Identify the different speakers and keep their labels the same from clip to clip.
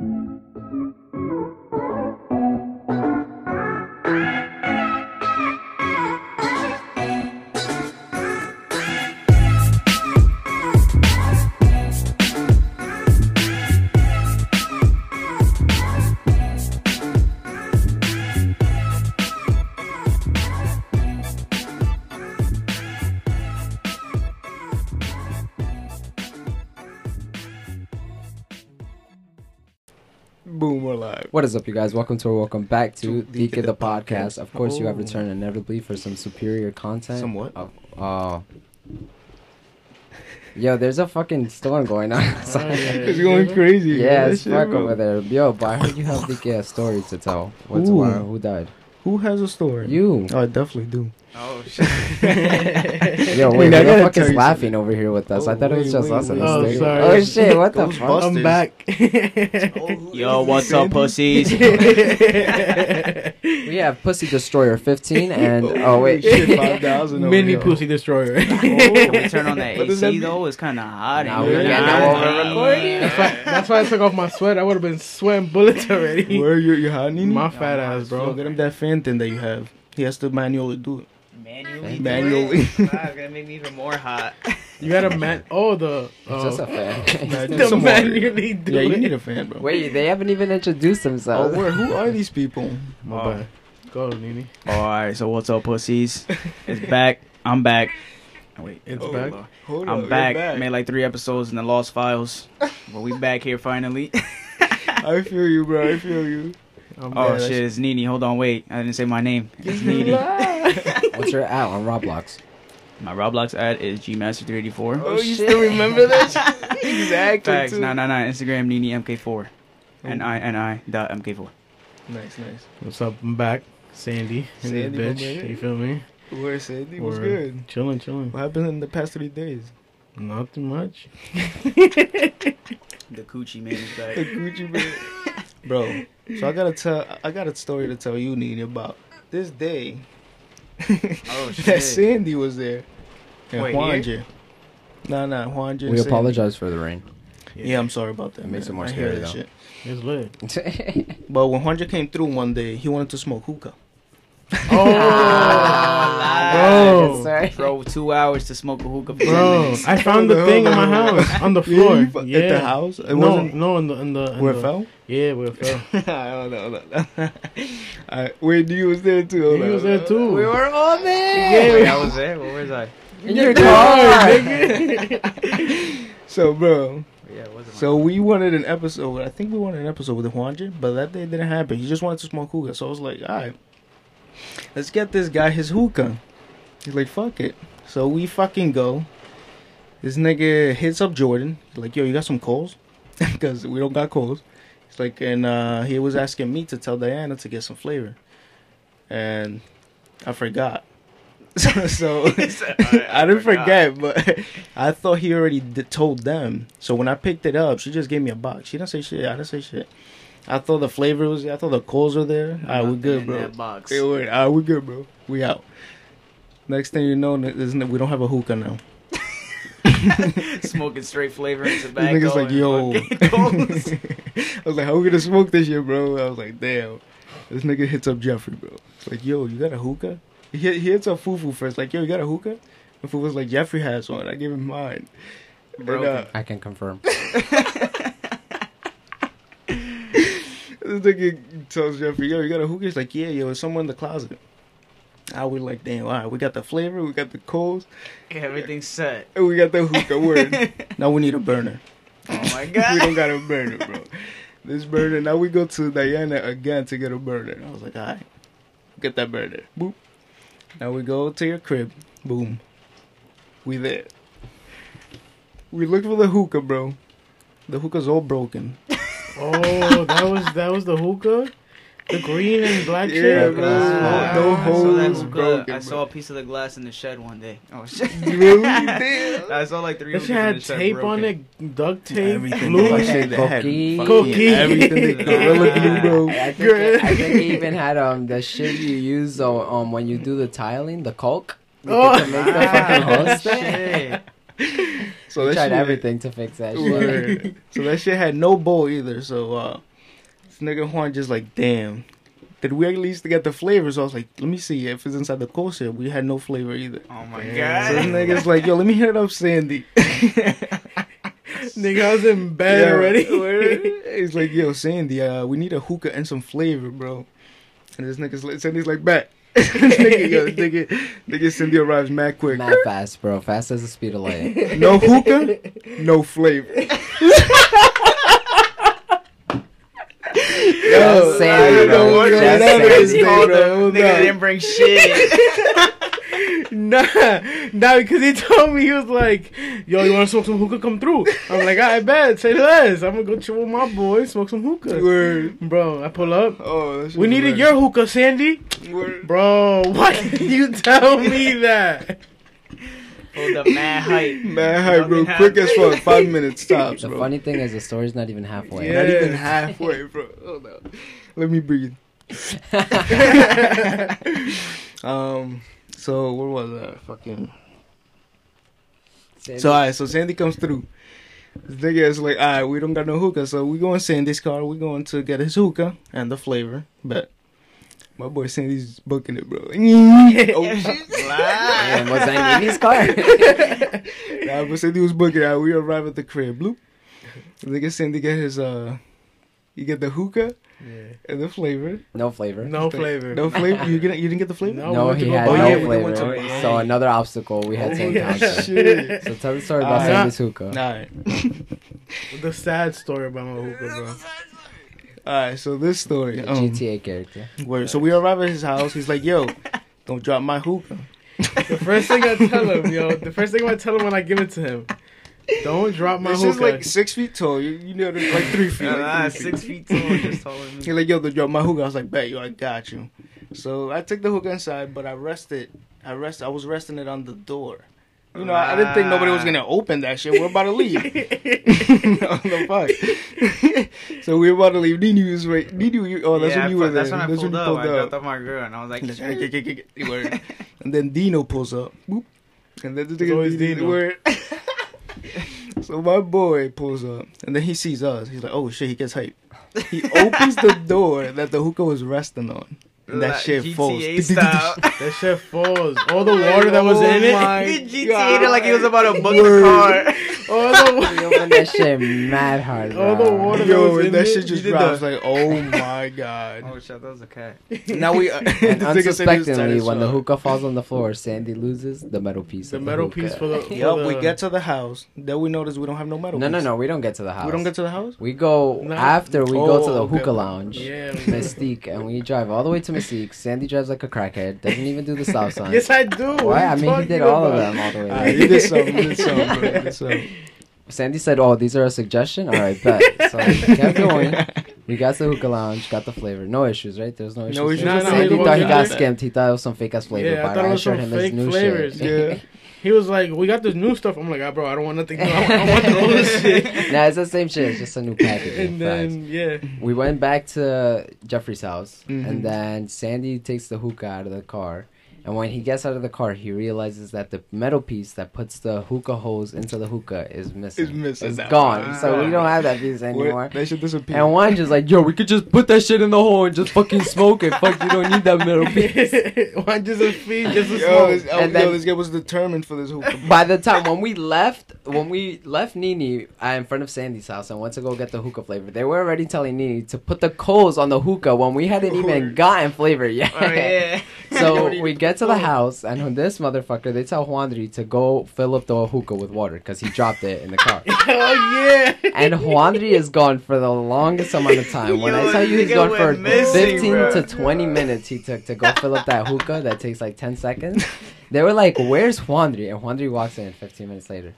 Speaker 1: Live.
Speaker 2: What is up, you guys? Welcome to or welcome back to Geek of the Podcast.
Speaker 1: Podcast.
Speaker 2: Of course, you have
Speaker 1: Oh.
Speaker 2: returned inevitably for some superior content.
Speaker 1: Somewhat.
Speaker 2: Oh, uh, yo, there's a fucking storm going on. outside.
Speaker 1: It's going crazy.
Speaker 2: yeah, it's fuck over there. Yo, but I heard you have the uh, story to tell. What's uh, who died?
Speaker 1: Who has a story?
Speaker 2: You.
Speaker 1: Oh, I definitely do.
Speaker 3: Oh shit!
Speaker 2: Yo,
Speaker 1: Wait,
Speaker 2: wait,
Speaker 1: I
Speaker 2: who the fuck is
Speaker 1: you
Speaker 2: laughing over here with us? I
Speaker 1: Oh,
Speaker 2: thought it was just
Speaker 1: wait,
Speaker 2: us in
Speaker 1: wait.
Speaker 2: the
Speaker 4: Oh, sorry.
Speaker 2: Oh shit! What the
Speaker 1: Ghostbusters.
Speaker 2: fuck?
Speaker 4: I'm back.
Speaker 3: Yo, what's up, pussies?
Speaker 2: We have Pussy Destroyer 15 and oh wait,
Speaker 1: shit, 5,000
Speaker 4: Mini
Speaker 1: here.
Speaker 4: pussy destroyer.
Speaker 3: Oh, can we turn on that
Speaker 1: What that
Speaker 3: AC though? It's kind of hot.
Speaker 2: Now we're
Speaker 3: here.
Speaker 2: getting
Speaker 4: Yeah.
Speaker 2: over recording.
Speaker 4: that's why. That's why I took off my sweat. I would have been sweating bullets already.
Speaker 1: Where you you hot, Nini?
Speaker 4: My fat ass,
Speaker 1: Bro,
Speaker 4: bro.
Speaker 1: get him that fan thing that you have. He has to manually do it.
Speaker 3: Manually.
Speaker 1: Manually.
Speaker 3: it? Wow, it's gonna make me even more hot.
Speaker 4: You got a man. Oh, the.
Speaker 2: It's
Speaker 4: Oh,
Speaker 2: just a uh, fan.
Speaker 1: Nah,
Speaker 4: the
Speaker 1: some water.
Speaker 4: manually do
Speaker 1: Yeah, you
Speaker 4: it.
Speaker 1: need a fan, bro.
Speaker 2: Wait, they haven't even introduced
Speaker 1: Oh,
Speaker 2: themselves.
Speaker 1: where, who are these people?
Speaker 4: My
Speaker 3: Oh.
Speaker 4: bad. Go, Nini.
Speaker 3: All right, so what's up, pussies? It's back. I'm back. Oh, wait,
Speaker 4: It's
Speaker 1: Oh,
Speaker 4: back.
Speaker 1: Hold
Speaker 3: I'm
Speaker 1: up,
Speaker 3: back.
Speaker 1: you're
Speaker 3: Made like three episodes in the Lost Files, but we back here finally.
Speaker 1: I feel you, bro. I feel you.
Speaker 4: I'm
Speaker 3: oh, oh
Speaker 4: back.
Speaker 3: shit, it's Nini. Hold on, wait. I didn't say my name. It's Nini.
Speaker 2: What's your at on Roblox?
Speaker 3: My Roblox ad is gmaster384.
Speaker 1: Oh, you still remember that? exactly.
Speaker 3: Facts.
Speaker 1: too.
Speaker 3: Nah, nah, nah. Instagram Nini MK4. N I N I dot MK4.
Speaker 1: Nice, nice.
Speaker 4: What's up? I'm back. Sandy. in this
Speaker 1: Sandy, my
Speaker 4: bitch. You feel me?
Speaker 1: Where's Sandy? What's good?
Speaker 4: Chilling, chilling.
Speaker 1: What happened in the past three days?
Speaker 4: Not too much.
Speaker 3: The coochie man is back.
Speaker 1: The
Speaker 3: back.
Speaker 1: Gucci man. Bro, so I gotta tell, I got a story to tell you, Nini, about this day
Speaker 3: Oh
Speaker 1: that. Sandy was there. And
Speaker 3: Wait,
Speaker 1: Juanje. Nah, nah, Juanje. and
Speaker 2: We
Speaker 1: Sandy.
Speaker 2: apologize for the rain.
Speaker 1: Yeah, I'm sorry about that.
Speaker 2: It makes
Speaker 1: man.
Speaker 2: it more
Speaker 1: I hear
Speaker 2: scary,
Speaker 1: that
Speaker 2: though.
Speaker 1: shit.
Speaker 4: It's lit.
Speaker 1: But when Juanje came through one day, he wanted to smoke hookah.
Speaker 4: Oh, ah,
Speaker 3: Bro.
Speaker 4: bro.
Speaker 3: Drove two hours to smoke a hookah
Speaker 4: Bro. I found the thing in my house on the floor.
Speaker 1: Yeah, fu-
Speaker 4: Yeah,
Speaker 1: At the house? It
Speaker 4: no,
Speaker 1: wasn't
Speaker 4: no, in the in the in
Speaker 1: where
Speaker 4: the,
Speaker 1: it fell?
Speaker 4: Yeah, where it fell.
Speaker 1: I don't know. Alright, wait, you was there too. Hold
Speaker 4: He was there too.
Speaker 2: we were all there.
Speaker 4: Yeah.
Speaker 3: Wait, I was there. Where was I?
Speaker 2: In your
Speaker 4: car,
Speaker 2: car.
Speaker 1: So, bro,
Speaker 3: Yeah, it wasn't.
Speaker 1: so we wanted an episode. I think we wanted an episode with Juanje, but that day didn't happen. He just wanted to smoke hookah. So I was like, all right, let's get this guy his hookah. He's like, fuck it. So we fucking go. This nigga hits up Jordan. He's like, yo, you got some coals? Because we don't got coals. He's like, and uh, he was asking me to tell Diana to get some flavor. And I forgot. so, so I didn't forget, but I thought he already d- told them. So when I picked it up, she just gave me a box. She didn't say shit. I didn't say shit. I thought the flavor was. I thought the coals were there. All right, we good,
Speaker 3: in
Speaker 1: bro.
Speaker 3: That box.
Speaker 1: Hey, wait, all right, we good, bro. We out. Next thing you know, there's no- we don't have a hookah now.
Speaker 3: Smoking straight flavor and
Speaker 1: This
Speaker 3: tobacco.
Speaker 1: nigga's like, yo. I was like, how we gonna smoke this shit, bro? I was like, damn. This nigga hits up Jeffrey, bro. It's like, yo, you got a hookah? He, hit- he hits up Fufu first, like, yo, you got a hookah? And Fufu's like, Jeffrey has one. I gave him mine. And,
Speaker 3: Broken.
Speaker 1: uh,
Speaker 2: I can confirm.
Speaker 1: This nigga tells Jeffrey, yo, you got a hookah? He's like, yeah, yo, it's somewhere in the closet. I was like, damn, all right, we got the flavor, we got the coals,
Speaker 3: Yeah, everything's set.
Speaker 1: and we got the hookah word. now we need a burner.
Speaker 3: Oh my god.
Speaker 1: we don't got a burner, bro. This burner, now we go to Diana again to get a burner. I was like, all right, get that burner. Boop. Now we go to your crib. Boom. We there. We look for the hookah, bro. The hookah's all broken.
Speaker 4: Oh, that was that was the hookah, the green and black
Speaker 1: Yeah,
Speaker 4: shit.
Speaker 1: bro.
Speaker 3: Ah,
Speaker 1: No
Speaker 3: I saw
Speaker 1: holes
Speaker 3: hookah. I saw a piece of the glass in the shed one day. Oh shit.
Speaker 1: Really? Damn.
Speaker 3: I saw like three
Speaker 4: That
Speaker 3: hookahs
Speaker 4: shit
Speaker 3: in
Speaker 4: had
Speaker 3: the
Speaker 4: tape
Speaker 3: broken.
Speaker 4: on it, duct tape,
Speaker 1: Everything.
Speaker 4: glue.
Speaker 1: That shit
Speaker 2: Cookie.
Speaker 4: Cookie.
Speaker 1: Everything. The Gorilla Glue, bro.
Speaker 2: I think, I think he even had um the shit you use uh, um when you do the tiling, the caulk. You
Speaker 4: Oh.
Speaker 2: to make the fucking
Speaker 3: Ah,
Speaker 2: host
Speaker 3: shit.
Speaker 1: So
Speaker 2: We
Speaker 1: that
Speaker 2: tried
Speaker 1: shit,
Speaker 2: everything to fix that shit.
Speaker 1: Word. so that shit had no bowl either. So uh, this nigga Juan just like, damn. Did we at least get the flavor? So I was like, let me see if it's inside the coaster. We had no flavor either.
Speaker 3: Oh my
Speaker 4: Damn.
Speaker 1: So this
Speaker 3: god.
Speaker 1: nigga's like, yo, let me hit it up, Sandy.
Speaker 4: Nigga, I was in bed
Speaker 1: Yeah,
Speaker 4: already.
Speaker 1: word. He's like, yo, Sandy, uh, we need a hookah and some flavor, bro. And this nigga's like, Sandy's like, bet. Nigga, yo, nigga, nigga Cindy arrives mad quick.
Speaker 2: Mad fast, bro. Fast as the speed of light.
Speaker 1: No hookah, no flavor.
Speaker 2: That's oh, Sandy,
Speaker 1: I don't know
Speaker 2: bro.
Speaker 1: what's
Speaker 2: That's
Speaker 1: going on with this
Speaker 2: Sandy.
Speaker 1: thing, bro.
Speaker 3: Nigga didn't bring shit.
Speaker 4: Nah, nah, because he told me he was like, "Yo, you want to smoke some hookah? Come through." I'm like, "I bet, say less. I'm gonna go chill with my boy, smoke some hookah."
Speaker 1: Word.
Speaker 4: Bro, I pull up.
Speaker 1: Oh,
Speaker 4: We needed
Speaker 1: hilarious.
Speaker 4: your hookah, Sandy.
Speaker 1: Word.
Speaker 4: Bro, why didn't you tell me that?
Speaker 3: Hold up, mad hype.
Speaker 1: Man, hi, bro.
Speaker 3: Nothing
Speaker 1: Quick as fuck. Five minutes tops,
Speaker 2: The
Speaker 1: bro.
Speaker 2: funny thing is, the story's not even halfway.
Speaker 4: Yeah.
Speaker 1: Not even halfway, bro. Hold up. Let me breathe. Um. So what was that? Fucking.
Speaker 2: Sandy-
Speaker 1: So alright. So Sandy comes through. This nigga is like, alright, we don't got no hookah, so we go in Sandy's car. We going to get his hookah and the flavor. But my boy Sandy's booking it, bro. oh shit.
Speaker 2: Damn, was that Nini's car?
Speaker 1: Nah, but Sandy was booking it. We arrive at the crib. Bloop. The nigga Sandy get his uh, you get the hookah
Speaker 4: Yeah.
Speaker 1: and the flavor.
Speaker 2: no flavor.
Speaker 4: No flavor.
Speaker 1: No flavor. You get you didn't get the flavor.
Speaker 4: No.
Speaker 2: No,
Speaker 4: we went
Speaker 2: he had
Speaker 4: buy
Speaker 2: no
Speaker 4: it.
Speaker 1: We went
Speaker 2: flavor.
Speaker 1: to-
Speaker 2: So another obstacle we had
Speaker 1: Oh,
Speaker 2: to
Speaker 4: yeah.
Speaker 2: encounter.
Speaker 1: shit.
Speaker 2: So tell the story about
Speaker 1: Uh,
Speaker 2: Sandy's hookah.
Speaker 1: Alright.
Speaker 4: The sad story about my hookah, bro.
Speaker 1: Alright. So this story. Um,
Speaker 2: GTA character.
Speaker 1: where, so we arrive at his house. He's like, "Yo, don't drop my hookah."
Speaker 4: The first thing I tell him, yo, the first thing I tell him when I give it to him, don't drop my
Speaker 1: This is like six feet tall. You, you know, like three feet. like
Speaker 3: Nah,
Speaker 1: three
Speaker 3: six feet tall, just taller than
Speaker 1: He's like, yo, the drop my hookah. I was like, bet yo, I got you. So I took the hookah inside, but I rested. I rest. I was resting it on the door. You know, I, didn't think nobody was gonna open that shit. We're about to leave. the fuck? so we were about to leave. Nini was right. Nini, you, oh, that's
Speaker 3: yeah,
Speaker 1: when you were there.
Speaker 3: That's when I
Speaker 1: That's
Speaker 3: pulled
Speaker 1: when
Speaker 3: up.
Speaker 1: you
Speaker 3: I dropped off my girl, and I was like,
Speaker 1: and then Dino pulls up. Boop. And then the
Speaker 4: always Dino.
Speaker 1: Word. so my boy pulls up, and then he sees us. He's like, "Oh shit!" He gets hyped. He opens the door that the hookah was resting on, and that
Speaker 3: Like
Speaker 1: shit falls.
Speaker 3: Style.
Speaker 4: that shit falls. All the water that was
Speaker 1: Oh
Speaker 4: in it.
Speaker 1: my
Speaker 3: He GTA it like he was about to book
Speaker 1: Word.
Speaker 3: the car.
Speaker 4: All the,
Speaker 2: opened that shit mad hard.
Speaker 4: All the water-
Speaker 1: Yo,
Speaker 4: was in
Speaker 1: that
Speaker 4: it?
Speaker 1: shit just
Speaker 3: You did
Speaker 1: drops.
Speaker 3: the-
Speaker 1: Like, oh my god.
Speaker 3: Oh shit, that was a cat.
Speaker 1: now we. uh,
Speaker 2: And
Speaker 1: this nigga said he was tight
Speaker 2: unsuspectingly, when the hookah falls on the floor, Sandy loses the metal piece.
Speaker 4: the
Speaker 2: of
Speaker 4: metal
Speaker 2: hookah.
Speaker 4: piece for the. For
Speaker 1: Yup,
Speaker 4: the,
Speaker 1: we get to the house. Then we notice we don't have no metal.
Speaker 2: No, no,
Speaker 1: piece.
Speaker 2: no. We don't get to the house.
Speaker 1: We don't get to the house.
Speaker 2: We go
Speaker 4: No.
Speaker 2: after we go to the
Speaker 1: Oh, okay.
Speaker 2: hookah lounge,
Speaker 4: Yeah.
Speaker 2: Mystique, and we drive all the way to Mystique. Sandy drives like a crackhead. Doesn't even do the stop sign.
Speaker 4: Yes, I do.
Speaker 2: Why? I mean, he did all of them all the way.
Speaker 1: Alright,
Speaker 2: there.
Speaker 1: he did some. He did some. bro. He did some.
Speaker 2: Sandy said, "Oh, these are a suggestion. All right, bet." So we kept going. We got the hookah lounge, got the flavor. No issues, right? There's no issues.
Speaker 1: No issues.
Speaker 4: No, no,
Speaker 2: Sandy
Speaker 4: no,
Speaker 2: thought he got
Speaker 4: no.
Speaker 2: skimmed. He thought it was some fake ass flavor,
Speaker 4: Yeah, I
Speaker 2: but
Speaker 4: thought
Speaker 2: I,
Speaker 4: it was
Speaker 2: assured
Speaker 4: some fake
Speaker 2: new
Speaker 4: flavors.
Speaker 2: shit.
Speaker 1: Yeah.
Speaker 4: He was like, "We got this new stuff." I'm like, "Ah, bro, I don't want nothing new. I want, I want the old shit."
Speaker 2: nah, it's the same shit. It's just a new package.
Speaker 4: And then yeah,
Speaker 2: we went back to Jeffrey's house,
Speaker 1: Mhm.
Speaker 2: and then Sandy takes the hookah out of the car. And when he gets out of the car, he realizes that the metal piece that puts the hookah hose into the hookah is missing.
Speaker 1: It's missing
Speaker 2: It's gone. So we don't have that piece anymore.
Speaker 1: That should disappear.
Speaker 2: And one just like, yo, we could just put that shit in the hole and just fucking smoke it. Fuck, you don't need that metal piece.
Speaker 4: one just a feed, just a
Speaker 1: Yo,
Speaker 4: smoke.
Speaker 1: oh,
Speaker 2: And
Speaker 1: yo,
Speaker 2: then-
Speaker 1: this guy was determined for this hookah.
Speaker 2: By the time when we left, when we left Nini uh, in front of Sandy's house and went to go get the hookah flavor, they were already telling Nini to put the coals on the hookah when we hadn't even gotten flavor yet.
Speaker 3: Oh yeah.
Speaker 2: So we get to the house, and when this motherfucker, they tell Juandri to go fill up the hookah with water because he dropped it in the car.
Speaker 4: oh yeah.
Speaker 2: And Juandri is gone for the longest amount of time. When I tell you he's gone for
Speaker 3: missing,
Speaker 2: 15
Speaker 3: bro.
Speaker 2: to 20 minutes, he took to go fill up that hookah that takes like 10 seconds. They were like, Where's Juandri? And Juandri walks in 15 minutes later.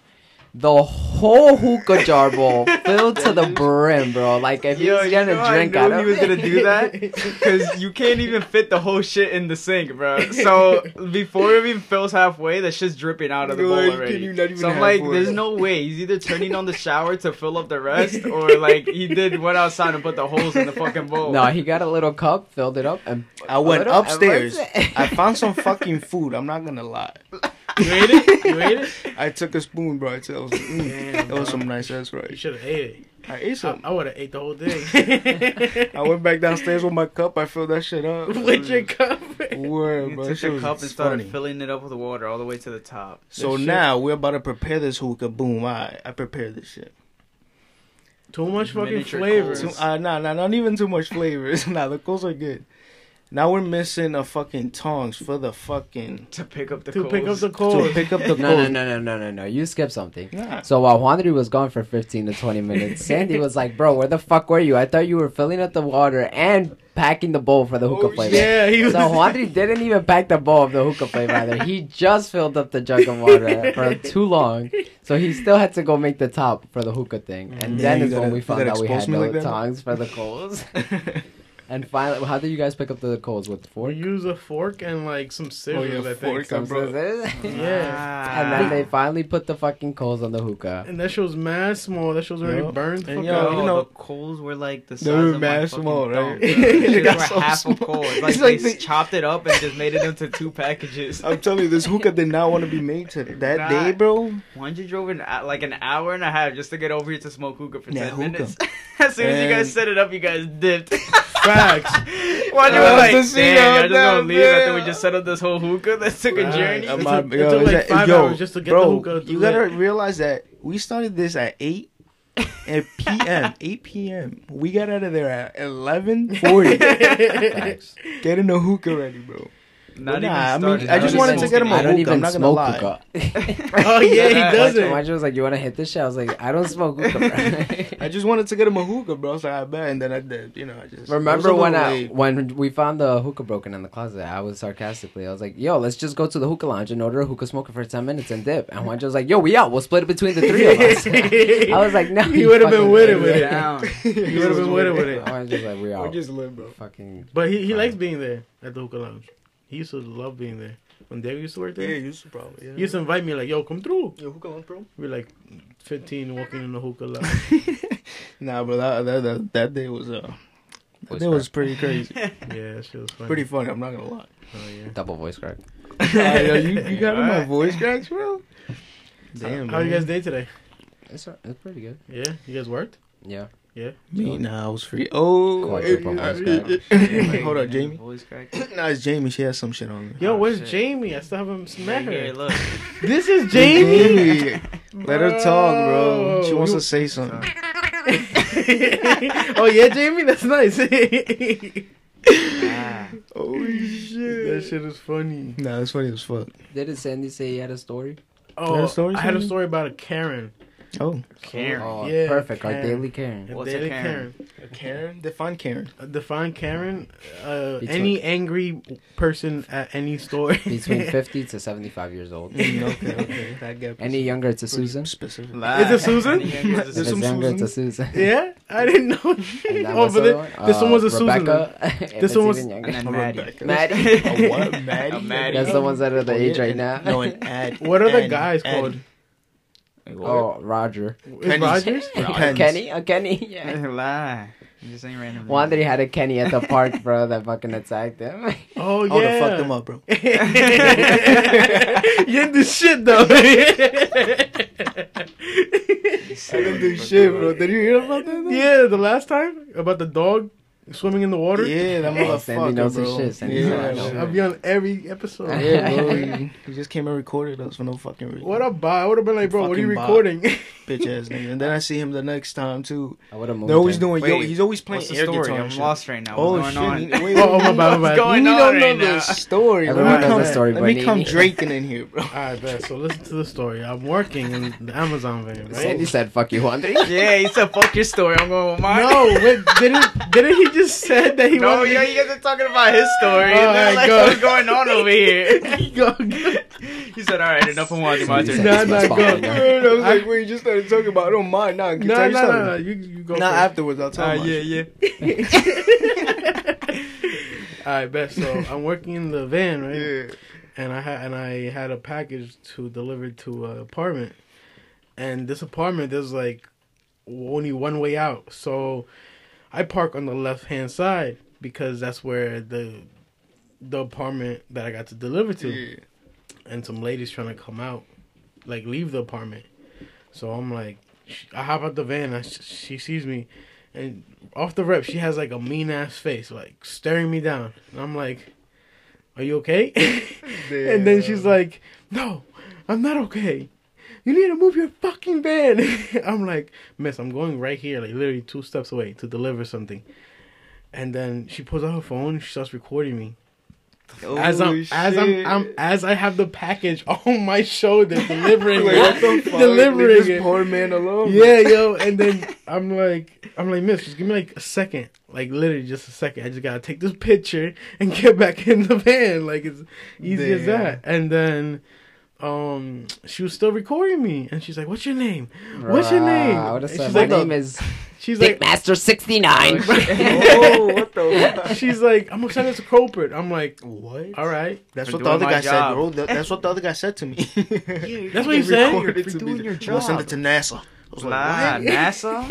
Speaker 2: The whole hookah jar bowl filled to the brim, bro. Like if he
Speaker 3: Yo,
Speaker 2: was gonna
Speaker 3: know I
Speaker 2: drink
Speaker 3: knew
Speaker 2: out
Speaker 3: he was gonna do that because you can't even fit the whole shit in the sink, bro. So before it even fills halfway, the shit's dripping out of the bowl already.
Speaker 1: can- you not even
Speaker 3: so I'm like,
Speaker 1: one.
Speaker 3: there's no way he's either turning on the shower to fill up the rest, or like he did went outside and put the holes in the fucking bowl.
Speaker 2: No, he got a little cup, filled it up, and
Speaker 1: I went
Speaker 2: little-
Speaker 1: upstairs. I found some fucking food. I'm not gonna lie.
Speaker 4: You ate it? You ate it?
Speaker 1: I took a spoon, bro. I said, was like, mm,
Speaker 4: Damn,
Speaker 1: that was some nice ass right.
Speaker 4: You should have ate it.
Speaker 1: I ate
Speaker 4: I,
Speaker 1: some.
Speaker 4: I would have ate the whole thing.
Speaker 1: I went back downstairs with my cup. I filled that shit up.
Speaker 4: with your cup.
Speaker 1: Word,
Speaker 3: You
Speaker 1: bro. That
Speaker 3: took
Speaker 1: shit
Speaker 3: the
Speaker 1: was
Speaker 3: cup and started
Speaker 1: funny.
Speaker 3: filling it up with water all the way to the top.
Speaker 1: So
Speaker 4: This shit-
Speaker 1: now we're about to prepare this hookah. Boom! I I prepared this shit.
Speaker 4: Too much fucking
Speaker 3: Miniature
Speaker 4: flavor.
Speaker 1: Too, uh, nah, nah, not even too much flavors. nah, the coals are good. Now we're missing a fucking tongs for the fucking
Speaker 3: To pick up the
Speaker 4: To
Speaker 3: coals.
Speaker 4: pick up the coals.
Speaker 1: to pick up the
Speaker 2: No, no, no, no, no, no, no. You skipped something.
Speaker 1: Nah.
Speaker 2: So while Juanri was gone for 15 to 20 minutes, Sandy was like, bro, where the fuck were you? I thought you were filling up the water and packing the bowl for the hookah
Speaker 1: Oh,
Speaker 2: flavor.
Speaker 4: Yeah, he was.
Speaker 2: So Juanri didn't even pack the bowl of the hookah flavor either. He just filled up the jug of water for too long. So he still had to go make the top for the hookah thing. And mm-hmm.
Speaker 1: Yeah,
Speaker 2: then is when
Speaker 1: gotta-
Speaker 2: we found out we had no
Speaker 1: like
Speaker 2: tongs for the coals. and finally, how did you guys pick up the coals? With
Speaker 4: We
Speaker 2: fork?
Speaker 4: use a fork and like some scissors,
Speaker 1: yeah,
Speaker 4: I think.
Speaker 1: fork.
Speaker 2: Some
Speaker 1: bro.
Speaker 2: scissors?
Speaker 4: Yeah.
Speaker 2: And then they finally put the fucking coals on the hookah.
Speaker 4: And that show's mad small. That show's already
Speaker 1: Yup.
Speaker 4: burned. the
Speaker 1: And
Speaker 4: fuck
Speaker 1: yo,
Speaker 4: out.
Speaker 1: you know-
Speaker 3: the coals were like the size
Speaker 1: They were
Speaker 3: of my
Speaker 1: mad
Speaker 3: fucking
Speaker 1: small, right?
Speaker 3: thumb.
Speaker 1: They
Speaker 3: Shits
Speaker 1: got
Speaker 3: were
Speaker 1: so
Speaker 3: half
Speaker 1: small.
Speaker 3: a coal. It's
Speaker 1: It's
Speaker 3: like,
Speaker 1: like
Speaker 3: they
Speaker 1: they-
Speaker 3: chopped it up and just made it into two packages.
Speaker 1: I'm telling you, this hookah did not want to be made today. That
Speaker 3: Nah.
Speaker 1: day, bro.
Speaker 3: Why'd you drove an, uh, like an hour and a half just to get over here to smoke hookah for
Speaker 1: Yeah,
Speaker 3: 10
Speaker 1: hookah.
Speaker 3: minutes? as soon as you guys set it up, you guys dipped.
Speaker 4: Facts.
Speaker 3: Why'd you
Speaker 1: Uh,
Speaker 3: like,
Speaker 1: to see
Speaker 3: damn,
Speaker 1: how
Speaker 3: y'all just gonna leave after we just set up this whole hookah? That took a
Speaker 4: Right.
Speaker 3: journey.
Speaker 4: It
Speaker 1: I'm
Speaker 4: took-
Speaker 1: not-
Speaker 4: it
Speaker 1: yo,
Speaker 4: took like
Speaker 1: that-
Speaker 4: five
Speaker 1: yo,
Speaker 4: hours just to get
Speaker 1: bro,
Speaker 4: the hookah
Speaker 1: You gotta realize that we started this at eight. At PM, 8 p.m. We got out of there at 11:40.
Speaker 2: Facts.
Speaker 1: Getting the hookah ready, bro.
Speaker 3: Not
Speaker 1: Nah,
Speaker 3: even
Speaker 1: I mean. I just wanted to get him a
Speaker 2: I don't
Speaker 1: hookah,
Speaker 2: even
Speaker 1: I'm not gonna
Speaker 2: smoke
Speaker 1: lie.
Speaker 2: hookah.
Speaker 4: oh yeah, he does
Speaker 2: Why
Speaker 4: it.
Speaker 2: Why was like, you want to hit this shit? I was like, I don't smoke hookah. bro.
Speaker 1: I just wanted to get him a hookah, bro. I was like, ah, I bet, and then I did. You know, I just
Speaker 2: Remember when I,
Speaker 1: late.
Speaker 2: when we found the hookah broken in the closet? I was sarcastically, I was like, "Yo, let's just go to the hookah lounge and order a hookah smoker for ten minutes and dip." And Juanjo was like, "Yo, we out. We'll split it between the three of us." I was like, "No."
Speaker 4: He
Speaker 2: you
Speaker 4: would've been
Speaker 2: fucking
Speaker 4: with it, with it.
Speaker 3: down.
Speaker 4: He would have been with it with it.
Speaker 2: Juanjo's like, "We out.
Speaker 1: We just live, bro.
Speaker 2: Fucking.
Speaker 4: But he, he likes being there at the hookah lounge. He used to love being there. When Diego used to work
Speaker 1: Yeah,
Speaker 4: there,
Speaker 1: you used to probably. Yeah.
Speaker 4: he used to invite me like, "Yo, come through."
Speaker 1: Yo, hookah lunch, bro.
Speaker 4: We're like 15 walking in the hookah lounge.
Speaker 1: nah, but that that that, that day was uh, that
Speaker 2: Voice
Speaker 1: day was pretty crazy,
Speaker 4: yeah, that shit was funny.
Speaker 1: pretty funny. I'm not gonna lie.
Speaker 4: Oh yeah.
Speaker 2: Double voice crack.
Speaker 1: Nah, yo, you, you got my
Speaker 3: Alright.
Speaker 1: voice cracks, bro. Damn,
Speaker 4: How you guys day today?
Speaker 2: It's it's pretty good.
Speaker 4: Yeah, you guys worked?
Speaker 2: Yeah.
Speaker 4: Yeah.
Speaker 1: Me, nah, I was free. Oh,
Speaker 2: Quadruple voice crack.
Speaker 1: hold up, Jamie.
Speaker 3: Voice crack.
Speaker 1: Nah, it's Jamie. She has some shit on me.
Speaker 4: Yo,
Speaker 3: Oh,
Speaker 4: where's
Speaker 3: shit.
Speaker 4: Jamie? I still haven't met her.
Speaker 3: here, look.
Speaker 4: This is Jamie.
Speaker 1: Jamie. Let her talk, bro. She wants
Speaker 4: You-
Speaker 1: to say something.
Speaker 4: oh yeah, Jamie, that's nice.
Speaker 3: Ah.
Speaker 1: Oh shit.
Speaker 4: that shit is funny.
Speaker 1: Nah, it's funny as fuck.
Speaker 2: Didn't Sandy say he had a story?
Speaker 4: Oh,
Speaker 1: had a story,
Speaker 4: I had a story about a Karen.
Speaker 1: Oh,
Speaker 3: Karen.
Speaker 2: Oh,
Speaker 4: Yeah,
Speaker 2: perfect. Our daily Karen.
Speaker 4: A
Speaker 3: What's a
Speaker 4: daily
Speaker 3: Karen?
Speaker 1: a Karen. Define Karen.
Speaker 4: Uh, Define Karen. Uh,
Speaker 2: Between-
Speaker 4: any angry person at any store.
Speaker 2: Between 50 to 75 years old.
Speaker 1: Mm, okay, okay. That gap.
Speaker 2: Any younger, it's a Susan.
Speaker 1: Specific.
Speaker 4: Is it Susan?
Speaker 3: Any younger,
Speaker 1: There's
Speaker 3: it's
Speaker 1: some
Speaker 2: it's younger, it's a Susan.
Speaker 4: yeah, I didn't know.
Speaker 2: And then
Speaker 4: oh,
Speaker 2: what's
Speaker 4: but
Speaker 2: the
Speaker 4: thi-
Speaker 2: other one?
Speaker 4: this one was a
Speaker 2: Uh,
Speaker 4: Susan.
Speaker 2: Rebecca. If
Speaker 4: This one was-
Speaker 2: younger.
Speaker 3: And then
Speaker 1: A
Speaker 3: Maddie.
Speaker 2: Maddie.
Speaker 1: A what? Maddie?
Speaker 3: A Maddie.
Speaker 2: That's the ones that are the
Speaker 1: Oh,
Speaker 2: age right now.
Speaker 1: No, an ad.
Speaker 4: What are the guys called?
Speaker 2: Oh, Roger.
Speaker 4: Is
Speaker 1: Pennies.
Speaker 4: Rogers?
Speaker 1: Pens.
Speaker 2: Kenny? A Kenny? Oh, yeah.
Speaker 3: Lie. You just ain't random.
Speaker 2: One that he had a Kenny at the park, bro, that fucking attacked him.
Speaker 4: Oh yeah.
Speaker 1: I would have fucked them up, bro.
Speaker 4: you didn't do shit though.
Speaker 1: I didn't do shit, bro. Did you hear about that? though?
Speaker 4: yeah, the last time about the dog swimming in the water.
Speaker 1: Yeah, that motherfucker,
Speaker 2: Sandy knows his
Speaker 1: bro.
Speaker 2: shit. Sandy
Speaker 1: yeah,
Speaker 2: knows shit.
Speaker 4: I'll be on every episode.
Speaker 1: Yeah, bro. He, he just came and recorded us for no fucking reason.
Speaker 4: What up, Bob? I would have been like, bro, what are you recording?
Speaker 1: bitch ass nigga? And then I see him the next time too.
Speaker 2: I would have moved
Speaker 1: They're always
Speaker 2: him.
Speaker 1: doing yo. He's always playing
Speaker 3: the
Speaker 1: air
Speaker 3: story?
Speaker 1: guitar.
Speaker 3: I'm
Speaker 1: shit.
Speaker 3: lost right now.
Speaker 1: Oh
Speaker 3: What's
Speaker 1: shit!
Speaker 3: going on?
Speaker 1: Wait,
Speaker 4: Oh, my bad, my
Speaker 3: What's
Speaker 4: bad.
Speaker 3: going
Speaker 1: you
Speaker 3: on
Speaker 1: don't know
Speaker 3: right
Speaker 1: the
Speaker 3: now?
Speaker 1: story.
Speaker 2: Everyone
Speaker 1: let me
Speaker 2: knows
Speaker 1: come,
Speaker 2: the story,
Speaker 1: Let me come
Speaker 2: Nene-
Speaker 1: draking in here, bro.
Speaker 4: Alright, bet. So listen to the story. I'm working in the Amazon van, right?
Speaker 2: Sandy said, fuck you, Andre.
Speaker 3: Yeah, he said, "Fuck your story." I'm going with mine.
Speaker 4: No, wait, didn't didn't he just said that he
Speaker 3: No,
Speaker 4: wanted
Speaker 3: yo, you guys are talking about his story.
Speaker 4: All
Speaker 3: and then, like,
Speaker 4: go.
Speaker 3: what's going on over here?
Speaker 4: go, go.
Speaker 3: he said, "All right, enough of one. My
Speaker 2: Sandy
Speaker 3: turn."
Speaker 2: said,
Speaker 4: Nah,
Speaker 2: "It's
Speaker 4: nah, go.
Speaker 1: I was like, wait, you just started talking about. I don't mind. Nah,
Speaker 4: No,
Speaker 1: tell
Speaker 4: no,
Speaker 1: you
Speaker 4: no, no.
Speaker 1: something.
Speaker 4: You, you go.
Speaker 1: Nah,
Speaker 4: first.
Speaker 1: afterwards I'll tell my
Speaker 3: yeah, yeah.
Speaker 4: Alright, best. So I'm working in the van, right?
Speaker 1: Yeah.
Speaker 4: and I had and I had a package to deliver to an apartment, and this apartment there's like only one way out. So I park on the left hand side because that's where the the apartment that I got to deliver to.
Speaker 1: Yeah.
Speaker 4: and some ladies trying to come out, like leave the apartment. So I'm like, I hop out the van. I, she sees me, and off the rep, she has like a mean ass face, like staring me down. And I'm like, "Are you okay?" and then she's like, "No, I'm not okay. You need to move your fucking van." I'm like, "Miss, I'm going right here, like literally two steps away to deliver something." And then she pulls out her phone. She starts recording me as I'm as I'm. I'm as I have the package on my shoulder delivering
Speaker 1: Like, what the
Speaker 4: it,
Speaker 1: fuck?
Speaker 4: delivering
Speaker 1: this
Speaker 4: it.
Speaker 1: poor man alone.
Speaker 4: Yeah, yo, and then I'm like, I'm like, Miss, just give me like a second, like literally just a second. I just gotta take this picture and get back in the van. Like it's easy as that. And then, um, she was still recording me, and she's like, "What's your name? What's your name?"
Speaker 2: I would have said
Speaker 4: she's
Speaker 2: my
Speaker 4: like,
Speaker 2: name is
Speaker 4: She's like,
Speaker 2: master 69
Speaker 1: oh, what the
Speaker 4: she's like, I'm gonna send this to corporate. I'm like,
Speaker 1: What?
Speaker 4: all right.
Speaker 1: That's
Speaker 3: For
Speaker 1: what the other guy
Speaker 3: job.
Speaker 1: said, bro. That's what the other guy said to me.
Speaker 4: That's what he said?
Speaker 1: Recorded
Speaker 3: For
Speaker 1: to
Speaker 3: doing
Speaker 1: me.
Speaker 3: your
Speaker 1: We'll send it to NASA. I was
Speaker 3: Nah,
Speaker 1: like,
Speaker 3: NASA.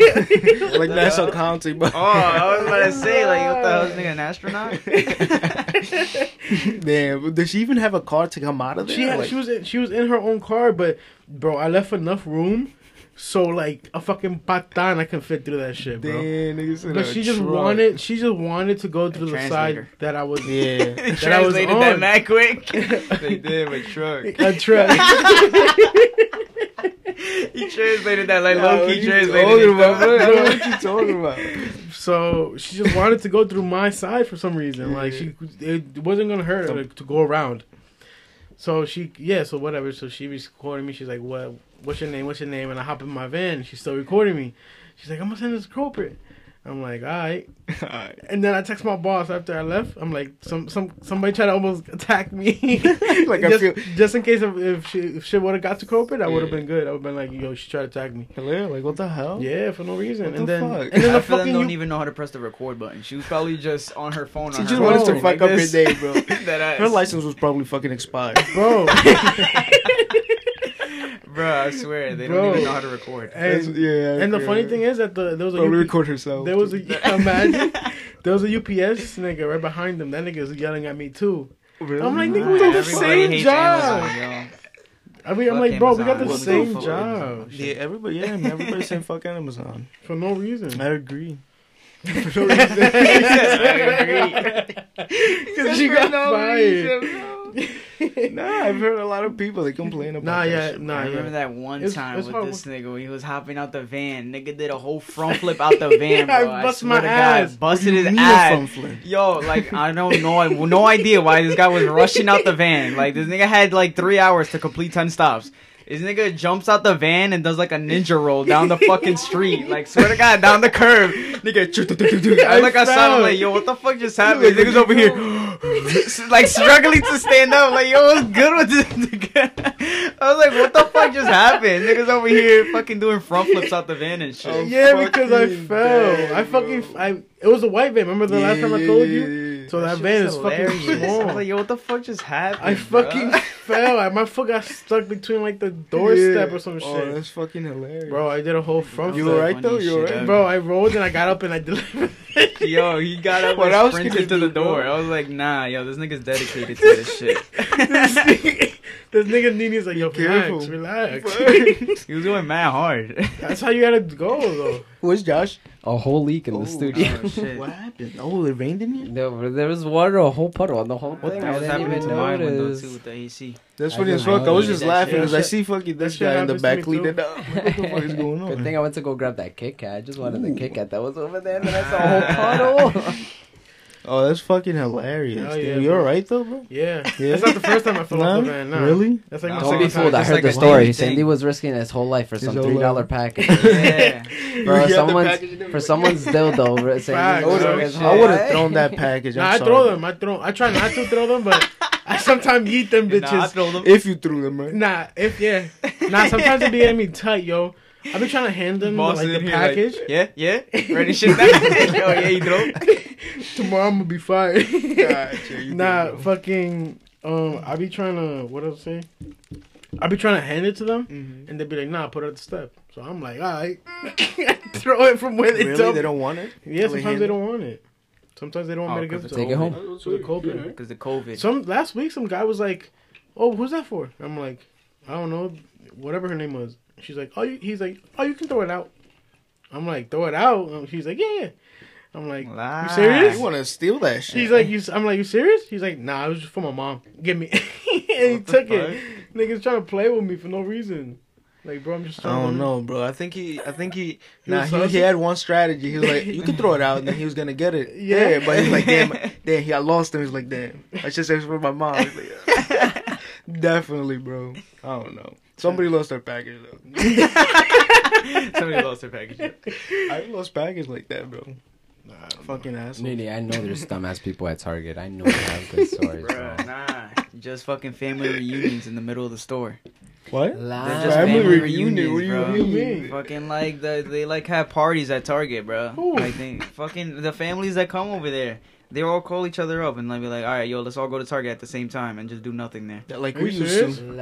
Speaker 1: what? like Nassau County, but
Speaker 3: Oh, I was about to say, like, what the hell is this nigga, an astronaut?
Speaker 1: Damn, does she even have a car to come out of there?
Speaker 4: She had,
Speaker 1: Like-
Speaker 4: she was in, she was in her own car, but bro, I left enough room so like a fucking patan I can fit through that shit, bro.
Speaker 1: Damn, niggas in
Speaker 4: But she just
Speaker 1: truck.
Speaker 4: wanted she just wanted to go through the
Speaker 3: translator.
Speaker 4: side that I was
Speaker 1: Yeah.
Speaker 3: They
Speaker 4: That I was
Speaker 3: translated that mad quick. they did with truck.
Speaker 4: a truck.
Speaker 3: he translated that like
Speaker 1: Yo,
Speaker 3: low key translated.
Speaker 1: talking
Speaker 3: it,
Speaker 1: about,
Speaker 3: though.
Speaker 1: bro? I don't know what you talking about.
Speaker 4: so she just wanted to go through my side for some reason. Like she it wasn't gonna hurt her to, to go around. So she yeah, so whatever. So she was recording me. She's like, What what's your name? What's your name? And I hop in my van. She's still recording me. She's like, I'm gonna send this to corporate. I'm like, all right.
Speaker 1: Alright.
Speaker 4: And then I text my boss after I left. I'm like, some some somebody tried to almost attack me.
Speaker 1: Like, I
Speaker 4: just,
Speaker 1: feel-
Speaker 4: just in case if if, she, if shit would have got to corporate, I would have
Speaker 1: Yeah.
Speaker 4: been good. I would have been like, yo, she tried to attack me.
Speaker 1: Hello, like what the hell?
Speaker 4: Yeah, for no reason.
Speaker 1: What
Speaker 4: and
Speaker 1: the
Speaker 4: then
Speaker 1: fuck?
Speaker 4: and then the
Speaker 3: Half of
Speaker 4: fucking
Speaker 3: don't
Speaker 4: you-
Speaker 3: even know how to press the record button. She was probably just on her phone.
Speaker 1: She
Speaker 3: on
Speaker 1: just
Speaker 3: her
Speaker 1: wanted
Speaker 3: phone
Speaker 1: to
Speaker 3: like
Speaker 1: fuck up your day, bro. Her license was probably fucking expired.
Speaker 4: bro.
Speaker 3: Bro, I swear they
Speaker 4: Bro.
Speaker 3: don't even know how to record.
Speaker 4: And
Speaker 1: yeah.
Speaker 4: and the
Speaker 1: okay.
Speaker 4: funny thing is that the there was a
Speaker 1: probably
Speaker 4: UP
Speaker 1: record herself.
Speaker 4: there was a imagine there was a UPS nigga right behind them. That nigga was yelling at me too.
Speaker 1: Really?
Speaker 4: I'm like, nigga, we got the same job.
Speaker 3: Amazon.
Speaker 4: I mean, I'm like, bro, we got the
Speaker 3: Amazon. What the
Speaker 4: same
Speaker 1: fuck?
Speaker 4: job
Speaker 1: Yeah, everybody. Yeah, man, everybody saying fuck Amazon.
Speaker 4: for no reason.
Speaker 1: I agree.
Speaker 4: For no reason. Because she got fired.
Speaker 1: nah, I've heard a lot of people they complain about.
Speaker 4: Nah,
Speaker 1: that
Speaker 4: yeah,
Speaker 1: shit.
Speaker 4: nah,
Speaker 3: I
Speaker 4: yeah.
Speaker 3: remember that one
Speaker 4: It's-
Speaker 3: time
Speaker 4: it's
Speaker 3: with
Speaker 4: hard
Speaker 3: this nigga when he was hopping out the van. Nigga did a whole front flip out the van,
Speaker 4: Yeah, I
Speaker 3: bro. I,
Speaker 4: bust
Speaker 3: swear
Speaker 4: my ass.
Speaker 3: God, busted his
Speaker 1: You need a
Speaker 3: ass.
Speaker 1: front flip.
Speaker 3: Yo, like I don't know, I no idea why this guy was rushing out the van. Like this nigga had like three hours to complete ten stops. This nigga jumps out the van and does like a ninja roll down the fucking street. Like swear to God, down the curb. Nigga, I like I saw him like, yo, what the fuck just happened? Niggas over here, like struggling to stand up. Like, yo, what's good with this nigga? I was like, what the fuck just happened? Niggas over here fucking doing front flips out the van and shit.
Speaker 4: yeah, because I fell. I fucking, I. It was a white van. Remember the last time I told you? So that,
Speaker 3: shit
Speaker 4: van
Speaker 3: was
Speaker 4: is fucking
Speaker 3: hilarious. I was
Speaker 4: small.
Speaker 3: like, yo, what the fuck just happened?
Speaker 4: I fucking
Speaker 3: bruh?
Speaker 4: fell. I, my foot got stuck between like the doorstep or some
Speaker 1: Oh,
Speaker 4: shit.
Speaker 1: that's fucking hilarious.
Speaker 4: Bro, I did a whole front
Speaker 1: you
Speaker 4: flip.
Speaker 1: alright though? You
Speaker 3: were
Speaker 1: right,
Speaker 3: ever.
Speaker 4: Bro, I rolled and I got up and I delivered.
Speaker 3: Yo, he got up
Speaker 1: What
Speaker 3: and
Speaker 1: else
Speaker 3: sprinted
Speaker 1: could
Speaker 3: to the
Speaker 1: do, bro?
Speaker 3: door. I was like, nah, yo, this nigga's dedicated to this shit.
Speaker 4: this nigga, this nigga Nini's like, yo,
Speaker 1: Be
Speaker 4: relax,
Speaker 1: careful.
Speaker 4: relax.
Speaker 3: he was going mad hard.
Speaker 4: That's how you gotta go, though.
Speaker 1: Where's Josh?
Speaker 2: A whole leak in the oh, studio.
Speaker 3: Oh, shit.
Speaker 1: What happened? Oh, it rained in here.
Speaker 2: There, there was water, a whole puddle on the whole
Speaker 3: What
Speaker 2: thing.
Speaker 3: the
Speaker 2: I
Speaker 3: hell's happening to my window too with the AC?
Speaker 1: That's
Speaker 2: I
Speaker 1: funny as fuck. I was just laughing
Speaker 3: shit.
Speaker 1: because I see fucking this guy in the
Speaker 4: happens to me
Speaker 1: back
Speaker 4: too.
Speaker 1: cleaning up. What the fuck is going on?
Speaker 2: Good thing I went to go grab that Kit Kat. I just wanted the Kit Kat that was over there, and then I saw a whole puddle.
Speaker 1: Oh, that's fucking hilarious.
Speaker 4: Hell
Speaker 1: dude. you
Speaker 4: bro.
Speaker 1: alright though, bro?
Speaker 4: Yeah.
Speaker 1: Yeah.
Speaker 4: That's not the first time I fell off the van. Nah.
Speaker 1: Really?
Speaker 4: That's like
Speaker 3: Nah,
Speaker 4: my
Speaker 2: Don't
Speaker 3: Don't
Speaker 2: be fooled. I heard
Speaker 3: like
Speaker 2: the story.
Speaker 3: daily
Speaker 2: Sandy was risking his whole life for
Speaker 1: His
Speaker 2: some three dollar
Speaker 1: life.
Speaker 2: package.
Speaker 3: Yeah.
Speaker 2: For
Speaker 1: You
Speaker 2: someone's
Speaker 1: package and
Speaker 2: for someone's dildo. Sandy
Speaker 4: Facts.
Speaker 2: was
Speaker 4: Oh,
Speaker 2: risking his
Speaker 4: shit.
Speaker 1: I would have thrown that package.
Speaker 4: Nah,
Speaker 1: I'm
Speaker 4: I throw them. I throw. I try not to throw them, but I sometimes eat them bitches.
Speaker 3: Nah, I throw them.
Speaker 1: If you threw them, right?
Speaker 4: Nah, if yeah. Nah, sometimes it be getting me tight, yo. I be trying to hand them
Speaker 3: Boss
Speaker 4: like
Speaker 3: is
Speaker 4: the
Speaker 3: in here like,
Speaker 4: package.
Speaker 3: yeah, yeah. Ready shit down. oh yeah, you throw.
Speaker 4: Tomorrow I'm gonna be fired.
Speaker 1: Gotcha,
Speaker 4: nah,
Speaker 1: did,
Speaker 4: fucking. Um, I be trying to. What I say? I be trying to hand it to them,
Speaker 1: Mhm.
Speaker 4: and they be like, "Nah, put it at the step." So I'm like, "All right, throw it from where they
Speaker 1: Really?
Speaker 4: tell
Speaker 1: They don't want it?
Speaker 4: Yeah, sometimes
Speaker 1: hand
Speaker 4: they don't want it. Sometimes they don't want
Speaker 3: Oh,
Speaker 4: me to give it
Speaker 3: 'cause
Speaker 4: to
Speaker 2: Take
Speaker 4: them.
Speaker 2: it home.
Speaker 4: To the COVID.
Speaker 3: Because the COVID.
Speaker 4: Some last week, some guy was like, oh, who's that for? I'm like, I don't know, whatever her name was. She's like, oh, you, he's like, oh, you can throw it out. I'm like, throw it out. And She's like, yeah, yeah. I'm like, you
Speaker 3: Lies.
Speaker 4: serious?
Speaker 1: You want to steal that shit?
Speaker 4: She's like, you. I'm like, you serious? He's like, nah, it was just for my mom. Give me. and he
Speaker 3: What the
Speaker 4: took it. Niggas trying to play with me for no reason. Like, bro, I'm just.
Speaker 1: I don't
Speaker 4: to-
Speaker 1: know, bro. I think he, I think he,
Speaker 4: He
Speaker 1: nah, he, he had one strategy. He was like, you can throw it out, and then he was gonna get it.
Speaker 4: Yeah.
Speaker 1: Yeah, but he's like, damn, damn, he, I lost him. He's like, damn, I should say it's for my mom. He's like, Definitely, bro. I don't know. Somebody lost their package though.
Speaker 3: Somebody lost their package.
Speaker 1: I lost package like that, bro.
Speaker 4: Nah, I don't know.
Speaker 1: Fucking asshole.
Speaker 2: Nene, I know there's dumbass people at Target. I know they have good stories, bro.
Speaker 3: Bruh, nah. Just fucking family reunions in the middle of the store.
Speaker 1: What?
Speaker 3: They're
Speaker 2: Lies.
Speaker 3: just
Speaker 1: Family
Speaker 3: family,
Speaker 1: reunion,
Speaker 3: reunions,
Speaker 1: what do you
Speaker 3: bro.
Speaker 4: mean?
Speaker 3: Fucking like the they like have parties at Target, bro.
Speaker 4: Who?
Speaker 3: Like they fucking the families that come over there, they all call each other up and like be like, all right, yo, let's all go to Target at the same time and just do nothing there.
Speaker 1: That, like
Speaker 4: Are
Speaker 1: we used to.
Speaker 2: Lies.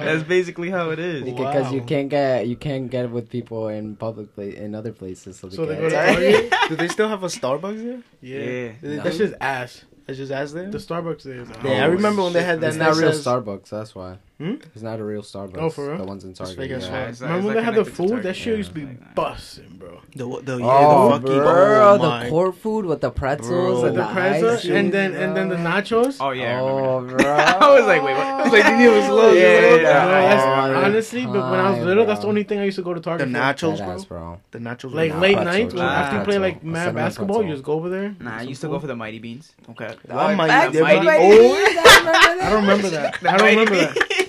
Speaker 3: That's basically how it is.
Speaker 2: Because you can't get you can't get with people in public pla- in other places, so they
Speaker 4: So they go to Target.
Speaker 1: Do they still have a Starbucks there?
Speaker 4: Yeah.
Speaker 3: Yeah.
Speaker 4: That's just ass.
Speaker 1: I just asked there.
Speaker 4: The Starbucks there is.
Speaker 1: Yeah, I oh, remember when they had that
Speaker 2: It's not real Starbucks. That's why.
Speaker 1: Hmm?
Speaker 2: It's not a real Starbucks.
Speaker 4: Oh, for real?
Speaker 2: The ones in Target.
Speaker 1: fake as
Speaker 2: yeah.
Speaker 1: fuck.
Speaker 3: Yeah,
Speaker 4: Remember when they had the food? That shit used to be
Speaker 3: it's like that.
Speaker 4: busting, bro.
Speaker 1: The the yeah,
Speaker 2: Oh,
Speaker 1: the fucking
Speaker 2: bro,
Speaker 1: oh
Speaker 2: the
Speaker 1: my.
Speaker 2: court food with the pretzels
Speaker 1: Bro.
Speaker 2: and
Speaker 4: The
Speaker 2: the,
Speaker 4: pretzel
Speaker 2: ice
Speaker 4: and
Speaker 2: cream,
Speaker 4: then and then the nachos.
Speaker 3: Oh yeah, I
Speaker 2: Oh, bro.
Speaker 3: I was like, wait, what? I was
Speaker 1: like, he was low.
Speaker 3: Yeah, yeah,
Speaker 4: No,
Speaker 3: yeah.
Speaker 4: that's-
Speaker 2: Oh,
Speaker 4: honestly, but when I was
Speaker 2: time,
Speaker 4: little, that's the only thing I used to go to Target for.
Speaker 1: nachos, bro.
Speaker 2: ass, bro.
Speaker 1: The nachos.
Speaker 4: Like late
Speaker 2: pretzel,
Speaker 4: nights, after you play like mad basketball, you just go over there.
Speaker 3: Nah, I
Speaker 4: get
Speaker 3: used to go for the Mighty Beans. Okay.
Speaker 1: One mighty- the
Speaker 3: Mighty
Speaker 1: mighty-
Speaker 3: Beans.
Speaker 4: I don't remember that. I don't remember that.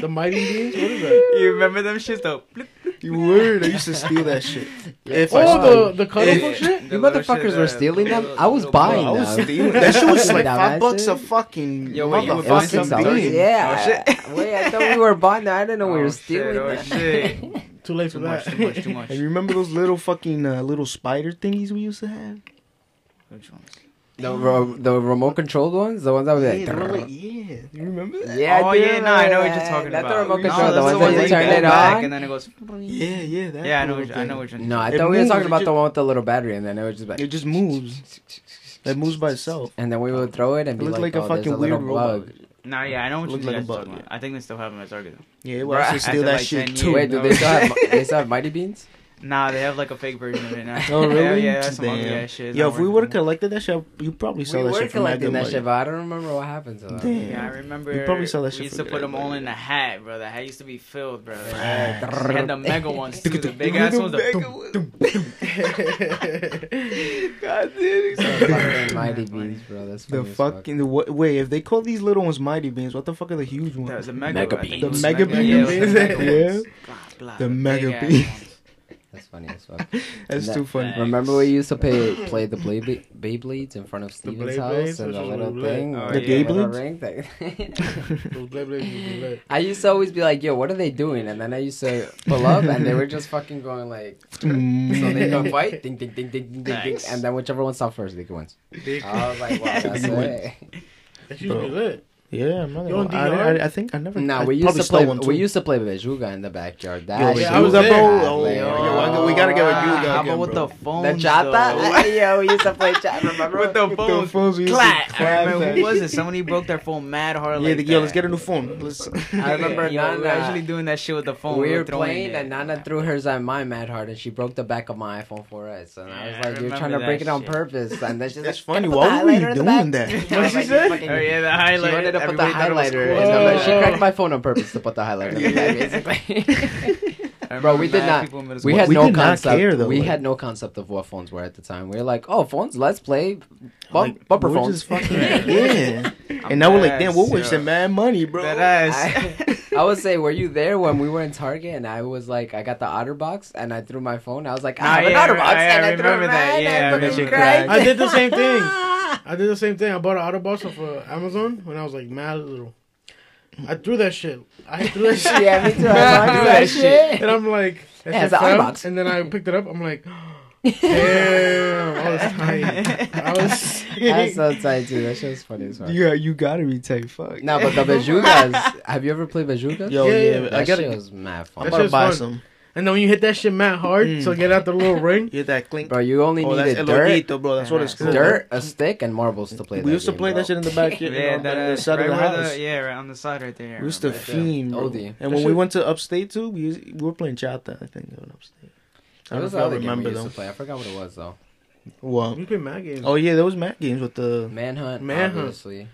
Speaker 3: That.
Speaker 4: The Mighty Beans. What is that?
Speaker 3: You remember them shits though?
Speaker 1: You word. I used to steal that shit. If I
Speaker 4: Oh,
Speaker 1: stole-
Speaker 4: the the colorful
Speaker 1: Yeah.
Speaker 4: shit.
Speaker 2: You motherfuckers were stealing them? I was buying
Speaker 1: I was
Speaker 2: them.
Speaker 1: stealing. That shit was like
Speaker 2: Dumbass
Speaker 1: five bucks a fucking
Speaker 3: Yo, wait, you would
Speaker 2: It
Speaker 3: buy
Speaker 1: motherfucking
Speaker 2: six
Speaker 3: some
Speaker 2: dollars.
Speaker 3: beans?
Speaker 2: Yeah.
Speaker 3: Oh, shit.
Speaker 2: Wait, I thought we were buying that. I didn't know we
Speaker 3: Oh,
Speaker 2: were
Speaker 3: shit,
Speaker 2: stealing
Speaker 3: oh,
Speaker 2: that.
Speaker 3: shit.
Speaker 4: Too late
Speaker 3: Too
Speaker 4: for
Speaker 3: much,
Speaker 4: that.
Speaker 3: too much, too much.
Speaker 1: And you remember those little fucking uh, little spider thingies we used to have?
Speaker 3: Which ones?
Speaker 2: The, ro- the remote controlled ones? The ones that were like.
Speaker 1: Yeah, they like, yeah. You remember that?
Speaker 2: Yeah,
Speaker 3: oh
Speaker 2: I do
Speaker 3: yeah, no, I know what you're talking
Speaker 2: that.
Speaker 3: about.
Speaker 2: Not the remote
Speaker 3: No,
Speaker 2: control, the ones
Speaker 3: the
Speaker 2: that you turn it
Speaker 3: back
Speaker 2: on.
Speaker 3: and then it goes.
Speaker 1: Yeah, yeah. That
Speaker 3: Yeah, I know
Speaker 1: little
Speaker 3: which I know
Speaker 1: thing.
Speaker 3: which one.
Speaker 2: No, I
Speaker 1: It
Speaker 2: thought we were talking about
Speaker 1: ju-
Speaker 2: the one with the little battery, and then it was just like.
Speaker 1: It just moves. It moves by itself.
Speaker 2: And then we would throw it and
Speaker 1: It
Speaker 2: be
Speaker 1: looked
Speaker 2: like,
Speaker 1: like a
Speaker 2: oh, there's
Speaker 1: fucking
Speaker 2: a little
Speaker 1: weird robot.
Speaker 2: bug.
Speaker 3: Nah, yeah, I know what you
Speaker 1: Looked
Speaker 3: guys
Speaker 1: like a
Speaker 3: are talking about. I think they still have them at Target. though.
Speaker 1: Yeah, well, I
Speaker 3: Bruh,
Speaker 1: used steal that shit too.
Speaker 2: Wait, do they still they still have Mighty Beans?
Speaker 3: Nah, they have like a fake version of it now.
Speaker 1: Oh, really?
Speaker 3: Yeah, yeah that's some
Speaker 1: Damn.
Speaker 3: ugly ass shit. It's
Speaker 1: Yo,
Speaker 3: not
Speaker 1: if we
Speaker 3: worth
Speaker 1: would
Speaker 3: it.
Speaker 1: have collected that shit, you probably sell
Speaker 2: we
Speaker 1: that
Speaker 2: were
Speaker 1: shit for mad
Speaker 2: collecting
Speaker 1: good
Speaker 2: that
Speaker 1: money.
Speaker 2: shit, but I don't remember what happened to that.
Speaker 1: Damn.
Speaker 3: Yeah, I remember.
Speaker 1: You probably sell that shit
Speaker 3: We used
Speaker 1: for
Speaker 3: to put them all in a hat, bro. The hat used to be filled, bro.
Speaker 2: Facts.
Speaker 3: We had the mega ones too, the big ass ones. The
Speaker 1: God damn
Speaker 2: Fucking Mighty Beans, bro. That's
Speaker 1: The
Speaker 2: funny as fuck.
Speaker 1: fucking the what? Wait, if they call these little ones mighty beans, what the fuck are the huge
Speaker 3: the,
Speaker 1: ones?
Speaker 3: the mega,
Speaker 2: Mega
Speaker 3: I think
Speaker 2: beans.
Speaker 3: was
Speaker 1: The mega
Speaker 3: yeah,
Speaker 1: beans?
Speaker 3: it was the mega
Speaker 1: Yeah.
Speaker 3: ones. Blah, blah,
Speaker 1: The
Speaker 3: big
Speaker 1: mega
Speaker 3: ass
Speaker 1: beans.
Speaker 3: Ones.
Speaker 2: That's funny as fuck.
Speaker 1: That's
Speaker 2: That-
Speaker 1: too funny.
Speaker 2: Remember we used to play play the Blade Beyblades in front of Steven's
Speaker 4: Beyblades,
Speaker 2: house and the little
Speaker 4: lit.
Speaker 2: thing,
Speaker 3: Oh, The
Speaker 2: the little ring thing.
Speaker 4: Those Blade Blades would be lit.
Speaker 2: I used to always be like, "Yo, what are they doing?" And then I used to pull up, and they were just fucking going like,
Speaker 1: Mm.
Speaker 2: so they go fight, ding, ding, ding, ding, ding, ding, ding, and then whichever one stopped first, they wins.
Speaker 4: They-
Speaker 2: I was like, wow, that's
Speaker 1: You win.
Speaker 2: it.
Speaker 4: That used to be lit.
Speaker 1: Yeah, I'm not
Speaker 4: You
Speaker 1: gonna,
Speaker 4: DR?
Speaker 1: I, I, I think I never.
Speaker 2: No,
Speaker 1: I
Speaker 2: we used to
Speaker 1: stole
Speaker 2: play.
Speaker 1: one too.
Speaker 2: We used to play Bejuga in the backyard. That
Speaker 1: Yo,
Speaker 2: shit
Speaker 4: yeah, I was
Speaker 2: was
Speaker 4: there.
Speaker 2: mad
Speaker 1: Oh,
Speaker 2: lit.
Speaker 1: yo, yo, we gotta get with you,
Speaker 3: How about with
Speaker 1: bro.
Speaker 3: the
Speaker 2: The
Speaker 3: phones?
Speaker 2: chata?
Speaker 3: though?
Speaker 2: Yo, we used to play chat. Remember?
Speaker 3: With the
Speaker 1: With
Speaker 3: phones.
Speaker 1: the phones, we used to
Speaker 3: Clap. I
Speaker 1: clap
Speaker 3: remember who was it? Somebody broke their phone mad hard.
Speaker 1: Yeah,
Speaker 3: like
Speaker 1: the, yo, let's get a new phone. Let's.
Speaker 2: I remember
Speaker 3: Yo, we were
Speaker 2: Nana.
Speaker 3: actually doing that shit with the phone.
Speaker 2: we were playing
Speaker 3: it.
Speaker 2: and Nana threw hers at my mad hard and she broke the back of my iPhone 4S and I was like, you're trying to break it on purpose and then she's
Speaker 1: That's
Speaker 2: like,
Speaker 1: funny.
Speaker 2: "Can I put
Speaker 1: Why
Speaker 2: the
Speaker 1: were you
Speaker 2: highlighter in the
Speaker 1: doing that?
Speaker 2: I was like,
Speaker 4: say?
Speaker 2: "You oh, fucking
Speaker 3: Oh yeah, the highlight.
Speaker 2: She wanted to put the
Speaker 3: Everybody thought it was
Speaker 2: highlighter.
Speaker 3: cool.
Speaker 2: in the back. She cracked my phone on purpose to put the highlighter in the back, basically.
Speaker 3: I
Speaker 2: Bro, we did not-
Speaker 3: people in middle
Speaker 2: we had
Speaker 1: We
Speaker 2: no concept.
Speaker 1: care, though,
Speaker 2: we
Speaker 1: like-
Speaker 2: had no concept of what phones were at the time. We were like, oh, phones, let's play bump,
Speaker 1: Like,
Speaker 2: bumper
Speaker 1: we're
Speaker 2: phones.
Speaker 1: just fucking yeah. And now we're like, damn, we're wasting mad money, bro.
Speaker 3: That ass.
Speaker 2: I, I would say, were you there when we were in Target and I was like, I got the OtterBox and I threw my phone. I was like, I
Speaker 3: Nah,
Speaker 2: have an
Speaker 3: yeah,
Speaker 2: OtterBox,
Speaker 3: I-
Speaker 2: and
Speaker 3: I
Speaker 2: I, threw
Speaker 3: remember
Speaker 2: it
Speaker 3: that, yeah, I
Speaker 2: and I
Speaker 3: remember
Speaker 2: cried.
Speaker 4: I did the same thing. I did the same thing. I bought an OtterBox off of Amazon when I was like mad little. I threw that shit. I threw that shit.
Speaker 2: yeah, me too. I
Speaker 3: Mad
Speaker 2: threw
Speaker 3: that
Speaker 2: that shit.
Speaker 4: And I'm like, that
Speaker 2: Yeah,
Speaker 4: shit
Speaker 2: it's an
Speaker 4: fell, And then I picked it up. I'm like, damn, I was tight. I was
Speaker 2: That's so tight too. That shit was funny as fuck.
Speaker 1: Yeah, you gotta be tight. Fuck.
Speaker 2: No, but the Bejugas. have you ever played Bejugas?
Speaker 1: Yo,
Speaker 4: Yeah,
Speaker 1: yeah,
Speaker 4: yeah.
Speaker 2: that
Speaker 1: I gotta.
Speaker 2: shit was mad fun.
Speaker 1: I'm
Speaker 2: fun.
Speaker 4: That
Speaker 1: about to buy
Speaker 4: fun.
Speaker 1: some.
Speaker 4: And then when you hit that shit mad hard,
Speaker 1: Mm.
Speaker 4: so get out the little ring.
Speaker 1: You get that clink.
Speaker 2: Bro, you only
Speaker 1: Oh, that's
Speaker 2: needed
Speaker 1: El
Speaker 2: dirt,
Speaker 1: Hoyito, bro. That's what it's called.
Speaker 2: dirt, a stick, and marbles to play.
Speaker 1: We
Speaker 2: that
Speaker 1: used to
Speaker 2: game,
Speaker 1: play
Speaker 2: bro.
Speaker 1: that shit in the back. you
Speaker 3: Yeah,
Speaker 1: know,
Speaker 3: that
Speaker 1: on the
Speaker 3: is
Speaker 1: side
Speaker 3: right
Speaker 1: of the house.
Speaker 3: the yeah, right on the side right there.
Speaker 1: We used to
Speaker 3: Right there.
Speaker 1: fiend, bro.
Speaker 2: OD.
Speaker 1: And
Speaker 4: That
Speaker 1: when we went to upstate too, we, used, we were playing Chata, I think, going upstate. I
Speaker 2: What
Speaker 1: don't
Speaker 2: was
Speaker 1: know if I
Speaker 2: other game we
Speaker 1: remember
Speaker 2: used
Speaker 1: though.
Speaker 2: to play? I forgot what it was though.
Speaker 1: What?
Speaker 4: We play mad games.
Speaker 1: Oh yeah, there was Mac games with the
Speaker 2: Manhunt,
Speaker 4: Manhunt.
Speaker 2: obviously.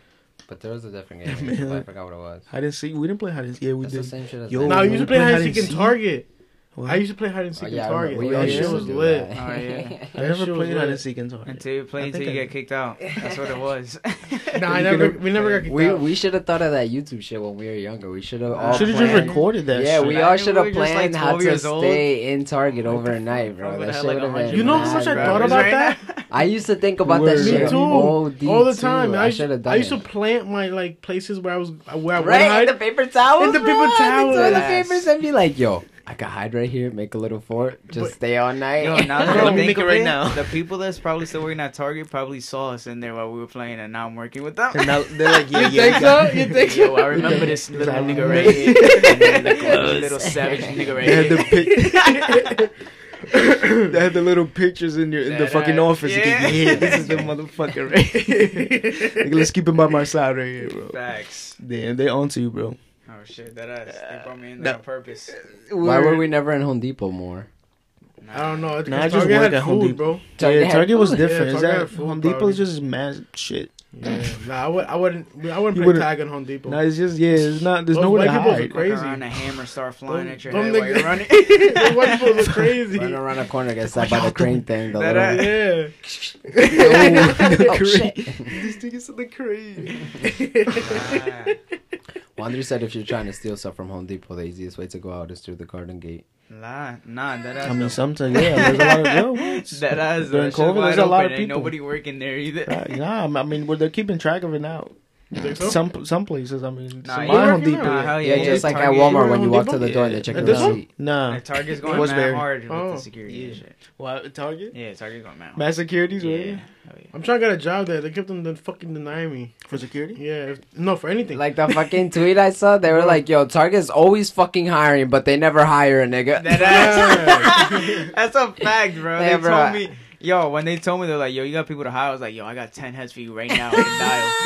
Speaker 2: But there was a different game. we used to play. I forgot what it was.
Speaker 1: hide and seek. We didn't play hide and seek. Yeah, we
Speaker 2: That's the
Speaker 1: did.
Speaker 2: same shit as
Speaker 1: Yo,
Speaker 2: Manhunt.
Speaker 4: no, we
Speaker 1: when
Speaker 4: used to play hide and seek and Target.
Speaker 1: What?
Speaker 4: I used to play hide and
Speaker 2: Oh,
Speaker 4: seek
Speaker 2: yeah, I
Speaker 4: and Target.
Speaker 2: remember. We
Speaker 4: Yeah,
Speaker 2: all
Speaker 4: that
Speaker 2: used
Speaker 4: shit
Speaker 2: to
Speaker 4: was
Speaker 2: do
Speaker 4: lit.
Speaker 2: that.
Speaker 3: Oh, yeah.
Speaker 1: I never played hide and seek and Target.
Speaker 3: Until you play until you
Speaker 1: I-
Speaker 3: get kicked out. That's what it was.
Speaker 4: Nah, I never. We never got kicked
Speaker 2: We
Speaker 4: out.
Speaker 2: we should have thought of that YouTube shit when we were younger. We should have all
Speaker 1: Should have just recorded that.
Speaker 2: yeah,
Speaker 1: shit.
Speaker 2: we all should have
Speaker 3: just, like,
Speaker 2: planned how to
Speaker 3: years old.
Speaker 2: stay in Target overnight, bro. That shit
Speaker 3: like,
Speaker 2: would have been.
Speaker 4: You know how much I thought about that?
Speaker 2: I used to think about that shit
Speaker 4: too. All the time.
Speaker 2: I
Speaker 4: I,
Speaker 2: should have done
Speaker 4: I used to plant my like places where I was where I would
Speaker 2: Right in
Speaker 4: hide.
Speaker 2: the paper towels.
Speaker 4: In the paper
Speaker 2: bro. I
Speaker 4: towels.
Speaker 2: the toilet
Speaker 3: Yes.
Speaker 2: papers and be like, yo, I could hide right here, make a little fort, just
Speaker 4: But-
Speaker 2: stay all night.
Speaker 3: Yo, now that I
Speaker 1: let me
Speaker 3: think of
Speaker 1: right now.
Speaker 3: The people that's probably still working at Target probably saw us in there while we were playing, and now I'm working with them.
Speaker 1: And now they're like, yeah,
Speaker 4: You
Speaker 1: yeah.
Speaker 4: think
Speaker 1: you got-
Speaker 4: so? You think
Speaker 3: Yo,
Speaker 4: so?
Speaker 3: I remember this little nigga right here. And then the
Speaker 2: Close.
Speaker 3: little savage nigga right here.
Speaker 1: the they had the little pictures in your in the
Speaker 3: That
Speaker 1: fucking
Speaker 3: I-
Speaker 1: office.
Speaker 3: Yeah.
Speaker 1: can, yeah, this is the motherfucker right here. Like, let's keep him by my side right here, bro.
Speaker 3: Facts.
Speaker 1: Damn, they onto you, bro.
Speaker 3: Oh shit, that ass. They uh, brought me in
Speaker 1: No.
Speaker 3: on purpose.
Speaker 2: Why were we never in Home Depot more?
Speaker 4: I don't know. It's
Speaker 1: Nah, I
Speaker 4: 'cause
Speaker 1: just
Speaker 4: Target
Speaker 1: work
Speaker 4: had
Speaker 1: at Home
Speaker 4: food,
Speaker 1: Depot.
Speaker 4: bro.
Speaker 2: Target
Speaker 1: yeah, Target was different.
Speaker 4: Yeah,
Speaker 1: is
Speaker 4: Target
Speaker 1: that
Speaker 4: food,
Speaker 1: Home Depot is just mad shit.
Speaker 4: Yeah. Nah, I, would, I wouldn't. I wouldn't
Speaker 1: You
Speaker 4: play
Speaker 1: wouldn't-
Speaker 4: tag in Home Depot.
Speaker 1: No, it's just yeah, it's not. There's
Speaker 4: Those
Speaker 1: nowhere to
Speaker 4: white are
Speaker 1: hide.
Speaker 4: crazy.
Speaker 3: Walk around, a hammer start flying at your head while you're running.
Speaker 4: Those white people are crazy.
Speaker 2: Run around a corner, get stabbed by the crane thing. The
Speaker 3: That
Speaker 2: little...
Speaker 3: ass- oh,
Speaker 4: Yeah.
Speaker 2: Oh, shit.
Speaker 1: this thing is in the crane.
Speaker 2: Wandry said if you're trying to steal stuff from Home Depot, the easiest way to go out is through the garden gate.
Speaker 3: Nah, nah, that ass.
Speaker 1: I mean,
Speaker 3: though.
Speaker 1: sometimes yeah, there's a lot of yo, what?
Speaker 3: that ass.
Speaker 1: during
Speaker 3: During
Speaker 1: COVID,
Speaker 3: COVID,
Speaker 1: there's a lot of
Speaker 3: Ain't
Speaker 1: people.
Speaker 3: nobody working there either.
Speaker 1: Right, Nah, I mean, well, they're keeping track of it now.
Speaker 4: You think so?
Speaker 1: Some some places, I mean,
Speaker 3: Nah,
Speaker 1: some
Speaker 3: you
Speaker 1: my Home
Speaker 4: working
Speaker 1: Depot.
Speaker 3: Nah, hell
Speaker 2: Yeah,
Speaker 3: yeah,
Speaker 2: just like
Speaker 3: Target.
Speaker 2: at Walmart when you walk
Speaker 4: Depot?
Speaker 2: to the door,
Speaker 1: Yeah.
Speaker 2: they check your
Speaker 4: this one?
Speaker 2: receipt.
Speaker 1: Nah,
Speaker 3: Like, Target's going
Speaker 1: was
Speaker 3: mad
Speaker 1: very-
Speaker 3: hard with
Speaker 4: Oh.
Speaker 3: the security and shit.
Speaker 1: what Target?
Speaker 3: Yeah, Target's going mad hard.
Speaker 1: Mass securities,
Speaker 3: Yeah,
Speaker 1: really?
Speaker 3: hell yeah.
Speaker 4: I'm trying to get a job there. They kept on the fucking denying me.
Speaker 1: For security?
Speaker 4: Yeah, if- no for anything.
Speaker 2: Like the fucking tweet I saw, they were like, "Yo, Target's always fucking hiring, but they never hire a nigga."
Speaker 3: That. That's a fact, bro.
Speaker 2: Yeah,
Speaker 3: they
Speaker 2: bro.
Speaker 3: told me, yo, when they told me they're like, yo, you got people to hire. I was like, yo, I got ten heads for you right now.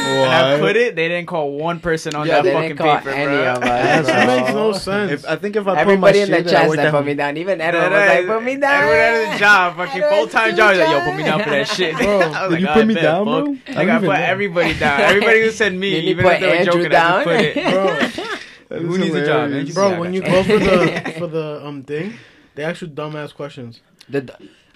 Speaker 3: And I put it. They didn't call one person on
Speaker 2: Yeah,
Speaker 3: that
Speaker 2: they
Speaker 3: fucking
Speaker 2: didn't call
Speaker 3: paper,
Speaker 2: any
Speaker 3: bro.
Speaker 2: of us.
Speaker 4: That
Speaker 2: bro.
Speaker 4: makes no sense.
Speaker 1: If, I think if I
Speaker 2: Everybody
Speaker 1: put
Speaker 2: in
Speaker 1: my
Speaker 2: the
Speaker 1: shit, I
Speaker 2: chest that
Speaker 1: at
Speaker 2: put me down. Even Edward was like, "Put me down."
Speaker 3: Edward had a job, fucking full time job. He's like, yo, put me down for that shit.
Speaker 1: Bro,
Speaker 3: I was
Speaker 1: you
Speaker 3: like,
Speaker 1: put me down,
Speaker 3: fuck."
Speaker 1: bro? I
Speaker 3: I got put everybody down. Everybody who said me, even if they were
Speaker 2: Andrew
Speaker 3: joking, I put it.
Speaker 2: down?
Speaker 4: bro,
Speaker 3: Who needs a job, man?
Speaker 4: bro, when you go for the for the um thing, they ask you dumbass questions.
Speaker 2: The-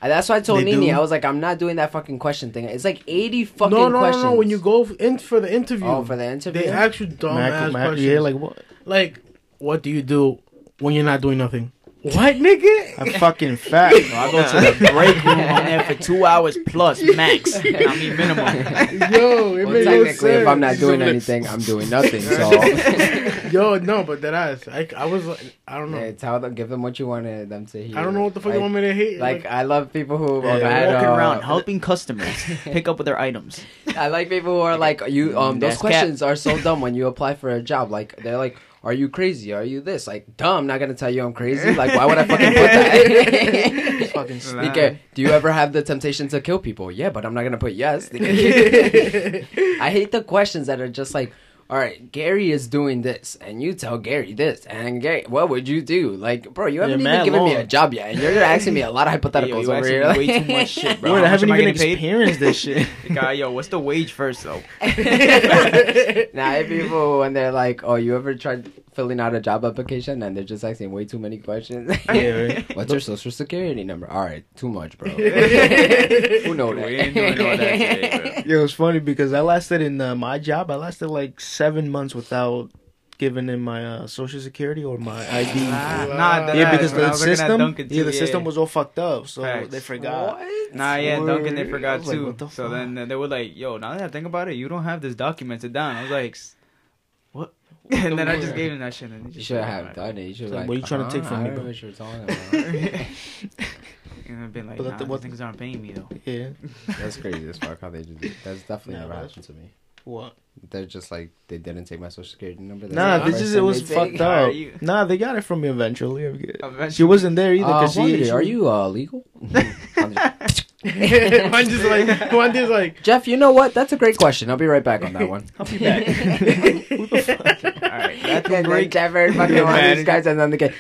Speaker 2: that's why I told
Speaker 1: They
Speaker 2: Nini,
Speaker 1: do?
Speaker 2: I was like, I'm not doing that fucking question thing. It's like 80 fucking
Speaker 4: no, no,
Speaker 2: questions.
Speaker 4: no, no. When you go in for the interview,
Speaker 2: Oh, for the interview?
Speaker 4: they ask you dumbass
Speaker 1: Mac- Mac-
Speaker 4: questions.
Speaker 1: yeah, like what?
Speaker 4: like, what do you do when you're not doing nothing? What, nigga?
Speaker 1: I'm fucking fat.
Speaker 3: I go to the break room in there for two hours plus max. I mean minimum.
Speaker 4: Yo, it
Speaker 2: well,
Speaker 4: made no
Speaker 2: technically, if I'm not doing anything, I'm doing nothing. So,
Speaker 4: Yo, no, but that ass. I, I was I don't know.
Speaker 2: yeah, tell them, give them what you wanted them to hear.
Speaker 4: I don't know what the fuck
Speaker 2: like,
Speaker 4: you want me to hate.
Speaker 2: Like, I love people who
Speaker 1: Yeah,
Speaker 2: I
Speaker 3: Walking
Speaker 2: uh,
Speaker 3: around helping customers pick up with their items.
Speaker 2: I like people who are like you. Um, those
Speaker 3: That's cap.
Speaker 2: questions are so dumb when you apply for a job. Like they're like, "Are you crazy? Are you this?" Like, dumb. I'm not gonna tell you I'm crazy. Like, why would I fucking put that?
Speaker 1: fucking
Speaker 3: Nah.
Speaker 2: Do you ever have the temptation to kill people? Yeah, but I'm not gonna put yes. I hate the questions that are just like, all right, Gary is doing this, and you tell Gary this, and Gary, what would you do? Like, bro, you haven't
Speaker 1: Yeah,
Speaker 2: even
Speaker 1: mad
Speaker 2: given me a job yet, and you're asking me a lot of hypotheticals
Speaker 3: Yo, you
Speaker 2: over
Speaker 3: asking
Speaker 2: here.
Speaker 3: me way too much shit, bro.
Speaker 1: Word,
Speaker 3: How
Speaker 1: I
Speaker 3: much
Speaker 1: haven't
Speaker 3: am
Speaker 1: even
Speaker 3: getting paid?
Speaker 1: experienced this shit.
Speaker 3: Guy, yo, what's the wage first though?
Speaker 2: Now, if people when they're like, "Oh, you ever tried filling out a job application?" and they're just asking way too many questions.
Speaker 1: yeah, right.
Speaker 2: What's your social security number? All right, too much, bro. Who knows that?
Speaker 3: We ain't doing all that today,
Speaker 1: Yeah, it was funny because I lasted in uh, my job. I lasted like seven months without giving in my uh, social security or my ID.
Speaker 3: Nah,
Speaker 4: Wow.
Speaker 3: nah, that
Speaker 1: yeah, because
Speaker 3: bro.
Speaker 1: The
Speaker 3: was looking at
Speaker 1: system,
Speaker 3: Duncan,
Speaker 1: yeah,
Speaker 3: too,
Speaker 1: the system was all fucked up, so
Speaker 3: Facts.
Speaker 1: they forgot.
Speaker 2: What?
Speaker 3: Nah, yeah, Duncan, they forgot
Speaker 1: was like,
Speaker 3: too.
Speaker 1: the
Speaker 3: so
Speaker 1: fuck?
Speaker 3: then uh, they were like, "Yo, now that I think about it, you don't have this documented down." I was like, "S- "What?" and then I just gave him that shit. And he
Speaker 2: You
Speaker 3: just
Speaker 2: should
Speaker 3: said,
Speaker 2: have done it. You should
Speaker 1: Like,
Speaker 2: like,
Speaker 1: what are you trying to take from me,
Speaker 2: heard
Speaker 1: bro?
Speaker 2: what you were talking about.
Speaker 3: and I've been like,
Speaker 1: But
Speaker 3: "Nah,
Speaker 1: that-
Speaker 3: these
Speaker 1: what-
Speaker 3: niggas aren't paying me though."
Speaker 1: Yeah,
Speaker 2: That's crazy as fuck how they do that. That's definitely
Speaker 1: Yeah,
Speaker 2: never
Speaker 1: that's-
Speaker 2: happened to me.
Speaker 1: What?
Speaker 2: They're just like they didn't take my social security number. That's
Speaker 1: Nah,
Speaker 2: the
Speaker 1: this
Speaker 2: first
Speaker 1: is
Speaker 2: thing
Speaker 1: it was
Speaker 2: they
Speaker 1: fucked
Speaker 2: take.
Speaker 3: Are
Speaker 1: up.
Speaker 3: you-
Speaker 1: Nah, they got it from me eventually.
Speaker 3: Eventually.
Speaker 1: She wasn't there either.
Speaker 2: Uh,
Speaker 1: she,
Speaker 2: Juandy,
Speaker 1: she-
Speaker 2: are you uh, legal?
Speaker 4: One just like one just like
Speaker 2: Jeff, you know what? That's a great question. I'll be right back on that one.
Speaker 1: I'll be back.
Speaker 3: All right, that's
Speaker 2: And then
Speaker 3: break.
Speaker 2: Jeff heard fucking one of these guys, and then they get.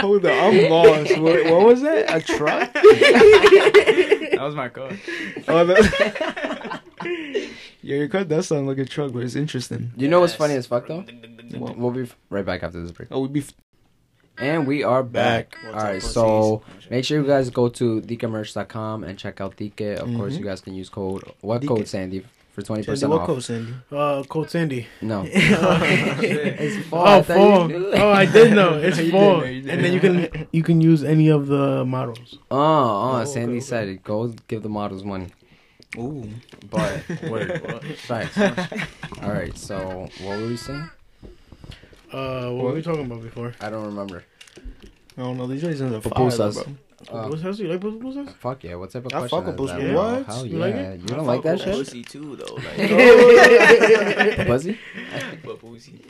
Speaker 1: Hold on, I'm lost. What, what was that? A truck?
Speaker 3: That was my car.
Speaker 1: Oh, that... yeah, your car does sound like a truck, but it's interesting.
Speaker 2: you know what's funny as fuck though?
Speaker 1: What?
Speaker 2: We'll be right back after this break.
Speaker 1: Oh, we'll be f-
Speaker 2: And we are back.
Speaker 1: Back.
Speaker 2: All right, so make sure you guys go to DikaMerch.com and check out Dika. Of course,
Speaker 1: Mhm.
Speaker 2: you guys can use code what
Speaker 1: Dika.
Speaker 2: code Sandy for twenty
Speaker 1: Sandy,
Speaker 2: percent
Speaker 1: what code, Sandy?
Speaker 4: uh Cold Sandy.
Speaker 2: No,
Speaker 3: It's
Speaker 2: it's four.
Speaker 4: Oh,
Speaker 2: I
Speaker 4: four. Oh, I did know. It's
Speaker 1: You
Speaker 4: four.
Speaker 1: know, did
Speaker 4: And then you can you can use any of the models.
Speaker 2: Oh, oh,
Speaker 1: okay,
Speaker 2: Sandy
Speaker 1: okay.
Speaker 2: said it. Go give the models money.
Speaker 1: Ooh.
Speaker 2: But
Speaker 3: Word, what?
Speaker 2: Facts. All right, so what were we saying?
Speaker 4: Uh, what were we talking about before?
Speaker 2: I don't remember.
Speaker 1: I don't know. These raisins are fire,
Speaker 2: Pupusas.
Speaker 1: though, bro.
Speaker 2: Uh,
Speaker 4: Pupusas? You like pupusas?
Speaker 2: fuck yeah! What type of
Speaker 1: I
Speaker 2: question
Speaker 1: fuck with
Speaker 2: is that?
Speaker 1: pussy.
Speaker 2: bro?
Speaker 1: What?
Speaker 2: Hell
Speaker 4: You
Speaker 2: yeah!
Speaker 4: like it?
Speaker 2: You don't like that shit?
Speaker 3: Pussy too, though. Like,
Speaker 2: Pussy?
Speaker 3: but pussy.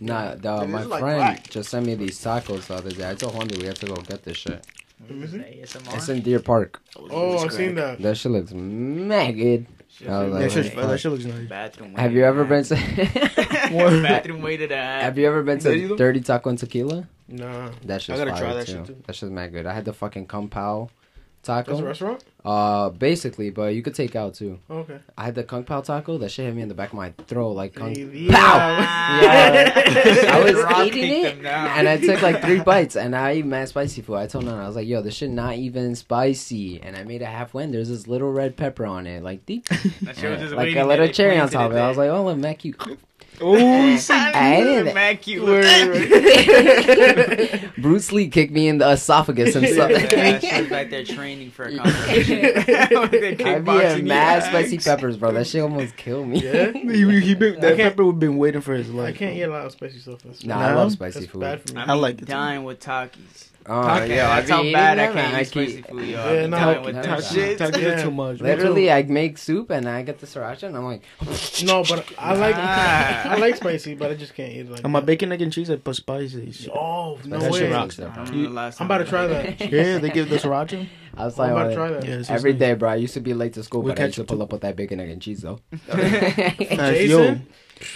Speaker 2: Nah, the,
Speaker 1: It
Speaker 2: my
Speaker 1: is like
Speaker 2: friend
Speaker 1: crack.
Speaker 2: just sent me these tacos the other day. I told Juan that we have to go get this shit.
Speaker 4: Let me see.
Speaker 2: It's in Deer Park.
Speaker 4: Oh, I've seen that.
Speaker 2: That shit looks mad good. I was
Speaker 1: That
Speaker 2: like, oh,
Speaker 1: that shit looks nice.
Speaker 3: Bathroom.
Speaker 2: Have you ever been to
Speaker 3: Bathroom weighted at.
Speaker 2: Have you ever been to
Speaker 1: go.
Speaker 2: Dirty Taco and Tequila?
Speaker 4: Nah.
Speaker 2: That shit's
Speaker 1: gotta try that
Speaker 2: too.
Speaker 1: shit, too.
Speaker 2: That shit's mad good. I had the fucking Kung Pao
Speaker 4: That's a
Speaker 2: taco.
Speaker 4: restaurant?
Speaker 2: Uh, basically, but you could take out too.
Speaker 4: Okay.
Speaker 2: I had the Kung Pao taco. That shit hit me in the back of my throat like Kung.
Speaker 4: Yeah.
Speaker 2: I was
Speaker 3: Rock
Speaker 2: eating it, and I took like three bites, and I eat mad spicy food. I told Nana, I was like, "Yo, this shit not even spicy," and I made it halfway. And there's this little red pepper on it, like deep,
Speaker 3: That shit was just
Speaker 2: like a little cherry on top of it. I was like, "Oh, look, Mac, you."
Speaker 1: Oh, you see?
Speaker 2: I didn't-
Speaker 3: Mad.
Speaker 2: Bruce Lee kicked me in the esophagus and stuff.
Speaker 3: Yeah, she was back there training for a competition.
Speaker 2: I be a mad spicy peppers, bro. That shit almost killed me.
Speaker 4: Yeah?
Speaker 1: he, he been, that pepper would been waiting for his
Speaker 4: I
Speaker 1: life.
Speaker 4: can't eat a lot of spicy stuff.
Speaker 2: Nah,
Speaker 1: Nah,
Speaker 2: I love spicy
Speaker 4: that's
Speaker 2: food.
Speaker 4: bad for me.
Speaker 3: I'm
Speaker 1: I like it too.
Speaker 3: dying with Takis.
Speaker 2: Oh,
Speaker 3: Okay,
Speaker 2: yeah, I
Speaker 3: that's
Speaker 2: be
Speaker 3: how bad I can't
Speaker 2: and
Speaker 3: eat
Speaker 2: I
Speaker 3: spicy food, yo.
Speaker 4: Yeah, no,
Speaker 3: dying with
Speaker 2: no,
Speaker 3: them
Speaker 2: no,
Speaker 4: Yeah.
Speaker 1: too much.
Speaker 2: Literally, I make soup and I get the sriracha, and I'm like,
Speaker 4: No, but I like
Speaker 3: Ah.
Speaker 4: I like spicy, but I just can't eat it like
Speaker 1: On my
Speaker 4: that.
Speaker 1: bacon, egg, and cheese, I put spicy.
Speaker 4: Oh no
Speaker 1: That
Speaker 4: way!
Speaker 1: rocks.
Speaker 3: I don't know
Speaker 1: You-
Speaker 3: the last
Speaker 4: I'm about to try that.
Speaker 1: Yeah, they give the sriracha.
Speaker 2: I was
Speaker 4: I'm
Speaker 2: like,
Speaker 4: about to try that.
Speaker 1: Yeah,
Speaker 2: every
Speaker 1: just
Speaker 2: day, bro. I used to be late to school,
Speaker 1: We
Speaker 2: but I used to pull
Speaker 1: it
Speaker 2: up with that bacon, egg, and cheese, though.
Speaker 1: nice. Nice,
Speaker 4: Jason?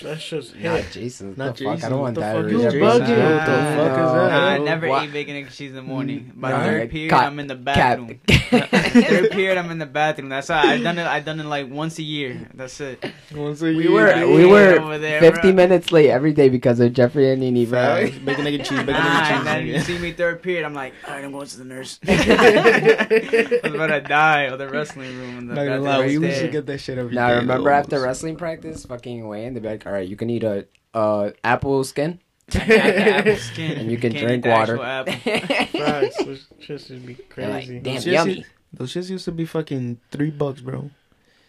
Speaker 4: That's just
Speaker 2: Not. Jason.
Speaker 1: Not
Speaker 2: the fuck? I don't want
Speaker 1: What the fuck
Speaker 2: diarrhea.
Speaker 1: is
Speaker 4: You're bugging.
Speaker 1: What the fuck is that?
Speaker 3: Nah, I never
Speaker 2: what?
Speaker 3: ate bacon and cheese in the morning. Mm, By
Speaker 2: Nah.
Speaker 3: third period,
Speaker 2: Cap.
Speaker 3: I'm in the bathroom. third period, I'm in the bathroom. That's how I've done it. I've done it like once a year. That's it.
Speaker 1: Once a
Speaker 2: We
Speaker 1: year,
Speaker 2: were
Speaker 3: Yeah,
Speaker 2: we were
Speaker 3: over there,
Speaker 2: 50
Speaker 3: bro.
Speaker 2: minutes late every day because of Jeffrey and Nini, bro.
Speaker 1: Facts. Bacon, and cheese. Bacon,
Speaker 3: Nah,
Speaker 1: egg,
Speaker 3: and then
Speaker 1: and
Speaker 3: you see me third period, I'm like, alright, I'm going to the nurse. I was about to die of the wrestling room. And the
Speaker 1: Not gonna lie, we used to get that shit every day.
Speaker 2: Now remember after wrestling practice, fucking Wayne, they'd be like, "All right, you can eat a uh apple skin
Speaker 3: apple skin.
Speaker 2: and you can
Speaker 3: Can't
Speaker 2: drink water."
Speaker 3: actual apple.
Speaker 4: Facts. Those shits would be
Speaker 2: They're like,
Speaker 4: crazy.
Speaker 2: Damn,
Speaker 1: Those shits
Speaker 2: yummy.
Speaker 1: used- Those shits used to be fucking three bucks, bro,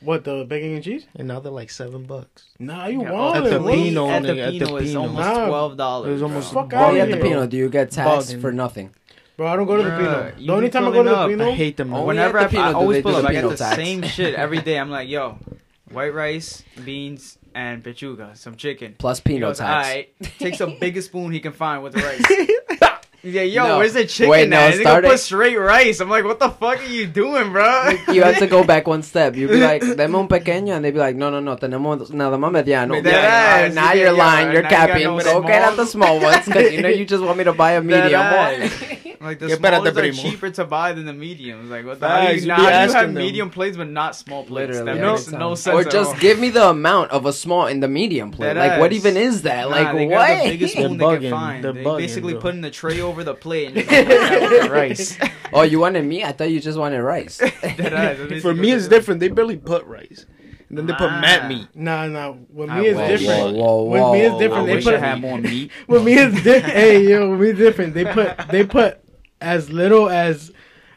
Speaker 4: What the bacon and cheese?
Speaker 1: and now they're like seven bucks.
Speaker 4: Nah, you
Speaker 3: Yeah,
Speaker 4: want
Speaker 1: At the
Speaker 4: it?
Speaker 1: Pino,
Speaker 3: At the
Speaker 1: nigga, at the
Speaker 3: Pino, it's almost twelve dollars.
Speaker 1: it was almost
Speaker 4: Fuck out
Speaker 2: Oh,
Speaker 4: of
Speaker 2: yeah, the
Speaker 4: here.
Speaker 2: Pino. Do you get taxed for nothing?
Speaker 4: Bro, I don't go to the
Speaker 3: Bruh,
Speaker 4: Pino. The only time I go to the. Pino,
Speaker 1: I hate them.
Speaker 3: Whenever I, I always pull up, I get the same shit every day. I'm like, yo, white rice, beans, and pechuga, some chicken.
Speaker 2: Plus
Speaker 3: He
Speaker 2: Pino
Speaker 3: goes,
Speaker 2: tax.
Speaker 3: Alright, takes the biggest spoon he can find with the rice. Yeah, yo,
Speaker 2: No.
Speaker 3: where's the chicken
Speaker 2: Wait, no,
Speaker 3: at? They
Speaker 2: start
Speaker 3: gonna put straight rice. I'm like, what the fuck are you doing, bro?
Speaker 2: You have to go back one step. You'd be like, deme un pequeño, and they'd be like, no, no, no, tenemos nada más mediano. Yeah, now you're lying, you're capping. Go get out the
Speaker 3: small.
Speaker 2: small ones, because you know you just want me to buy a medium one.
Speaker 3: Like the
Speaker 1: Get
Speaker 3: smalls are
Speaker 1: primo.
Speaker 3: cheaper to buy than the mediums. Like what the
Speaker 1: Facts,
Speaker 3: hell?
Speaker 1: you
Speaker 3: You, now you have
Speaker 1: them.
Speaker 3: medium plates, but not small plates.
Speaker 2: Literally,
Speaker 3: that makes no sense.
Speaker 2: Or
Speaker 3: at
Speaker 2: just
Speaker 3: all.
Speaker 2: give me the amount of a small in the medium plate.
Speaker 3: Dead
Speaker 2: like, what even is that?
Speaker 3: Nah,
Speaker 2: like,
Speaker 3: they
Speaker 2: what?
Speaker 3: the biggest
Speaker 1: They're
Speaker 3: spoon they can find.
Speaker 1: They're
Speaker 3: They
Speaker 1: bugging,
Speaker 3: basically
Speaker 1: bro.
Speaker 3: putting the tray over the plate and just put that with the rice.
Speaker 2: oh, you wanted me? I thought you just wanted rice.
Speaker 3: Dead ass. That's
Speaker 1: For me, it's different. They barely put rice, and then they put
Speaker 3: Ah.
Speaker 1: mat meat.
Speaker 4: Nah, nah. With me, it's different.
Speaker 2: Whoa, whoa,
Speaker 4: With me, it's
Speaker 2: whoa.
Speaker 4: different.
Speaker 3: I
Speaker 4: They
Speaker 3: wish
Speaker 4: put
Speaker 3: I had more meat.
Speaker 4: With me, it's different. hey, yo, with me, it's different. They put they put as little as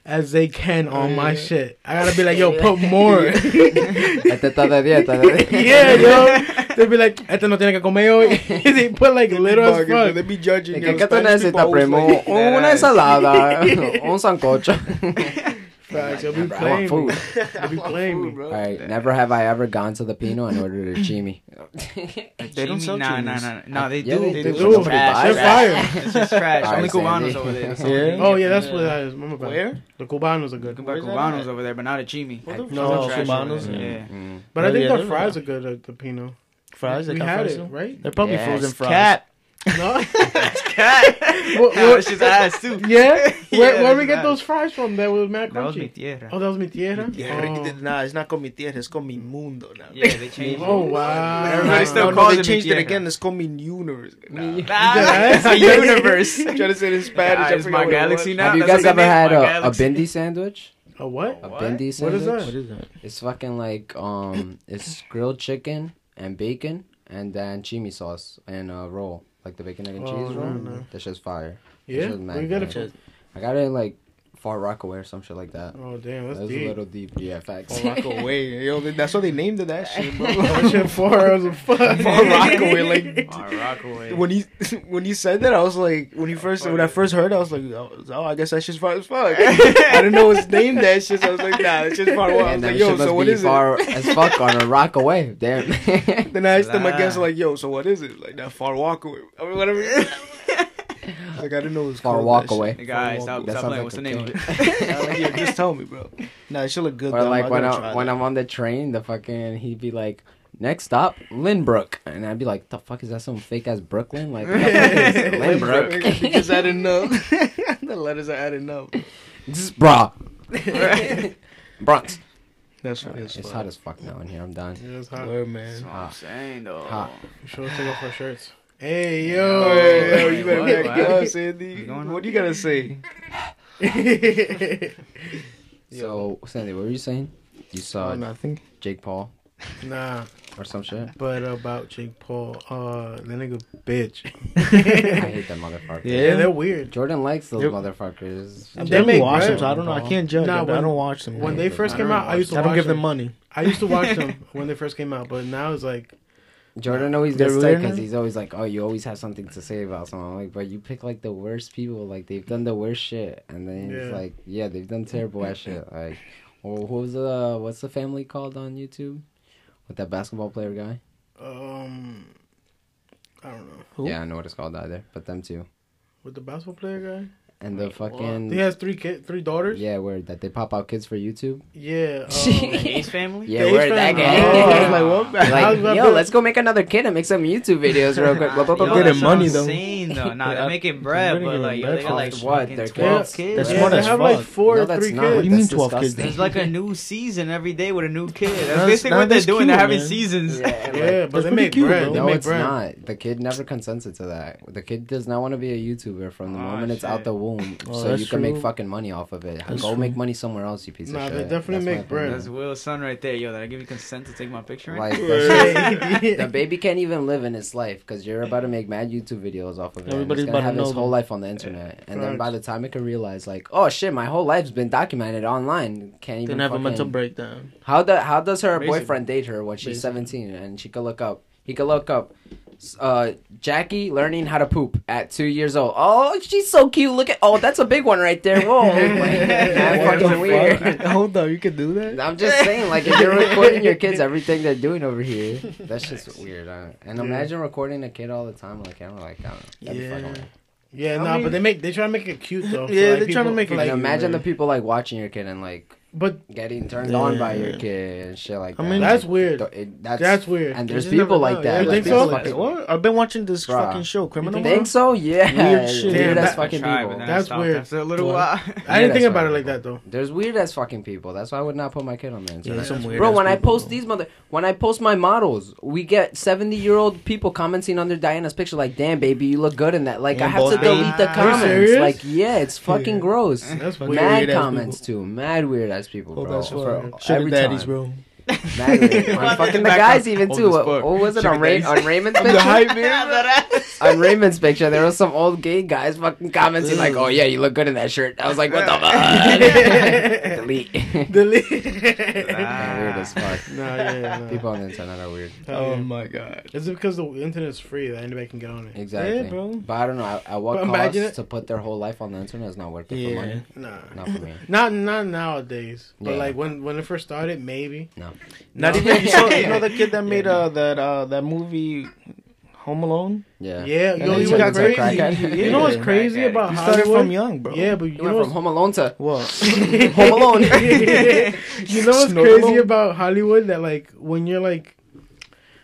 Speaker 4: as they can on my shit. I gotta be like, yo, put more.
Speaker 2: Este está de dieta.
Speaker 4: yeah, yo. They be like, este no tiene que comer hoy. they put like little as
Speaker 1: Bugging, bro. They
Speaker 4: fuck.
Speaker 1: be judging.
Speaker 2: ¿Qué
Speaker 1: yo.
Speaker 2: qué tú
Speaker 1: Spanish people
Speaker 2: necesitas,
Speaker 1: always
Speaker 2: primo? Una ensalada, un sancocho.
Speaker 4: Facts, you'll be
Speaker 2: Never- I
Speaker 4: playing
Speaker 2: want food.
Speaker 4: You'll be playing me.
Speaker 1: bro.
Speaker 2: All right, never have I ever gone to the Pino and ordered a chimi.
Speaker 1: They don't sell
Speaker 3: Nah, nah,
Speaker 1: chimis.
Speaker 3: nah, nah. Nah, they
Speaker 2: Yeah,
Speaker 3: do.
Speaker 2: they
Speaker 4: They
Speaker 1: do.
Speaker 4: do.
Speaker 3: Trash,
Speaker 4: They're fire.
Speaker 3: It's just trash.
Speaker 2: Alright,
Speaker 3: Only Cubanos over there.
Speaker 1: Yeah.
Speaker 4: Oh yeah, that's
Speaker 1: Yeah.
Speaker 4: what that is. My bad.
Speaker 1: Where?
Speaker 4: The Cubanos are good.
Speaker 3: Cuba
Speaker 1: Where's that
Speaker 3: Cubanos over there, but not a chimi.
Speaker 4: No,
Speaker 1: Cubanos? Yeah.
Speaker 3: Mm-hmm.
Speaker 2: Yeah.
Speaker 4: But I think
Speaker 1: yeah,
Speaker 4: the fries are good at the Pino.
Speaker 1: Fries?
Speaker 4: We had it, right?
Speaker 1: They're probably frozen fries.
Speaker 3: Cat.
Speaker 4: No.
Speaker 3: Cat.
Speaker 4: What-
Speaker 3: Nah,
Speaker 4: what-
Speaker 3: it's just ass too.
Speaker 4: yeah. Where
Speaker 3: Yeah,
Speaker 4: where
Speaker 3: that's
Speaker 4: we get those fries from? That was Mac
Speaker 3: That was mi
Speaker 4: Crunchy.
Speaker 3: tierra.
Speaker 4: Oh, that was mi tierra.
Speaker 1: Yeah,
Speaker 4: Oh.
Speaker 1: nah, it's not con mi tierra, it's con mi mundo now.
Speaker 3: Yeah, they changed it.
Speaker 4: Oh wow.
Speaker 3: Everybody
Speaker 1: Nah,
Speaker 3: still
Speaker 1: no, no,
Speaker 3: calls
Speaker 1: they
Speaker 3: it mi
Speaker 1: changed it again. It's called me universe. Nah.
Speaker 2: Me-
Speaker 3: Nah, it's a universe.
Speaker 1: I'm trying to say it in Spanish.
Speaker 3: Nah, it's my galaxy now.
Speaker 2: Have you guys ever had a, a
Speaker 3: galaxy.
Speaker 2: bindi sandwich?
Speaker 4: A what?
Speaker 2: A
Speaker 3: What?
Speaker 2: bindi
Speaker 4: What is
Speaker 2: sandwich?
Speaker 4: that?
Speaker 1: What is that?
Speaker 2: It's fucking like um, it's grilled chicken and bacon and then chimi sauce and a roll, like the bacon egg and
Speaker 4: Oh,
Speaker 2: cheese
Speaker 4: no,
Speaker 2: roll.
Speaker 4: no.
Speaker 2: That's just fire.
Speaker 4: Yeah.
Speaker 2: Shit's
Speaker 4: you get it.
Speaker 2: I got it in like Far Rockaway or some shit like that.
Speaker 4: Oh damn, that's
Speaker 2: That was a little deep. Yeah, facts.
Speaker 1: Far Rockaway. Yo, that's what they named it, that shit, bro.
Speaker 4: that shit four hours of fun.
Speaker 1: Far Rockaway, like
Speaker 3: Oh, Rockaway.
Speaker 1: when he when he said that, I was like, when he first when I first heard, it, I was like, oh, I guess that just far as fuck. I didn't know it's named that shit, so I was like, nah, it's just far. away. I was like, yo,
Speaker 2: shit must
Speaker 1: so what
Speaker 2: be
Speaker 1: is
Speaker 2: far as fuck on a Rockaway. Damn.
Speaker 1: Then I asked him again, so
Speaker 3: Nah.
Speaker 1: like, yo, so what is it? Like that far walkaway, I mean, whatever. like I didn't know it was
Speaker 2: Far
Speaker 1: called that
Speaker 2: Walkaway.
Speaker 1: shit.
Speaker 3: The guy, stop,
Speaker 2: That
Speaker 3: stop
Speaker 2: sounds like
Speaker 3: What's the name of it?
Speaker 1: I was like, yeah, just tell me, bro. Nah, it should look good.
Speaker 2: Or
Speaker 1: though.
Speaker 2: like
Speaker 1: I
Speaker 2: when I when
Speaker 1: that.
Speaker 2: I'm on the train, the fucking he'd be like, "Next stop, Lynbrook," and I'd be like, "The fuck is that? Some fake ass Brooklyn? Like, what is Lynbrook?
Speaker 1: because I didn't know. the letters are adding up.
Speaker 2: Just bra, Bronx.
Speaker 1: That's right.
Speaker 2: It's
Speaker 1: fuck.
Speaker 2: hot as fuck now in here. I'm done.
Speaker 4: Yeah, it's hot.
Speaker 1: Word,
Speaker 3: That's
Speaker 1: man.
Speaker 3: what I'm saying, though.
Speaker 2: Hot.
Speaker 4: We should take off our shirts. Hey
Speaker 1: Yo,
Speaker 4: yo.
Speaker 1: hey, yo, you better
Speaker 3: What?
Speaker 1: back
Speaker 3: What?
Speaker 1: up, Sandy.
Speaker 3: What's?
Speaker 1: What do you gotta say?
Speaker 2: So, Sandy, what were you saying? You saw
Speaker 1: Oh, nothing.
Speaker 2: Jake Paul
Speaker 4: nah,
Speaker 2: or some shit?
Speaker 4: but about Jake Paul, uh, that nigga bitch.
Speaker 2: I hate that motherfucker.
Speaker 1: Yeah.
Speaker 4: Yeah, they're weird.
Speaker 2: Jordan likes those
Speaker 1: Yep.
Speaker 2: motherfuckers.
Speaker 4: They
Speaker 1: barely
Speaker 4: make
Speaker 1: watch them, so I don't know. I can't judge.
Speaker 4: Nah,
Speaker 1: them, but I
Speaker 4: when-
Speaker 1: don't watch them.
Speaker 4: When they first came out, I used to
Speaker 1: I don't
Speaker 4: watch
Speaker 1: give them
Speaker 4: them.
Speaker 1: money.
Speaker 4: I used to watch them when they first came out, but now it's like,
Speaker 2: Jordan always gets
Speaker 1: weird
Speaker 2: tight because he's always like, "Oh, you always have something to say about someone." I'm like, but you pick like the worst people. Like they've done the worst shit, and then it's like, yeah, they've done terrible ass shit. Like, well, what was the what's the family called on YouTube with that basketball player guy?
Speaker 4: um, I don't know.
Speaker 1: Who?
Speaker 2: Yeah, I know what it's called either, but them too.
Speaker 4: With the basketball player guy,
Speaker 2: and the
Speaker 1: Wait, what?
Speaker 2: fucking
Speaker 4: he has three kid, three daughters.
Speaker 2: yeah, where that they pop out kids for YouTube.
Speaker 4: Yeah. um,
Speaker 3: Ace family?
Speaker 2: Yeah,
Speaker 4: The
Speaker 2: where that
Speaker 4: family.
Speaker 2: guy.
Speaker 1: Oh, I like.
Speaker 2: Like,
Speaker 4: I was about
Speaker 2: yo, let's go make another kid and make some YouTube videos real quick. Blah, blah, blah,
Speaker 3: Yo,
Speaker 2: blah.
Speaker 1: Getting
Speaker 3: that's
Speaker 1: money,
Speaker 3: I'm
Speaker 1: though.
Speaker 3: Saying, though. Nah,
Speaker 1: Yeah,
Speaker 3: they're making bread,
Speaker 1: they're
Speaker 3: but
Speaker 1: getting
Speaker 3: like, yo,
Speaker 1: bread
Speaker 3: they got like
Speaker 2: what? They're
Speaker 3: 12
Speaker 4: kids?
Speaker 3: kids.
Speaker 1: That's
Speaker 4: yeah,
Speaker 1: smart
Speaker 4: they
Speaker 1: as
Speaker 4: have
Speaker 1: fuck.
Speaker 4: like four
Speaker 2: No,
Speaker 4: or three
Speaker 2: not.
Speaker 4: kids.
Speaker 1: What do you mean 12 kids?
Speaker 2: disgusting.
Speaker 3: There's like a new season every day with a new kid. That's
Speaker 1: That's-
Speaker 3: basically what they're doing.
Speaker 1: cute,
Speaker 3: they're having
Speaker 1: man.
Speaker 3: seasons.
Speaker 2: Yeah,
Speaker 4: Yeah, but they make
Speaker 1: cute,
Speaker 4: bread.
Speaker 1: bro.
Speaker 2: No, it's
Speaker 4: bread.
Speaker 2: not. The kid never consented to that. The kid does not want to be a YouTuber from the
Speaker 3: Oh,
Speaker 2: moment it's out the womb,
Speaker 1: Oh,
Speaker 2: so you can make fucking money off of it.
Speaker 1: That's
Speaker 2: Go
Speaker 1: true.
Speaker 2: make money somewhere else, you piece
Speaker 4: Nah,
Speaker 2: of
Speaker 4: they
Speaker 2: shit.
Speaker 4: definitely
Speaker 2: That's my
Speaker 4: make bread.
Speaker 2: opinion.
Speaker 3: That's Will's son right there. Yo, did I give you consent to take my picture?
Speaker 2: Like
Speaker 3: now?
Speaker 2: that shit-
Speaker 4: Yeah.
Speaker 2: the baby can't even live in his life because you're about to make mad YouTube videos off of it.
Speaker 1: Everybody's
Speaker 2: Everybody's gonna
Speaker 1: about to
Speaker 2: have his
Speaker 1: know
Speaker 2: whole
Speaker 1: them.
Speaker 2: life on the internet, and then by the time it can realize, like, oh shit, my whole life's been documented online. Can't even
Speaker 1: Didn't have a mental breakdown.
Speaker 2: How the how does her
Speaker 3: Basically.
Speaker 2: boyfriend date her when she's
Speaker 1: Basically.
Speaker 2: 17 and she could look up? He could look up uh Jackie learning how to poop at 2 years old. Oh, she's so cute. Look at Oh, that's a big one right there. Whoa. Like, mad
Speaker 1: What the
Speaker 2: fucking weird.
Speaker 1: Hold on, you can do that?
Speaker 2: I'm just saying like if you're recording your kids everything they're doing over here, that's just weird. Uh, and
Speaker 4: Yeah.
Speaker 2: imagine recording a kid all the time like I'm like I don't know. That'd be
Speaker 1: Yeah.
Speaker 2: fucking.
Speaker 4: Yeah,
Speaker 1: I
Speaker 4: nah,
Speaker 1: mean-
Speaker 4: but they make they try to make it cute though.
Speaker 1: Yeah,
Speaker 4: like,
Speaker 1: they're trying to make
Speaker 4: for,
Speaker 1: it
Speaker 2: Like
Speaker 1: cute.
Speaker 2: imagine the people like watching your kid and like
Speaker 4: But
Speaker 2: getting turned on by your kid and shit like that.
Speaker 1: I mean,
Speaker 4: that's
Speaker 2: Like,
Speaker 4: weird.
Speaker 2: it- that's,
Speaker 4: That's weird.
Speaker 2: And there's people like that.
Speaker 4: You
Speaker 2: like,
Speaker 4: think so?
Speaker 2: fucking-
Speaker 1: What? I've been watching this
Speaker 2: Bruh.
Speaker 1: fucking show, Criminal.
Speaker 2: Think
Speaker 1: Minds.
Speaker 2: so? Yeah.
Speaker 1: Weird shit.
Speaker 2: Weird
Speaker 4: Damn,
Speaker 2: ass
Speaker 4: that-
Speaker 2: fucking
Speaker 3: Try,
Speaker 2: people.
Speaker 3: but then I
Speaker 4: That's weird.
Speaker 3: After a little
Speaker 1: What?
Speaker 3: while.
Speaker 4: I didn't think about it like that though.
Speaker 2: There's weird as fucking people. That's why I would not put my kid on the
Speaker 1: Yeah, some weird
Speaker 2: Bro, when I post these mother, when I post my models, we get seventy year old people commenting under Diana's picture, like, "Damn, baby, you look good in that." Like, I have to delete the comments. Like, yeah, it's fucking gross.
Speaker 4: That's
Speaker 1: Fucking
Speaker 4: weird.
Speaker 2: Mad comments too. Mad weird ass people,
Speaker 1: Oh,
Speaker 2: bro.
Speaker 1: that's
Speaker 2: For.
Speaker 1: Sugar
Speaker 2: every
Speaker 1: daddies,
Speaker 2: time.
Speaker 1: bro.
Speaker 2: Mad weird. On fucking the guys
Speaker 3: up.
Speaker 2: even too.
Speaker 3: as
Speaker 2: What, what was it
Speaker 3: Sugar
Speaker 2: on, Ray, on Raymond's picture? on Raymond's picture, there was some old gay guys fucking commenting like, "Oh yeah, you look good in that shirt." I was like, "What the fuck?" Delete.
Speaker 4: Delete.
Speaker 2: Yeah, weird as fuck.
Speaker 4: no, yeah, yeah, no.
Speaker 2: People on the internet are weird.
Speaker 1: Oh
Speaker 4: yeah.
Speaker 1: my god.
Speaker 4: Is it because the internet is free that anybody can get on it?
Speaker 2: Exactly.
Speaker 1: Yeah, bro.
Speaker 2: But I don't know at, at what
Speaker 4: But
Speaker 2: cost
Speaker 4: it-
Speaker 2: to put their whole life on the internet is not worth it for money.
Speaker 4: Nah.
Speaker 2: Not for me.
Speaker 4: Not not nowadays. But
Speaker 2: Yeah.
Speaker 4: like when when it first started, maybe.
Speaker 2: No.
Speaker 1: Not
Speaker 4: No.
Speaker 1: even you, saw, you know the kid that made uh that uh that movie Home Alone.
Speaker 2: Yeah.
Speaker 4: Yeah,
Speaker 2: And
Speaker 4: yo, he
Speaker 2: he
Speaker 4: was
Speaker 2: turned
Speaker 4: crazy.
Speaker 2: crackhead.
Speaker 4: You know what's crazy
Speaker 3: Crackhead.
Speaker 4: about
Speaker 1: He started
Speaker 4: Hollywood?
Speaker 1: from young, bro.
Speaker 4: Yeah, but you
Speaker 2: You
Speaker 4: know
Speaker 2: went
Speaker 4: what's
Speaker 2: from Home Alone to
Speaker 1: What?
Speaker 2: Home Alone.
Speaker 4: you know what's
Speaker 1: Snort
Speaker 4: crazy
Speaker 1: alone?
Speaker 4: about Hollywood? That like when you're like,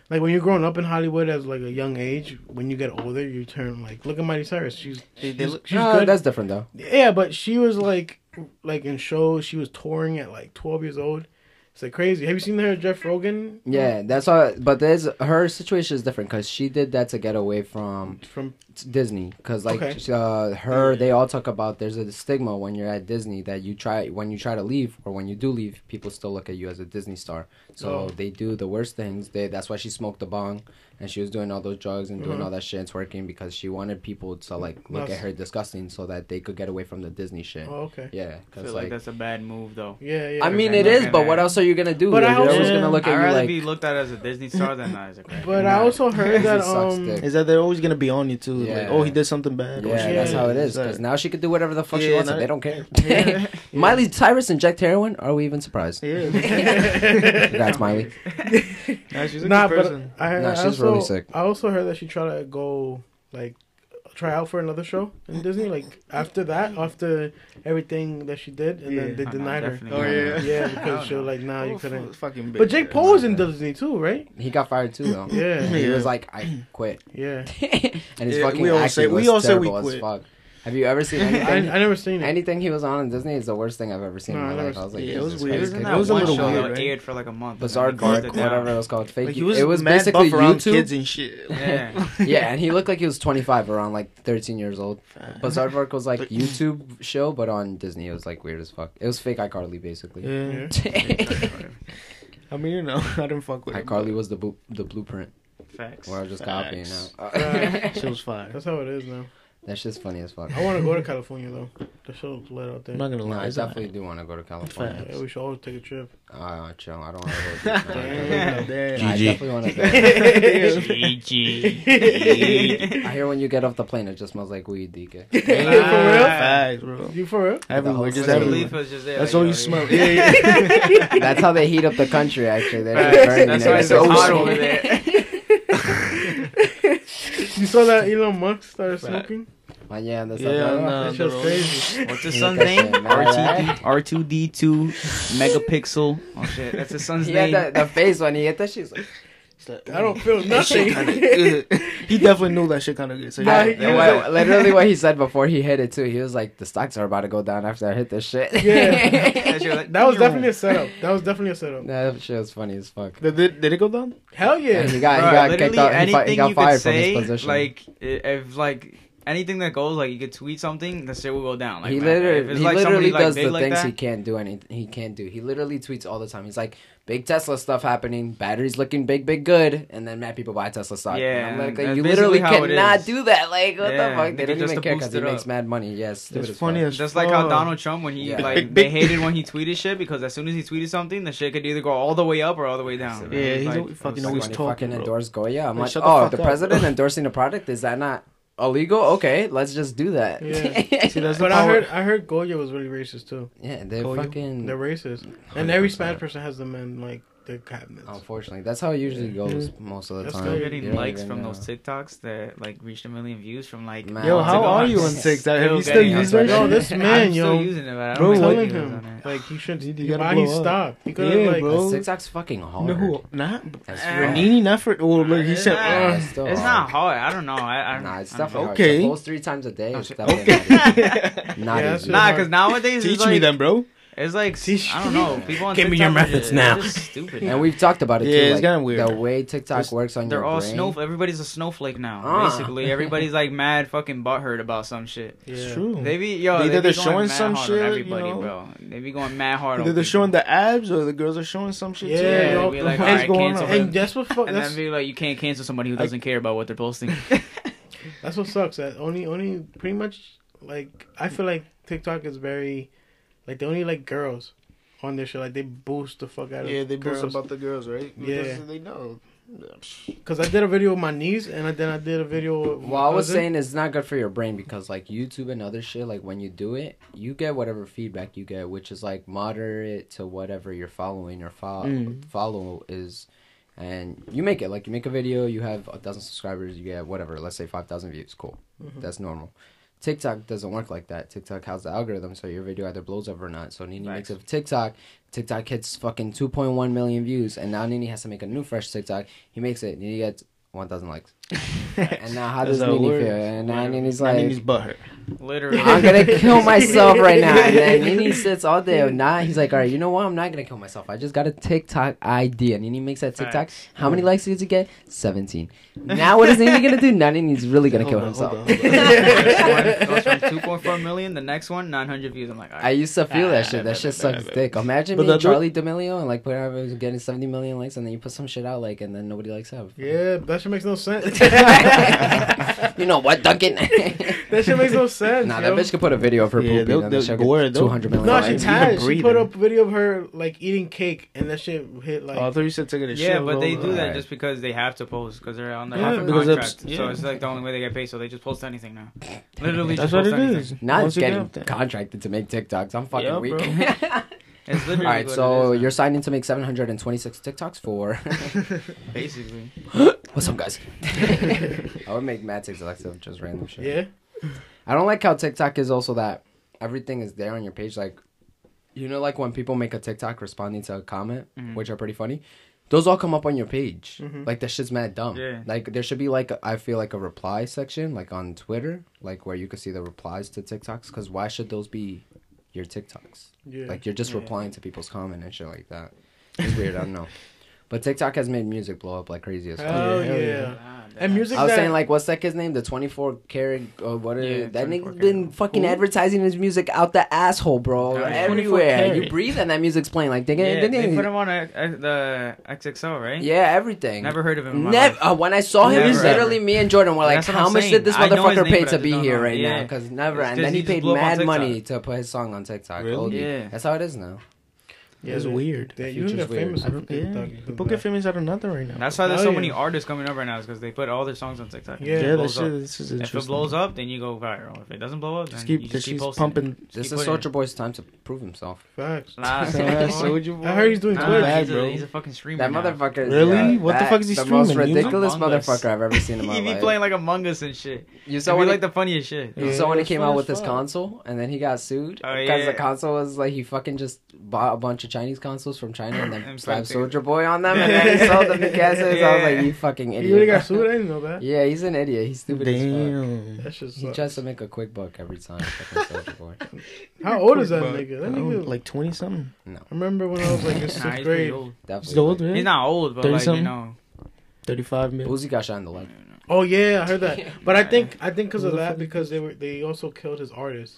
Speaker 4: like when you're growing up in Hollywood as like a young age, when you get older, you turn like look at Miley Cyrus. She's
Speaker 1: They-
Speaker 4: she's, she's
Speaker 2: No,
Speaker 4: good.
Speaker 2: that's different though.
Speaker 4: Yeah, but she was like like in shows. She was touring at like 12 years old. It's like crazy. Have you seen her Jeff Rogan?
Speaker 2: Yeah, that's all. But there's her situation is different because she did that to get away from
Speaker 4: From
Speaker 2: Disney. Because like
Speaker 4: Okay.
Speaker 2: uh, her, they all talk about there's a stigma when you're at Disney that you try when you try to leave or when you do leave, people still look at you as a Disney star. So
Speaker 4: Oh.
Speaker 2: they do the worst things. They that's why she smoked the bong and she was doing all those drugs and doing
Speaker 4: Mhm.
Speaker 2: all that shit and twerking because she wanted people to like look
Speaker 4: Nice.
Speaker 2: at her disgusting so that they could get away from the Disney shit.
Speaker 4: oh, okay.
Speaker 2: Yeah,
Speaker 3: I
Speaker 2: because
Speaker 3: feel like
Speaker 2: like.
Speaker 3: that's a bad move, though.
Speaker 4: Yeah, yeah.
Speaker 2: I mean, it is, but
Speaker 3: man.
Speaker 2: what else are you gonna do?
Speaker 4: But I
Speaker 2: Like,
Speaker 4: also-
Speaker 2: everyone's gonna look
Speaker 3: I'd
Speaker 2: at you
Speaker 3: rather
Speaker 2: like.
Speaker 3: be looked at as a Disney star than as a crackhead.
Speaker 4: But I also heard that um.
Speaker 1: Is that they're always gonna be on you too? Like,
Speaker 2: Yeah.
Speaker 1: oh, he did something bad. or
Speaker 2: Yeah,
Speaker 1: she-
Speaker 2: that's how it is. Because now she could do whatever the fuck she
Speaker 1: Yeah,
Speaker 2: wants, and they don't care. Miley Cyrus inject heroin? Are we even surprised?
Speaker 1: Yeah.
Speaker 2: Congrats, Miley.
Speaker 1: Nah, she's a
Speaker 4: nah,
Speaker 1: good
Speaker 4: but
Speaker 1: person.
Speaker 2: Nah, she's
Speaker 4: also,
Speaker 2: really sick.
Speaker 4: I also heard that she tried to go like try out for another show in Disney. Like after that, after everything that she did, and
Speaker 1: Yeah.
Speaker 4: then they denied her.
Speaker 1: Oh, yeah.
Speaker 4: Yeah, because she was like, nah, you
Speaker 1: Oh,
Speaker 4: couldn't.
Speaker 1: f- fucking
Speaker 4: But. Jake Paul was in Disney too, right?
Speaker 2: He got fired too, though.
Speaker 4: Yeah,
Speaker 2: He
Speaker 1: Yeah.
Speaker 2: was like, I quit.
Speaker 4: yeah.
Speaker 2: and his
Speaker 1: Yeah,
Speaker 2: fucking
Speaker 1: we all
Speaker 2: acting
Speaker 1: say- we
Speaker 2: was
Speaker 1: all say we
Speaker 2: terrible as fuck. Have you ever seen
Speaker 4: I,
Speaker 2: anything?
Speaker 4: I never seen it.
Speaker 2: anything he was on in Disney is the worst thing I've ever seen
Speaker 4: No,
Speaker 2: in my life. I was like,
Speaker 1: Yeah, it was
Speaker 2: Jesus
Speaker 1: weird.
Speaker 3: It
Speaker 2: Christ,
Speaker 3: was in
Speaker 2: kid.
Speaker 3: that
Speaker 1: It was a little
Speaker 3: show
Speaker 1: weird,
Speaker 3: that
Speaker 1: right?
Speaker 3: aired for like a month.
Speaker 2: Bizarre
Speaker 3: then
Speaker 2: Dark, whatever it was called. Fake.
Speaker 1: Like he was
Speaker 2: it was
Speaker 1: mad
Speaker 2: basically
Speaker 1: buff around
Speaker 2: YouTube.
Speaker 1: kids and shit.
Speaker 3: Yeah.
Speaker 2: yeah, and he looked like he was 25, around like 13 years old. Bizaardvark was like YouTube show, but on Disney. It was like weird as fuck. It was fake iCarly basically.
Speaker 1: Yeah.
Speaker 4: Yeah.
Speaker 1: I mean, you know, I didn't fuck with it.
Speaker 2: iCarly was the bu- the blueprint.
Speaker 3: Facts.
Speaker 2: Where I was just copying
Speaker 1: Facts.
Speaker 2: now.
Speaker 1: She was fine.
Speaker 4: That's how it is now.
Speaker 2: That's just funny as fuck.
Speaker 4: I want to go to California though. The show's lit out there.
Speaker 1: I'm not gonna
Speaker 2: No,
Speaker 1: lie.
Speaker 2: I
Speaker 1: it's
Speaker 2: definitely
Speaker 1: alright.
Speaker 2: do want to go to California.
Speaker 4: Yeah, we should always take a trip.
Speaker 2: Uh, chill. I don't want to go. To
Speaker 1: Damn, damn.
Speaker 2: I
Speaker 3: GG.
Speaker 2: definitely want to go. I hear when you get off the plane, it just smells like weed, DK.
Speaker 4: For real?
Speaker 1: Facts, bro.
Speaker 4: You for real?
Speaker 1: Everywhere, just
Speaker 2: whole
Speaker 1: everywhere.
Speaker 3: just there.
Speaker 1: That's
Speaker 3: like,
Speaker 1: all
Speaker 3: yo,
Speaker 1: you smell.
Speaker 3: yeah.
Speaker 1: Yeah, yeah.
Speaker 2: That's how they heat up the country. Actually, they're burning
Speaker 3: That's why it's
Speaker 2: everything.
Speaker 3: so hot
Speaker 1: so
Speaker 3: over there.
Speaker 4: You saw that Elon Musk started smoking?
Speaker 2: Oh, yeah, that's
Speaker 1: Yeah,
Speaker 2: not
Speaker 1: nah,
Speaker 4: that shit's
Speaker 1: bro.
Speaker 4: crazy.
Speaker 3: What's his
Speaker 2: Yeah,
Speaker 3: son's name? R2D, R2D2 megapixel. Oh shit, that's his son's
Speaker 2: He had
Speaker 3: name.
Speaker 2: that, the face when he hit that shit. He's like,
Speaker 4: I don't feel nothing.
Speaker 1: He definitely knew that shit kind of good. So
Speaker 4: Nah,
Speaker 1: yeah,
Speaker 4: he-
Speaker 2: And what- literally what he said before he hit it too. He was like, "The stocks are about to go down after I hit this shit."
Speaker 4: Yeah.
Speaker 3: That like,
Speaker 4: That was definitely a setup. That was definitely a setup.
Speaker 2: that shit was funny as fuck.
Speaker 1: did, did, did it go down?
Speaker 4: Hell
Speaker 2: Yeah,
Speaker 4: yeah.
Speaker 2: he got
Speaker 3: Bro,
Speaker 2: he got
Speaker 3: literally
Speaker 2: kicked out. He, fi-
Speaker 3: anything
Speaker 2: he got
Speaker 3: you
Speaker 2: fired
Speaker 3: could
Speaker 2: from
Speaker 3: say,
Speaker 2: his position.
Speaker 3: like if like anything that goes, like you could tweet something, the shit will go down. Like
Speaker 2: he
Speaker 3: man, if
Speaker 2: literally,
Speaker 3: it's
Speaker 2: he
Speaker 3: like
Speaker 2: literally
Speaker 3: somebody, like,
Speaker 2: does
Speaker 3: big
Speaker 2: the
Speaker 3: like
Speaker 2: things
Speaker 3: that,
Speaker 2: he can't do. Anything he can't do. He literally tweets all the time. He's like, "Big Tesla stuff happening. Batteries looking big, big, good." And then mad people buy Tesla stock.
Speaker 3: Yeah,
Speaker 2: and I'm like,
Speaker 3: that's
Speaker 2: you literally cannot do that. Like, what
Speaker 3: Yeah,
Speaker 2: the fuck? They
Speaker 3: nigga,
Speaker 2: don't
Speaker 3: just
Speaker 2: even
Speaker 3: to
Speaker 2: care because
Speaker 3: boost
Speaker 2: he
Speaker 3: it
Speaker 2: makes mad money. Yes, stupid
Speaker 1: It's funny as
Speaker 3: Just like how. Donald Trump when he
Speaker 2: Yeah.
Speaker 3: like
Speaker 1: Big-
Speaker 3: they hated when he tweeted shit because as soon as he tweeted something, the shit could either go all the way up or all the way down.
Speaker 1: Yeah,
Speaker 3: It
Speaker 1: he's
Speaker 3: like-
Speaker 1: fucking
Speaker 3: it was
Speaker 1: always
Speaker 2: when he
Speaker 1: talking,
Speaker 2: fucking
Speaker 1: bro.
Speaker 2: endorsed Goya. I'm
Speaker 1: Like,
Speaker 2: like,
Speaker 1: shut the
Speaker 2: oh, the president endorsing a product is that not illegal? Okay, let's just do that.
Speaker 4: Yeah.
Speaker 1: See, that's
Speaker 4: But I heard I heard Goya was really racist too.
Speaker 2: yeah, they're
Speaker 1: Goya?
Speaker 2: fucking.
Speaker 4: They're racist, and every Spanish person has them in like their cabinets.
Speaker 2: Unfortunately, that's how it usually
Speaker 4: Yeah.
Speaker 2: goes most of the
Speaker 4: That's
Speaker 2: time.
Speaker 4: good.
Speaker 3: I'm getting
Speaker 2: don't
Speaker 3: likes
Speaker 2: even
Speaker 3: from
Speaker 2: know.
Speaker 3: those TikToks that like reached a million views from like.
Speaker 2: Man,
Speaker 1: Yo, how are you on TikTok? Have you still
Speaker 3: getting
Speaker 1: used
Speaker 2: on
Speaker 1: that
Speaker 4: Yo,
Speaker 1: shit?
Speaker 4: this
Speaker 3: I'm
Speaker 4: man,
Speaker 3: still
Speaker 4: yo,
Speaker 3: using it, but I don't
Speaker 1: Bro,
Speaker 3: make
Speaker 4: telling
Speaker 3: videos
Speaker 4: him
Speaker 3: on it.
Speaker 4: like he should.
Speaker 1: You
Speaker 4: why
Speaker 1: gotta
Speaker 4: he
Speaker 1: blow up.
Speaker 4: stopped? He could
Speaker 1: Yeah,
Speaker 4: like.
Speaker 1: bro.
Speaker 2: TikTok's fucking hard.
Speaker 1: know who? Not
Speaker 2: That's
Speaker 3: Uh,
Speaker 2: real.
Speaker 1: Ranini, not for. Oh, look, he
Speaker 3: It's
Speaker 1: said.
Speaker 3: not-
Speaker 1: uh,
Speaker 2: It's
Speaker 3: It's not hard. I don't know. I, I
Speaker 2: Nah, it's
Speaker 3: I don't
Speaker 2: definitely
Speaker 3: know.
Speaker 1: Okay.
Speaker 2: hard. To post three times a day.
Speaker 3: Oh,
Speaker 2: It's
Speaker 3: shit.
Speaker 2: definitely
Speaker 1: Okay.
Speaker 2: not,
Speaker 4: Yeah,
Speaker 2: not
Speaker 4: that's
Speaker 2: easy.
Speaker 3: Nah, because nowadays
Speaker 1: Teach me then, bro.
Speaker 3: It's like I don't know. People on
Speaker 4: Give me your methods
Speaker 3: just-
Speaker 4: now.
Speaker 3: they're stupid.
Speaker 2: And we've talked about it
Speaker 1: Yeah,
Speaker 2: too.
Speaker 1: it's
Speaker 2: like,
Speaker 1: kinda weird.
Speaker 2: The way TikTok
Speaker 1: It's-
Speaker 2: works on
Speaker 3: They're
Speaker 2: your
Speaker 3: all
Speaker 2: brain.
Speaker 3: snow. Everybody's a snowflake now.
Speaker 2: Ah.
Speaker 3: Basically, everybody's like mad fucking butthurt about some shit.
Speaker 1: It's true.
Speaker 3: They be yo.
Speaker 1: Either
Speaker 3: they be
Speaker 1: they're
Speaker 3: going
Speaker 1: showing
Speaker 3: mad
Speaker 1: some
Speaker 3: hard
Speaker 1: shit,
Speaker 3: on
Speaker 1: you
Speaker 3: everybody,
Speaker 1: know?
Speaker 3: bro. They be going mad hard.
Speaker 1: Either
Speaker 3: on
Speaker 1: they're
Speaker 3: people.
Speaker 1: showing the abs or the girls are showing some shit
Speaker 4: Yeah,
Speaker 1: too.
Speaker 3: Yeah,
Speaker 4: yo,
Speaker 3: be like, alright, cancel.
Speaker 4: And that's what fuck.
Speaker 3: and
Speaker 4: That's
Speaker 3: then be like, you can't cancel somebody who doesn't care about what they're posting.
Speaker 4: That's what sucks. That only only pretty much like I feel like TikTok is very like they only like girls on their shit. Like they boost the fuck out of
Speaker 1: Yeah, they boast
Speaker 4: girls.
Speaker 1: about the girls, right?
Speaker 4: Yeah.
Speaker 1: They know.
Speaker 4: Cause I did a video with my niece and then I did a video. With my
Speaker 2: Well, I was
Speaker 4: cousin.
Speaker 2: saying it's not good for your brain because like YouTube and other shit, like when you do it, you get whatever feedback you get, which is like moderate to whatever you're following or fo-
Speaker 1: Mm.
Speaker 2: follow is. And you make it like you make a video, you have a thousand subscribers, you get whatever, let's say five thousand views, cool,
Speaker 4: Mhm.
Speaker 2: that's normal. TikTok doesn't work like that. TikTok has the algorithm, so your video either blows up or not. So Nini makes a TikTok. TikTok hits fucking 2.1 million views, and now Nini has to make a new fresh TikTok. He makes it. Nini gets 1,000 likes. And now how does Nini feel? And now. Nini's like,
Speaker 1: he's butthurt.
Speaker 3: Literally.
Speaker 2: I'm gonna kill myself right now. And then Nini sits all day. Nah, he's like, all right, you know what? I'm not gonna kill myself. I just got a TikTok idea. Nini makes that TikTok.
Speaker 3: Facts.
Speaker 2: How many mm. likes did he get? 17. Now what is Nini gonna do? Now Nini's really gonna kill
Speaker 1: on,
Speaker 2: himself.
Speaker 1: hold on, hold on.
Speaker 3: This one goes from 2.4 million. The next one, 900 views. I'm like, all
Speaker 2: I used to feel that shit. That
Speaker 1: nah,
Speaker 2: shit sucks
Speaker 1: nah, nah.
Speaker 2: dick. Imagine
Speaker 1: But
Speaker 2: being
Speaker 1: that's what-
Speaker 2: Charli D'Amelio and like putting out getting 70 million likes and then you put some shit out like and then nobody likes it.
Speaker 4: Yeah, that shit makes no sense.
Speaker 2: you know what, Duncan?
Speaker 4: that shit makes no sense.
Speaker 2: Nah,
Speaker 4: yo.
Speaker 2: that bitch could put a video of her
Speaker 1: Yeah,
Speaker 2: pooping
Speaker 1: they'll-
Speaker 2: and
Speaker 1: they'll-
Speaker 2: then she'll get 200 million
Speaker 4: No,
Speaker 1: Like,
Speaker 4: she
Speaker 2: likes.
Speaker 1: even
Speaker 4: had. She put up a video of her like eating cake, and that shit hit like.
Speaker 1: Oh, I thought you said taking a shit.
Speaker 3: Yeah, but they do that
Speaker 2: Alright.
Speaker 3: just because they have to post because they're on the
Speaker 4: Yeah,
Speaker 3: yeah, contract.
Speaker 1: it's-
Speaker 3: So it's like the only way they get paid. So they just post anything now. Literally,
Speaker 1: That's
Speaker 3: just
Speaker 1: what
Speaker 3: post
Speaker 1: it
Speaker 3: anything.
Speaker 1: is.
Speaker 2: Not
Speaker 1: Once
Speaker 2: getting contracted to make TikToks. I'm fucking weak.
Speaker 3: It's literally.
Speaker 2: All right, so
Speaker 3: it is
Speaker 2: you're signing to make 726 TikToks for.
Speaker 3: basically.
Speaker 2: What's up, guys? I would make mad TikToks of just random shit.
Speaker 4: yeah.
Speaker 2: I don't like how TikTok is also that everything is there on your page. Like, you know, like when people make a TikTok responding to a comment,
Speaker 3: Mhm.
Speaker 2: which are pretty funny, those all come up on your page.
Speaker 4: Mhm.
Speaker 2: Like, that shit's mad dumb.
Speaker 3: Yeah.
Speaker 2: Like, there should be, like, a- I feel like a reply section, like on Twitter, like where you can see the replies to TikToks. Because why should those be your TikToks?
Speaker 4: Yeah.
Speaker 2: Like, you're just
Speaker 3: Yeah.
Speaker 2: replying to people's comment and shit like that. It's weird. I don't know. But TikTok has made music blow up like crazy as fuck.
Speaker 4: Hell
Speaker 1: Yeah,
Speaker 4: yeah.
Speaker 1: yeah.
Speaker 4: And music
Speaker 2: I was
Speaker 4: that,
Speaker 2: saying like, what's that kid's name? The twenty four karat. Uh, what? Are,
Speaker 3: Yeah,
Speaker 2: that nigga's been fucking
Speaker 1: Who?
Speaker 2: advertising his music out the asshole, bro.
Speaker 3: Oh.
Speaker 2: Everywhere
Speaker 1: 24
Speaker 2: you
Speaker 1: karat.
Speaker 2: breathe and that music's playing. Like, ding,
Speaker 3: Yeah,
Speaker 2: ding,
Speaker 3: they
Speaker 2: ding.
Speaker 3: put him on a, a, the XXL, right?
Speaker 2: yeah, everything.
Speaker 3: Never heard of him. in
Speaker 2: Never. Uh, when I saw him,
Speaker 3: Never,
Speaker 2: literally
Speaker 3: ever.
Speaker 2: me and Jordan were like, "How
Speaker 3: I'm
Speaker 2: much
Speaker 3: saying.
Speaker 2: did this
Speaker 3: I know his
Speaker 2: motherfucker
Speaker 3: name,
Speaker 2: pay to be here
Speaker 3: know.
Speaker 2: right now?" Because never. And then
Speaker 3: he
Speaker 2: he paid
Speaker 3: blew up on
Speaker 2: mad money to put his song on TikTok.
Speaker 1: Really?
Speaker 3: Yeah.
Speaker 2: That's how it is now.
Speaker 4: Yeah,
Speaker 1: It's
Speaker 4: they-
Speaker 1: weird.
Speaker 4: They,
Speaker 2: The
Speaker 4: you can
Speaker 2: future's
Speaker 4: get famous.
Speaker 1: I
Speaker 4: off
Speaker 1: don't, yeah.
Speaker 4: TikTok.
Speaker 1: People get famous out of nothing right now.
Speaker 3: That's why there's
Speaker 4: Oh,
Speaker 3: so
Speaker 4: yeah.
Speaker 3: many artists coming up right now, is because they put all their songs on TikTok.
Speaker 4: Yeah.
Speaker 3: If it
Speaker 1: yeah,
Speaker 3: blows
Speaker 1: that's
Speaker 3: up.
Speaker 1: shit. This is
Speaker 3: If
Speaker 1: interesting.
Speaker 3: it blows up, then you go viral. If it doesn't blow up, then
Speaker 1: just
Speaker 3: you
Speaker 1: keep,
Speaker 3: just keep posting.
Speaker 1: pumping.
Speaker 3: Just
Speaker 2: This is
Speaker 3: putting it.
Speaker 2: Soulja Boy's time to prove himself.
Speaker 4: Facts.
Speaker 3: Nah,
Speaker 1: Soulja Boy.
Speaker 4: I heard he's doing
Speaker 3: Nah,
Speaker 4: Twitch.
Speaker 3: he's,
Speaker 1: bro.
Speaker 3: A, he's a fucking streamer.
Speaker 2: That
Speaker 3: now.
Speaker 2: motherfucker.
Speaker 1: Really? What the fuck is he
Speaker 2: The most
Speaker 1: streaming? Music?
Speaker 2: ridiculous motherfucker I've ever seen in my life.
Speaker 3: he be playing like Among Us and shit.
Speaker 2: You saw
Speaker 3: be
Speaker 2: when
Speaker 3: like the funniest shit.
Speaker 2: You saw when he came out with his console, and then he got sued
Speaker 3: Oh,
Speaker 2: because the console was like he fucking just bought a bunch of Chinese consoles from China and then
Speaker 3: And
Speaker 2: slapped Soulja Boy on them, and then he sold them to Cassis. I was like, you fucking
Speaker 4: He
Speaker 2: idiot.
Speaker 4: really got sued. I didn't know that.
Speaker 2: yeah, he's an idiot. He's stupid as fuck.
Speaker 1: Damn.
Speaker 4: That shit
Speaker 2: He tries to make a quick buck every time. Fucking Soulja Boy.
Speaker 4: How old is that
Speaker 1: But,
Speaker 4: nigga? That
Speaker 1: I don't-
Speaker 4: nigga.
Speaker 1: like twenty something.
Speaker 4: No, I remember when I was like in
Speaker 3: Nah,
Speaker 4: sixth
Speaker 3: he's pretty
Speaker 4: grade.
Speaker 3: old.
Speaker 2: Definitely.
Speaker 1: He's old,
Speaker 2: like-
Speaker 1: right?
Speaker 3: He's not old, but
Speaker 1: 30
Speaker 3: like you know.
Speaker 1: Thirty-five mil.
Speaker 2: Uzi got shot in the leg.
Speaker 4: Oh yeah, I heard that. But I think I think because of that because they were they also killed his artist.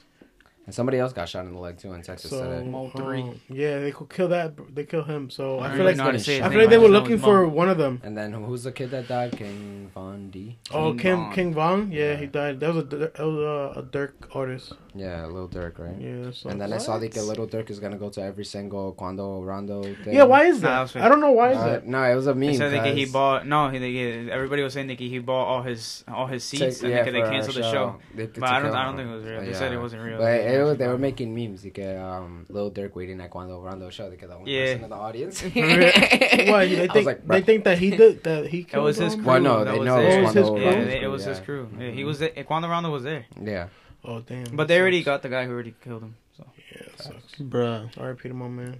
Speaker 2: And somebody else got shot in the leg too in Texas
Speaker 4: So
Speaker 2: today.
Speaker 3: Mo three.
Speaker 4: um, yeah, they could kill that. They kill him. So I
Speaker 3: I
Speaker 4: feel
Speaker 3: don't
Speaker 4: like
Speaker 3: know how to say his
Speaker 4: I feel like they
Speaker 3: I
Speaker 4: were looking for
Speaker 3: mom.
Speaker 4: one of them.
Speaker 2: And then who's the kid that died? King Von D.
Speaker 4: Oh,
Speaker 3: King
Speaker 4: Kim
Speaker 3: Von.
Speaker 4: King Von. Yeah,
Speaker 2: Yeah.
Speaker 4: he died. That was a that was a, a Durk artist.
Speaker 2: Yeah, Lil Durk, right?
Speaker 4: Yeah. So.
Speaker 2: And then I saw
Speaker 1: What?
Speaker 2: that Little Durk is gonna go to every single Quando Rondo thing.
Speaker 4: Yeah, why is that?
Speaker 3: that.
Speaker 4: I don't know why is
Speaker 2: Uh,
Speaker 4: that.
Speaker 2: no, it was a meme.
Speaker 3: They said that he
Speaker 2: 'cause-
Speaker 3: bought no, he, they, everybody was saying that he bought all his all his seats
Speaker 2: to-
Speaker 3: and
Speaker 2: yeah,
Speaker 3: they, they
Speaker 2: for
Speaker 3: canceled the show.
Speaker 2: They-
Speaker 3: But I don't I don't think it was real. They said it wasn't real.
Speaker 2: But it,
Speaker 3: actually
Speaker 2: was, they were making memes. You get um, Lil Durk waiting at Quando Rondo show to get that one
Speaker 3: Yeah.
Speaker 2: person in the audience.
Speaker 4: Why they think
Speaker 2: like,
Speaker 4: they think that he did that he
Speaker 3: It was his crew.
Speaker 2: Well, no, they
Speaker 3: was
Speaker 2: know
Speaker 3: there.
Speaker 4: it was his crew.
Speaker 3: they- it was
Speaker 2: Yeah.
Speaker 3: his crew. Yeah, he was there. Quando Rondo was there,
Speaker 2: Yeah.
Speaker 4: Oh damn.
Speaker 3: but they already got the guy who already killed him. So
Speaker 4: Yeah, that sucks.
Speaker 1: Bruh.
Speaker 4: R.I.P. to my man.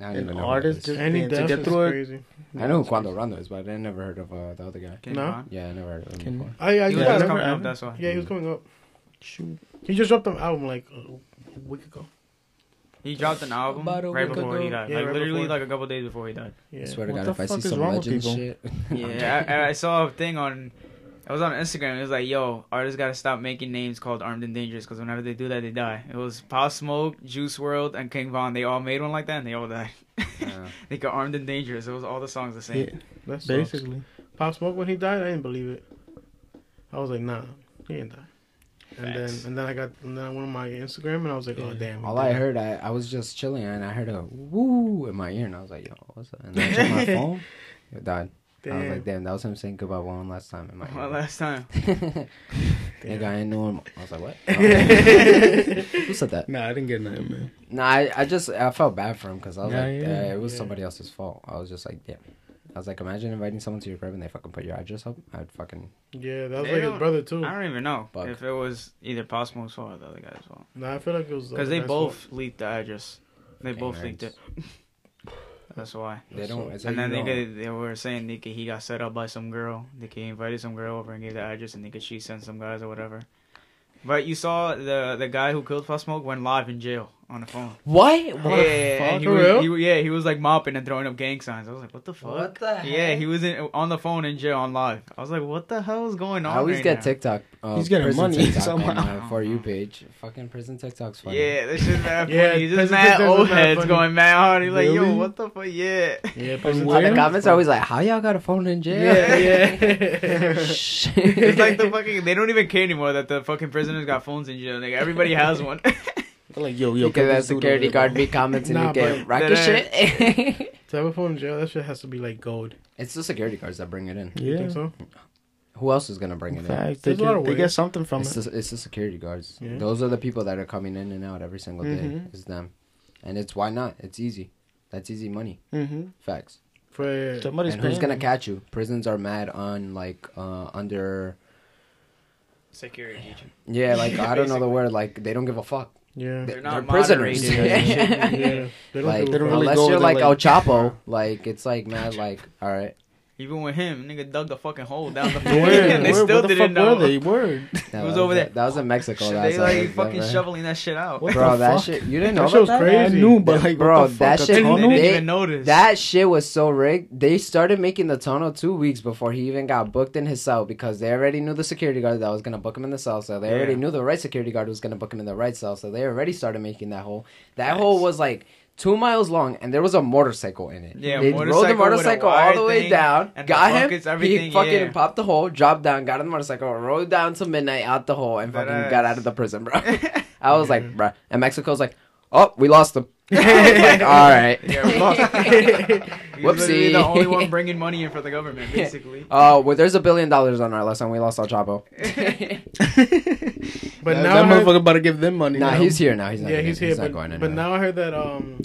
Speaker 1: An artist
Speaker 2: who it is.
Speaker 1: just
Speaker 4: Any
Speaker 1: to
Speaker 4: death
Speaker 1: get
Speaker 4: is
Speaker 1: through it.
Speaker 4: crazy.
Speaker 2: I know who Quando Rondo is, but I never heard of uh, the other guy.
Speaker 3: King
Speaker 4: No?
Speaker 3: Von.
Speaker 2: Yeah, I never heard of him
Speaker 1: Can-
Speaker 2: before.
Speaker 4: I, I
Speaker 3: He
Speaker 4: yeah,
Speaker 3: was
Speaker 4: I
Speaker 3: coming up. That's why.
Speaker 4: yeah, he was coming up.
Speaker 1: Shoot.
Speaker 4: He just dropped an album like a week ago.
Speaker 3: He dropped an album
Speaker 2: About a
Speaker 3: right
Speaker 2: week
Speaker 3: before he died.
Speaker 4: Yeah,
Speaker 3: like
Speaker 4: right
Speaker 3: literally
Speaker 4: before.
Speaker 3: like a couple days before he died.
Speaker 4: Yeah.
Speaker 2: I swear to
Speaker 1: What
Speaker 2: God, if I see some
Speaker 1: wrong
Speaker 2: legend shit.
Speaker 3: Yeah, I, I saw a thing on. I was on Instagram. It was like, "Yo, artists gotta stop making names called Armed and Dangerous because whenever they do that, they die." It was Pop Smoke, Juice WRLD, and King Von. They all made one like that, and they all died.
Speaker 2: Yeah.
Speaker 3: they got Armed and Dangerous. It was all the songs the same.
Speaker 1: Yeah,
Speaker 4: That's
Speaker 1: basically.
Speaker 4: Pop Smoke when he died, I didn't believe it. I was like, nah, he didn't die. And
Speaker 3: Facts.
Speaker 4: then and then I got and then I went on my Instagram and I was like, oh damn. he
Speaker 2: All I
Speaker 4: died.
Speaker 2: heard, I, I was just chilling and I heard a woo in my ear and I was like, yo, what's that? And I checked my phone. It died. I was like, damn, that was him saying goodbye one last time in my
Speaker 3: Well,
Speaker 2: ear.
Speaker 3: last time.
Speaker 2: Nigga, I ain't know him. I was like, what? Who said that?
Speaker 1: Nah, I didn't get nothing, man.
Speaker 2: No, I, I just I felt bad for him because I was
Speaker 1: Yeah,
Speaker 2: like,
Speaker 1: yeah,
Speaker 2: uh, it was
Speaker 4: yeah.
Speaker 2: somebody else's fault. I was just like, damn. I was like, imagine inviting someone to your crib and they fucking put your address up. I'd fucking
Speaker 4: Yeah, that was
Speaker 3: They
Speaker 4: like his
Speaker 3: don't-
Speaker 4: brother too.
Speaker 3: I don't even know
Speaker 2: Fuck.
Speaker 3: if it was either Possible's fault or the other guy's fault.
Speaker 4: No, I feel like it was
Speaker 3: Because they
Speaker 4: that's
Speaker 3: both leaked the address. They
Speaker 2: Dang
Speaker 3: both leaked it. That's why.
Speaker 2: They don't. It's
Speaker 3: And
Speaker 2: like
Speaker 3: then
Speaker 2: you
Speaker 3: they,
Speaker 2: don't-
Speaker 3: could, they were saying they could, he got set up by some girl. They could invited some girl over and gave the address, and they could she sent some guys or whatever. But you saw the the guy who killed Fast Smoke went live in jail on the phone.
Speaker 2: What?
Speaker 3: yeah,
Speaker 2: What?
Speaker 3: and he
Speaker 4: For
Speaker 3: was,
Speaker 4: real?
Speaker 3: he, yeah, he was like mopping and throwing up gang signs. I was like, what the fuck?
Speaker 2: What the
Speaker 3: Yeah, he was in, on the phone in jail on live. I was like, what the hell is going on?
Speaker 2: I always
Speaker 3: right
Speaker 2: get
Speaker 3: now?
Speaker 2: TikTok. Uh,
Speaker 1: He's getting money
Speaker 2: TikTok
Speaker 1: somehow.
Speaker 2: my for you page. Fucking prison TikTok's funny.
Speaker 3: Yeah, this shit mad funny.
Speaker 4: Yeah,
Speaker 3: He's just
Speaker 4: President
Speaker 3: mad old heads
Speaker 4: funny.
Speaker 3: going mad hard. He's like, yo, what the fuck? Yeah.
Speaker 4: Yeah,
Speaker 1: And
Speaker 2: Oh, the comments are always like, "How y'all got a phone in jail?"
Speaker 4: Yeah, yeah.
Speaker 3: It's like the fucking. They don't even care anymore that the fucking prisoners got phones in jail. Like everybody has one.
Speaker 1: They're like, yo, yo,
Speaker 2: Because
Speaker 1: come
Speaker 2: that
Speaker 1: this
Speaker 2: security guard
Speaker 1: there,
Speaker 2: be commenting
Speaker 4: Nah,
Speaker 2: and get
Speaker 4: but
Speaker 2: racket shit.
Speaker 4: to have a phone in jail, that shit has to be like gold.
Speaker 2: it's the security guards that bring it in.
Speaker 4: You
Speaker 1: Yeah.
Speaker 4: think so?
Speaker 2: Who else is gonna bring it in?
Speaker 1: They
Speaker 4: There's a lot
Speaker 1: get, they get something from
Speaker 2: It's
Speaker 1: it.
Speaker 2: the, it's the security guards.
Speaker 4: Yeah.
Speaker 2: Those are the people that are coming in and out every single day.
Speaker 1: Mhm.
Speaker 2: It's them, and it's why not? It's easy. That's easy money.
Speaker 1: Mm-hmm.
Speaker 2: Facts.
Speaker 4: For
Speaker 1: Somebody's
Speaker 2: and who's gonna catch you? Prisons are mad on like uh under
Speaker 3: Security
Speaker 2: yeah like I don't know the word like they don't give a fuck.
Speaker 4: Yeah,
Speaker 3: They're not
Speaker 2: prisoners.
Speaker 3: moderated or shit.
Speaker 4: yeah, they don't
Speaker 2: like
Speaker 4: give a
Speaker 1: don't
Speaker 4: fuck.
Speaker 1: really
Speaker 2: unless
Speaker 1: go
Speaker 2: you're like,
Speaker 1: like-
Speaker 2: El Chapo, like it's like mad like all right.
Speaker 3: Even with him, nigga dug the fucking hole down the
Speaker 1: Word,
Speaker 3: floor, and they
Speaker 1: word,
Speaker 3: still
Speaker 1: where the
Speaker 3: didn't
Speaker 1: fuck
Speaker 3: know.
Speaker 1: were they? Word.
Speaker 2: That
Speaker 3: was over there.
Speaker 2: That was in Mexico. That's
Speaker 3: they
Speaker 2: how
Speaker 3: like fucking
Speaker 2: done, right?
Speaker 3: shoveling that shit out.
Speaker 1: What
Speaker 2: Bro,
Speaker 1: the
Speaker 2: that
Speaker 1: fuck?
Speaker 2: shit you didn't
Speaker 4: That
Speaker 2: know
Speaker 4: shit was
Speaker 2: about that?
Speaker 4: crazy.
Speaker 1: I knew, but like,
Speaker 2: Bro,
Speaker 1: what the
Speaker 2: that
Speaker 1: fuck?
Speaker 2: shit-
Speaker 1: a
Speaker 3: They didn't even notice.
Speaker 2: That shit was so rigged. They started making the tunnel two weeks before he even got booked in his cell because they already knew the security guard that was gonna book him in the cell. So they already
Speaker 3: Yeah.
Speaker 2: knew the right security guard was gonna book him in the right cell. So they already started making that hole. That
Speaker 3: Nice.
Speaker 2: hole was like two miles long, and there was a motorcycle in it.
Speaker 3: Yeah,
Speaker 2: they rode the
Speaker 3: motorcycle
Speaker 2: all the way down, got him.
Speaker 3: buckets,
Speaker 2: he fucking
Speaker 3: yeah.
Speaker 2: popped the hole, dropped down, got on the motorcycle, rode down to midnight out the hole, and fucking got out of the prison, bro. I was like, bro, And Mexico's like, oh, we lost him. I was like, all right.
Speaker 3: Yeah, we lost. He was literally
Speaker 2: Whoopsie.
Speaker 3: the only one bringing money in for the government, basically.
Speaker 2: Oh, well, there's a billion dollars on our list, and we lost El Chapo.
Speaker 4: But
Speaker 1: that,
Speaker 4: now
Speaker 1: that
Speaker 4: I heard-
Speaker 1: motherfucker about to give them money.
Speaker 2: nah,
Speaker 1: now.
Speaker 2: he's here now. He's not.
Speaker 4: yeah, he's here.
Speaker 2: He's not
Speaker 4: But,
Speaker 2: going
Speaker 4: but now I heard that um,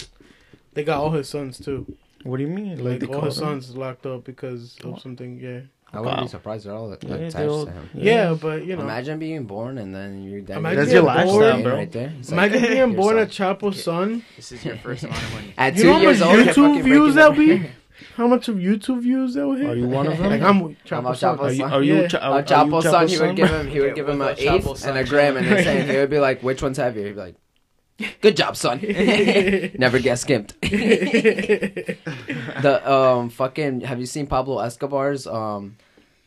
Speaker 4: they got all his sons too.
Speaker 1: What do you mean? Like,
Speaker 4: Like, all his
Speaker 1: him?
Speaker 4: sons locked up because of something. Yeah.
Speaker 2: I wouldn't
Speaker 1: Wow.
Speaker 2: be surprised at all
Speaker 1: Yeah,
Speaker 2: attached
Speaker 1: all-
Speaker 2: to him.
Speaker 4: Yeah, but you know,
Speaker 2: Imagine being born and then you're that
Speaker 4: Imagine
Speaker 1: That's your
Speaker 4: being
Speaker 1: lifestyle,
Speaker 4: born-
Speaker 1: bro.
Speaker 2: Right there. It's like,
Speaker 4: imagine being
Speaker 2: your
Speaker 4: born a
Speaker 2: son.
Speaker 4: Chapo's son.
Speaker 3: This is your first amount of money.
Speaker 2: At
Speaker 4: You
Speaker 2: two
Speaker 4: know
Speaker 2: years old,
Speaker 4: YouTube views that'll be? How much of YouTube views that will hit?
Speaker 1: Are you one of them?
Speaker 4: Like I'm
Speaker 2: I'm a
Speaker 4: Chapo's son.
Speaker 1: Are you? Are you?
Speaker 4: Yeah.
Speaker 1: Cha-
Speaker 2: A
Speaker 1: are you
Speaker 2: Chapo son,
Speaker 1: Chapo's
Speaker 2: he would give him, he would give him an
Speaker 3: Chapo
Speaker 2: eighth and a gram, and then
Speaker 3: chilling.
Speaker 2: saying he would be like, "Which one's heavier?" He'd be like, "Good job, son. Never get skimped." the um fucking have you seen Pablo Escobar's um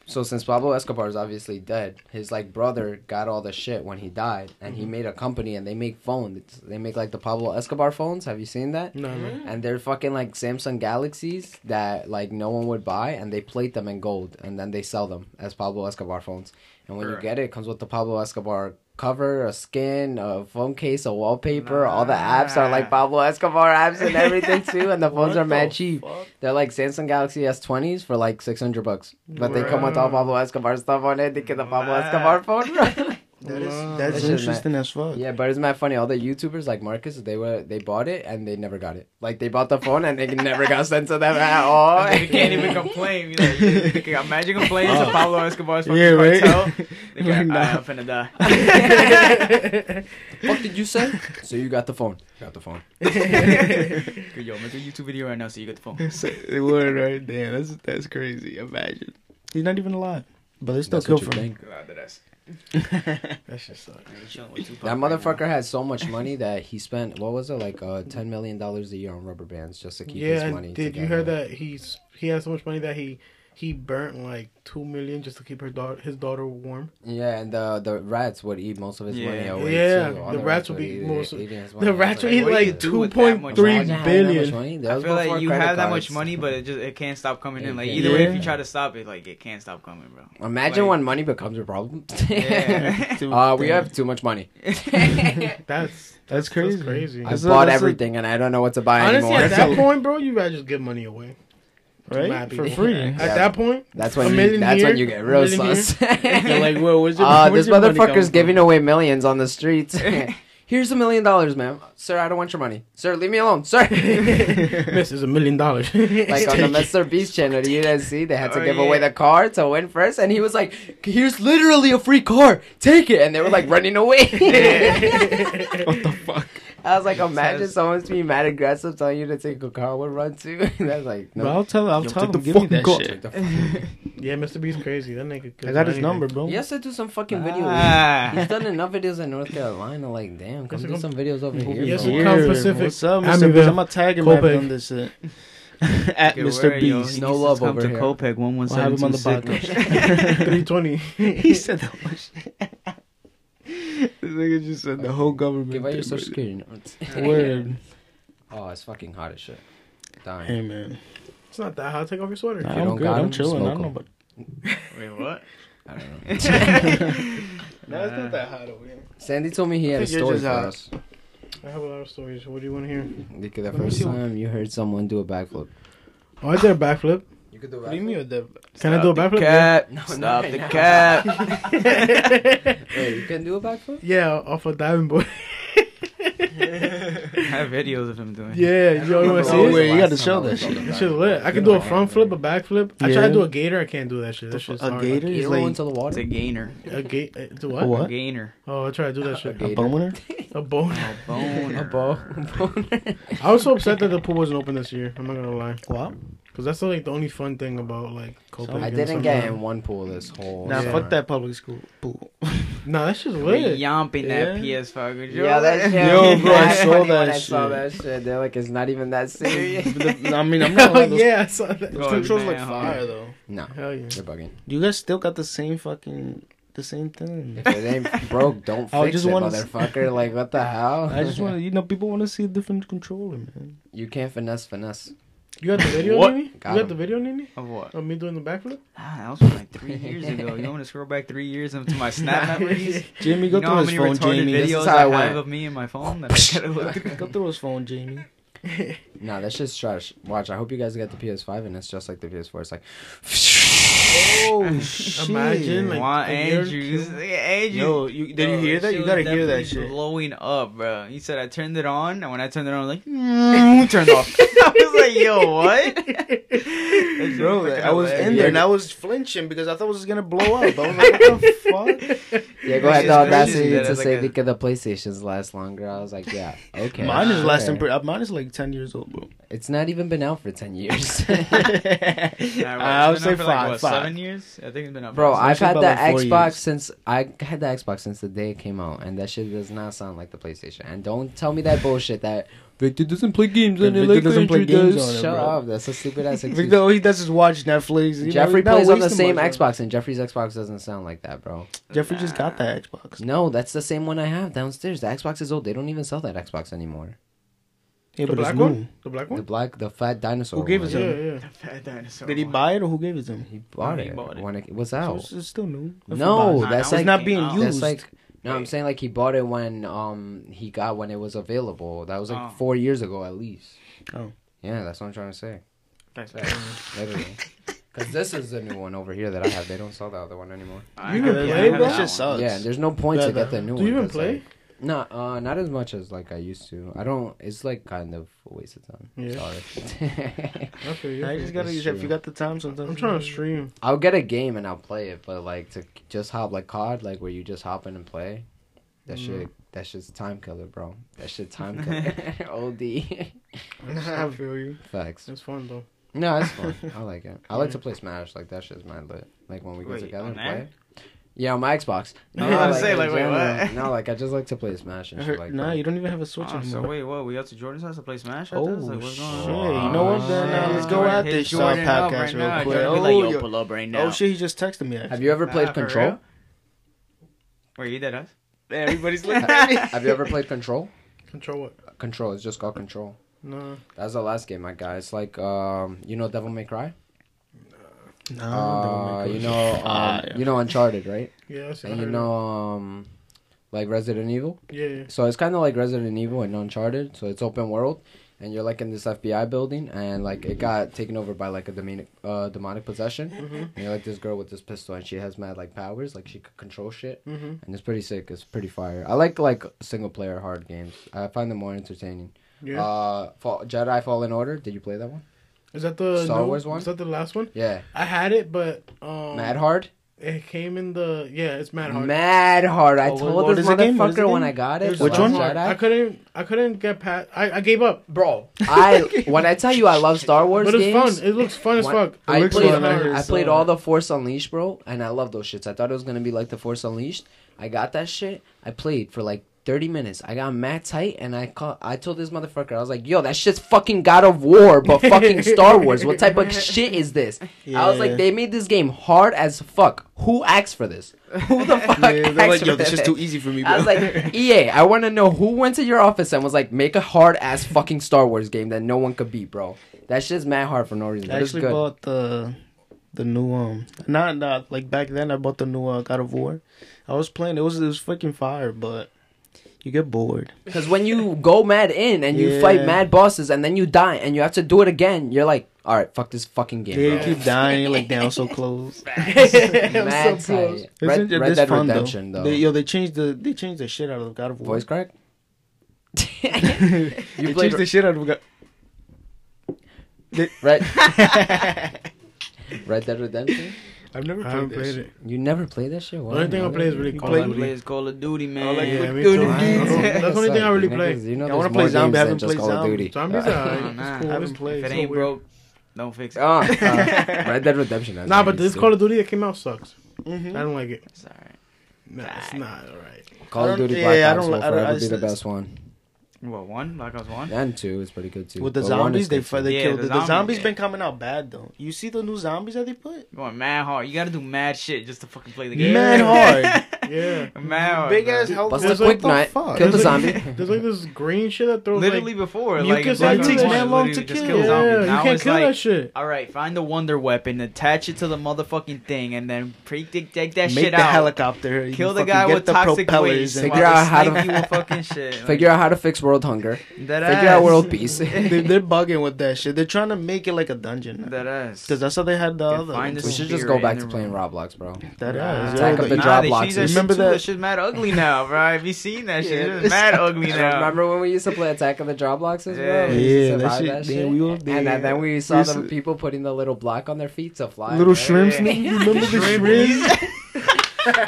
Speaker 2: so since Pablo Escobar is obviously dead, his like brother got all the shit when he died, and he made a company and they make phones. They make like the Pablo Escobar phones. Have you seen that?
Speaker 4: no, no.
Speaker 2: And they're fucking like Samsung Galaxies that like no one would buy, and they plate them in gold, and then they sell them as Pablo Escobar phones. And when you get it, it comes with the Pablo Escobar cover, a skin, a phone case, a wallpaper. All the apps are like Pablo Escobar apps and everything too, and the phones are mad
Speaker 1: the
Speaker 2: cheap.
Speaker 1: fuck?
Speaker 2: They're like Samsung Galaxy S20s for like six hundred bucks, but they come with all. Pablo Escobar stuff on it. They get the Pablo. Escobar phone.
Speaker 1: That is that's
Speaker 2: That's just
Speaker 1: interesting as fuck.
Speaker 2: Yeah, but it's not that funny. All the YouTubers like Marcus, they were they bought it and they never got it. Like they bought the phone and they never got sent to them at all.
Speaker 3: They can't even complain. You know, you can imagine complaining to
Speaker 1: Oh.
Speaker 3: Pablo Escobar's fucking
Speaker 1: Yeah, right.
Speaker 3: cartel. They
Speaker 1: Like,
Speaker 3: go,
Speaker 1: nah.
Speaker 3: "Ah, I'm finna die.
Speaker 2: What did you say? so you got the phone. Got the phone.
Speaker 3: Good, yo, make a YouTube video right now so you get the phone.
Speaker 1: Say the word right there. That's that's crazy. Imagine he's not even alive, but they still
Speaker 2: That's
Speaker 1: kill
Speaker 2: what you
Speaker 1: for him.
Speaker 2: Think.
Speaker 3: Glad that
Speaker 4: shit sucks.
Speaker 3: Nigga chilling
Speaker 2: That
Speaker 3: right
Speaker 2: motherfucker had so much money that he spent what was it like uh ten million dollars a year on rubber bands just to keep
Speaker 4: Yeah,
Speaker 2: his
Speaker 4: and
Speaker 2: money.
Speaker 4: did you hear that he's he has so much money that he he burnt like two million just to keep her daughter, his daughter warm.
Speaker 2: Yeah, and the the rats would eat most of his money away
Speaker 4: Yeah,
Speaker 2: too. All
Speaker 4: the rats would
Speaker 2: would
Speaker 4: be
Speaker 2: eat-
Speaker 4: most of-
Speaker 2: eating
Speaker 4: The
Speaker 2: money. I was
Speaker 4: rats would eat
Speaker 3: what you
Speaker 4: like
Speaker 3: do
Speaker 4: two
Speaker 3: with that
Speaker 4: point
Speaker 3: much
Speaker 4: three
Speaker 3: money?
Speaker 2: Imagine having that much
Speaker 4: billion.
Speaker 2: money. That
Speaker 3: I feel like you have that much money, but it just it can't stop coming in. Like
Speaker 2: Yeah.
Speaker 3: either way, if you try to stop it, like it can't stop coming, bro.
Speaker 2: Imagine
Speaker 3: Like-
Speaker 2: when money becomes a problem.
Speaker 3: Yeah.
Speaker 1: Dude,
Speaker 2: uh, we have too much money.
Speaker 4: That's
Speaker 1: That's crazy.
Speaker 4: That's crazy.
Speaker 2: I
Speaker 1: That's
Speaker 2: bought
Speaker 1: that's a-
Speaker 2: everything and I don't know what to buy
Speaker 4: Honestly,
Speaker 2: anymore.
Speaker 4: at that point, bro, you rather just give money away.
Speaker 1: Right
Speaker 4: Happy.
Speaker 1: for free.
Speaker 2: Yeah.
Speaker 4: At that point,
Speaker 2: That's
Speaker 4: A
Speaker 2: when you, that's
Speaker 4: here,
Speaker 2: when you get real sus.
Speaker 1: You're like, well, where's your,
Speaker 2: uh,
Speaker 1: where's
Speaker 2: this
Speaker 1: your money
Speaker 2: motherfucker's
Speaker 1: coming
Speaker 2: giving
Speaker 1: from?
Speaker 2: away millions on the streets. Here's a million dollars, ma'am. Sir, I don't want your money. Sir, leave me alone. Sir.
Speaker 4: this is a million dollars.
Speaker 2: like on the Mr. Beast channel, you didn't see they had to
Speaker 3: Oh,
Speaker 2: give
Speaker 3: yeah.
Speaker 2: away the car to win first, and he was like, "Here's literally a free car. Take it!" And they were like running away.
Speaker 1: What the fuck?
Speaker 2: I was like, imagine
Speaker 3: Says-
Speaker 2: someone's being mad aggressive telling you to take a car would run too. That's like,
Speaker 1: Bro,
Speaker 2: no.
Speaker 1: I'll tell. him. I'll
Speaker 2: Yo,
Speaker 1: tell him. Give me that
Speaker 2: car.
Speaker 1: shit.
Speaker 2: Take the fucking-
Speaker 4: yeah, Mr. Beast crazy. That nigga.
Speaker 1: I got his number, bro.
Speaker 2: He has to do some fucking videos.
Speaker 3: Ah.
Speaker 2: He's done enough videos in North Carolina. Like, damn, come
Speaker 4: Yes,
Speaker 2: do
Speaker 4: come-
Speaker 2: some videos over here.
Speaker 4: Yes,
Speaker 2: bro.
Speaker 4: come Come Pacific,
Speaker 1: What's up, Mr.
Speaker 4: Amityville,
Speaker 1: Beast? I'm gonna tag him after on this shit. At
Speaker 3: Good
Speaker 1: Mr.
Speaker 3: word, yo.
Speaker 1: Beast.
Speaker 2: No love
Speaker 3: come
Speaker 2: over
Speaker 3: to
Speaker 2: here.
Speaker 3: Copiague 117
Speaker 1: we'll have him on the
Speaker 4: 320.
Speaker 1: he said that much. this nigga just said the whole government.
Speaker 2: Give out your
Speaker 1: thing,
Speaker 2: social security notes.
Speaker 1: bro. Word.
Speaker 2: Oh, it's fucking hot as shit. Dying.
Speaker 1: Hey man,
Speaker 4: It's not that hot. Take off your sweater.
Speaker 1: Nah,
Speaker 2: you
Speaker 1: I'm
Speaker 2: don't
Speaker 1: good.
Speaker 2: got
Speaker 1: I'm
Speaker 2: him,
Speaker 1: chilling. I don't know, but
Speaker 3: Wait, what?
Speaker 2: I don't know.
Speaker 1: no, it's not that hot over here.
Speaker 2: Sandy told me he had a story for
Speaker 1: hot.
Speaker 2: us.
Speaker 4: I have a lot of stories. What do you want to hear?
Speaker 2: Because the
Speaker 1: Let
Speaker 2: first
Speaker 1: see what-
Speaker 2: time you heard someone do a backflip.
Speaker 4: Oh, I did a backflip.
Speaker 2: You could do
Speaker 1: What do you mean with the?
Speaker 4: Can I do a backflip?
Speaker 3: Cap.
Speaker 2: No,
Speaker 3: Stop
Speaker 2: not
Speaker 3: the
Speaker 2: right
Speaker 3: cap.
Speaker 2: Wait, you can do a backflip?
Speaker 4: Yeah, off a diving board.
Speaker 3: I have videos of him doing.
Speaker 4: yeah, you want to see
Speaker 1: Oh,
Speaker 4: it?
Speaker 1: wait, you gotta show that shit.
Speaker 4: That shit's lit. I can do a front flip, a back flip. I
Speaker 1: Yeah.
Speaker 4: try to do a gator. I can't do that shit. That shit's
Speaker 1: a
Speaker 4: hard.
Speaker 1: gator?
Speaker 2: You
Speaker 1: He's
Speaker 2: don't
Speaker 1: like-
Speaker 2: into the
Speaker 3: It's
Speaker 2: water?
Speaker 3: a gainer.
Speaker 4: A gate? uh, what?
Speaker 1: what?
Speaker 3: A gainer.
Speaker 4: Oh, I try to do that shit.
Speaker 1: A
Speaker 2: gator.
Speaker 1: boner?
Speaker 4: A bone.
Speaker 3: A boner.
Speaker 2: A bow.
Speaker 4: I was so upset that the pool wasn't open this year. I'm not gonna lie,
Speaker 1: What?
Speaker 4: Because that's like the only fun thing about like Copenhagen.
Speaker 2: I didn't get in one pool this whole
Speaker 1: Nah,
Speaker 4: Yeah.
Speaker 1: fuck that public school pool.
Speaker 4: Nah, that shit's
Speaker 3: We
Speaker 4: lit.
Speaker 3: yomping that PS5. Could you
Speaker 2: Yeah, that shit.
Speaker 1: Yo, bro, I saw that
Speaker 2: when I saw that shit. They're like, it's not even that serious.
Speaker 1: I mean, I'm not. Like, those,
Speaker 4: yeah, I saw that.
Speaker 1: those
Speaker 3: Going
Speaker 1: controls like fire
Speaker 3: hard.
Speaker 1: though.
Speaker 2: no,
Speaker 4: Hell yeah.
Speaker 2: you're bugging.
Speaker 1: You guys still got the same fucking the same thing.
Speaker 2: If it ain't broke, don't
Speaker 1: I
Speaker 2: fix
Speaker 1: just
Speaker 2: it,
Speaker 1: wanna-
Speaker 2: motherfucker. Like, what the hell?
Speaker 1: I just want to, you know, people want to see a different controller, man.
Speaker 2: You can't finesse finesse.
Speaker 4: You got the video,
Speaker 3: What?
Speaker 4: Nini?
Speaker 2: Got
Speaker 4: you got
Speaker 2: him.
Speaker 4: the video, Nini?
Speaker 3: Of what?
Speaker 4: Of me doing the backflip?
Speaker 3: Ah, that was from like three years ago. You want me to scroll back three years into my snap memories?
Speaker 1: Jamie, go
Speaker 3: you know
Speaker 1: through
Speaker 3: how
Speaker 1: his
Speaker 3: many
Speaker 1: phone,
Speaker 3: retarded
Speaker 1: Jamie.
Speaker 2: This
Speaker 3: videos
Speaker 2: is how
Speaker 3: I
Speaker 2: it
Speaker 3: have
Speaker 2: went.
Speaker 3: of me in my phone that I gotta look at?
Speaker 1: Go through his phone, Jamie.
Speaker 2: Nah, that's just trash. Watch, I hope you guys get the PS5 and it's just like the PS4. It's like,
Speaker 1: Oh shit!
Speaker 4: Imagine, like,
Speaker 3: Want
Speaker 4: a
Speaker 3: Andrews?
Speaker 4: two-
Speaker 3: Andrews.
Speaker 1: Yo, you, did you hear
Speaker 3: that
Speaker 1: that? You gotta hear that shit.
Speaker 3: Blowing up, bro. He said I turned it on, and when I turned it on, I was like, mm, turned off. I was like, yo, what?
Speaker 1: Bro,
Speaker 3: fucking
Speaker 1: I was in there and I was flinching because I thought it was gonna blow up. I was like, what the fuck?
Speaker 2: yeah, go ahead, the
Speaker 3: crazy
Speaker 2: audacity
Speaker 3: that
Speaker 2: to
Speaker 3: it's
Speaker 2: say
Speaker 3: like a-
Speaker 2: because the PlayStations last longer. I was like, yeah, okay.
Speaker 1: Mine is
Speaker 2: okay.
Speaker 1: lasting. Pre- uh, mine is like ten years old, bro.
Speaker 2: It's not even been out for 10 years.
Speaker 3: Nah, bro,
Speaker 1: I would
Speaker 3: it's
Speaker 1: say
Speaker 3: been out for, like,
Speaker 1: five.
Speaker 3: What,
Speaker 1: five.
Speaker 3: Seven years? I think it's been out.
Speaker 2: Bro,
Speaker 3: for
Speaker 2: I've had the
Speaker 1: like
Speaker 2: Xbox
Speaker 1: years.
Speaker 2: since I had the Xbox since the day it came out, and that shit does not sound like the PlayStation. And don't tell me that bullshit that Victor doesn't play games
Speaker 1: Yeah,
Speaker 2: on it
Speaker 1: Victor doesn't play games
Speaker 2: does.
Speaker 1: on it,
Speaker 2: Shut
Speaker 1: bro.
Speaker 2: up, that's a stupid ass excuse.
Speaker 1: Victor, all he does is watch Netflix. you know,
Speaker 2: Jeffrey plays on the same
Speaker 1: much
Speaker 2: Xbox, and Jeffrey's Xbox doesn't sound like that, bro.
Speaker 1: Jeffrey just got that Xbox.
Speaker 2: No, that's the same one I have downstairs. The Xbox is old. They don't even sell that Xbox anymore.
Speaker 1: Yeah,
Speaker 4: The
Speaker 1: but it's
Speaker 4: black
Speaker 1: new.
Speaker 4: one? The black one.
Speaker 2: The black, the fat dinosaur.
Speaker 1: Who gave
Speaker 2: one.
Speaker 1: it to
Speaker 4: Yeah,
Speaker 1: him?
Speaker 4: yeah.
Speaker 3: Fat dinosaur.
Speaker 1: Did he buy it or who gave it to him?
Speaker 2: He bought
Speaker 3: he
Speaker 2: it
Speaker 3: bought it.
Speaker 2: when it was
Speaker 1: So
Speaker 2: out.
Speaker 1: it's, it's still new. If
Speaker 2: No, that's
Speaker 3: Nah,
Speaker 2: like
Speaker 1: it's not being
Speaker 3: That's
Speaker 1: used.
Speaker 2: That's like no, I'm saying like he bought it when um he got when it was available. That was like
Speaker 3: Oh.
Speaker 2: four years ago at least.
Speaker 1: Oh.
Speaker 2: Yeah, that's what I'm trying to say.
Speaker 3: Thanks,
Speaker 2: Literally. Because this is the new one over here that I have. They don't sell the other one anymore.
Speaker 4: You
Speaker 3: have-
Speaker 4: even play,
Speaker 3: I have
Speaker 4: bro?
Speaker 3: that
Speaker 1: That shit sucks.
Speaker 2: Yeah, there's no point
Speaker 4: Yeah,
Speaker 2: to get
Speaker 4: the-
Speaker 2: the new
Speaker 4: do
Speaker 2: one.
Speaker 4: Do you even
Speaker 2: 'cause,
Speaker 4: play?
Speaker 2: like- no, uh, not as much as like I used to. I don't. It's like kind of a waste of time.
Speaker 4: Yeah.
Speaker 2: Sorry.
Speaker 4: I feel.
Speaker 1: I just gotta
Speaker 2: That's
Speaker 1: use if you got the time sometimes.
Speaker 4: I'm trying to stream.
Speaker 2: I'll get a game and I'll play it, but like to just hop like COD, like where you just hop in and play. That
Speaker 4: Mm.
Speaker 2: shit. That shit's time killer, bro. That shit time killer. OD.
Speaker 1: I feel you.
Speaker 2: Facts.
Speaker 4: It's fun though.
Speaker 2: No, it's fun. I like it. I like to play Smash. Like that shit's mad lit. Like when we get
Speaker 3: Wait,
Speaker 2: together and
Speaker 3: there?
Speaker 2: play. Yeah, on my Xbox.
Speaker 3: I was gonna say, like, wait,
Speaker 2: general-
Speaker 3: what?
Speaker 2: No, like I just like to play Smash and shit
Speaker 1: heard,
Speaker 2: like
Speaker 1: nah,
Speaker 2: that.
Speaker 1: you don't even have a Switch
Speaker 3: Oh, so wait, what? We up to Jordan's house to play Smash? after
Speaker 1: Oh?
Speaker 3: Like, what's going
Speaker 1: shit!
Speaker 3: on?
Speaker 1: You know what? Then uh,
Speaker 2: Oh,
Speaker 1: let's go at this
Speaker 3: Jordan
Speaker 1: podcast
Speaker 3: right
Speaker 1: real
Speaker 3: now.
Speaker 1: quick.
Speaker 3: Jordan
Speaker 1: Oh,
Speaker 3: like, yo,
Speaker 1: yo-
Speaker 3: pull up right now.
Speaker 1: oh shit! He just texted me. Actually.
Speaker 2: Have you ever played
Speaker 3: Nah,
Speaker 2: Control?
Speaker 3: real? Wait, you did us?
Speaker 1: Everybody's looking at me.
Speaker 2: Have you ever played Control?
Speaker 4: Control what?
Speaker 2: Control. It's just called Control.
Speaker 4: No.
Speaker 2: That's the last game I got. It's like um, you know, Devil May Cry.
Speaker 1: No,
Speaker 2: Uh, you know, um,
Speaker 1: Ah, yeah.
Speaker 2: you know Uncharted, right?
Speaker 4: Yeah. That's
Speaker 2: And you know, um, like Resident Evil.
Speaker 4: Yeah. yeah.
Speaker 2: So it's kind of like Resident Evil and Uncharted. So it's open world, and you're like in this FBI building, and like it got taken over by like a demonic, uh, demonic possession.
Speaker 4: Mhm.
Speaker 2: And you're like this girl with this pistol, and she has mad like powers, like she could control shit,
Speaker 4: Mhm.
Speaker 2: and it's pretty sick. It's pretty fire. I like like single player hard games. I find them more entertaining.
Speaker 4: Yeah.
Speaker 2: Uh, Fall, Jedi Fallen Order. Did you play that one?
Speaker 4: Is that the
Speaker 2: Star
Speaker 4: new-
Speaker 2: Wars one?
Speaker 4: Is that the last one?
Speaker 2: Yeah,
Speaker 4: I had it, but um,
Speaker 2: mad hard.
Speaker 4: It came in the yeah. It's mad hard.
Speaker 2: Mad hard. I
Speaker 1: Oh,
Speaker 2: told
Speaker 1: what
Speaker 2: this
Speaker 1: is the game? What is the
Speaker 2: motherfucker when? I got
Speaker 4: It
Speaker 2: it.
Speaker 1: Which one?
Speaker 2: Last
Speaker 4: hard. I couldn't. I couldn't get past. I, I gave up.
Speaker 2: Bro, I when I tell you I love Star Wars
Speaker 4: But it's
Speaker 2: games,
Speaker 4: fun. It looks fun as fuck.
Speaker 2: I played,
Speaker 1: fun, I
Speaker 2: I played all the Force Unleashed, bro, and I love those shits. I thought it was gonna be like the Force Unleashed. I got that shit. I played for like thirty minutes. I got mad tight, and I call, I told this motherfucker, I was like, "Yo, that shit's fucking God of War, but fucking Star Wars. What type of shit is this?" I was like, "They made this game hard as fuck. Who asked for this? Who the fuck
Speaker 1: Yeah,
Speaker 2: asked
Speaker 1: like,
Speaker 2: for
Speaker 1: yo, this
Speaker 2: this?"
Speaker 1: is too easy for me, bro.
Speaker 2: I was like, EA, I want to know who went to your office and was like, make a hard ass fucking Star Wars game that no one could beat, bro. That shit's mad hard for no reason.
Speaker 1: I actually bought the the new um not not like back then I bought the new uh, God of War. I was playing it was it was freaking fire, but you get bored.
Speaker 2: Because when you go mad in and you
Speaker 1: Yeah.
Speaker 2: fight mad bosses and then you die and you have to do it again, you're like, all right, fuck this fucking game.
Speaker 1: Yeah, you keep dying. You're like damn, so close.
Speaker 2: mad
Speaker 4: so close.
Speaker 2: tight. Red,
Speaker 1: Isn't it-
Speaker 2: Red
Speaker 1: this
Speaker 2: Dead
Speaker 1: fun,
Speaker 2: Redemption, though.
Speaker 1: They, yo, they changed the they changed the shit out of God of War.
Speaker 2: Voice crack?
Speaker 1: they
Speaker 2: you played
Speaker 1: changed the shit out of God.
Speaker 2: Red, Red Dead Redemption?
Speaker 1: I've never
Speaker 4: I
Speaker 1: played,
Speaker 4: haven't played it.
Speaker 2: You never played that shit?
Speaker 4: The only thing I play is really Call of
Speaker 3: All I play is Call of Duty, man.
Speaker 1: I like
Speaker 4: Yeah,
Speaker 1: Call of. Duty.
Speaker 4: That's the only thing I really play.
Speaker 2: You know,
Speaker 1: I wanna play
Speaker 2: more
Speaker 1: zombie, I haven't
Speaker 2: just
Speaker 1: played
Speaker 2: Call of
Speaker 1: zombie.
Speaker 2: Duty.
Speaker 4: Zombies are alright.
Speaker 3: I
Speaker 4: cool.
Speaker 1: haven't played.
Speaker 3: If it ain't broke, don't fix it.
Speaker 2: Uh, Red Dead Redemption. has
Speaker 4: Nah, but this
Speaker 2: too.
Speaker 4: Call of Duty that came out sucks.
Speaker 1: Mhm.
Speaker 4: I don't like it.
Speaker 3: It's alright.
Speaker 4: Nah, it's not alright.
Speaker 2: Call of Duty Black
Speaker 1: I
Speaker 2: Ops
Speaker 1: don't
Speaker 2: will
Speaker 1: li- I don't-
Speaker 2: forever be the best one.
Speaker 3: What, one? Black Ops 1?
Speaker 2: And two is pretty good too.
Speaker 1: With the
Speaker 2: But
Speaker 1: zombies, they
Speaker 2: good,
Speaker 1: fight. They
Speaker 3: Yeah,
Speaker 1: kill
Speaker 3: the
Speaker 1: the, the
Speaker 3: zombies,
Speaker 1: zombies.
Speaker 3: yeah.
Speaker 1: Been coming out bad though. You see the new zombies that they put?
Speaker 3: Going mad hard. You gotta do mad shit just to fucking play the game.
Speaker 1: Mad hard.
Speaker 4: Yeah.
Speaker 3: mad hard.
Speaker 1: Big ass health.
Speaker 2: Bust
Speaker 4: There's
Speaker 2: a quick
Speaker 1: what the
Speaker 2: kill the zombie.
Speaker 4: like- There's like this green shit that throws
Speaker 3: Literally
Speaker 4: like.
Speaker 3: before,
Speaker 4: mucus
Speaker 3: like,
Speaker 4: and
Speaker 3: Black
Speaker 4: it
Speaker 3: Ops
Speaker 4: takes
Speaker 3: 1
Speaker 4: mad
Speaker 1: long to kill.
Speaker 3: kill
Speaker 4: Yeah,
Speaker 3: zombies.
Speaker 4: you
Speaker 3: Now
Speaker 4: can't kill
Speaker 3: like,
Speaker 4: that shit.
Speaker 3: all right, find the wonder weapon, attach it to the motherfucking thing, and then pre- take, take that
Speaker 1: Make
Speaker 3: shit
Speaker 1: the
Speaker 3: out.
Speaker 1: helicopter. you
Speaker 3: Kill the guy
Speaker 1: get
Speaker 3: with
Speaker 1: the
Speaker 3: toxic
Speaker 1: propellers
Speaker 3: waste.
Speaker 2: Figure out how to-
Speaker 3: fucking shit.
Speaker 2: Figure out how to fix world hunger.
Speaker 3: that
Speaker 2: Figure out world peace.
Speaker 1: they, they're bugging with that shit. They're trying to make it like a dungeon.
Speaker 3: That ass.
Speaker 1: Because that's how they had the other.
Speaker 3: find
Speaker 1: ones.
Speaker 3: the
Speaker 2: we should just go back to playing. Roblox, bro.
Speaker 1: That
Speaker 3: Nah,
Speaker 1: is.
Speaker 2: Attack
Speaker 1: yo,
Speaker 2: of the
Speaker 1: the-
Speaker 2: Job
Speaker 3: they
Speaker 2: Boxes.
Speaker 3: changed that shit
Speaker 1: Remember that-
Speaker 3: That shit's mad ugly now, bro. Have you seen that shit?
Speaker 1: Yeah.
Speaker 3: It's mad ugly now.
Speaker 2: Remember when we used to play Attack of the Dropboxes, bro?
Speaker 3: Yeah.
Speaker 2: We used to
Speaker 1: Yeah, that
Speaker 2: survive
Speaker 1: shit- damn, we all did.
Speaker 2: And then, then we saw the people putting the little block on their feet to fly.
Speaker 1: Little
Speaker 2: right?
Speaker 1: shrimps.
Speaker 3: Yeah.
Speaker 1: You remember the
Speaker 3: Shrimpies.
Speaker 1: shrimps?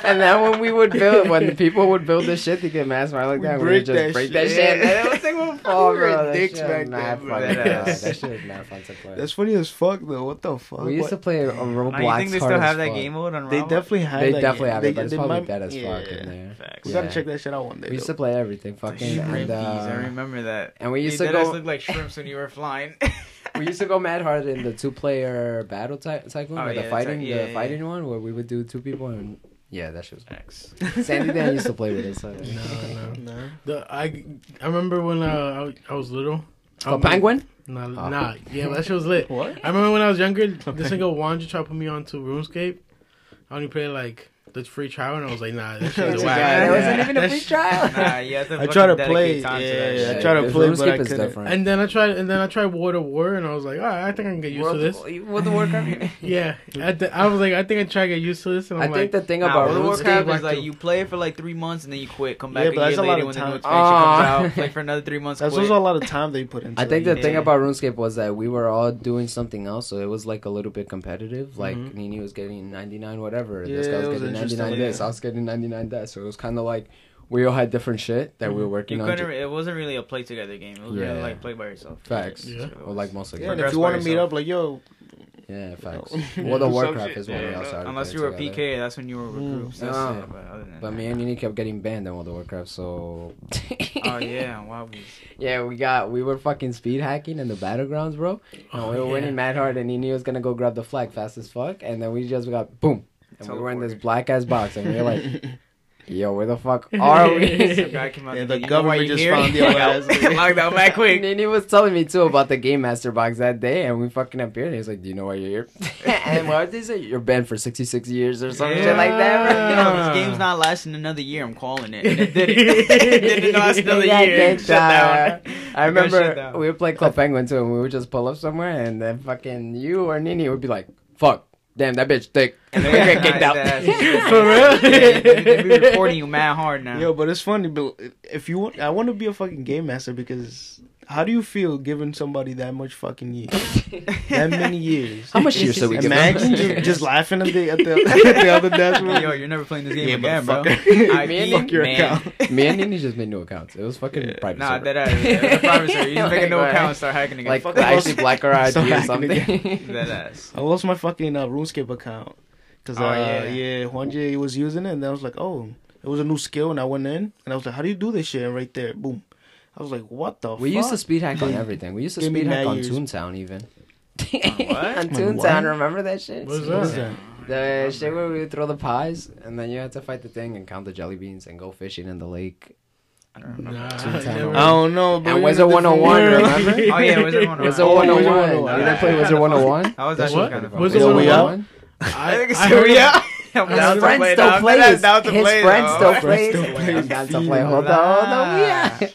Speaker 2: and then when we would build, when the people would build this shit to get mass smile like
Speaker 1: We
Speaker 2: that, we
Speaker 1: break
Speaker 2: would just
Speaker 1: that
Speaker 2: break
Speaker 1: shit.
Speaker 2: that shit.
Speaker 1: Yeah.
Speaker 2: And everything would fall,
Speaker 1: We were
Speaker 2: bro. That
Speaker 1: dicks back
Speaker 2: was
Speaker 1: then,
Speaker 2: fun,
Speaker 3: bro.
Speaker 2: bro.
Speaker 3: That
Speaker 2: That shit was mad fun to play.
Speaker 1: That's funny as fuck though. What the fuck?
Speaker 2: we used to play a Roblox.
Speaker 3: Now, you think they still have that
Speaker 2: fuck.
Speaker 3: game mode on
Speaker 1: They definitely have. It.
Speaker 2: They
Speaker 1: that
Speaker 2: definitely have
Speaker 1: They-
Speaker 2: it, but it's probably
Speaker 1: might-
Speaker 2: dead as
Speaker 1: yeah.
Speaker 2: fuck in there.
Speaker 3: Facts.
Speaker 1: We gotta
Speaker 2: Yeah.
Speaker 1: check that shit out one day.
Speaker 2: We used to play everything, fucking, and
Speaker 3: shrimpies, I
Speaker 2: uh,
Speaker 3: remember that.
Speaker 2: and we used
Speaker 3: They
Speaker 2: to
Speaker 3: deadass
Speaker 2: go.
Speaker 3: look like shrimps when you were flying.
Speaker 2: We used to go mad hard in the two-player battle ty- tycoon,
Speaker 3: Oh,
Speaker 2: or
Speaker 3: yeah,
Speaker 2: the
Speaker 3: the
Speaker 2: fighting,
Speaker 3: ty- yeah,
Speaker 2: the
Speaker 3: yeah,
Speaker 2: fighting one, where we would do two people, and yeah, that shit was.
Speaker 3: Facts.
Speaker 2: Sandy Dan used to play with us. So.
Speaker 4: No, no.
Speaker 1: Nah.
Speaker 4: The I I remember when uh, I, I was little.
Speaker 2: Oh, Penguin?
Speaker 4: Nah,
Speaker 2: Oh.
Speaker 4: nah, yeah, that shit was lit.
Speaker 1: What?
Speaker 4: I remember when I was younger, this nigga Wanja tried to put me onto RuneScape. I only played like the free trial, and I was like, nah, that shit's
Speaker 1: That's a
Speaker 4: whack.
Speaker 1: guy,
Speaker 2: wasn't even a free trial.
Speaker 3: Nah, you have to
Speaker 1: I try to play,
Speaker 3: dedicate time to that
Speaker 1: yeah. I try to play, but I couldn't.
Speaker 2: different.
Speaker 4: And then I tried, and then I tried World of War, and I was like, all right, I think I can get used to this.
Speaker 2: World of Warcraft.
Speaker 4: Yeah, I, th- I was like, I think I try to get used to this, and
Speaker 2: I'm
Speaker 4: I'm
Speaker 2: think the thing
Speaker 3: Nah,
Speaker 2: about
Speaker 3: World of
Speaker 2: RuneScape,
Speaker 3: Warcraft is like you play it for like three months and then you quit. Come back
Speaker 1: Yeah,
Speaker 3: a
Speaker 1: but that's
Speaker 3: year
Speaker 1: a lot
Speaker 3: later
Speaker 1: of
Speaker 3: when the new
Speaker 1: time.
Speaker 3: expansion
Speaker 2: Ah.
Speaker 3: comes out. Play for another three months.
Speaker 1: That's also a lot of time they put into.
Speaker 2: I think the thing about RuneScape was that we were all doing something else, so it was like a little bit competitive. Like
Speaker 4: Mhm.
Speaker 2: Nini was getting 99 whatever, and this
Speaker 1: Yeah,
Speaker 2: guy was
Speaker 1: was
Speaker 2: getting
Speaker 1: interesting,
Speaker 2: 99 this,
Speaker 3: yeah.
Speaker 2: I was getting 99 that. So it was kind of like we all had different shit that we were
Speaker 3: You
Speaker 2: working on.
Speaker 3: couldn't. It wasn't really a play together game. It was
Speaker 2: Yeah.
Speaker 3: really like play by yourself.
Speaker 2: Facts.
Speaker 4: Yeah.
Speaker 2: Or like most of
Speaker 1: Yeah,
Speaker 2: the
Speaker 1: and if you want to meet up, like yo,
Speaker 2: Yeah, facts.
Speaker 1: No.
Speaker 2: World of Warcraft
Speaker 1: shit,
Speaker 2: is when we
Speaker 1: yeah.
Speaker 2: all started.
Speaker 3: Unless you were
Speaker 2: together.
Speaker 3: PK, that's when you were with
Speaker 1: Mm.
Speaker 3: groups. That's
Speaker 2: No.
Speaker 3: it. But other than
Speaker 2: But
Speaker 3: that-
Speaker 2: me and Uni kept getting banned in World of Warcraft, so.
Speaker 3: Oh yeah, Wobblies.
Speaker 2: Yeah, we got we were fucking speed hacking in the battlegrounds, bro. And
Speaker 4: Oh,
Speaker 2: we were
Speaker 4: yeah.
Speaker 2: winning mad hard, and Nini was gonna go grab the flag fast as fuck, and then we just got boom, and we were in this black ass box, and we were like, "Yo, where the fuck are we?"
Speaker 3: Some guy came out
Speaker 1: Yeah,
Speaker 3: and
Speaker 1: the
Speaker 3: said, "You know why
Speaker 1: government just
Speaker 3: here?"
Speaker 1: found your ass.
Speaker 3: Locked out back quick.
Speaker 2: Nini was telling me too about the game master box that day, and we fucking appeared. And he was like, "Do you know why you're here?" and what did they say? You're banned for sixty six years or some shit like that.
Speaker 3: You know, this game's not lasting another year. I'm calling it. And it didn't. it didn't last another
Speaker 2: Yeah,
Speaker 3: year. Shut down.
Speaker 2: I
Speaker 3: It got shut
Speaker 2: remember
Speaker 3: down.
Speaker 2: we would play Club Penguin too, and we would just pull up somewhere, and then fucking you or Nini would be like, "Fuck, damn that bitch thick," and then we get kicked out.
Speaker 4: For real?
Speaker 3: They be reporting you mad hard now.
Speaker 1: Yo, but it's funny. But if you want, I want to be a fucking game master because how do you feel giving somebody that much fucking years, that many years?
Speaker 2: How much years should we give them?
Speaker 1: Imagine you just laughing at the at the, at the other dashboard.
Speaker 3: Yo, you're never playing this game
Speaker 1: Yeah,
Speaker 3: again, bro.
Speaker 1: motherfucker.
Speaker 3: I
Speaker 2: Me and
Speaker 3: mean,
Speaker 1: Fuck your
Speaker 3: man.
Speaker 1: account.
Speaker 2: Me and Nini just made new accounts. It was fucking
Speaker 1: Yeah.
Speaker 2: private.
Speaker 3: Nah,
Speaker 2: server.
Speaker 3: that ass. It was a private server. You just make a new
Speaker 2: Like,
Speaker 3: account and start hacking again.
Speaker 2: Like
Speaker 1: Fuck
Speaker 2: actually
Speaker 1: those-
Speaker 2: black our ID
Speaker 1: Start
Speaker 2: or
Speaker 1: hacking
Speaker 2: something.
Speaker 3: that ass.
Speaker 1: I lost my fucking uh, RuneScape account because
Speaker 3: Oh,
Speaker 1: uh,
Speaker 3: yeah.
Speaker 1: yeah, Juan was using it, and then I was like, oh, it was a new skill, and I went in, and I was like, how do you do this shit? And right there, boom. I was like, what the? Fuck?
Speaker 2: We
Speaker 1: fuck?
Speaker 2: used to speed hack on everything. We used to
Speaker 1: Give me
Speaker 2: speed hack
Speaker 1: mad
Speaker 2: on
Speaker 1: years.
Speaker 2: Toontown even.
Speaker 3: what?
Speaker 2: on Toontown,
Speaker 1: what?
Speaker 2: remember that shit?
Speaker 4: What's
Speaker 1: What is
Speaker 4: that?
Speaker 1: that?
Speaker 2: The shit where we would throw the pies, and then you had to fight the thing and count the jelly beans and go fishing in the lake.
Speaker 3: I don't remember.
Speaker 4: Nah,
Speaker 2: Toontown.
Speaker 4: never-
Speaker 1: I don't know, but
Speaker 2: And
Speaker 1: we're in
Speaker 2: Wizard
Speaker 1: a different
Speaker 2: 101,
Speaker 1: world.
Speaker 2: remember?
Speaker 3: Oh yeah, Wizard 101.
Speaker 2: Wizard
Speaker 1: Oh,
Speaker 2: 101.
Speaker 1: Wizard
Speaker 2: You
Speaker 1: 101.
Speaker 2: didn't play Wizard 101?
Speaker 3: How was
Speaker 4: What?
Speaker 3: kind of fun?
Speaker 4: Wizard
Speaker 1: we
Speaker 2: 101?
Speaker 4: I,
Speaker 3: think
Speaker 4: I
Speaker 3: so,
Speaker 4: heard,
Speaker 3: yeah.
Speaker 2: His
Speaker 3: Down to
Speaker 2: friend
Speaker 3: play,
Speaker 2: still
Speaker 3: down to
Speaker 2: plays.
Speaker 3: that- down to
Speaker 2: His
Speaker 3: play,
Speaker 2: friend
Speaker 3: though.
Speaker 2: still
Speaker 1: Friend
Speaker 2: plays.
Speaker 1: still
Speaker 2: I'm
Speaker 1: plays.
Speaker 2: to play. Hold on, hold on. Yeah.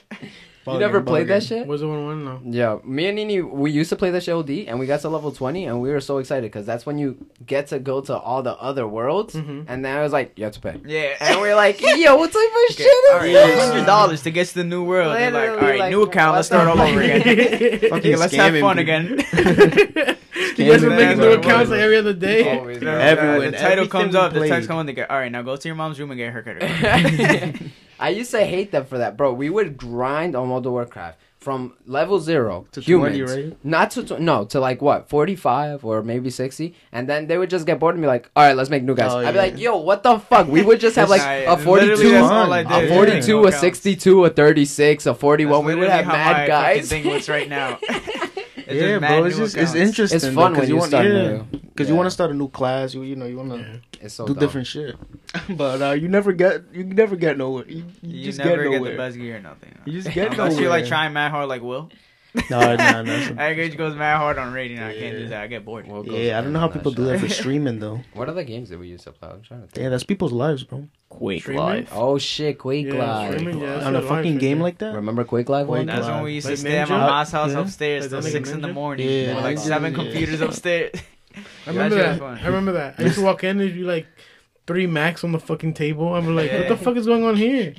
Speaker 2: You never played that shit?
Speaker 4: Was it one one? No.
Speaker 2: Yeah, me and Nini, we used to play the show D, and we got to level 20, and we were so excited because that's when you get to go to all the other worlds,
Speaker 4: Mhm.
Speaker 2: and then I was like, you have to pay.
Speaker 3: Yeah.
Speaker 2: And we're like, yo, what type of shit
Speaker 3: all
Speaker 2: is
Speaker 3: right,
Speaker 2: this?
Speaker 3: hundred dollars to get to the new world. They're like, all
Speaker 2: Literally,
Speaker 3: right,
Speaker 2: like,
Speaker 3: new account. Let's start all over again.
Speaker 1: Fucking
Speaker 3: Okay, let's have fun
Speaker 1: people.
Speaker 3: again.
Speaker 4: You guys
Speaker 1: Scamming
Speaker 4: are making new accounts like every other day.
Speaker 2: Always,
Speaker 3: The-
Speaker 1: Everyone,
Speaker 3: the title comes up. The
Speaker 1: played.
Speaker 3: text comes. They go, all right, now go to your mom's room and get her haircut.
Speaker 2: I used to hate them for that, bro. We would grind on World of Warcraft from level zero
Speaker 1: To
Speaker 2: humans,
Speaker 1: 20, right?
Speaker 2: not to tw- no to like what forty five or maybe sixty, and then they would just get bored and be like, "All right, let's make new guys."
Speaker 1: Oh,
Speaker 2: I'd be like, "Yo, what the fuck?" We would just have like a forty
Speaker 3: literally,
Speaker 2: two,
Speaker 3: that's all I did.
Speaker 2: a forty two,
Speaker 3: No
Speaker 2: a sixty two, a thirty six, a forty one. We would have
Speaker 3: how
Speaker 2: mad
Speaker 3: my
Speaker 2: guys.
Speaker 3: fucking thing right now. It's
Speaker 1: yeah, bro, it's
Speaker 3: new
Speaker 1: just it's interesting.
Speaker 2: It's fun
Speaker 1: though, 'cause
Speaker 2: when you
Speaker 1: want,
Speaker 2: start new.
Speaker 1: because
Speaker 2: Yeah.
Speaker 1: you want to start a new class. You you know you want to
Speaker 4: Yeah.
Speaker 2: It's so
Speaker 1: do
Speaker 2: dumb.
Speaker 1: different shit, but uh, you never get you never get nowhere. You, you,
Speaker 3: You
Speaker 1: just
Speaker 3: never
Speaker 1: get
Speaker 3: get,
Speaker 1: nowhere.
Speaker 3: the best gear or nothing.
Speaker 1: You just get
Speaker 3: Unless you're like trying mad hard like Will.
Speaker 1: No, no, no. some-
Speaker 3: I gauge goes mad hard on rating. I can't do that. I get bored.
Speaker 2: What goes
Speaker 1: Yeah, I don't know how
Speaker 2: on
Speaker 1: people do that for streaming though.
Speaker 2: What other games did we used to play? I'm trying to think.
Speaker 1: Yeah, that's people's lives, bro.
Speaker 3: Quake
Speaker 4: Streaming?
Speaker 2: Oh shit, Quake
Speaker 4: Yeah,
Speaker 2: Live.
Speaker 4: streaming, yeah,
Speaker 1: On a
Speaker 4: what life
Speaker 1: fucking game
Speaker 4: yeah.
Speaker 1: like that.
Speaker 2: Remember Quake Live?
Speaker 1: Quake?
Speaker 3: That's
Speaker 1: Live.
Speaker 3: when we used to
Speaker 4: Like
Speaker 3: stay at my mom's house
Speaker 1: Yeah.
Speaker 3: upstairs till
Speaker 4: that nigga
Speaker 3: six in the morning.
Speaker 1: Yeah,
Speaker 3: with like seven
Speaker 1: yeah.
Speaker 3: computers upstairs.
Speaker 4: I remember
Speaker 3: That
Speaker 4: that.
Speaker 3: shit was fun.
Speaker 4: I remember that. I used to walk in and it'd be like three max on the fucking table. I'm like, what the fuck is going on here?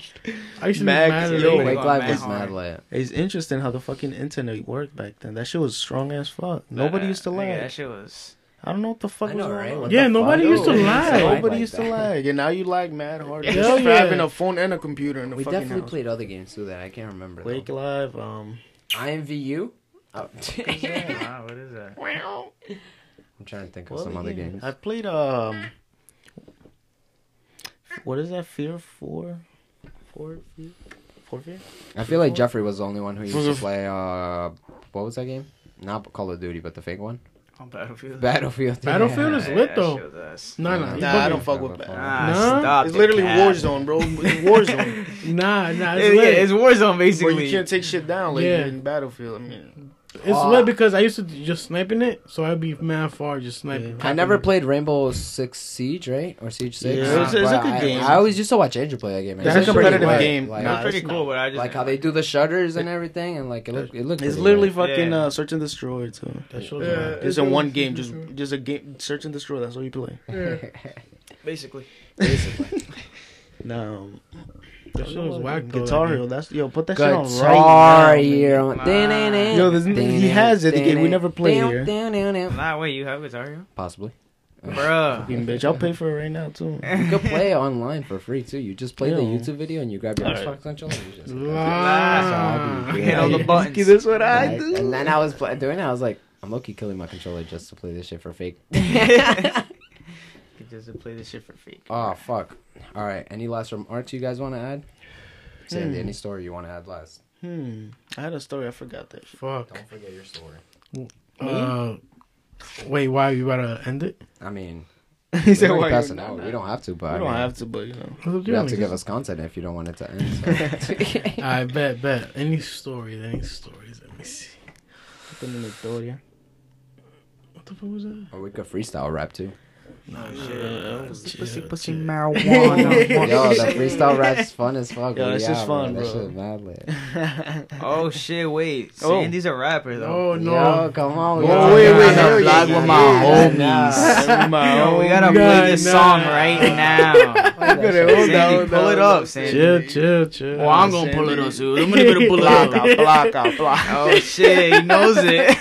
Speaker 4: I used to
Speaker 1: Max,
Speaker 4: be mad at
Speaker 1: yo,
Speaker 4: it.
Speaker 2: Quake
Speaker 3: Going
Speaker 2: Live
Speaker 3: mad
Speaker 2: was mad lit.
Speaker 1: It's interesting how the fucking internet worked back then. That shit was strong as fuck. Nobody used to
Speaker 3: Nigga,
Speaker 1: lag.
Speaker 3: That shit was.
Speaker 1: I don't know what the fuck
Speaker 2: I
Speaker 1: was
Speaker 2: know,
Speaker 1: going
Speaker 2: right?
Speaker 1: on.
Speaker 2: What
Speaker 4: Yeah, nobody
Speaker 2: fuck?
Speaker 4: used to
Speaker 2: Yo,
Speaker 4: lag.
Speaker 2: like
Speaker 1: Nobody
Speaker 2: that.
Speaker 1: used to lag, and now you lag mad hard.
Speaker 4: Hell yeah.
Speaker 1: having a phone and a computer in the
Speaker 2: We
Speaker 1: fucking
Speaker 2: definitely
Speaker 1: house.
Speaker 2: played other games too that I can't remember.
Speaker 1: Quake
Speaker 2: though.
Speaker 1: Live. Um,
Speaker 2: IMVU. Oh.
Speaker 3: Wow, what is that?
Speaker 2: I'm trying to think of
Speaker 1: what
Speaker 2: some other
Speaker 1: game?
Speaker 2: games.
Speaker 1: I played um. What is that? Fear four, four, fear, four fear.
Speaker 2: I feel like Jeffrey was the only one who used to play. Uh, what was that game? Not Call of Duty, but the fake one.
Speaker 3: On Battlefield.
Speaker 2: Battlefield.
Speaker 4: Battlefield
Speaker 2: Yeah.
Speaker 4: is lit, though.
Speaker 3: that shit was ass.
Speaker 4: Nah, nah,
Speaker 1: Nah, I don't fuck with that.
Speaker 3: Ah,
Speaker 4: Nah.
Speaker 3: stop.
Speaker 1: It's literally
Speaker 3: cap.
Speaker 1: Warzone, bro. It's Warzone.
Speaker 4: Nah, nah,
Speaker 3: Yeah,
Speaker 4: it's
Speaker 3: yeah,
Speaker 4: lit.
Speaker 3: it's Warzone
Speaker 1: Bro,
Speaker 3: basically.
Speaker 1: you can't take shit down like
Speaker 4: Yeah.
Speaker 1: in Battlefield. I mean,
Speaker 4: It's
Speaker 2: Ah.
Speaker 4: lit because I used to just sniping it, so I'd be mad far just sniping.
Speaker 1: Yeah.
Speaker 2: I never played Rainbow Six Siege, right? Or Siege Six.
Speaker 1: Yeah,
Speaker 3: it's- it's
Speaker 1: a good
Speaker 2: I-
Speaker 1: game.
Speaker 2: I, always used to watch Andrew play that game.
Speaker 1: That's
Speaker 2: It's
Speaker 1: a
Speaker 2: pretty
Speaker 1: competitive
Speaker 2: lit.
Speaker 1: game.
Speaker 2: Like,
Speaker 3: it
Speaker 1: Nah,
Speaker 3: was pretty
Speaker 1: it's
Speaker 3: cool, but I just
Speaker 2: like how they do the shutters and everything, and like it looked, it looked.
Speaker 1: it's literally
Speaker 2: lit.
Speaker 1: fucking
Speaker 3: Yeah.
Speaker 1: uh, search and destroy too.
Speaker 4: That show's
Speaker 3: Yeah.
Speaker 4: mad.
Speaker 1: Just in one game, just just a game, search and destroy. That's all you play.
Speaker 3: basically.
Speaker 2: Basically.
Speaker 1: No,
Speaker 4: That shit was whack though.
Speaker 1: Guitar Hero. That's yo. Put that shit on
Speaker 2: Guitar
Speaker 1: right now.
Speaker 2: Hero.
Speaker 3: Nah.
Speaker 1: Yo, this- he has it, the game we never played here.
Speaker 3: Nah, wait, you have Guitar Hero?
Speaker 2: Possibly.
Speaker 3: Bruh.
Speaker 1: Fucking bitch, I'll pay for it right now too.
Speaker 2: You could play it online for free too. You just play the YouTube video and you grab your
Speaker 1: Alright.
Speaker 2: Xbox controller. And you just
Speaker 4: Nah.
Speaker 2: That's all
Speaker 3: Hit all the buttons.
Speaker 1: That's what I do.
Speaker 2: And then I was doing it. I was like, I'm low key killing my controller just to play this shit for fake.
Speaker 3: Just to play this shit for free.
Speaker 2: oh fuck. All right. Any last remarks you guys want to add? Sandy,
Speaker 1: Hmm.
Speaker 2: any story you want to add last?
Speaker 1: Hmm. I had a story. I forgot that. Shit.
Speaker 4: Fuck.
Speaker 2: Don't forget your story.
Speaker 4: Uh, wait, why you about to end it?
Speaker 2: I mean,
Speaker 1: he
Speaker 2: we
Speaker 1: said,
Speaker 2: already
Speaker 1: "Why
Speaker 2: passed
Speaker 1: you
Speaker 2: an
Speaker 1: not?"
Speaker 2: hour. We don't have to, but
Speaker 1: We
Speaker 2: I
Speaker 1: don't
Speaker 2: mean,
Speaker 1: have to, but you know.
Speaker 4: What's
Speaker 2: you have to
Speaker 4: Jeremy?
Speaker 2: give us content if you don't want it to end. So.
Speaker 4: I bet, bet. Any story, Any stories? Let me see.
Speaker 1: Something in Victoria.
Speaker 4: What the fuck was that?
Speaker 2: or we could freestyle rap too.
Speaker 4: Nah, oh,
Speaker 1: Yeah,
Speaker 3: Pussy, pussy, pussy, marijuana.
Speaker 2: Yo, the freestyle rap's fun as fuck.
Speaker 1: Yo,
Speaker 2: We
Speaker 1: that's just
Speaker 2: out,
Speaker 1: fun,
Speaker 2: That
Speaker 1: bro.
Speaker 2: shit mad lit.
Speaker 3: oh shit! Wait,
Speaker 1: Oh.
Speaker 3: Sandy's a rapper though.
Speaker 4: No, no.
Speaker 2: Yo, come on.
Speaker 1: Oh,
Speaker 2: yo.
Speaker 1: wait, wait,
Speaker 2: I'm
Speaker 1: hell yeah,
Speaker 2: vlog with my homies.
Speaker 3: Yo, we gotta play this song right now.
Speaker 1: Gotta
Speaker 3: Sandy, pull it up, Sandy.
Speaker 4: Chill, chill, chill.
Speaker 3: Well, I'm gonna pull it up soon. I'm gonna pull it up.
Speaker 1: Placa, placa, placa.
Speaker 3: Oh shit, he knows it.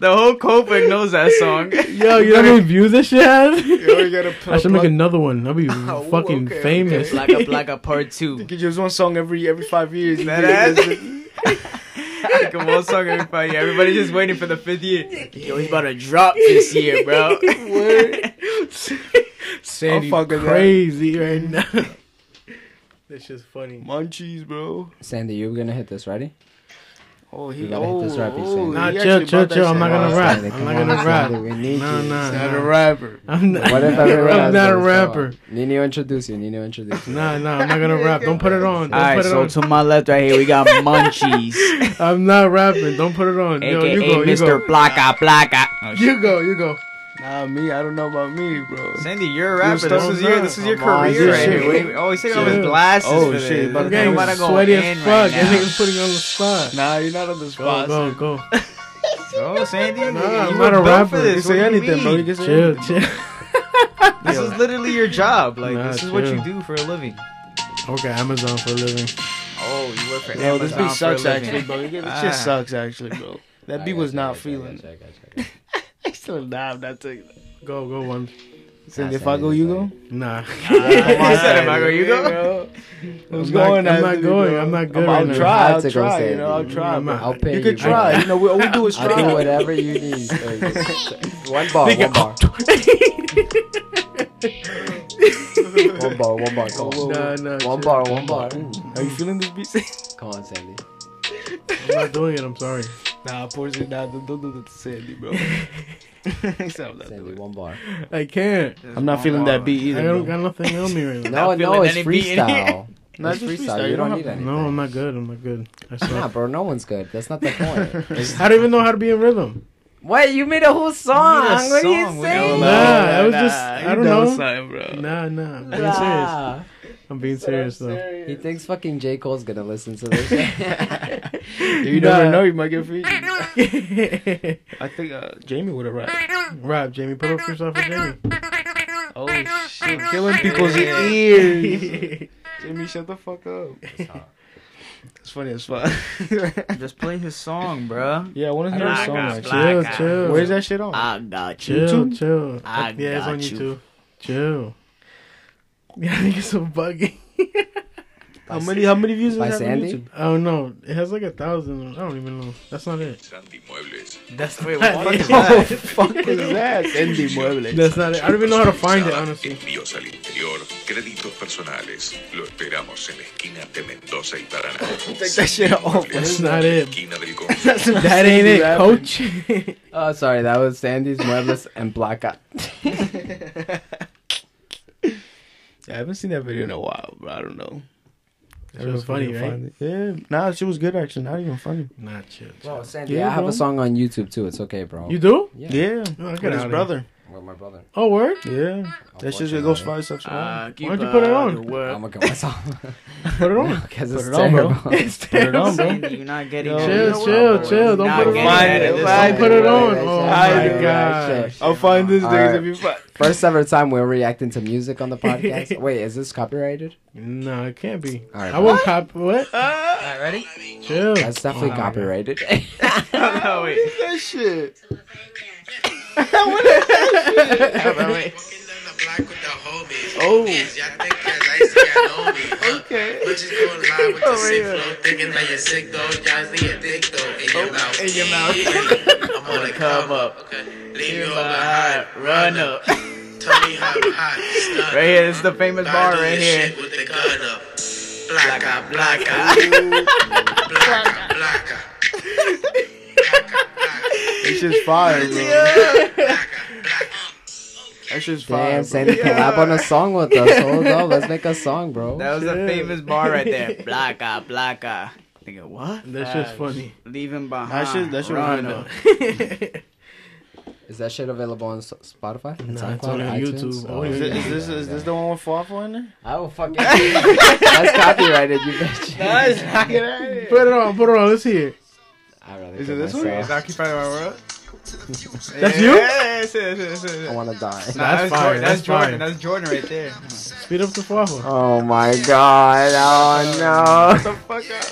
Speaker 3: The whole Copiague knows that song.
Speaker 4: Yo, you know how many views this shit has?
Speaker 1: Yo, you gotta
Speaker 4: I should make another one. I'll be
Speaker 1: Oh,
Speaker 4: fucking
Speaker 1: okay,
Speaker 4: famous.
Speaker 3: Like a like a part two.
Speaker 1: You could use one song every every five years. You
Speaker 3: That
Speaker 1: get-
Speaker 3: ass. Like one song every five years. Everybody's just waiting for the fifth year. Yo, he's about to drop this year, bro.
Speaker 1: Word.
Speaker 4: Sandy
Speaker 1: fuck with that.
Speaker 4: crazy right now. This shit's funny.
Speaker 1: Munchies, bro.
Speaker 2: Sandy, you're gonna hit this, ready?
Speaker 1: Oh, he.
Speaker 2: You gotta hit
Speaker 1: Oh,
Speaker 2: this rap, he's
Speaker 1: oh,
Speaker 2: saying.
Speaker 4: Nah,
Speaker 1: he
Speaker 4: chill, chill, chill. I'm not gonna rap. I'm not gonna rap.
Speaker 2: Sandy, we need
Speaker 4: Nah,
Speaker 2: you.
Speaker 4: nah,
Speaker 1: Not a rapper.
Speaker 4: I'm not,
Speaker 2: What if everyone
Speaker 4: I'm not a rapper.
Speaker 2: Nino, introduce you. Nino, introduce you.
Speaker 4: Nah, nah, I'm not gonna rap. Don't put it on. Don't
Speaker 3: Alright,
Speaker 4: put it
Speaker 3: so
Speaker 4: on.
Speaker 3: to my left right here we got Munchies,
Speaker 4: I'm not rapping. Don't put it on. Yo,
Speaker 3: aka
Speaker 4: you go,
Speaker 3: Mr.
Speaker 4: go.
Speaker 3: Blacka Blacka.
Speaker 4: You go, you go.
Speaker 1: Nah, me. I don't know about me, bro.
Speaker 3: Sandy, you're a rapper.
Speaker 1: still
Speaker 3: This is your this is your
Speaker 2: Come on,
Speaker 3: career
Speaker 2: dude.
Speaker 3: right here.
Speaker 1: Shit.
Speaker 3: What do you- Oh, he's taking off his glasses
Speaker 1: Oh,
Speaker 3: for
Speaker 1: shit,
Speaker 3: this.
Speaker 1: but
Speaker 4: I'm
Speaker 3: Ain't
Speaker 4: getting
Speaker 3: nobody going
Speaker 4: sweaty
Speaker 3: in
Speaker 4: as fuck.
Speaker 3: right
Speaker 4: That
Speaker 3: now.
Speaker 4: nigga's putting you on the spot.
Speaker 1: Nah, you're not on the
Speaker 4: Go,
Speaker 1: spot.
Speaker 4: go,
Speaker 1: son.
Speaker 4: go.
Speaker 3: Oh, Sandy,
Speaker 4: Nah,
Speaker 3: you
Speaker 4: I'm
Speaker 3: were
Speaker 4: not a
Speaker 3: built
Speaker 4: rapper.
Speaker 3: for
Speaker 1: You
Speaker 3: this.
Speaker 1: say
Speaker 3: do
Speaker 1: anything, bro. You
Speaker 3: mean?
Speaker 1: can say
Speaker 4: Chill,
Speaker 1: anything.
Speaker 4: chill.
Speaker 3: This is literally your job. Like
Speaker 4: Nah,
Speaker 3: this is what you
Speaker 4: chill.
Speaker 3: do for a living.
Speaker 4: Okay, Amazon for a living.
Speaker 3: Oh, you work for
Speaker 1: Yo, this
Speaker 3: Amazon
Speaker 1: beat
Speaker 3: for a
Speaker 1: sucks
Speaker 3: living.
Speaker 1: actually, bro. You get- This
Speaker 3: Ah.
Speaker 1: shit sucks actually, bro. That
Speaker 2: I
Speaker 1: beat was not
Speaker 2: I got you, I
Speaker 1: feeling.
Speaker 2: got you, I got you, I got
Speaker 1: I still nah, I'm not taking that.
Speaker 4: Go, go one.
Speaker 1: Cindy,
Speaker 2: Nah,
Speaker 1: if I go, you go.
Speaker 4: Nah.
Speaker 3: Come on, Sandy, if I go, you go.
Speaker 1: Who's
Speaker 4: I'm not-
Speaker 1: going?
Speaker 4: I'm not going.
Speaker 1: bro?
Speaker 4: I'm not good
Speaker 1: I'll
Speaker 4: right
Speaker 1: try.
Speaker 2: I have
Speaker 1: I'll try. You know, I'll try.
Speaker 4: I'm
Speaker 2: I'll pay
Speaker 1: You
Speaker 2: you.
Speaker 1: could try. You know, we, all we do is try.
Speaker 2: I'll do whatever you need. one bar, one bar. one bar, one bar. Come on.
Speaker 4: Nah, nah.
Speaker 2: One
Speaker 4: chill.
Speaker 2: bar, one bar.
Speaker 1: Are you feeling this beat?
Speaker 2: Come on, Sandy.
Speaker 4: I'm not doing it. I'm sorry.
Speaker 1: nah, poor Sandy. Nah, don't, don't do that to Sandy, bro. He said I'm not
Speaker 2: Sandy,
Speaker 1: doing it.
Speaker 2: one bar.
Speaker 4: I can't.
Speaker 1: I'm not feeling that beat either.
Speaker 4: I
Speaker 1: either.
Speaker 4: don't
Speaker 1: bro.
Speaker 4: got nothing on me right now.
Speaker 2: No,
Speaker 3: Not
Speaker 2: no,
Speaker 3: feeling
Speaker 2: it's
Speaker 3: any beat in
Speaker 2: freestyle.
Speaker 1: Nah,
Speaker 2: It's freestyle.
Speaker 1: freestyle.
Speaker 2: You don't
Speaker 1: have
Speaker 2: need
Speaker 1: to-
Speaker 2: anything.
Speaker 4: No, I'm not good. I'm not good. I suck.
Speaker 2: Nah, bro, no one's good. That's not the point.
Speaker 4: I don't even know how to be in rhythm.
Speaker 2: what? you made a whole song.
Speaker 3: You made
Speaker 2: What are you saying?
Speaker 4: Nah, I was just- I don't
Speaker 1: know
Speaker 4: know.
Speaker 1: something, bro.
Speaker 4: Nah, nah. I'm being serious.
Speaker 2: Nah.
Speaker 4: I'm being serious though.
Speaker 2: He thinks fucking J. Cole's gonna listen to this.
Speaker 1: If you never
Speaker 4: Nah.
Speaker 1: know. You might get featured. I think uh, Jamie would have rapped.
Speaker 4: Rap, Jamie. Put up yourself for Jamie.
Speaker 1: Oh shit, killing people's ears. Jamie, shut the fuck up. It's funny as fuck.
Speaker 3: Just play his song, bruh.
Speaker 1: yeah, I want to hear
Speaker 3: his
Speaker 1: song.
Speaker 3: guy,
Speaker 4: Chill, chill.
Speaker 1: Where's that shit on?
Speaker 3: I got
Speaker 4: Chill,
Speaker 1: YouTube?
Speaker 4: chill.
Speaker 3: I
Speaker 4: yeah, it's on
Speaker 3: got you.
Speaker 4: YouTube. Chill. Yeah, I think it's so buggy.
Speaker 1: how many? How many views
Speaker 2: By
Speaker 1: does it have on
Speaker 2: Sandy?
Speaker 1: YouTube?
Speaker 4: I don't know. It has like a thousand. I don't even know. That's not it.
Speaker 5: Sandy Muebles.
Speaker 4: That's
Speaker 3: Wait, what the fuck is that?
Speaker 1: fuck is that? Sandy Muebles.
Speaker 4: That's not it. I don't even know how to find it, honestly.
Speaker 5: Envíos al interior, créditos personales. Lo esperamos en la esquina de Mendoza y Paraná.
Speaker 1: Take that shit off.
Speaker 4: That's not it.
Speaker 5: Esquina del
Speaker 1: That's not
Speaker 4: That ain't it, coach.
Speaker 2: oh, sorry, that was Sandy's Muebles and Black Eye.
Speaker 1: Yeah, I haven't seen that video in a while, but I don't know.
Speaker 4: It was funny, right?
Speaker 1: Yeah, nah, she was good actually. Not even funny.
Speaker 4: Not chill.
Speaker 2: Bro, Sandy,
Speaker 1: Yeah,
Speaker 2: I have
Speaker 1: bro.
Speaker 2: a song on YouTube too. It's okay, bro.
Speaker 4: You do?
Speaker 2: Yeah.
Speaker 1: Yeah,
Speaker 4: Oh,
Speaker 1: with
Speaker 4: get
Speaker 1: his
Speaker 4: out
Speaker 1: brother.
Speaker 2: With my brother.
Speaker 4: Oh, word?
Speaker 1: Yeah, that shit just goes five steps around.
Speaker 3: Uh,
Speaker 4: Why don't you put it on?
Speaker 2: I'm gonna get my song.
Speaker 4: Put it on.
Speaker 2: Because
Speaker 1: Put
Speaker 2: it's
Speaker 1: it on, bro.
Speaker 2: terrible.
Speaker 4: It's
Speaker 1: Put it on, bro.
Speaker 3: Sandy, you're not getting
Speaker 1: Yo,
Speaker 3: it.
Speaker 4: Chill,
Speaker 3: You
Speaker 4: chill,
Speaker 3: bro?
Speaker 4: chill.
Speaker 3: You're
Speaker 4: Don't
Speaker 3: not
Speaker 4: put it
Speaker 3: getting
Speaker 4: on.
Speaker 3: it.
Speaker 1: Don't
Speaker 4: put it
Speaker 3: song-
Speaker 4: on. Oh
Speaker 1: I-
Speaker 4: my god.
Speaker 1: I'll find this days
Speaker 2: Alright.
Speaker 1: if you find.
Speaker 2: First ever time we're reacting to music on the podcast. Wait, is this copyrighted?
Speaker 4: No, it can't be.
Speaker 2: Alright,
Speaker 4: I won't cop. What?
Speaker 3: Alright, ready?
Speaker 4: Chill.
Speaker 2: That's definitely
Speaker 4: Oh, my God.
Speaker 2: copyrighted.
Speaker 3: oh, wait.
Speaker 1: that shit?
Speaker 6: Oh. Okay.
Speaker 1: Okay.
Speaker 6: Bitches going live with the
Speaker 1: Oh,
Speaker 6: sick
Speaker 1: yeah.
Speaker 6: flow, thinking that you're sick though. Y'all need a dick though. And your mouth.
Speaker 3: In your mouth.
Speaker 6: I'm gonna come up. Okay. Leave you behind. Run up. Tell me how hot. Stun.
Speaker 3: Right here, this is the famous bar right here.
Speaker 6: shit With the gun up. Blacka, blacka. Blacka, blacka.
Speaker 1: It's just fire, bro.
Speaker 6: Blacka, blacka.
Speaker 1: That's just fire.
Speaker 2: Damn,
Speaker 1: bro.
Speaker 2: Sandy collab on a song with us. Hold up, let's make a song, bro.
Speaker 3: That was a famous bar right there. Blacka, blacka. Nigga, what?
Speaker 4: That's just funny.
Speaker 3: Leaving behind.
Speaker 1: That shit, that shit was
Speaker 3: Run
Speaker 1: good,
Speaker 3: up.
Speaker 1: though.
Speaker 2: Is that shit available on Spotify? And
Speaker 4: Nah, it's on
Speaker 2: iTunes?
Speaker 4: YouTube.
Speaker 2: Oh,
Speaker 4: Only
Speaker 1: Is,
Speaker 4: on
Speaker 1: it, is
Speaker 2: yeah,
Speaker 1: this
Speaker 2: yeah,
Speaker 1: is
Speaker 2: yeah.
Speaker 1: this the one with Farfel in there?
Speaker 2: I will fucking. That's copyrighted, you bitch.
Speaker 1: Nice, knock it out.
Speaker 4: Put it on, put it on. Let's see it.
Speaker 2: I'd rather
Speaker 1: Is it this one?
Speaker 2: myself.
Speaker 3: Occupy my world.
Speaker 4: That's you?
Speaker 3: Yes, yes, yes, yes.
Speaker 2: I want to die.
Speaker 3: Nah,
Speaker 4: That's
Speaker 3: that's,
Speaker 4: fire,
Speaker 3: Jordan. That's,
Speaker 4: that's fire.
Speaker 3: Jordan. That's Jordan right there.
Speaker 4: Speed up the waffle.
Speaker 2: Oh my god! Oh no!
Speaker 3: Shut the fuck up.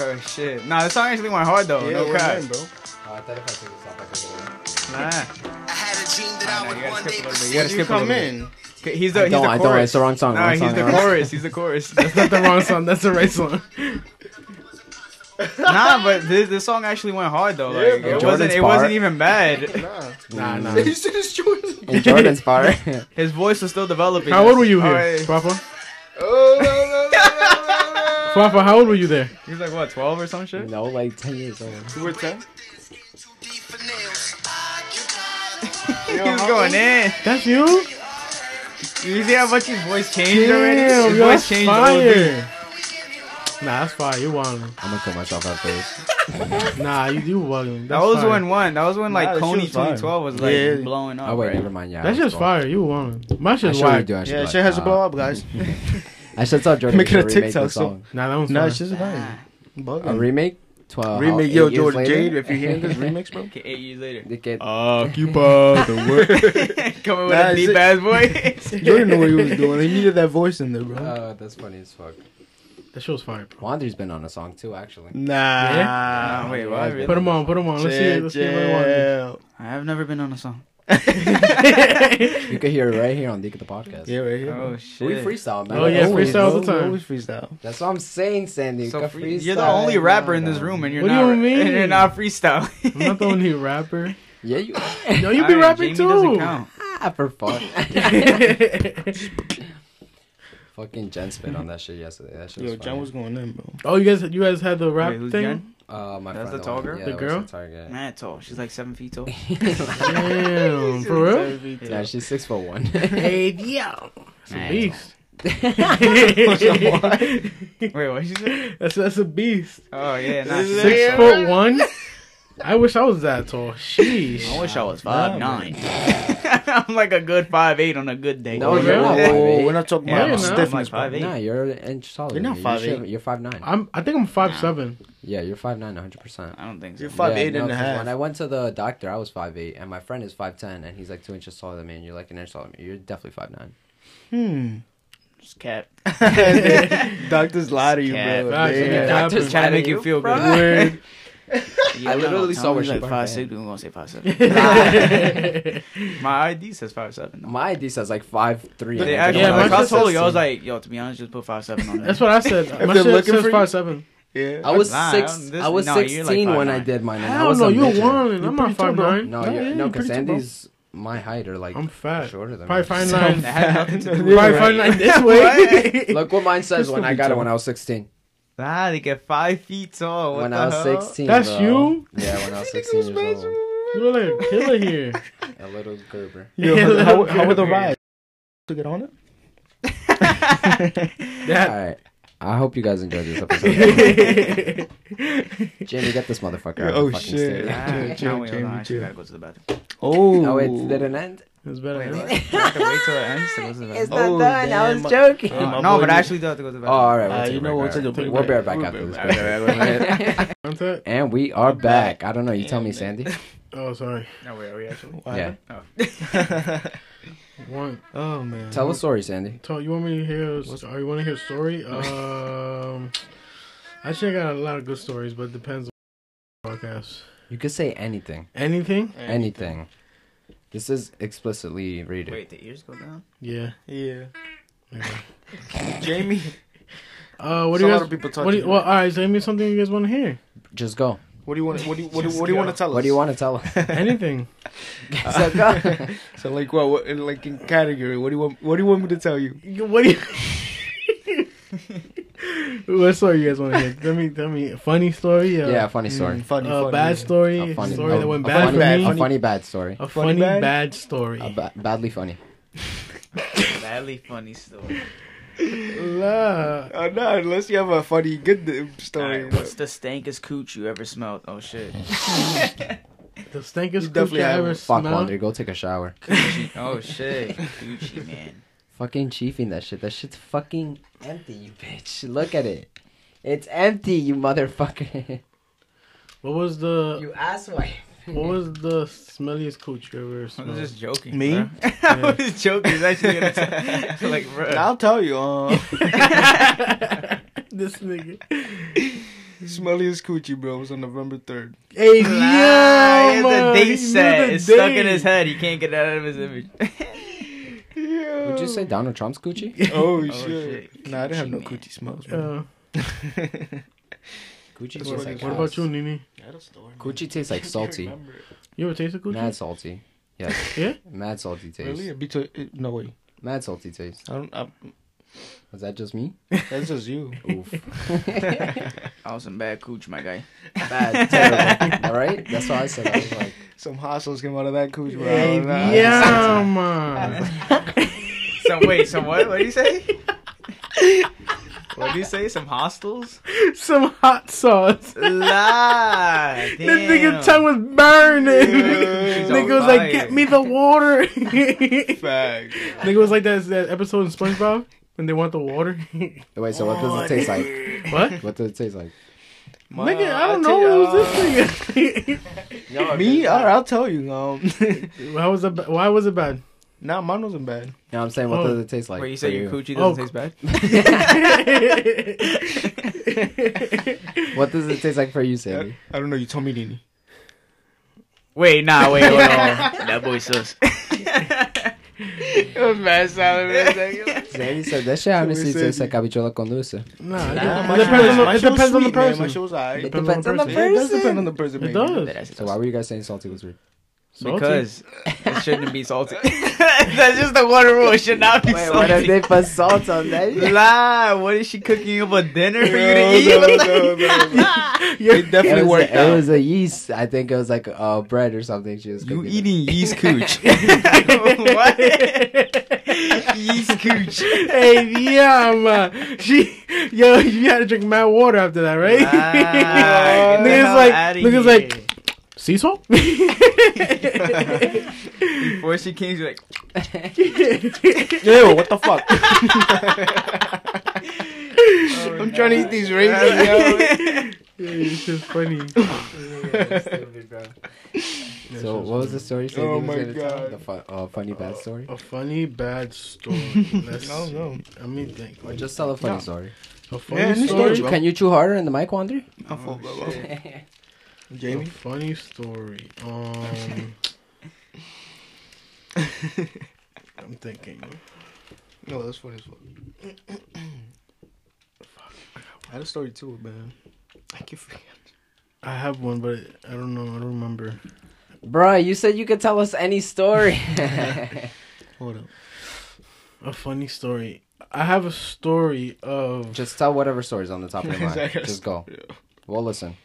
Speaker 3: Oh shit. Nah, this song actually went hard though. no
Speaker 1: we're
Speaker 3: cap.
Speaker 1: bro.
Speaker 2: Oh, I thought if I took this off, I could
Speaker 3: Nah.
Speaker 6: I had a dream that
Speaker 3: Nah,
Speaker 6: I
Speaker 3: you
Speaker 6: would
Speaker 3: gotta
Speaker 6: one
Speaker 3: skip
Speaker 6: day
Speaker 3: a little bit. You gotta skip a little
Speaker 1: come
Speaker 3: bit.
Speaker 1: in.
Speaker 3: Okay, He's the
Speaker 2: I
Speaker 3: he's
Speaker 2: don't,
Speaker 3: the
Speaker 2: I don't. It's the wrong song.
Speaker 3: Nah, he's
Speaker 2: song,
Speaker 3: the
Speaker 2: wrong-
Speaker 3: chorus. He's the chorus.
Speaker 4: That's not the wrong song. That's the right song.
Speaker 3: nah, but this, this song actually went hard though.
Speaker 1: Yeah,
Speaker 3: Like
Speaker 1: bro.
Speaker 3: it wasn't.
Speaker 2: Jordan's
Speaker 3: It
Speaker 2: part.
Speaker 3: wasn't even bad.
Speaker 1: Nah.
Speaker 4: Nah, nah.
Speaker 1: You said it's Jordan.
Speaker 2: In Jordan's part.
Speaker 3: His voice was still developing.
Speaker 4: How old were you here,
Speaker 3: Alright.
Speaker 4: Papa?
Speaker 1: Oh, no, no, no, no, no,
Speaker 4: Papa, how old were you there?
Speaker 3: He was like what, twelve or some shit?
Speaker 2: no, like 10 years old.
Speaker 1: no. You were 10?
Speaker 3: He was going in.
Speaker 4: That's you?
Speaker 3: You see how much his voice changed already? His voice changed already.
Speaker 4: fire. Nah, that's fire. You wildin'.
Speaker 2: I'm gonna kill myself after this.
Speaker 4: Nah, you you wildin'.
Speaker 3: That was
Speaker 4: fire.
Speaker 3: when one. That was when like
Speaker 1: that shit
Speaker 3: Kony
Speaker 1: was fire.
Speaker 3: 2012 was like
Speaker 1: Yeah.
Speaker 3: blowing up.
Speaker 2: Oh, wait,
Speaker 3: right?
Speaker 2: never mind. Yeah.
Speaker 4: That's just fire. You wildin'. My shit's
Speaker 2: should really
Speaker 4: whack.
Speaker 2: do. I should
Speaker 1: Yeah,
Speaker 2: like,
Speaker 1: shit has to blow up, guys.
Speaker 2: I should tell Jordan
Speaker 1: Make
Speaker 2: to
Speaker 1: a
Speaker 2: remake
Speaker 1: TikTok
Speaker 2: song.
Speaker 4: Nah, that one's
Speaker 1: No,
Speaker 4: fire.
Speaker 1: it's just fine.
Speaker 2: A remake? 12.
Speaker 1: Remake, yo,
Speaker 2: eight
Speaker 1: Jordan? Jade, if you're hearing this remix, bro.
Speaker 3: Okay, eight years later.
Speaker 2: They get
Speaker 1: Occupy the world.
Speaker 3: Coming with
Speaker 1: Nah,
Speaker 3: a deep
Speaker 1: it's-
Speaker 3: ass voice.
Speaker 1: Jordan knew what he was doing. He needed that voice in there, bro.
Speaker 2: Uh, that's funny as fuck.
Speaker 4: That shit was fire, bro.
Speaker 2: Wander's been on a song too, actually.
Speaker 1: Nah.
Speaker 3: Nah, wait, what? Really?
Speaker 4: Put him on, put him on. Let's see it. Let's see what I want.
Speaker 1: Chill.
Speaker 3: I've never been on a song.
Speaker 2: You can hear it right here on Deek of the podcast.
Speaker 1: Yeah, right here.
Speaker 3: Oh shit.
Speaker 2: We freestyle, man.
Speaker 4: Oh, yeah,
Speaker 1: Always,
Speaker 4: freestyle all the
Speaker 1: bro. We
Speaker 4: time.
Speaker 1: Always freestyle.
Speaker 2: That's what I'm saying, Sandy.
Speaker 3: So free- you're the only rapper in this room, and you're
Speaker 4: What do
Speaker 3: not.
Speaker 4: you mean?
Speaker 3: And you're not freestyling.
Speaker 4: I'm not the only rapper.
Speaker 2: Yeah, you.
Speaker 4: No, you be
Speaker 3: Alright,
Speaker 4: rapping
Speaker 3: Jamie doesn't
Speaker 4: too.
Speaker 3: count.
Speaker 2: Ah, for fun. Fucking Jen spit on that shit yesterday. That shit was
Speaker 1: Yo,
Speaker 2: funny.
Speaker 1: John was going in, bro.
Speaker 4: oh, you guys, you guys had the rap
Speaker 3: Wait, who's
Speaker 4: thing.
Speaker 3: Jen?
Speaker 2: Uh, my
Speaker 3: That's
Speaker 2: friend,
Speaker 3: the tall
Speaker 2: one-
Speaker 3: girl?
Speaker 2: Yeah,
Speaker 4: The
Speaker 2: that
Speaker 4: girl?
Speaker 2: Was the target.
Speaker 3: Mad tall. She's like seven feet tall.
Speaker 4: Damn, for real?
Speaker 2: yeah, she's six foot one.
Speaker 4: Hey, yo, that's a
Speaker 3: Man.
Speaker 4: beast.
Speaker 3: Wait, what she said?
Speaker 4: That's that's a beast.
Speaker 3: Oh yeah, nah, she's
Speaker 4: Six
Speaker 3: six
Speaker 4: foot one. I wish I was that tall. Sheesh.
Speaker 3: I wish I was
Speaker 1: Nah,
Speaker 3: five nine. I'm like a good five eight on a good day.
Speaker 2: No, you're not. 5'8".
Speaker 1: we're not talking
Speaker 3: Yeah,
Speaker 1: about
Speaker 4: you're
Speaker 1: stiffness,
Speaker 3: I'm like
Speaker 1: bro.
Speaker 3: 5'8".
Speaker 2: Nah, you're an inch taller.
Speaker 1: You're
Speaker 2: than
Speaker 1: not
Speaker 2: me.
Speaker 1: 5'8".
Speaker 2: You should- You're five nine.
Speaker 4: I'm. I think I'm five seven.
Speaker 2: Yeah, you're five nine, 100. percent
Speaker 3: I don't think so.
Speaker 1: You're five eight
Speaker 2: yeah,
Speaker 1: and a half.
Speaker 2: When I went to the doctor, I was five eight, and my friend is five ten, and he's like two inches taller than me, and you're like an inch taller than me. You're definitely five nine.
Speaker 1: Hmm.
Speaker 3: Just cap.
Speaker 1: Doctors lie to you,
Speaker 3: Cat.
Speaker 1: bro.
Speaker 4: Facts,
Speaker 1: Damn.
Speaker 4: yeah.
Speaker 2: Doctors
Speaker 3: Just trying to make you
Speaker 2: you,
Speaker 3: feel good.
Speaker 4: Weird.
Speaker 3: Yeah,
Speaker 2: I literally
Speaker 3: no,
Speaker 2: saw where she
Speaker 3: like five six. We're gonna say five seven. My ID says five seven.
Speaker 2: My ID says like five three.
Speaker 3: They actually,
Speaker 4: Yeah,
Speaker 3: like,
Speaker 4: mine
Speaker 3: I told
Speaker 4: says
Speaker 3: you, I was like, yo, to be honest, just put five seven on there.
Speaker 4: That's what I said. My
Speaker 1: they're looking
Speaker 4: says
Speaker 1: for
Speaker 4: five seven.
Speaker 1: Yeah.
Speaker 2: I was
Speaker 3: Nah,
Speaker 2: six.
Speaker 3: this-
Speaker 2: I was
Speaker 3: no, you're like
Speaker 2: sixteen when I did mine, and I
Speaker 4: Hell
Speaker 2: was
Speaker 4: no, you're one. I'm not
Speaker 1: pretty tall,
Speaker 4: five nine.
Speaker 2: No,
Speaker 1: No, yeah,
Speaker 2: no, because
Speaker 1: pretty tall,
Speaker 2: my height or like
Speaker 4: I'm fat.
Speaker 2: shorter than
Speaker 4: Probably
Speaker 2: me.
Speaker 4: five
Speaker 3: That
Speaker 4: nine.
Speaker 3: had nothing to do
Speaker 1: Yeah,
Speaker 3: with
Speaker 4: Probably five nine this way.
Speaker 2: Look what mine says when I got it when I was sixteen.
Speaker 3: Ah, they get five feet tall. What
Speaker 2: when
Speaker 3: the
Speaker 2: I was
Speaker 3: hell?
Speaker 2: sixteen.
Speaker 4: That's
Speaker 2: bro.
Speaker 4: you?
Speaker 2: Yeah, when I was sixteen years old.
Speaker 4: You look like a killer here.
Speaker 2: A little Gerber.
Speaker 1: Yo, how, how were the rides? To get on it?
Speaker 2: All
Speaker 4: That.
Speaker 2: right. I hope you guys enjoyed this episode. Jamie, get this motherfucker out
Speaker 1: Oh,
Speaker 2: of the fucking
Speaker 1: shit.
Speaker 2: stage.
Speaker 3: Ah,
Speaker 1: Chill,
Speaker 3: now
Speaker 1: chill,
Speaker 3: we-
Speaker 1: Jamie,
Speaker 3: no, I actually
Speaker 1: chill.
Speaker 3: gotta go to the bathroom.
Speaker 1: Oh.
Speaker 2: Oh, it didn't end?
Speaker 4: It's better.
Speaker 3: Wait,
Speaker 4: than
Speaker 3: what? I have to wait till it ends to go to the bathroom.
Speaker 1: not Oh, done. I was damn.
Speaker 2: joking.
Speaker 1: Yeah, my
Speaker 3: no, but I
Speaker 1: knew-
Speaker 3: actually do have to go to the
Speaker 2: Oh,
Speaker 3: bathroom.
Speaker 2: all right. We'll
Speaker 1: Uh,
Speaker 2: take
Speaker 1: you know
Speaker 2: break,
Speaker 1: what,
Speaker 2: all
Speaker 1: take a break.
Speaker 2: We'll be right back
Speaker 1: We'll
Speaker 2: after
Speaker 1: be
Speaker 2: this.
Speaker 1: back.
Speaker 2: break.
Speaker 4: Contact?
Speaker 2: and we are back. I don't know. You tell me, Sandy.
Speaker 4: Oh, sorry.
Speaker 3: No, wait, are we actually?
Speaker 2: Yeah.
Speaker 4: One.
Speaker 1: oh man.
Speaker 2: Tell a story, Sandy.
Speaker 4: Tell you want me to hear? Or you want to hear a story? Um, actually, I got a lot of good stories, but it depends on the podcast.
Speaker 2: You could say anything.
Speaker 4: Anything?
Speaker 2: Anything. This is explicitly rated.
Speaker 3: Wait, the ears go down?
Speaker 4: Yeah.
Speaker 1: Yeah.
Speaker 4: yeah.
Speaker 1: Jamie.
Speaker 4: Uh, what
Speaker 1: It's
Speaker 4: do
Speaker 1: a
Speaker 4: you
Speaker 1: lot
Speaker 4: guys?
Speaker 1: of people
Speaker 4: what do you, well, all right. So give me something you guys want to hear.
Speaker 2: Just go.
Speaker 1: What do you want? What do you what do what do, you want to tell us?
Speaker 2: What do you want to tell us?
Speaker 4: Anything.
Speaker 2: so go.
Speaker 1: So like what? what in, like in category? What do you want? What do you want me to tell you?
Speaker 4: What do you? what story you guys want to hear? Tell me, tell me. Funny story. Uh,
Speaker 2: yeah, funny story.
Speaker 1: Mm, funny,
Speaker 4: A
Speaker 1: funny.
Speaker 4: bad story.
Speaker 2: A funny,
Speaker 4: story
Speaker 2: a-
Speaker 4: that went
Speaker 2: a
Speaker 4: bad
Speaker 2: funny,
Speaker 4: for
Speaker 1: bad,
Speaker 4: me.
Speaker 2: A funny bad story.
Speaker 4: A
Speaker 1: Funny
Speaker 4: funny
Speaker 1: bad?
Speaker 4: bad, story.
Speaker 2: A ba- badly funny.
Speaker 3: Badly funny story.
Speaker 4: La.
Speaker 1: Uh, no, unless you have a funny good uh, story.
Speaker 3: Alright, what's the stankest cooch you ever smelled? Oh shit.
Speaker 4: The stinkest
Speaker 1: You
Speaker 4: cooch
Speaker 1: definitely
Speaker 4: I
Speaker 1: have
Speaker 4: ever
Speaker 1: one.
Speaker 2: Fuck,
Speaker 4: smelled.
Speaker 2: Go take a shower.
Speaker 3: Coochie. Oh shit. Coochie man.
Speaker 2: Fucking chiefing that shit. That shit's fucking empty, you bitch. Look at it. It's empty, you motherfucker.
Speaker 4: What was the
Speaker 2: you asswipe.
Speaker 4: What was the smelliest cooch you ever
Speaker 3: I was just joking.
Speaker 1: Me?
Speaker 3: bro. I was joking. He's actually gonna tell- like, bro.
Speaker 1: I'll tell you. Uh,
Speaker 4: this nigga.
Speaker 1: smelliest coochie, bro, was on November third.
Speaker 4: Hey,
Speaker 3: Nah,
Speaker 4: yeah,
Speaker 3: he has
Speaker 4: man,
Speaker 3: the date set.
Speaker 4: the
Speaker 3: It's stuck in his head. He can't get it out of his image.
Speaker 2: Would you say Donald Trump's Gucci?
Speaker 1: Oh,
Speaker 3: Oh,
Speaker 1: shit.
Speaker 3: shit.
Speaker 1: Nah, I didn't have no
Speaker 3: Coochie,
Speaker 1: coochie smells, bro.
Speaker 4: Uh,
Speaker 2: Gucci tastes
Speaker 1: what-
Speaker 2: like
Speaker 4: what
Speaker 2: ass.
Speaker 4: about you, Nini?
Speaker 2: Gucci tastes like salty.
Speaker 4: You ever tasted coochie?
Speaker 2: Mad salty. Yes.
Speaker 4: Yeah?
Speaker 2: Mad salty taste.
Speaker 1: Really? It be to, it, no way.
Speaker 2: Mad salty taste.
Speaker 1: I don't. I,
Speaker 2: Was that just me?
Speaker 1: that's just you.
Speaker 2: Oof.
Speaker 3: I was some bad cooch, my guy.
Speaker 2: Bad, terrible. All right? That's what I said. I was like,
Speaker 1: Some hostels came out of that coochie, bro.
Speaker 4: Hey,
Speaker 1: Nah.
Speaker 4: yeah, man.
Speaker 3: So wait, some what? What do you say? What do you say? Some hostels?
Speaker 4: Some hot sauce.
Speaker 3: La,
Speaker 4: This nigga tongue was burning.
Speaker 3: She's
Speaker 4: nigga
Speaker 3: on
Speaker 4: was like, "Get me the water."
Speaker 1: Fag.
Speaker 4: nigga was like that that episode in SpongeBob when they want the water.
Speaker 2: wait, so what does it taste like?
Speaker 4: what?
Speaker 2: What does it taste like?
Speaker 1: My-
Speaker 4: nigga, I don't
Speaker 1: I'll
Speaker 4: know.
Speaker 1: tell
Speaker 4: It was this nigga.
Speaker 1: uh, Me? Alright, I'll tell you. Um,
Speaker 4: Why was it? ba- Why was it bad?
Speaker 1: Nah, mine wasn't bad.
Speaker 2: No, I'm saying, what
Speaker 4: Oh.
Speaker 2: does it taste like?
Speaker 3: Wait, you
Speaker 2: for
Speaker 3: say your coochie
Speaker 4: Oh.
Speaker 3: doesn't taste bad?
Speaker 2: What does it taste like for you, Sammy?
Speaker 1: I don't know. You told me, Nini.
Speaker 3: Wait, nah, wait, hold on. that boy sus.
Speaker 1: It was mad silent
Speaker 2: Sammy said that shit honestly
Speaker 1: said
Speaker 2: tastes
Speaker 1: you-
Speaker 2: like habichuela con dulce.
Speaker 4: Nah, it,
Speaker 1: Nah,
Speaker 4: it depends on the,
Speaker 1: my
Speaker 4: it
Speaker 1: shit was
Speaker 4: depends on the person.
Speaker 1: My shit was alright.
Speaker 2: It
Speaker 4: Depends
Speaker 2: depends on the
Speaker 4: person.
Speaker 1: It does depend on the person.
Speaker 4: It does.
Speaker 2: So why were you guys saying salty was weird?
Speaker 4: Salty?
Speaker 3: Because it shouldn't be salty. That's just the one rule. It should not be
Speaker 2: Wait, what if they put salt on that?
Speaker 3: La, what is she cooking up a dinner for you to
Speaker 1: No,
Speaker 3: eat?
Speaker 1: no,
Speaker 3: What
Speaker 1: no, no, no. It
Speaker 2: It
Speaker 1: definitely
Speaker 2: was,
Speaker 1: worked
Speaker 2: a,
Speaker 1: out.
Speaker 2: it was a yeast. I think it was like uh, bread or something. She was
Speaker 3: You
Speaker 2: cooking.
Speaker 3: eating yeast cooch? what? yeast cooch.
Speaker 4: hey, yeah, man. She, yo, you had to drink mad water after that, right?
Speaker 3: Ah, get the
Speaker 4: niggas like,
Speaker 3: outta
Speaker 4: niggas like, sea salt.
Speaker 3: Before she came, she's like,
Speaker 1: Ew, what the fuck? I'm trying to eat these raisins, yo.
Speaker 4: it's just funny.
Speaker 2: So what was the story? Sandy
Speaker 1: Oh my? God.
Speaker 2: The fu- uh, funny bad story.
Speaker 4: A funny bad story. Let's
Speaker 1: No, no.
Speaker 4: see. I mean, think.
Speaker 2: Or just tell a funny
Speaker 1: No.
Speaker 2: story.
Speaker 4: a funny
Speaker 1: Yeah,
Speaker 4: story.
Speaker 1: story,
Speaker 2: Can, you chew harder in the mic, Wandry?
Speaker 1: I fuck, bro.
Speaker 4: A
Speaker 1: Jamie?
Speaker 4: funny story. Um, I'm thinking.
Speaker 1: No, that's funny as fuck. I had a story too, man. I keep forget.
Speaker 4: I have one, but I don't know. I don't remember.
Speaker 2: Bruh, you said you could tell us any story.
Speaker 1: Hold up.
Speaker 4: A funny story. I have a story of.
Speaker 2: just tell whatever story's on the top of your mind. Just go.
Speaker 1: Yeah.
Speaker 2: We'll listen.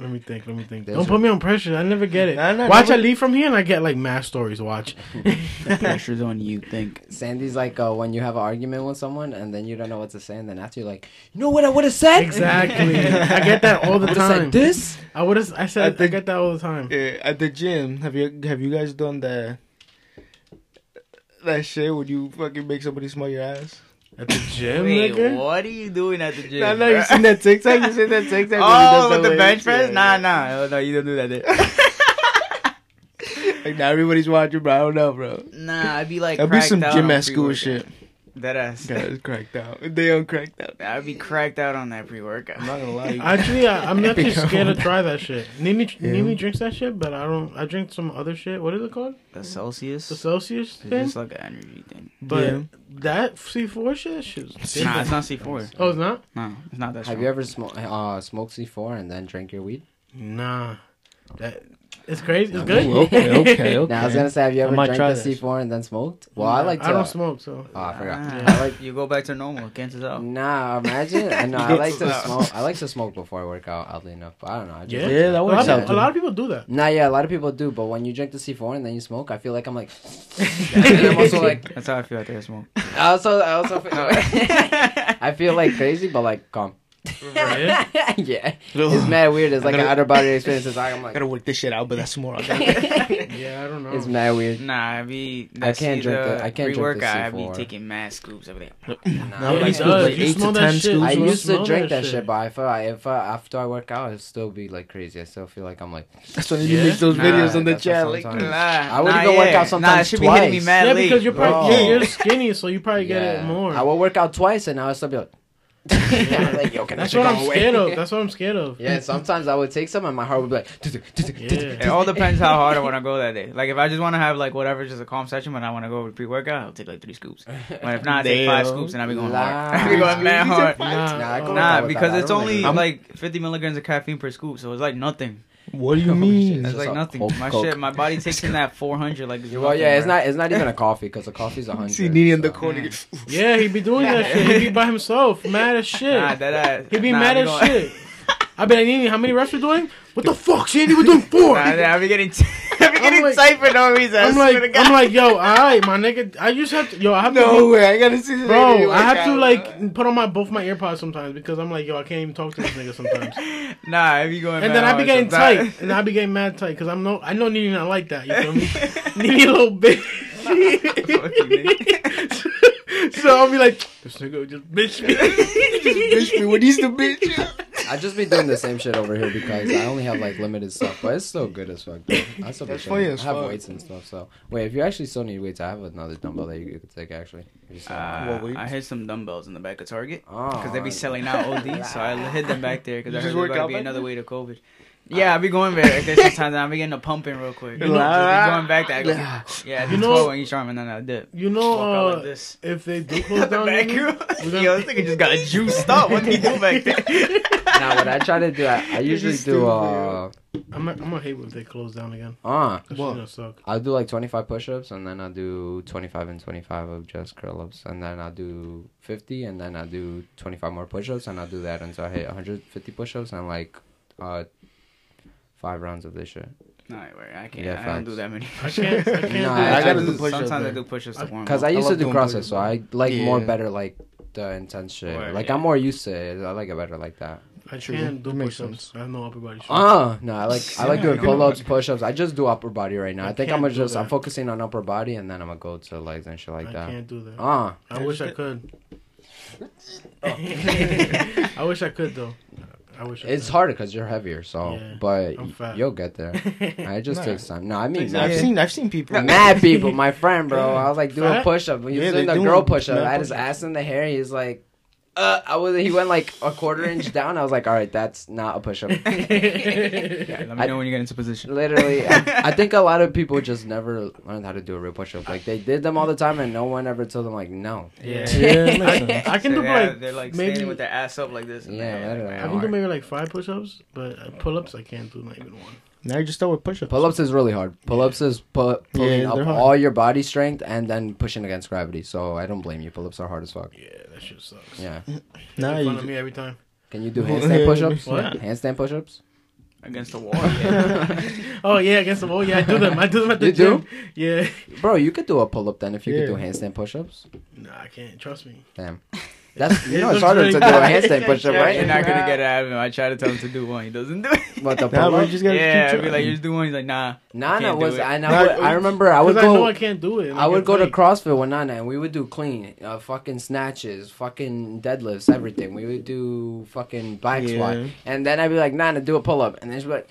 Speaker 4: Let me think. Let me think.
Speaker 2: There's
Speaker 4: Don't
Speaker 2: a-
Speaker 4: put me on pressure. I never get it.
Speaker 1: Nah, nah,
Speaker 4: Watch,
Speaker 1: never-
Speaker 4: I leave from here and I get like mass stories. Watch.
Speaker 3: The pressure's on you. Think.
Speaker 2: Sandy's like uh, when you have an argument with someone and then you don't know what to say, and then after you're like, you know what I would have said?
Speaker 4: Exactly. I get that all the
Speaker 2: I would have
Speaker 4: time.
Speaker 2: said this.
Speaker 4: I would have. I said.
Speaker 1: I
Speaker 4: I,
Speaker 1: think-
Speaker 4: get that all the time.
Speaker 1: Yeah, at the gym, have you have you guys done that that shit Would you fucking make somebody smell your ass?
Speaker 4: At the gym,
Speaker 3: Wait,
Speaker 4: nigga.
Speaker 3: what are you doing at the gym?
Speaker 1: Nah, nah, you seen that TikTok? You seen that TikTok?
Speaker 3: Oh, with the
Speaker 1: way?
Speaker 3: bench press?
Speaker 1: Yeah,
Speaker 3: Nah, nah, Oh, no, you don't do that. There.
Speaker 1: Like now everybody's watching, bro. I don't know, bro.
Speaker 3: nah, I'd be like,
Speaker 1: That'd be some gym at school shit.
Speaker 3: That ass.
Speaker 1: Guys cracked out. They don't cracked out.
Speaker 3: I'd be cracked out on that pre
Speaker 1: I'm not gonna lie.
Speaker 4: Actually, I, I'm not
Speaker 1: Become-
Speaker 4: scared to try that shit. Nini,
Speaker 1: Yeah.
Speaker 4: Nini drinks that shit, but I don't. I drink some other shit. What is it called?
Speaker 3: The Celsius.
Speaker 4: The Celsius
Speaker 3: It's
Speaker 4: thing.
Speaker 3: just like an energy thing.
Speaker 4: But
Speaker 1: Yeah.
Speaker 4: that C4 shit, that shit's
Speaker 3: Nah, it's
Speaker 4: different.
Speaker 3: not C4.
Speaker 4: Oh, it's not.
Speaker 3: No, it's not that
Speaker 2: Have you ever smoked uh, smoked C4 and then drank your weed?
Speaker 4: Nah, that it's crazy. It's
Speaker 1: Ooh,
Speaker 4: good.
Speaker 1: okay, okay, okay.
Speaker 2: Now I was gonna say, have you ever drank the
Speaker 1: that
Speaker 2: C4 and then smoked? Well, I like to.
Speaker 4: I don't smoke, so
Speaker 2: Oh, I forgot.
Speaker 3: Ah,
Speaker 2: I like.
Speaker 3: you go back to normal. Cancels out.
Speaker 2: Nah, imagine. I know. I like to smoke. I like to smoke before I work out. Oddly enough, but I don't know. I just
Speaker 4: Yeah?
Speaker 2: like
Speaker 1: Yeah, that
Speaker 4: a
Speaker 1: works
Speaker 4: lot,
Speaker 1: out.
Speaker 4: of, a lot of people do that.
Speaker 2: Nah, yeah, a lot of people do, but when you drink the C4 and then you smoke, I feel like I'm like. I'm also like.
Speaker 3: That's how I feel after I smoke.
Speaker 2: I also, I also feel. I feel like crazy, but like calm.
Speaker 4: Yeah?
Speaker 2: yeah, it's mad weird. It's like an
Speaker 1: gotta-
Speaker 2: outer body experience. It's like I'm
Speaker 1: I
Speaker 2: like.
Speaker 1: gotta work this shit out, but that's more.
Speaker 4: Yeah, I don't know.
Speaker 2: It's mad weird.
Speaker 3: Nah, I be.
Speaker 2: I can't drink uh, the- I can't drink the
Speaker 3: pre-workout, I be taking mad scoops every day.
Speaker 1: No,
Speaker 4: Yeah,
Speaker 1: like
Speaker 4: he
Speaker 1: like
Speaker 4: You
Speaker 1: eight
Speaker 4: smell
Speaker 1: to
Speaker 4: that
Speaker 1: ten
Speaker 4: shit.
Speaker 1: scoops.
Speaker 2: I used to drink
Speaker 4: that
Speaker 2: that shit,
Speaker 4: shit.
Speaker 2: but I feel like if I, after I work out, it'd still be like crazy. I still feel like I'm like.
Speaker 1: That's when
Speaker 4: Yeah?
Speaker 1: you make those
Speaker 3: Nah,
Speaker 1: videos on the
Speaker 2: that's what
Speaker 1: chat. Like,
Speaker 3: Nah,
Speaker 2: I would
Speaker 3: nah,
Speaker 2: go work out sometimes
Speaker 3: Nah, it should be hitting me
Speaker 2: twice.
Speaker 3: mad
Speaker 4: yeah, because you're probably you're, you're skinny, so you probably get it more.
Speaker 2: I will work out twice, and I would still be like. I'm like, yo, can
Speaker 4: That's
Speaker 2: that
Speaker 4: what
Speaker 2: shit
Speaker 4: I'm
Speaker 2: go
Speaker 4: scared of. That's what I'm scared of.
Speaker 2: Yeah, sometimes I would take some, and my heart would be like.
Speaker 4: Yeah.
Speaker 3: It all depends how hard I want to go that day. Like if I just want to have like whatever, just a calm session, but I want to go with pre-workout, I'll take like three scoops. But if not, I take five scoops and I'll be going
Speaker 2: Nah.
Speaker 3: hard. I be going mad hard.
Speaker 4: Nah,
Speaker 2: Nah, I go
Speaker 3: Nah, because it's only
Speaker 2: like-
Speaker 3: like 50 milligrams of caffeine per scoop, so it's like nothing.
Speaker 1: What do you mean?
Speaker 2: shit.
Speaker 3: It's like nothing.
Speaker 2: whole
Speaker 3: My
Speaker 2: Coke.
Speaker 3: shit, my body takes in that 400 like.
Speaker 2: Well,
Speaker 3: nothing,
Speaker 2: yeah, it's
Speaker 3: bro.
Speaker 2: not. It's not even a coffee because a coffee's a hundred.
Speaker 1: See Nini in the
Speaker 2: so-
Speaker 1: corner.
Speaker 4: Yeah, he'd be doing that shit. He'd be by himself, mad as shit.
Speaker 3: Nah, that ass.
Speaker 4: he be
Speaker 3: nah,
Speaker 4: mad
Speaker 3: I
Speaker 4: as
Speaker 3: going-
Speaker 4: shit. I be like, Nini, how many reps we doing? What the fuck, Sandy? We're doing four.
Speaker 3: Nah, nah, I be getting, I be getting
Speaker 4: like-
Speaker 3: tight for no reason.
Speaker 4: I'm like, I'm like, yo, alright, my nigga. I just have to, yo, I have to,
Speaker 1: No way! I gotta see this.
Speaker 4: bro. I have to like put on my both my earpods sometimes because I'm like, yo, I can't even talk to this nigga sometimes.
Speaker 3: Nah, I be going.
Speaker 4: And then I be getting
Speaker 3: sometimes.
Speaker 4: tight, and I be getting mad tight because I'm no, I know Nini not like that. You feel me? Nini a little bitch.
Speaker 3: Fuck you, nigga.
Speaker 4: so I'll be like, this nigga just bitch me.
Speaker 1: Just bitch, me, what is the bitch?
Speaker 2: I just be doing the same shit over here because I only have like limited stuff, but it's still good as fuck. Though. I still
Speaker 1: That's
Speaker 2: chilling.
Speaker 1: funny as
Speaker 2: I have
Speaker 1: fuck.
Speaker 2: weights and stuff. So wait, if you actually still need weights, I have another dumbbell that you could take actually. If you still want.
Speaker 3: Uh, I hit some dumbbells in the back of Target
Speaker 2: Oh,
Speaker 3: because they be selling out OD, so I hid them back there because I heard
Speaker 1: work
Speaker 3: there's gonna be another way to COVID. Yeah, I be going back there sometimes. and I be getting a pumping real quick. You know, just be going back there. I go, yeah,
Speaker 4: You know-
Speaker 3: 12 on each arm and then I dip.
Speaker 4: You know,
Speaker 3: Walk out like
Speaker 4: uh,
Speaker 3: this.
Speaker 4: if they do close
Speaker 3: the
Speaker 4: down,
Speaker 3: back
Speaker 4: Nini,
Speaker 3: room.
Speaker 4: gonna-
Speaker 3: Yo, this nigga just got juiced up. What did he do back there?
Speaker 2: now what I try to do, I, I usually do.
Speaker 1: stupid,
Speaker 2: Uh,
Speaker 4: I'm not, I'm gonna hate if they close down again.
Speaker 2: uh,
Speaker 4: That shit's
Speaker 1: What?
Speaker 4: gonna suck.
Speaker 2: I'll do like 25 push-ups and then I'll do 25 and 25 of just curl-ups and then I'll do 50 and then I'll do 25 more push-ups and I'll do that until I hit 150 push-ups and like uh five rounds of this shit.
Speaker 3: No, wait, I can't.
Speaker 2: Yeah,
Speaker 3: I don't do that many.
Speaker 4: I can't. I can't.
Speaker 2: Nah, I.
Speaker 1: I gotta
Speaker 3: do
Speaker 1: do push-ups,
Speaker 3: Sometimes I do push-ups to warm
Speaker 2: Cause. I used to do
Speaker 1: doing
Speaker 2: CrossFit, so I like more better like the intense shit.
Speaker 3: Word,
Speaker 2: like
Speaker 3: yeah.
Speaker 2: I'm more used to it. I like it better like that.
Speaker 4: I
Speaker 1: True.
Speaker 4: can't do
Speaker 1: That makes
Speaker 4: push-ups.
Speaker 1: sense.
Speaker 4: I have no upper body strength.
Speaker 2: Uh no, I like I like
Speaker 1: Yeah,
Speaker 2: doing pull-ups, push-ups. I just do upper body right now. I,
Speaker 4: I
Speaker 2: think I'm gonna
Speaker 4: do
Speaker 2: just I'm focusing on upper body and then I'm gonna go to legs and shit like
Speaker 4: I
Speaker 2: that.
Speaker 4: can't do that.
Speaker 2: Uh
Speaker 4: I wish I could. I wish I could though. I wish. I
Speaker 2: it's
Speaker 4: could.
Speaker 2: harder because you're heavier. So,
Speaker 4: Yeah,
Speaker 2: but
Speaker 4: I'm
Speaker 2: you'll get there. I just
Speaker 1: Nah.
Speaker 2: takes time. No, I mean,
Speaker 1: I've
Speaker 2: mad,
Speaker 1: seen, I've seen people.
Speaker 2: mad people. My friend, bro. I was like doing
Speaker 4: Fat?
Speaker 2: push up. He was
Speaker 1: Yeah,
Speaker 2: doing the girl push up. I had his
Speaker 1: push-ups.
Speaker 2: ass in the hair. He's like, uh, I was. He went like a quarter inch down. I was like, all right, that's not a push up.
Speaker 3: Yeah, let me
Speaker 2: I-
Speaker 3: know when you get into position.
Speaker 2: Literally, I, I think a lot of people just never learned how to do a real push up. Like they did them all the time, and no one ever told them like, no.
Speaker 3: Yeah.
Speaker 1: Yeah, it makes sense.
Speaker 4: I can
Speaker 3: So
Speaker 4: do
Speaker 3: they have-
Speaker 4: like
Speaker 3: they're like
Speaker 4: maybe
Speaker 3: standing with their ass up like this. and
Speaker 2: Yeah,
Speaker 3: they're
Speaker 2: literally.
Speaker 3: like,
Speaker 4: I can do maybe like five push-ups, but uh, pull-ups I can't do not even one.
Speaker 1: Now you just start with push-ups.
Speaker 2: Pull ups is really hard. Pull ups is pu- pulling
Speaker 1: Yeah,
Speaker 2: up
Speaker 1: they're hard.
Speaker 2: all your body strength and then pushing against gravity. So I don't blame you. Pull ups are hard as fuck.
Speaker 4: Yeah, that shit sucks.
Speaker 2: Yeah.
Speaker 1: Now
Speaker 4: Make fun
Speaker 1: you
Speaker 4: of me every time.
Speaker 2: Can you do handstand push ups?
Speaker 4: What?
Speaker 2: Handstand push ups?
Speaker 3: against the wall. Yeah.
Speaker 4: Oh yeah, against the wall. Yeah, I do them. I do them at the
Speaker 2: You do?
Speaker 4: gym. Yeah.
Speaker 2: Bro, you could do a pull up then if you
Speaker 1: Yeah.
Speaker 2: could do handstand push ups.
Speaker 4: Nah, I can't. Trust me.
Speaker 2: Damn. That's you
Speaker 4: It
Speaker 2: know it's
Speaker 4: looks
Speaker 2: harder
Speaker 4: really
Speaker 2: to do a handstand push up,
Speaker 3: You're not gonna get it out of him. I try to tell him to do one. He doesn't do it.
Speaker 2: But the
Speaker 1: Nah,
Speaker 2: pull
Speaker 1: bro, just gotta
Speaker 3: yeah,
Speaker 1: keep
Speaker 3: I'd be like,
Speaker 1: trying.
Speaker 3: you just do one. He's like, nah.
Speaker 2: Nana
Speaker 3: can't do
Speaker 2: was
Speaker 3: it.
Speaker 2: and
Speaker 1: Nah,
Speaker 2: I, would, I remember I would
Speaker 4: Because I know I can't do it. and
Speaker 2: I would
Speaker 4: get
Speaker 2: go to. CrossFit with Nana and we would do clean, uh, fucking snatches, fucking deadlifts, everything. We would do fucking back squat. And then I'd be like, Nana, do a pull up. And then she'd be like,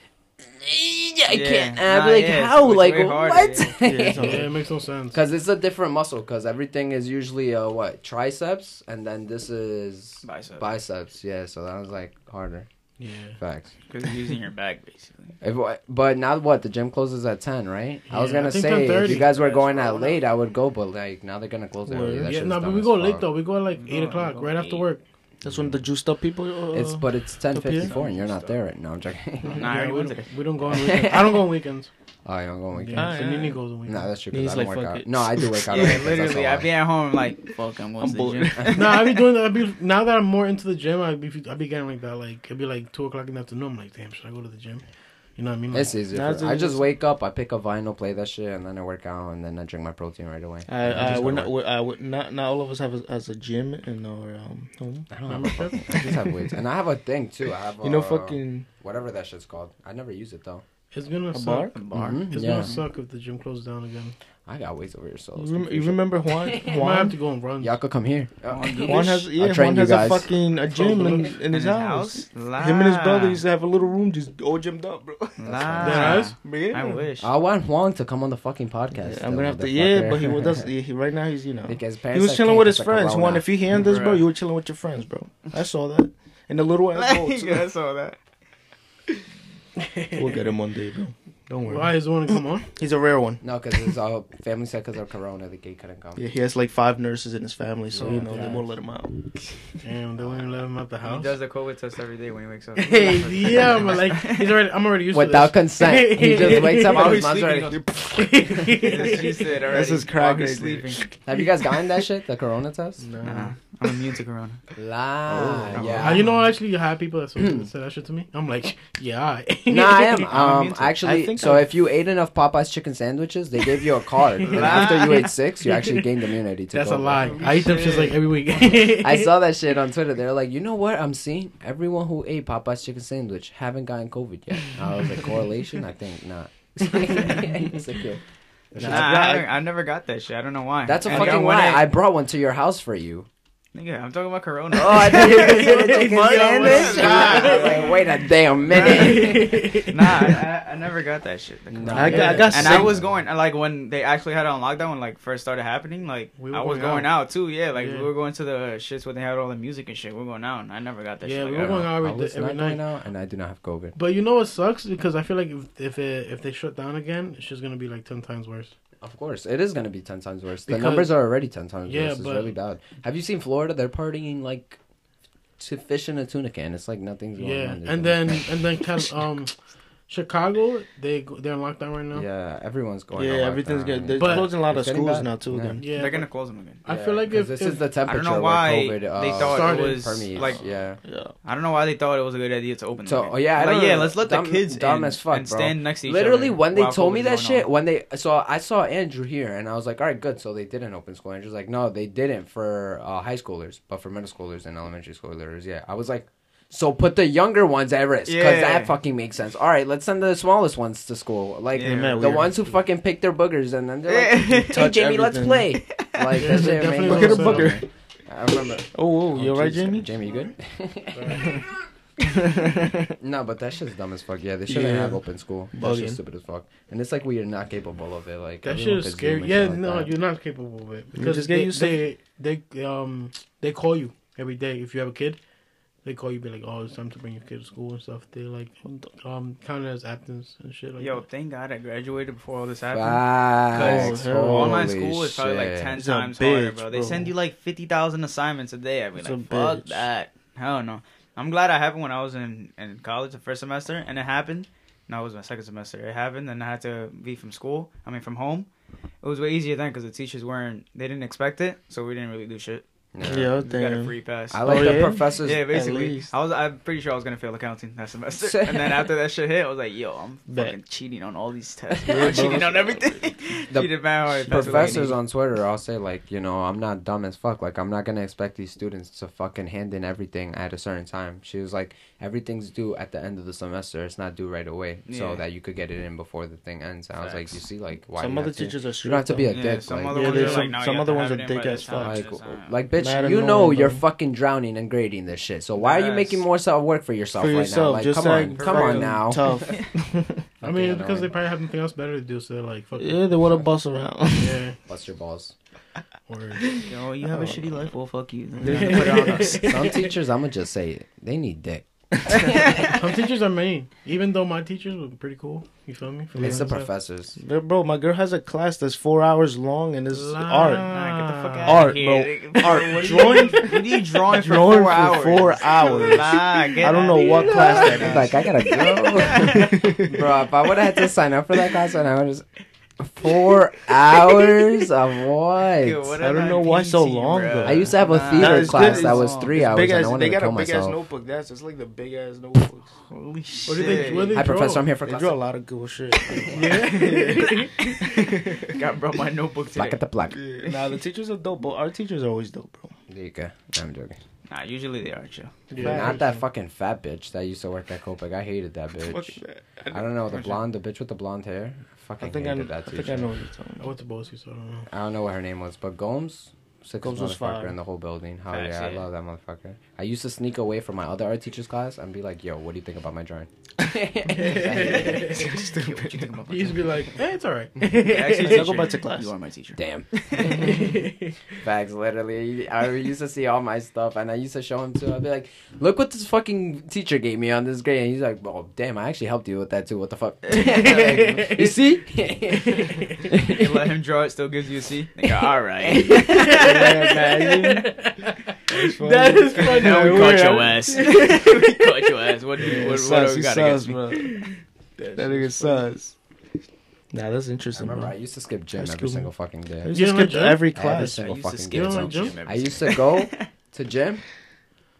Speaker 2: yeah, I
Speaker 3: Yeah.
Speaker 2: can't. And I'd
Speaker 3: Nah,
Speaker 2: be like,
Speaker 3: yeah,
Speaker 2: how?
Speaker 3: way-
Speaker 2: Like
Speaker 3: way harder,
Speaker 2: what?
Speaker 1: Yeah, it's
Speaker 4: Yeah, it makes no sense.
Speaker 2: Because it's a different muscle. Because everything is usually uh what triceps, and then this is
Speaker 3: biceps.
Speaker 2: biceps. Yeah, so that was like harder.
Speaker 4: Yeah.
Speaker 2: Facts.
Speaker 3: Because you're using your back, basically.
Speaker 2: If, but now what? The gym closes at ten, right? I was gonna
Speaker 4: think
Speaker 2: say if you guys were going
Speaker 3: what I
Speaker 2: at late, I would go. But like now they're gonna close early.
Speaker 4: Yeah,
Speaker 2: shit's
Speaker 4: no, but we go late though. We go at like
Speaker 3: We
Speaker 4: eight o'clock,
Speaker 3: we go
Speaker 4: right after work.
Speaker 1: That's when the juiced up people. Uh,
Speaker 2: It's but it's ten
Speaker 1: up here?
Speaker 2: fifty four, and you're not there right now. I'm joking.
Speaker 3: Nah, I already
Speaker 4: we,
Speaker 3: went
Speaker 4: don't,
Speaker 3: today.
Speaker 4: we don't go on weekends. I don't go on weekends.
Speaker 2: oh, you're going weekend.
Speaker 4: Yeah,
Speaker 1: Ah,
Speaker 4: so
Speaker 1: yeah,
Speaker 4: Nini
Speaker 1: yeah.
Speaker 4: goes on weekends.
Speaker 2: No, that's true. Because I don't
Speaker 1: like,
Speaker 2: work out.
Speaker 1: it.
Speaker 2: No, I do work out.
Speaker 3: Yeah,
Speaker 2: on weekends,
Speaker 3: literally.
Speaker 2: a
Speaker 3: I
Speaker 2: lie.
Speaker 3: be at home like, fuck, I'm going
Speaker 1: I'm
Speaker 3: to the gym.
Speaker 4: no, I be doing that. I be now that I'm more into the gym. I be I be getting like that. Like it'd be like two o'clock in the afternoon. I'm like, damn, should I go to the gym? You know what I mean? Like,
Speaker 2: It's easier. For- I just
Speaker 1: just-
Speaker 2: wake up, I pick a vinyl, play that shit, and then I work out, and then I drink my protein right away.
Speaker 1: I,
Speaker 2: And
Speaker 1: I,
Speaker 2: just
Speaker 1: we're not,
Speaker 2: work.
Speaker 1: we're, I, would not, not all of us have a, has a gym in our um, home.
Speaker 2: I don't have a fucking, I just have weights, and I have a thing too. I have
Speaker 1: You know,
Speaker 2: uh,
Speaker 1: fucking
Speaker 2: whatever that shit's called. I never use it though.
Speaker 4: it's gonna
Speaker 1: a
Speaker 4: suck.
Speaker 1: bar.
Speaker 3: A bar.
Speaker 2: Mhm,
Speaker 4: It's
Speaker 2: yeah,
Speaker 4: gonna suck if the gym closes down again.
Speaker 2: I got weights over here, so
Speaker 1: You, rem- you remember Juan?
Speaker 4: I might have to go and run.
Speaker 2: Y'all could come here.
Speaker 1: Juan has yeah,
Speaker 2: train
Speaker 1: Juan has a fucking a gym in, in his, house. Him and his brother used to have a little room just all gymmed up, bro.
Speaker 4: Yes?
Speaker 1: Yeah.
Speaker 3: I wish.
Speaker 2: I want Juan to come on the fucking podcast.
Speaker 1: Yeah, I'm gonna have to. Yeah, but he with us. He, right now he's you know.
Speaker 2: because
Speaker 1: He was chilling with his
Speaker 2: get
Speaker 1: friends.
Speaker 2: corona.
Speaker 1: Juan, if you hearing this, bro, you were chilling with your friends, bro. I saw that in the little ass
Speaker 3: yeah, I saw that.
Speaker 1: We'll get him one day, bro. Don't worry.
Speaker 4: Why is the one to come on?
Speaker 1: He's a rare one.
Speaker 2: No, because his uh, family said because of corona, the gate couldn't come.
Speaker 1: Yeah, he has like five nurses in his family, so you
Speaker 2: Yeah,
Speaker 1: know they won't let him out.
Speaker 4: Damn, they won't even let him out the
Speaker 3: He
Speaker 4: house.
Speaker 3: does the COVID test every day when he wakes up.
Speaker 4: Hey, yeah, I'm like, he's already. I'm already used to it.
Speaker 2: Without
Speaker 4: to
Speaker 2: consent, he just wakes up
Speaker 3: While
Speaker 2: and
Speaker 3: he's
Speaker 2: his mom's already.
Speaker 4: this.
Speaker 3: she said already.
Speaker 1: That's his crack
Speaker 3: he's
Speaker 1: right there.
Speaker 3: sleeping.
Speaker 2: Have you guys gotten that shit? The corona test?
Speaker 1: No.
Speaker 3: Nah, I'm immune to corona.
Speaker 2: Lie.
Speaker 3: Oh.
Speaker 2: yeah.
Speaker 4: How you know? Actually, you have people that said say that shit to me. I'm like, yeah. I-
Speaker 2: No, I am. Um,
Speaker 3: immune to it.
Speaker 2: actually,
Speaker 1: I think
Speaker 2: so
Speaker 1: I've-
Speaker 2: if you ate enough Popeyes chicken sandwiches, they gave you a card, and after you ate six, you actually gained immunity. To
Speaker 4: That's a
Speaker 2: COVID.
Speaker 4: lie. I eat them shits like every week.
Speaker 2: I saw that shit on Twitter. They're like, you know what? I'm seeing everyone who ate Popeye's chicken sandwich haven't gotten COVID yet. I was like, correlation? I think not. It's like, yeah.
Speaker 3: Nah, I, never, I never got that shit. I don't know why.
Speaker 2: That's a
Speaker 3: And
Speaker 2: fucking
Speaker 3: when
Speaker 2: lie.
Speaker 3: I-
Speaker 2: I brought one to your house for you.
Speaker 3: Nigga, I'm talking about corona.
Speaker 2: Oh, I thought you were gonna say the chicken sandwich. Like, wait a damn minute.
Speaker 3: nah, I, I, I never got that shit. the
Speaker 2: Nah,
Speaker 3: corona.
Speaker 1: I got, I got
Speaker 3: and
Speaker 1: sick.
Speaker 3: I was going like when they actually had it on lockdown when like first started happening. Like
Speaker 4: We
Speaker 3: I was
Speaker 4: going
Speaker 3: going out. too. Yeah, like
Speaker 4: Yeah.
Speaker 3: we were going to the shits where they had all the music and shit. We are going out. And I never got that
Speaker 4: yeah,
Speaker 3: shit.
Speaker 4: we
Speaker 3: like,
Speaker 4: were going out
Speaker 2: I
Speaker 4: every,
Speaker 2: was
Speaker 4: every
Speaker 2: not
Speaker 4: night.
Speaker 2: going out, and I do not have COVID.
Speaker 4: But you know what sucks? Because I feel like if if, it, if they shut down again, it's just gonna be like ten times worse.
Speaker 2: Of course, it is gonna be ten times worse. The numbers are already ten times
Speaker 4: Yeah,
Speaker 2: worse. It's
Speaker 4: but-
Speaker 2: really bad. Have you seen Florida? They're partying like to fish in a tuna can. It's like nothing's going
Speaker 4: Yeah,
Speaker 2: on.
Speaker 4: and then and then Cal- um, Chicago, they they're in lockdown right now.
Speaker 2: yeah, everyone's going.
Speaker 1: Yeah, everything's good. They're
Speaker 4: But-
Speaker 1: closing a lot of schools now too.
Speaker 2: Yeah.
Speaker 1: Then.
Speaker 4: Yeah,
Speaker 3: They're gonna close them again.
Speaker 4: I feel like if,
Speaker 2: this
Speaker 4: if
Speaker 2: is the
Speaker 3: I
Speaker 2: temperature
Speaker 3: don't know why
Speaker 2: COVID,
Speaker 3: they
Speaker 2: uh,
Speaker 3: thought
Speaker 4: started
Speaker 3: it was
Speaker 2: permeates.
Speaker 3: like.
Speaker 2: yeah.
Speaker 1: Yeah.
Speaker 3: I don't know why they thought it was a good idea to open.
Speaker 2: So
Speaker 3: them
Speaker 2: oh,
Speaker 3: again.
Speaker 2: yeah, I
Speaker 3: like
Speaker 2: don't
Speaker 3: yeah,
Speaker 2: know.
Speaker 3: let's let
Speaker 2: dumb,
Speaker 3: the kids
Speaker 2: dumb
Speaker 3: in
Speaker 2: as fuck,
Speaker 3: and
Speaker 2: bro.
Speaker 3: stand next to each
Speaker 2: Literally,
Speaker 3: other.
Speaker 2: when they told me that shit,
Speaker 3: on.
Speaker 2: when they so I saw Andrew here, and I was like, all right, good. So they didn't open school. Andrew's like, no, they didn't for uh, high schoolers, but for middle schoolers and elementary schoolers, yeah. I was like, so put the younger ones at risk because
Speaker 3: Yeah.
Speaker 2: that fucking makes sense. All right, let's send the smallest ones to school, like
Speaker 3: Yeah.
Speaker 1: man,
Speaker 2: the ones who fucking pick their boogers, and then they're like,
Speaker 3: Yeah.
Speaker 2: hey,
Speaker 1: Touch
Speaker 2: Jamie, let's play. Like
Speaker 4: Yeah,
Speaker 2: that
Speaker 4: they
Speaker 2: shit
Speaker 4: definitely
Speaker 1: Look at a
Speaker 2: sense.
Speaker 1: booger.
Speaker 2: I remember.
Speaker 1: Oh, oh, you're right,
Speaker 2: jeez.
Speaker 1: Jamie.
Speaker 2: Jamie, you good? no, but that shit's dumb as fuck. Yeah, they shouldn't
Speaker 1: Yeah.
Speaker 2: have open school. That's
Speaker 1: Bugging.
Speaker 2: just stupid as fuck. And it's like we are not capable of it. Like
Speaker 4: that shit is scary. Yeah,
Speaker 2: like
Speaker 4: no,
Speaker 2: that.
Speaker 4: you're not capable of it
Speaker 1: You
Speaker 4: because
Speaker 1: just get
Speaker 4: they,
Speaker 1: used to
Speaker 4: they they um they call you every day if you have a kid. They call you, be like, "Oh, it's time to bring your kid to school and stuff." They like um count it as absence and shit like
Speaker 3: Yo,
Speaker 4: that.
Speaker 3: thank God I graduated before all this happened. Because online school is probably like ten
Speaker 1: It's a
Speaker 3: times harder,
Speaker 1: bitch,
Speaker 3: bro. They
Speaker 1: bro.
Speaker 3: send you like fifty thousand assignments a day. I mean,
Speaker 1: It's
Speaker 3: like, fuck
Speaker 1: bitch.
Speaker 3: that. Hell no. I'm glad it happened when I was in, in college the first semester, and it happened. No, it was my second semester. It happened, and I had to be from school. I mean, from home. It was way easier then because the teachers weren't. They didn't expect it, so we didn't really do shit.
Speaker 2: Yeah.
Speaker 1: Yeah,
Speaker 3: We got a free pass.
Speaker 2: I like
Speaker 1: Oh,
Speaker 2: the
Speaker 1: yeah?
Speaker 2: professors.
Speaker 3: yeah, basically.
Speaker 1: least.
Speaker 3: I was. I'm pretty sure I was gonna fail accounting that semester, and then after that shit hit, I was like, "Yo, I'm
Speaker 1: Bet.
Speaker 3: fucking cheating on all these tests.
Speaker 1: Yeah,
Speaker 3: I'm cheating on everything.
Speaker 2: The
Speaker 3: Cheated man hard. That's what I
Speaker 2: Professors on Twitter, I'll say like, you know, I'm not dumb as fuck. Like, I'm not gonna expect these students to fucking hand in everything at a certain time. She was like, everything's due at the end of the semester. It's not due right away, so that you could get it in before the thing ends. And I was like, you see, like, why
Speaker 1: Some other
Speaker 2: have to-
Speaker 1: teachers are
Speaker 2: You don't have to be a
Speaker 3: Yeah,
Speaker 2: dick.
Speaker 3: some
Speaker 2: like,
Speaker 3: other ones
Speaker 1: there's
Speaker 3: are
Speaker 1: some-
Speaker 3: like, no,
Speaker 1: some other ones are
Speaker 3: have it in
Speaker 1: dick
Speaker 3: by
Speaker 1: as fuck.
Speaker 2: Like, like, bitch,
Speaker 1: Mad
Speaker 2: you know you're
Speaker 1: bro.
Speaker 2: fucking drowning and grading this shit. So why are you making more self work for yourself
Speaker 1: for
Speaker 2: right
Speaker 1: yourself.
Speaker 2: now? Like, come
Speaker 1: like
Speaker 2: on, come on now.
Speaker 1: Tough.
Speaker 4: I mean, because they probably have nothing else better to do, so they're like, fuck
Speaker 1: Yeah, they want to bust around.
Speaker 4: Yeah.
Speaker 2: bust your balls.
Speaker 4: Or,
Speaker 3: Yo, you have a
Speaker 1: Oh.
Speaker 3: shitty life. Well, fuck you. You have to put it on us.
Speaker 2: Some teachers, I'm gonna just say. They need dick.
Speaker 4: some teachers are mean. Even though my teachers were pretty cool. You feel me? From
Speaker 2: It's the professors.
Speaker 1: Bro, bro, my girl has a class that's four hours long and it's
Speaker 4: La-
Speaker 1: art.
Speaker 3: Nah, get the fuck out
Speaker 1: Art,
Speaker 3: of here.
Speaker 1: bro. Art.
Speaker 3: What
Speaker 1: Drawing-
Speaker 3: What are you drawing for
Speaker 1: Drawing
Speaker 3: four
Speaker 1: for
Speaker 3: hours?
Speaker 1: four hours.
Speaker 3: Nah, get
Speaker 1: I don't know what class that is.
Speaker 2: Like, I gotta go. Bro, if I would have had to sign up for that class, and I would just four hours of what?
Speaker 3: Yo, what
Speaker 1: I don't know why so long,
Speaker 3: bro?
Speaker 2: I used to have a
Speaker 3: Nah,
Speaker 2: theater
Speaker 1: it's
Speaker 2: class
Speaker 1: good.
Speaker 2: that was three hours,
Speaker 1: big
Speaker 2: and
Speaker 1: ass,
Speaker 2: I wanted
Speaker 1: they
Speaker 2: to
Speaker 1: got
Speaker 2: kill
Speaker 1: a big ass notebook. That's just like the big ass notebook.
Speaker 3: Holy shit.
Speaker 4: What do they? What do they
Speaker 2: Hi,
Speaker 4: draw?
Speaker 2: professor. I'm here for
Speaker 1: They
Speaker 2: class.
Speaker 1: draw a lot of cool shit.
Speaker 3: Yeah, got bro my notebook
Speaker 2: Black at the black.
Speaker 1: Yeah. Nah, the teachers are dope. But our teachers are always dope, bro.
Speaker 2: There you go. I'm joking.
Speaker 3: Nah, usually they are chill.
Speaker 4: Yeah.
Speaker 2: Not that fucking fat bitch that used to work at Copiague. I hated that
Speaker 1: Fuck
Speaker 2: bitch.
Speaker 1: that.
Speaker 2: I don't know the blonde, the bitch with the blonde hair.
Speaker 1: I
Speaker 2: Fucking
Speaker 1: think I,
Speaker 2: hated that
Speaker 1: I
Speaker 2: teacher.
Speaker 1: think I know what you're talking
Speaker 4: I
Speaker 1: about.
Speaker 4: went to Boise, so I don't know.
Speaker 2: I don't know what her name was, but Gomes, sickest
Speaker 1: Gomes was
Speaker 2: motherfucker
Speaker 1: fire.
Speaker 2: in the whole building. Hell
Speaker 3: Facts,
Speaker 2: yeah, I
Speaker 3: yeah.
Speaker 2: love that motherfucker. I used to sneak away from my other art teacher's class and be like, "Yo, what do you think about my drawing?"
Speaker 4: He used to be like, eh, it's alright.
Speaker 3: Actually,
Speaker 1: I'll go back to class.
Speaker 3: You are my teacher.
Speaker 2: Damn. Facts, literally. I used to see all my stuff, and I used to show him too. I'd be like, "Look what this fucking teacher gave me on this grade," and he's like, "Oh, damn! I actually helped you with that too. What the fuck?" Like, you see?
Speaker 3: You let him draw it, still gives you a C. They go, all right.
Speaker 4: That is funny.
Speaker 3: now we
Speaker 4: Weird.
Speaker 3: caught your ass. we caught your ass. What do you, what, what,
Speaker 1: sus,
Speaker 3: do we
Speaker 1: he
Speaker 3: got
Speaker 1: sus, bro. That nigga sus. Nah, that's
Speaker 2: I
Speaker 1: interesting.
Speaker 2: remember I
Speaker 1: bro.
Speaker 2: used to skip gym
Speaker 1: High
Speaker 2: every
Speaker 1: school.
Speaker 2: single fucking
Speaker 1: I
Speaker 2: day.
Speaker 1: used
Speaker 4: You
Speaker 1: to
Speaker 4: don't like
Speaker 1: skip
Speaker 4: gym?
Speaker 1: every
Speaker 2: Every
Speaker 1: class.
Speaker 3: I
Speaker 2: single
Speaker 3: used to
Speaker 2: fucking
Speaker 3: skip
Speaker 2: day.
Speaker 3: gym
Speaker 4: gym?
Speaker 2: I used to go to gym,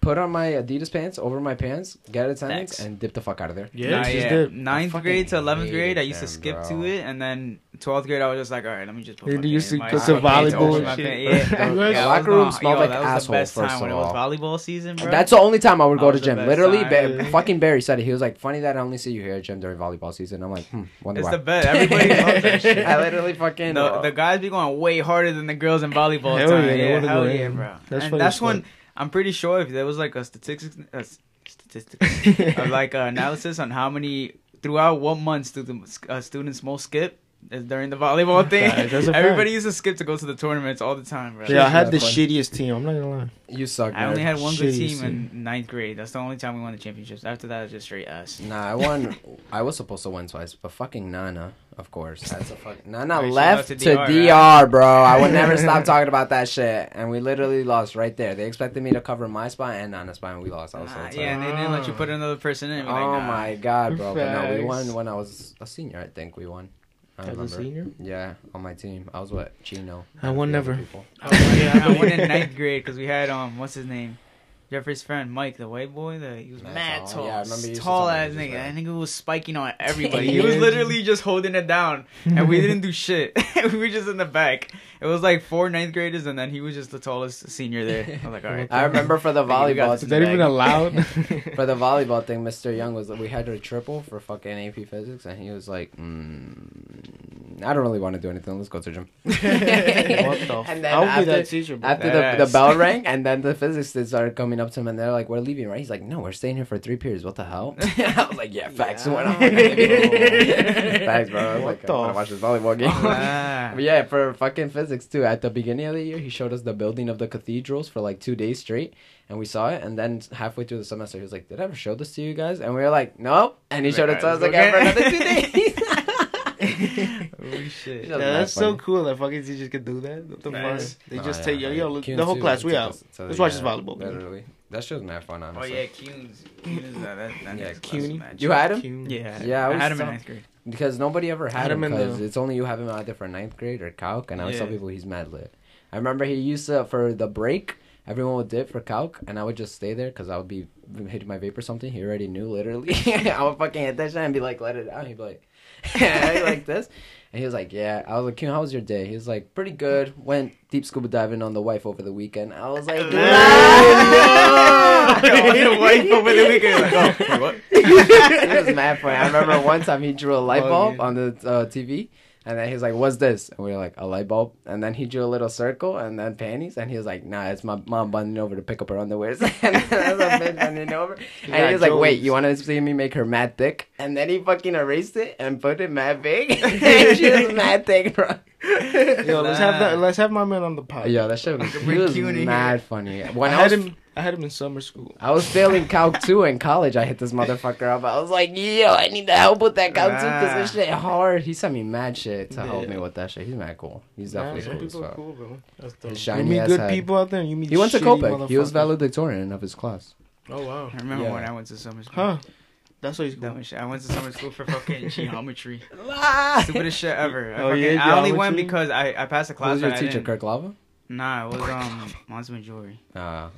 Speaker 2: put on my Adidas pants over my pants, get attendance,
Speaker 3: Facts.
Speaker 2: and dip the fuck out of there.
Speaker 4: Yeah.
Speaker 3: Nah, yeah. Ninth grade to eleventh grade, I
Speaker 2: hated
Speaker 3: used to skip
Speaker 2: bro.
Speaker 3: to it, and then twelfth grade, I was just like, all right, let me just. Put
Speaker 1: Then you
Speaker 3: fucking
Speaker 1: used to
Speaker 3: my
Speaker 1: go to
Speaker 3: fucking pants
Speaker 1: volleyball
Speaker 3: over
Speaker 1: and
Speaker 3: my
Speaker 1: shit.
Speaker 3: pants. Yeah,
Speaker 4: You
Speaker 3: yeah,
Speaker 2: The
Speaker 3: that
Speaker 2: locker
Speaker 3: was
Speaker 2: room
Speaker 3: the-
Speaker 2: smelled
Speaker 3: yo,
Speaker 2: like
Speaker 3: that was the
Speaker 2: asshole,
Speaker 3: best
Speaker 2: first
Speaker 3: time when
Speaker 2: of
Speaker 3: it was volleyball season, bro.
Speaker 2: That's the only time I would go to gym. Literally, ba- fucking Barry said it. He was like, "Funny that I only see you here at gym during volleyball season." I'm like, hmm, wonder
Speaker 3: It's
Speaker 2: why.
Speaker 3: the best. Everybody loves that shit.
Speaker 2: I literally fucking.
Speaker 3: The, the guys be going way harder than the girls in volleyball
Speaker 1: Hell
Speaker 3: time.
Speaker 1: yeah, they
Speaker 3: Yeah,
Speaker 1: wanna
Speaker 3: hell yeah, bro.
Speaker 1: That's
Speaker 3: and
Speaker 1: funny
Speaker 3: that's
Speaker 1: as
Speaker 3: when
Speaker 1: fuck.
Speaker 3: I'm pretty sure if there was like a statistics, a statistics, of like an analysis on how many throughout what month students uh, students most skip during the volleyball thing.
Speaker 1: Fact,
Speaker 3: Everybody used to skip to go to the tournaments all the time, bro.
Speaker 1: Yeah, I had the
Speaker 2: Fun.
Speaker 1: shittiest team. I'm not gonna lie.
Speaker 2: you suck.
Speaker 3: I only had one good
Speaker 1: Shitty
Speaker 3: team in ninth grade. That's the only time we won the championships. After that, it was just straight ass.
Speaker 2: Nah, I won. I was supposed to win twice, but fucking Nana, of course. That's a fucking Nana
Speaker 3: Right,
Speaker 2: left
Speaker 3: left
Speaker 2: to
Speaker 3: to
Speaker 2: DR,
Speaker 3: DR,
Speaker 2: bro. I would never stop talking about that shit, and we literally lost right there. They expected me to cover my spot and Nana's spot, and we lost. I was so
Speaker 3: Nah,
Speaker 2: upset.
Speaker 3: yeah, and they didn't let you put another person in. We're like,
Speaker 2: Oh
Speaker 3: nah.
Speaker 2: my god, bro! But no, we won when I was a senior. I think we won. I
Speaker 1: As a senior?
Speaker 2: Yeah, on my team. I was what Chino.
Speaker 1: I won never.
Speaker 2: people.
Speaker 3: Oh, yeah, I won in ninth grade because we had um, what's his name? Jeffrey's friend Mike, the white boy. The he was
Speaker 2: That's
Speaker 3: mad
Speaker 2: all.
Speaker 3: tall,
Speaker 2: yeah, I remember he
Speaker 3: tall ass
Speaker 2: he was
Speaker 3: nigga.
Speaker 2: bad.
Speaker 3: That nigga was spiking on everybody. He was literally just holding it down, and we didn't do shit. we were just in the back. It was like four ninth graders, and then he was just the tallest senior there. I was like, all right.
Speaker 2: I remember for the
Speaker 3: Nigga, we got
Speaker 2: volleyball.
Speaker 3: this
Speaker 1: Is that even
Speaker 3: Bag.
Speaker 1: allowed?
Speaker 2: for the volleyball thing, Mr. Young was like we had a triple for fucking AP Physics, and he was like, mm, "I don't really want to do anything. Let's go to the gym."
Speaker 1: what the?
Speaker 2: And then after-
Speaker 1: be that teacher. Bro.
Speaker 2: After
Speaker 3: That
Speaker 2: the, the bell rang, and then the physicists started coming up to him, and they're like, "We're leaving, right?" He's like, "No, we're staying here for three periods. What the hell?" I was like, "Yeah, facts."
Speaker 3: Yeah.
Speaker 2: What am I gonna do? facts, bro. I was
Speaker 1: What
Speaker 2: like,
Speaker 1: the
Speaker 2: I want to watch this volleyball game.
Speaker 3: Ah.
Speaker 2: But yeah, for fucking physics too. At the beginning of the year, he showed us the building of the cathedrals for like two days straight, and we saw it. And then halfway through the semester, he was like, "Did I ever show this to you guys?" And we were like, "Nope." And he showed it to us again for another two days.
Speaker 3: Holy shit.
Speaker 2: Yeah,
Speaker 1: Yeah, that's so
Speaker 2: funny.
Speaker 1: cool that fucking teachers can do that. What the
Speaker 3: Facts.
Speaker 1: fuck? They
Speaker 2: Nah,
Speaker 1: just oh,
Speaker 2: yeah,
Speaker 1: take yo,
Speaker 2: yeah.
Speaker 1: yo, look, the whole
Speaker 2: too,
Speaker 1: class. We
Speaker 2: took
Speaker 1: out.
Speaker 2: us
Speaker 1: Let's watch this volleyball game.
Speaker 2: Literally, that shit was mad fun.
Speaker 3: Oh yeah, Cunes. Cunes, that, that, that
Speaker 2: Yeah,
Speaker 3: next
Speaker 1: Cuny.
Speaker 2: You had him?
Speaker 1: Cute.
Speaker 3: Yeah,
Speaker 2: Yeah, I
Speaker 3: I,
Speaker 2: was
Speaker 3: had him in ninth grade.
Speaker 2: Because nobody ever had,
Speaker 1: Had
Speaker 2: him
Speaker 1: him
Speaker 2: because
Speaker 1: the-
Speaker 2: it's only you have him either for ninth grade or calc, and I always tell people he's mad lit. I remember he used to for the break. Everyone would dip for calc, and I would just stay there because I would be hitting my vape or something. He already knew, literally. I would fucking hit that shit and be like, "Let it out." He'd be like, like this, and he was like, "Yeah." I was like, "Kim, how was your day?" He was like, "Pretty good." Went deep scuba diving on the wife over the weekend. I was like,
Speaker 3: On the wife over the weekend. Like, oh, wait, what?
Speaker 2: it was mad funny. I remember one time he drew a light bulb
Speaker 1: Bugging.
Speaker 2: on the uh, TV, And then he's like, "What's this?" And we were like, "A light bulb." And then he drew a little circle and then panties. And he was like, "Nah, it's my mom bending over to pick up her underwears." and then a bitch bending over. And he was like, "Wait, you want to see me make her mad thick?" And then he fucking erased it and put it mad big. and she was mad thick, bro.
Speaker 1: Yo, let's have that. Let's have my man on the pod.
Speaker 2: Yeah, that shit was, he
Speaker 3: Bring
Speaker 2: was
Speaker 3: Q in here.
Speaker 2: mad funny.
Speaker 1: I
Speaker 2: When I,
Speaker 1: had
Speaker 2: was,
Speaker 1: him. I had him in summer school.
Speaker 2: I was failing Calc 2 in college, I hit this motherfucker up. I was like, yo, I need the help with that Calc 2 because this shit hard. He sent me mad shit to help me with that shit. He's mad cool. He's
Speaker 1: Nah,
Speaker 2: definitely
Speaker 1: some
Speaker 2: cool as
Speaker 1: people are
Speaker 2: fuck.
Speaker 1: cool, bro.
Speaker 4: That's
Speaker 2: His
Speaker 4: dope.
Speaker 1: You
Speaker 2: shiny
Speaker 1: meet good
Speaker 2: head.
Speaker 1: people out there. You meet.
Speaker 2: He went to
Speaker 1: shitty
Speaker 2: Copiague. He was valedictorian of his class.
Speaker 4: Oh wow.
Speaker 3: I remember
Speaker 2: Yeah.
Speaker 3: when I went to summer school.
Speaker 1: Huh? That's what he's
Speaker 3: That
Speaker 1: going.
Speaker 3: shit. I went to summer school for fucking geometry.
Speaker 2: Ah!
Speaker 3: Stupidest shit ever. I,
Speaker 1: Oh,
Speaker 3: fucking,
Speaker 1: yeah,
Speaker 3: I only went because I, I passed a
Speaker 2: Who
Speaker 3: class.
Speaker 2: was your teacher, Kirk Lava?
Speaker 3: Nah, it was um Monster Majori.
Speaker 2: Ah,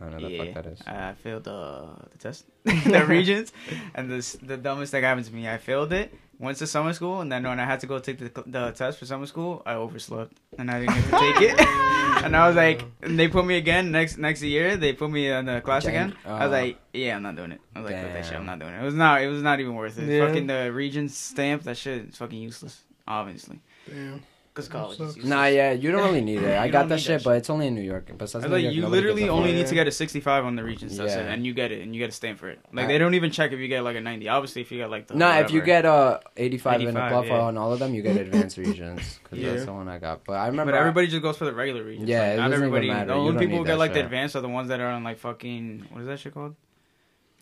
Speaker 2: I don't know the
Speaker 3: Yeah,
Speaker 2: fuck that is.
Speaker 3: I failed the the test, the Regents, and the the dumbest thing happened to me. I failed it. Went to summer school, and then when I had to go take the the test for summer school, I overslept, and I didn't get to take it. and I was like, and they put me again next next year. They put me in the class
Speaker 2: Jank.
Speaker 3: again. I was
Speaker 2: Oh.
Speaker 3: like, yeah, I'm not doing it. I was like, that shit, I'm not doing it. It was not. It was not even worth it.
Speaker 1: Yeah.
Speaker 3: Fucking the Regents stamp. That shit is fucking useless. Obviously,
Speaker 4: Damn.
Speaker 3: Because college. Is useless.
Speaker 2: Nah, yeah, you don't really need it. I got
Speaker 3: don't
Speaker 2: that shit,
Speaker 3: that
Speaker 2: but it's only in New York. Besides
Speaker 3: I
Speaker 2: New
Speaker 3: like,
Speaker 2: York,
Speaker 3: you literally only need to get a 65 on the Regents. That's
Speaker 2: Yeah.
Speaker 3: it. And you get it. And you get a stamp for it. Like,
Speaker 2: I-
Speaker 3: they don't even check if you get like a 90. Obviously, if you get like the.
Speaker 2: No, if you get uh 85, and
Speaker 3: 85,
Speaker 2: above
Speaker 3: yeah.
Speaker 2: on all of them, you get advanced Regents. Because
Speaker 1: Yeah.
Speaker 2: that's the one I got. But I remember.
Speaker 3: But everybody just goes for the regular Regents.
Speaker 2: Yeah,
Speaker 3: Like,
Speaker 2: it
Speaker 3: not
Speaker 2: doesn't even
Speaker 3: everybody.
Speaker 2: matter.
Speaker 3: The only people who get like the advanced are the ones that are on like fucking. What is that shit called?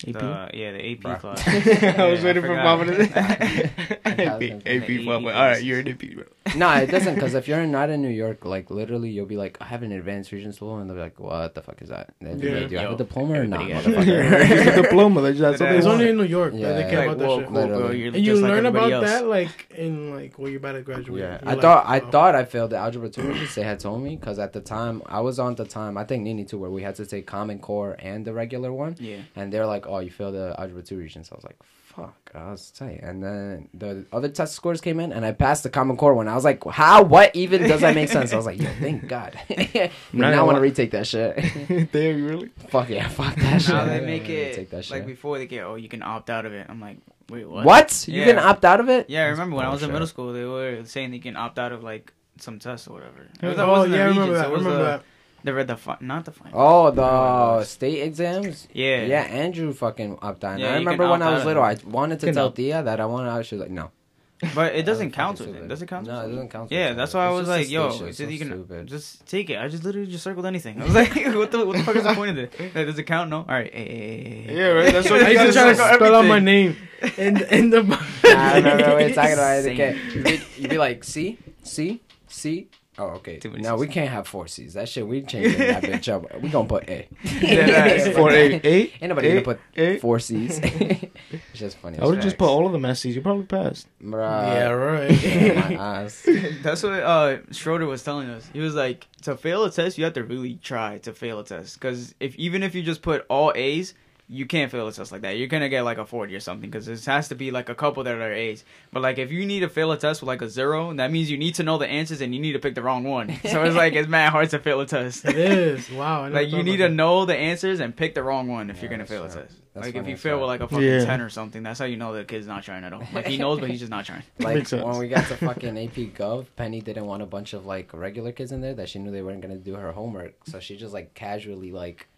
Speaker 1: AP.
Speaker 3: The, yeah, the AP
Speaker 2: Bruh.
Speaker 3: class.
Speaker 1: I was
Speaker 3: Yeah,
Speaker 1: waiting for. Mama to.
Speaker 2: Yeah,
Speaker 1: AP.
Speaker 2: the
Speaker 1: AP.
Speaker 3: AP
Speaker 1: All right, you're an AP, bro.
Speaker 2: no, it doesn't. Because if you're not in New York, like literally, you'll be like, I have an advanced Regents diploma, and they'll be like, What the fuck is that? And
Speaker 4: Yeah.
Speaker 2: like, Do you have a diploma or not, motherfucker?
Speaker 1: It's a diploma. That's, that's what they
Speaker 4: It's
Speaker 1: want.
Speaker 4: only in New York.
Speaker 2: Yeah.
Speaker 4: Yeah, they care
Speaker 3: Like,
Speaker 4: about that
Speaker 3: whoa,
Speaker 4: shit.
Speaker 3: cool, bro.
Speaker 4: And you
Speaker 3: just like
Speaker 4: learn about
Speaker 3: else.
Speaker 4: that like in like when you're about to graduate.
Speaker 2: Yeah, I
Speaker 4: like,
Speaker 2: thought I
Speaker 4: oh.
Speaker 2: thought I failed the algebra two Regents. They had told me because at the time I was on the time I think Nini too where we had to take Common Core and the regular one,
Speaker 3: Yeah.
Speaker 2: and they're like, "Oh, you failed the algebra two Regents." I was like, "Fuck, I was tight." And then the other test scores came in, and I passed the Common Core one. I was like, "How? What even does that make sense?" I was like, "Yo, thank God."
Speaker 1: Not
Speaker 2: now I
Speaker 1: gonna
Speaker 2: want to retake that shit.
Speaker 1: Damn, you really?
Speaker 2: fuck yeah, fuck that shit.
Speaker 3: Now they make it
Speaker 2: retake that shit.
Speaker 3: like before they get. Oh, you can opt out of it. I'm like, wait, what?
Speaker 2: what? You
Speaker 3: Yeah.
Speaker 2: can opt out of it?
Speaker 3: Yeah, I
Speaker 2: That's
Speaker 3: remember when I was in middle school, they were saying you can opt out of like some tests or whatever. Was-
Speaker 4: Oh yeah, I remember that. I remember that.
Speaker 3: They read the fi- not the final.
Speaker 2: Oh, the
Speaker 3: gosh.
Speaker 2: state exams.
Speaker 3: Yeah.
Speaker 2: Yeah, Andrew fucking opted out.
Speaker 3: Yeah,
Speaker 2: I remember when I was little, I wanted to tell
Speaker 1: opt.
Speaker 2: Thea that I wanted out. She was like, no.
Speaker 3: But it doesn't count with it. Does it count?
Speaker 2: No, it doesn't count.
Speaker 3: Yeah, that's why I was like, yo,
Speaker 2: it's so
Speaker 3: you can
Speaker 2: stupid.
Speaker 3: just take it. I just literally just circled anything. I was like, what the what the fuck is the point of it? Like, does it count? No. All right.
Speaker 1: Yeah, right. That's what
Speaker 4: I
Speaker 1: you
Speaker 4: used to try to spell out my name in in the.
Speaker 2: I remember what you're talking about. Okay. You'd be, you'd be like, C, C, C. Oh, okay.
Speaker 3: Too many
Speaker 2: No, we can't have four C's. That shit, we changing that bitch up. We gonna put A.
Speaker 3: Yeah,
Speaker 1: For eight, eight,
Speaker 2: Ain't nobody
Speaker 1: eight,
Speaker 2: gonna put
Speaker 1: eight.
Speaker 2: four C's. it's just funny.
Speaker 1: I would
Speaker 2: as
Speaker 1: just put all of them as C's. You probably passed.
Speaker 2: Bruh.
Speaker 4: yeah, right.
Speaker 2: My ass.
Speaker 3: That's what uh Schroeder was telling us. He was like, to fail a test, you have to really try to fail a test. Because if even if you just put all A's, you can't fail a test like that. You're gonna get like a forty or something. Because there has to be like a couple that are A's. But like if you need to fail a test with like a zero, that means you need to know the answers and you need to pick the wrong one. So it's like it's mad hard to fail a test.
Speaker 4: it is. Wow.
Speaker 3: Like you need
Speaker 4: about
Speaker 3: to know the answers and pick the wrong one if
Speaker 2: Yeah,
Speaker 3: you're gonna
Speaker 2: that's
Speaker 3: fail a test.
Speaker 2: That's
Speaker 3: like if you fail
Speaker 2: fuck.
Speaker 3: with like a fucking
Speaker 1: Yeah.
Speaker 3: ten or something, that's how you know the kid's not trying at all. Like he knows, but he's just not trying.
Speaker 2: Like
Speaker 1: Makes sense.
Speaker 2: when we got to fucking AP Gov, Penny didn't want a bunch of like regular kids in there that she knew they weren't gonna do her homework, so she just like casually like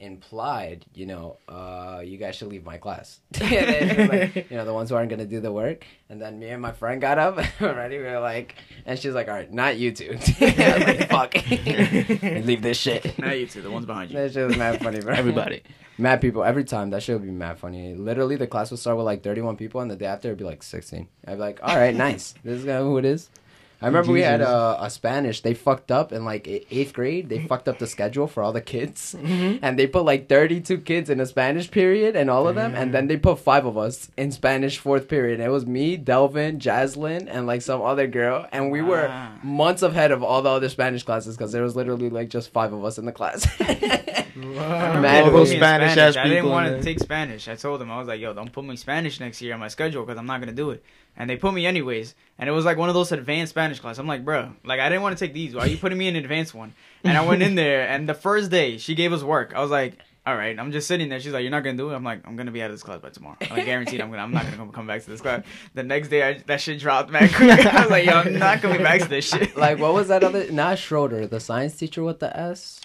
Speaker 2: implied, you know, uh, you guys should leave my class. And then like, you know, the ones who aren't gonna do the work. And then me and my friend got up already. We were like, and she's like, all right, not you two. Like, fuck, leave this shit.
Speaker 3: Not you two, the ones behind you.
Speaker 2: That shit was mad funny, bro.
Speaker 1: Everybody.
Speaker 2: Mad people every time. That shit would be mad funny. Literally, the class would start with like 31 people, and the day after it'd be like 16. I'd be like, all right, nice. This is who it is. I remember we had
Speaker 1: Jesus.
Speaker 2: uh, a Spanish. They fucked up in like eighth grade. They fucked up the schedule for all the kids, and they put like 32 kids in a Spanish period, and all of them, and then they put five of us in Spanish fourth period. it was me, Delvin, Jaslyn, and like some other girl, and we were
Speaker 3: Wow.
Speaker 2: months ahead of all the other Spanish classes because there was literally like just five of us in the class.
Speaker 4: Wow.
Speaker 2: Mad
Speaker 1: those
Speaker 2: me
Speaker 1: Spanish
Speaker 3: I didn't want to take Spanish. I told them I was like, "Yo, don't put me Spanish next year on my schedule because I'm not gonna do it." And they put me anyways. And it was like one of those advanced Spanish classes. I'm like, bro, like I didn't want to take these. Why are you putting me in an advanced one? And I went in there, and the first day she gave us work. I was like, all right. I'm just sitting there. She's like, you're not gonna do it. I'm like, I'm gonna be out of this class by tomorrow. I'm like, guaranteed. I'm gonna. I'm not gonna come, come back to this class. The next day, I, that shit dropped man. I was like, yo, I'm not coming back to this shit.
Speaker 2: Like what was that other? Not Schroeder, the science teacher with the S,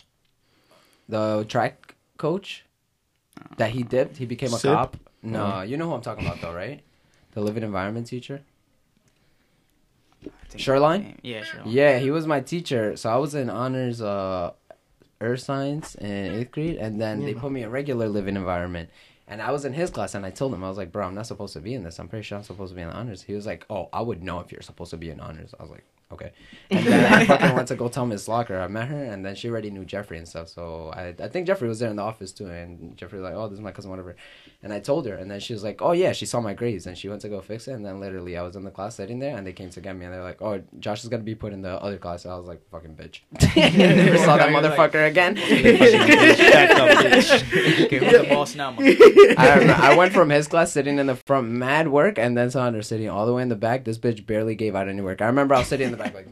Speaker 2: the track coach. That he dipped. He became a
Speaker 1: Sip?
Speaker 2: cop. No, you know who I'm talking about though, right? The living environment teacher. Shoreline?
Speaker 3: Yeah, sure.
Speaker 2: Yeah, he was my teacher. So I was in honors uh earth science in eighth grade and then they put me in regular living environment. And I was in his class and I told him, I was like, bro, I'm not supposed to be in this. I'm pretty sure I'm supposed to be in honors. He was like, Oh, I would know if you're supposed to be in honors. I was like, Okay. And then I fucking went to go tell Miss Locker. I met her and then she already knew Jeffrey and stuff. So I I think Jeffrey was there in the office too and Jeffrey was like, Oh, this is my cousin, whatever. And I told her and then she was like, Oh yeah, she saw my grades and she went to go fix it and then literally I was in the class sitting there and they came to get me and they're like, Oh, Josh is gonna be put in the other class. I was like, fucking bitch. Never saw that
Speaker 3: You're like-
Speaker 2: motherfucker again.
Speaker 1: Back up, bitch.
Speaker 3: Okay, the boss now?
Speaker 2: I, remember, I went from his class sitting in the front, mad work, and then saw her sitting all the way in the back. This bitch barely gave out any work. I remember I was sitting in the back like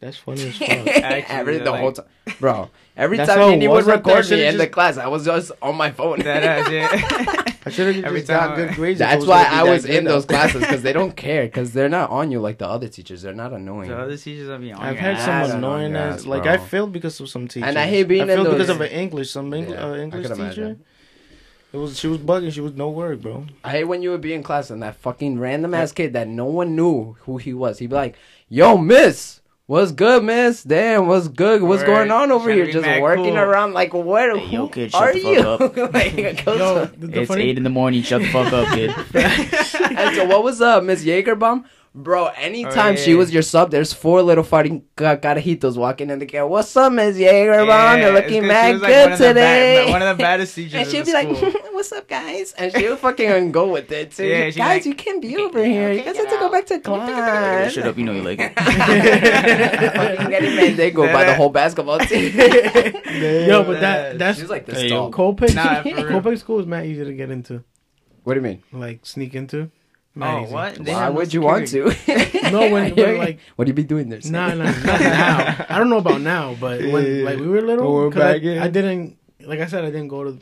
Speaker 1: That's funny as fuck.
Speaker 2: every, the
Speaker 3: like-
Speaker 2: whole time, bro. Every
Speaker 1: That's
Speaker 2: time
Speaker 1: how it
Speaker 2: Nini would
Speaker 1: was up there.
Speaker 2: record me
Speaker 1: Should've
Speaker 2: in the
Speaker 1: just-
Speaker 2: class, I was just on my phone.
Speaker 3: That ass, yeah.
Speaker 1: I should have
Speaker 3: Every
Speaker 1: just got
Speaker 3: time-
Speaker 1: good grades. if
Speaker 2: That's
Speaker 1: was
Speaker 2: why
Speaker 1: gonna be
Speaker 2: I
Speaker 1: that
Speaker 2: was
Speaker 1: good,
Speaker 2: in those classes because they don't care because they're not on you like the other teachers. They're not annoying.
Speaker 3: the other teachers are beyond.
Speaker 1: I've
Speaker 3: your
Speaker 1: had
Speaker 3: ass.
Speaker 1: some annoying
Speaker 2: your
Speaker 1: ass.
Speaker 2: ass,
Speaker 1: Like
Speaker 2: bro.
Speaker 1: I failed because of some teachers.
Speaker 2: And I hate being
Speaker 1: I
Speaker 2: in
Speaker 1: failed because
Speaker 2: those-
Speaker 1: of an English, some Eng-
Speaker 2: Yeah,
Speaker 1: uh,
Speaker 2: I
Speaker 1: English
Speaker 2: could
Speaker 1: teacher.
Speaker 2: imagine.
Speaker 1: It was she was bugging. She was no work, bro.
Speaker 2: I hate when you would be in class and that fucking random ass kid that no one knew who he was. He'd be like, "Yo, Miss, what's good, Miss? Damn, what's good? What's
Speaker 3: Right.
Speaker 2: going on over here? Just working
Speaker 3: cool.
Speaker 2: around like what?
Speaker 3: Hey, yo, kid, shut
Speaker 2: are
Speaker 3: the
Speaker 2: you?
Speaker 3: fuck up.
Speaker 2: like,
Speaker 4: Yo, the, the
Speaker 3: It's
Speaker 4: funny,
Speaker 3: eight in the morning. Shut the fuck up, kid.
Speaker 2: and so what was uh Miss Jagerbaum? Bro, anytime
Speaker 3: Oh,
Speaker 2: she
Speaker 3: yeah.
Speaker 2: was your sub, there's four little fighting ca- carajitos walking in the car. What's up, Miss Jagerbaum? You're
Speaker 3: it's
Speaker 2: looking
Speaker 3: 'cause she
Speaker 2: mad
Speaker 3: was, like,
Speaker 2: good
Speaker 3: one of
Speaker 2: today.
Speaker 3: bad- one of the baddest teachers
Speaker 2: And she'd be like, "What's up, guys?" And she would fucking go with it too.
Speaker 3: Yeah,
Speaker 2: guys,
Speaker 3: like,
Speaker 2: you can't be over here. You guys have to go back to class.
Speaker 3: Shut up, you know you like it.
Speaker 2: fucking getting Mendigo by the whole basketball team.
Speaker 4: yo, but that that's
Speaker 2: She's like this
Speaker 1: Hey,
Speaker 2: tall.
Speaker 4: Copiague.
Speaker 3: Nah, for real.
Speaker 4: Copiague school is mad easy to get into,
Speaker 2: What do you mean?
Speaker 4: like sneak into. Mad
Speaker 3: Oh, what? They
Speaker 2: Why
Speaker 3: have no
Speaker 2: would you want to?
Speaker 4: No, when- when, like-
Speaker 2: what do you be doing this?
Speaker 4: Nah, nah, not now. I don't know about now, but when like we were little,
Speaker 1: When we're
Speaker 4: 'cause I,
Speaker 1: in.
Speaker 4: I didn't like I said I didn't go to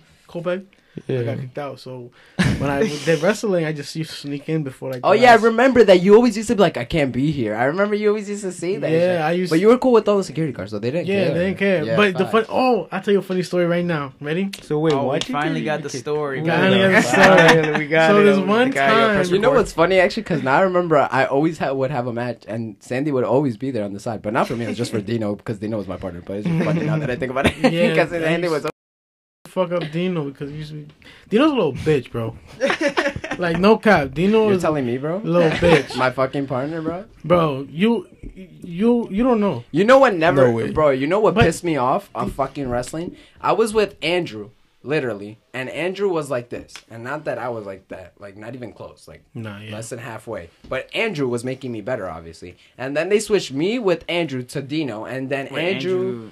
Speaker 4: Copiague. I got
Speaker 1: Yeah.
Speaker 4: kicked out. So when I did wrestling, I just used to sneak in before like.
Speaker 2: Oh yeah, I remember that. You always used to be like, "I can't be here." I remember you always used to say that.
Speaker 4: Yeah,
Speaker 2: shit.
Speaker 4: I used.
Speaker 2: But you were cool with all the security guards, so they didn't
Speaker 4: yeah,
Speaker 2: care.
Speaker 4: they didn't care.
Speaker 2: Yeah,
Speaker 4: but the fun. Oh, I'll tell you a funny story right now. Ready?
Speaker 1: So wait,
Speaker 3: Oh,
Speaker 1: what? you
Speaker 3: finally got the story.
Speaker 4: We finally got the story.
Speaker 1: we got
Speaker 4: So
Speaker 1: it.
Speaker 4: there's
Speaker 1: over.
Speaker 4: one
Speaker 1: Got your press
Speaker 4: time-
Speaker 2: You know what's funny actually? Because now I remember I always ha- would have a match, and Sandy would always be there on the side, but not for me. It was just for Dino because Dino was my partner. But it's just funny now that I think about it.
Speaker 4: Yeah,
Speaker 2: because Sandy was.
Speaker 4: Fuck up Dino because he used to be. Dino's a little bitch, bro. like no cap. Dino
Speaker 2: You're
Speaker 4: is
Speaker 2: telling me, bro?
Speaker 4: little bitch,
Speaker 2: My fucking partner, bro.
Speaker 4: bro. You, you, you don't know.
Speaker 2: You know what never,
Speaker 1: No way.
Speaker 2: bro. You know what
Speaker 4: But-
Speaker 2: pissed me off on fucking wrestling? I was with Andrew, literally, and Andrew was like this, and not that I was like that, like not even close, like
Speaker 4: Nah, yeah.
Speaker 2: less than halfway. But Andrew was making me better, obviously. And then they switched me with Andrew to Dino, and then
Speaker 3: Wait,
Speaker 2: Andrew,
Speaker 3: Oh,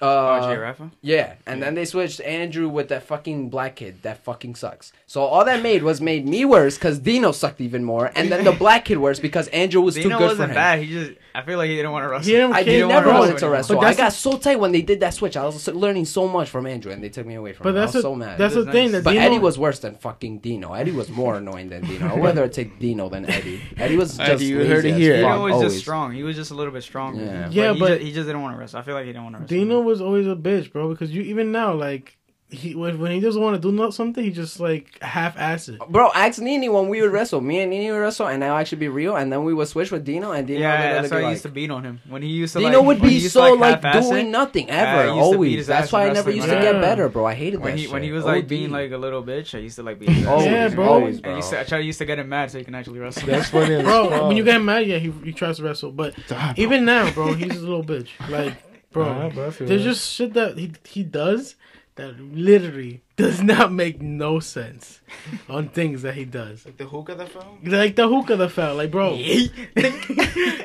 Speaker 2: uh,
Speaker 3: Jay Rafa?
Speaker 2: yeah, and then they switched Andrew with that fucking black kid that fucking sucks. So all that made was made me worse because Dino sucked even more, and then the black kid worse because Andrew was
Speaker 3: Dino
Speaker 2: too good for
Speaker 3: wasn't
Speaker 2: him.
Speaker 3: bad. He just, I feel like he didn't want to wrestle.
Speaker 4: He didn't-
Speaker 2: I
Speaker 4: He
Speaker 2: did
Speaker 4: didn't
Speaker 2: never
Speaker 4: wanna
Speaker 2: wanted
Speaker 4: wrestle
Speaker 2: to wrestle.
Speaker 4: But
Speaker 2: I got so tight when they did that switch. I was learning so much from Andrew, and they took me away from
Speaker 4: But
Speaker 2: him.
Speaker 4: that's
Speaker 2: I was
Speaker 4: the
Speaker 2: so mad.
Speaker 4: that's the
Speaker 3: That's
Speaker 4: thing. That
Speaker 2: but
Speaker 4: Dino,
Speaker 2: Eddie was worse than fucking Dino. Eddie was more annoying than Dino. I'd rather take Dino than Eddie. Eddie was just
Speaker 1: Eddie, you
Speaker 2: lazy
Speaker 1: heard it here.
Speaker 2: fuck,
Speaker 3: Dino was
Speaker 2: always.
Speaker 3: just strong. He was just a little bit stronger.
Speaker 2: Yeah.
Speaker 4: Yeah,
Speaker 3: he
Speaker 4: but-
Speaker 3: just, he just didn't want to wrestle. I feel like he didn't want to wrestle.
Speaker 4: Dino was always a bitch, bro. Because you even now, like he when, when he doesn't want to do not something, he just like half ass it.
Speaker 2: Bro, ask Nini when we would wrestle. Me and Nini would wrestle, and I'll actually be real, and then we would switch with Dino, and Dino would
Speaker 3: yeah, that's why
Speaker 2: be
Speaker 3: I used to beat on him when he used to.
Speaker 2: Dino
Speaker 3: like,
Speaker 2: would
Speaker 3: when he
Speaker 2: be so
Speaker 3: to,
Speaker 2: like doing nothing ever.
Speaker 3: I used to beat
Speaker 2: always. That's why I never used to get better, bro. I hated
Speaker 3: When
Speaker 2: that
Speaker 3: he
Speaker 2: shit.
Speaker 3: when he was like
Speaker 2: OD.
Speaker 3: being like a little bitch, I used to like be. his.
Speaker 2: Always,
Speaker 4: Yeah, bro.
Speaker 2: Always,
Speaker 3: I
Speaker 2: bro.
Speaker 3: used to, I tried used to get him mad so he can actually wrestle.
Speaker 1: That's funny, as
Speaker 4: Bro, when you get mad, yeah, he, he tries to wrestle. But even now, bro, he's a little bitch. Like, bro,
Speaker 1: Nah, bro,
Speaker 4: there's
Speaker 1: that.
Speaker 4: just shit that he he does that literally does not make no sense on things that he does.
Speaker 1: like the hookah that fell.
Speaker 4: Like the hookah that fell. Like, bro,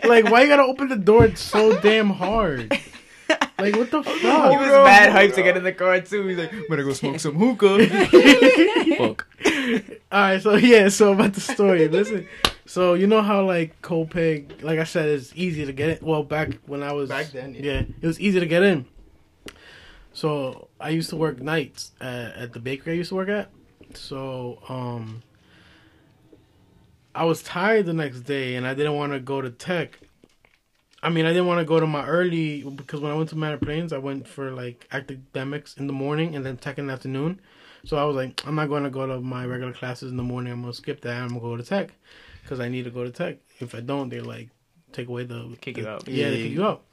Speaker 4: like why you gotta open the door so damn hard? Like, what the fuck?
Speaker 3: He was mad hyped to get in the car too. He's like, I'm gonna go smoke some hookah. Fuck.
Speaker 4: All right, so yeah, so about the story. Listen, so you know how like Copiague, like I said, it's easy to get in. Well, back when I was
Speaker 1: Back then, yeah.
Speaker 4: yeah, it was easy to get in. So I used to work nights at, at the bakery I used to work at. So um, I was tired the next day, and I didn't want to go to tech. I mean, I didn't want to go to my early because when I went to Manor Plains, I went for like academics in the morning and then tech in the afternoon. So I was like, I'm not going to go to my regular classes in the morning. I'm gonna skip that. I'm gonna go to tech because I need to go to tech. If I don't, they like take away the
Speaker 3: Kick
Speaker 4: the-
Speaker 3: you out.
Speaker 4: Yeah, they kick you out.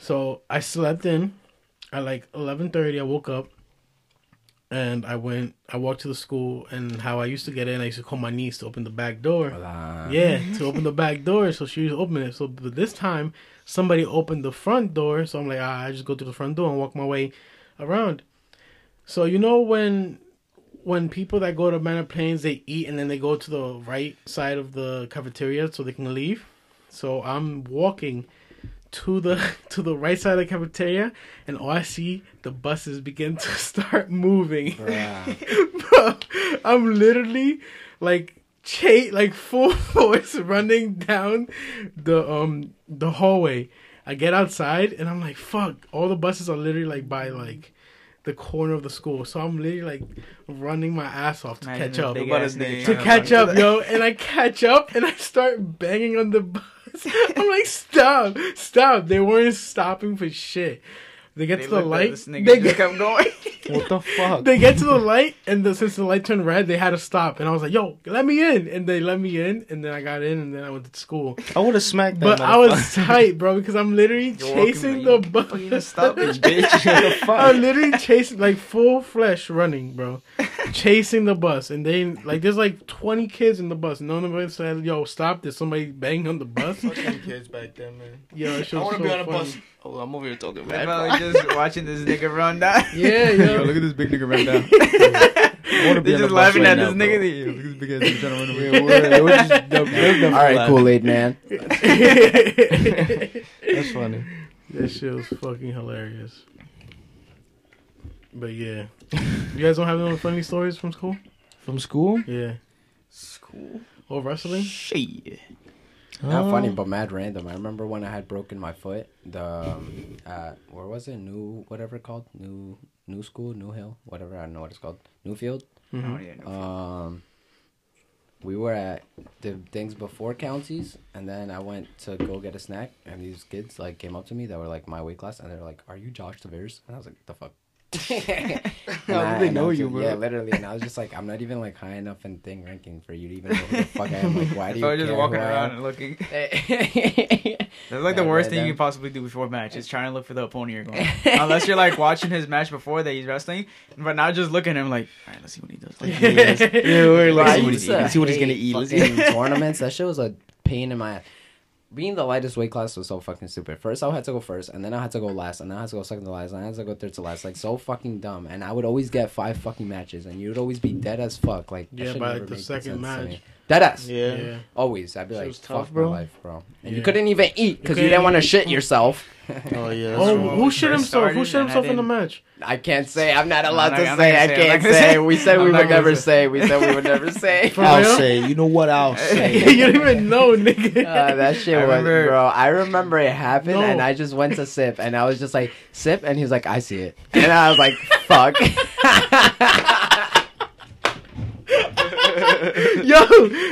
Speaker 4: So I slept in at like 11:30. I woke up and I went. I walked to the school, and how I used to get in, I used to call my niece to open the back door.
Speaker 2: Hola.
Speaker 4: Yeah, to open the back door, so she was open it. So but this time, somebody opened the front door, so I'm like, ah, I just go to the front door and walk my way around. So you know when when people that go to Manor Plains they eat and then they go to the right side of the cafeteria so they can leave. So I'm walking to the to the right side of the cafeteria and all I see the buses begin to start moving. Bro, I'm literally like cha- like full force running down the um the hallway. I get outside and I'm like, fuck, all the buses are literally like by like the corner of the school. So I'm literally like running my ass off to
Speaker 3: Imagine
Speaker 4: catch up.
Speaker 3: big
Speaker 1: About
Speaker 3: ass
Speaker 1: his
Speaker 3: nigga
Speaker 1: name.
Speaker 4: To catch up, yo, and I catch up and I start banging on the bus. I'm like, stop, stop. They weren't stopping for shit. They get
Speaker 3: They
Speaker 4: to the light.
Speaker 3: This nigga
Speaker 4: They
Speaker 3: just
Speaker 4: get,
Speaker 3: kept going.
Speaker 1: What the fuck?
Speaker 4: they get to the light, and the, since the light turned red, they had to stop. And I was like, "Yo, let me in!" And they let me in, and then I got in, and then I went to school.
Speaker 1: I would have smacked that.
Speaker 4: But I was tight, bro, because I'm literally
Speaker 3: You're walking,
Speaker 4: chasing
Speaker 3: bro.
Speaker 4: the
Speaker 3: You
Speaker 4: bus.
Speaker 3: fucking stop this
Speaker 1: bitch. What the fuck?
Speaker 4: I'm literally chasing, like full flesh running, bro, chasing the bus, and they like there's like 20 kids in the bus. None of them said, "Yo, stop!" There's somebody banging on the bus.
Speaker 1: Fucking kids back then, man.
Speaker 4: Yo,
Speaker 1: I want to
Speaker 4: so
Speaker 1: be on a
Speaker 4: funny.
Speaker 1: bus. Oh, I'm over here talking
Speaker 3: They're
Speaker 1: bad.
Speaker 3: probably just watching this nigga run down.
Speaker 4: Yeah,
Speaker 3: Yo,
Speaker 4: yo.
Speaker 3: look at this big nigga run down.
Speaker 1: I want to be
Speaker 3: They're just
Speaker 1: bus
Speaker 3: laughing
Speaker 1: right
Speaker 3: at
Speaker 1: now,
Speaker 3: this nigga. Yo, look at this big ass nigga trying to run away.
Speaker 1: we're, we're just they're- they're
Speaker 2: All right,
Speaker 1: laughing.
Speaker 2: Kool Aid man.
Speaker 1: That's funny.
Speaker 4: that shit was fucking hilarious. But yeah, you guys don't have no funny stories from school?
Speaker 1: From school?
Speaker 4: Yeah,
Speaker 3: School.
Speaker 4: or wrestling?
Speaker 3: Shit.
Speaker 2: Not
Speaker 1: Oh.
Speaker 2: funny, but mad random. I remember when I had broken my foot. The um, at where was it? New whatever it called? New New School, New Hill, whatever. I don't know what it's called. Newfield.
Speaker 4: Mhm.
Speaker 3: Oh, yeah, no.
Speaker 2: Um, we were at the things before counties, and then I went to go get a snack, and these kids like came up to me that were like my weight class, and they're like, "Are you Josh Tavares?" And I was like, "The fuck." And
Speaker 1: How
Speaker 2: I-
Speaker 1: do they
Speaker 2: and I
Speaker 1: know you, bro?
Speaker 2: Yeah, literally. And I was just like, I'm not even like high enough in thing ranking for you to even know who the fuck I am. Like, why do you
Speaker 3: I was just walking around and looking.
Speaker 2: That's
Speaker 3: That's like
Speaker 2: Yeah,
Speaker 3: the worst
Speaker 2: right
Speaker 3: thing you can possibly do before a match is trying to look for the opponent you're going. Unless you're like watching his match before that he's wrestling, but not just looking at him like, all right, let's see what he does. Like,
Speaker 1: Yeah, we're
Speaker 2: Bro,
Speaker 1: like, see what he's, let's see what he's gonna eat. Let's see.
Speaker 2: tournaments. That shit was a pain in my ass. Being the lightest weight class was so fucking stupid. First, I had to go first, and then I had to go last, and then I had to go second to last, and I had to go third to last. Like so fucking dumb. And I would always get five fucking matches, and you would always be dead as fuck. Like
Speaker 4: Yeah, by, like, the second match.
Speaker 2: Me. Dead ass.
Speaker 1: Yeah.
Speaker 4: Yeah.
Speaker 2: Always. I'd be
Speaker 1: Shit
Speaker 2: like,
Speaker 1: was
Speaker 2: fuck
Speaker 1: tough, bro.
Speaker 2: my life, bro. And you couldn't even eat because you,
Speaker 4: couldn't
Speaker 2: didn't want to shit yourself.
Speaker 1: Oh yeah.
Speaker 4: Oh,
Speaker 1: That's
Speaker 4: who shit
Speaker 3: First
Speaker 4: himself? Who
Speaker 3: started,
Speaker 4: shit
Speaker 3: and
Speaker 4: himself in the match?
Speaker 2: I can't say. I'm not allowed to
Speaker 3: I'm not
Speaker 2: say.
Speaker 3: gonna
Speaker 2: I
Speaker 3: say, I'm
Speaker 2: can't say.
Speaker 3: say.
Speaker 2: We said
Speaker 3: I'm
Speaker 2: we would never
Speaker 3: say.
Speaker 2: say. We said we would never say.
Speaker 1: I'll say. You know what I'll say.
Speaker 4: you don't even know, nigga.
Speaker 2: Uh, that shit
Speaker 3: I
Speaker 2: was,
Speaker 3: remember-
Speaker 2: bro. I remember it happened,
Speaker 4: No.
Speaker 2: and I just went to sip, and I was just like, sip, and he was like, I see it, and I was like, fuck.
Speaker 4: Yo,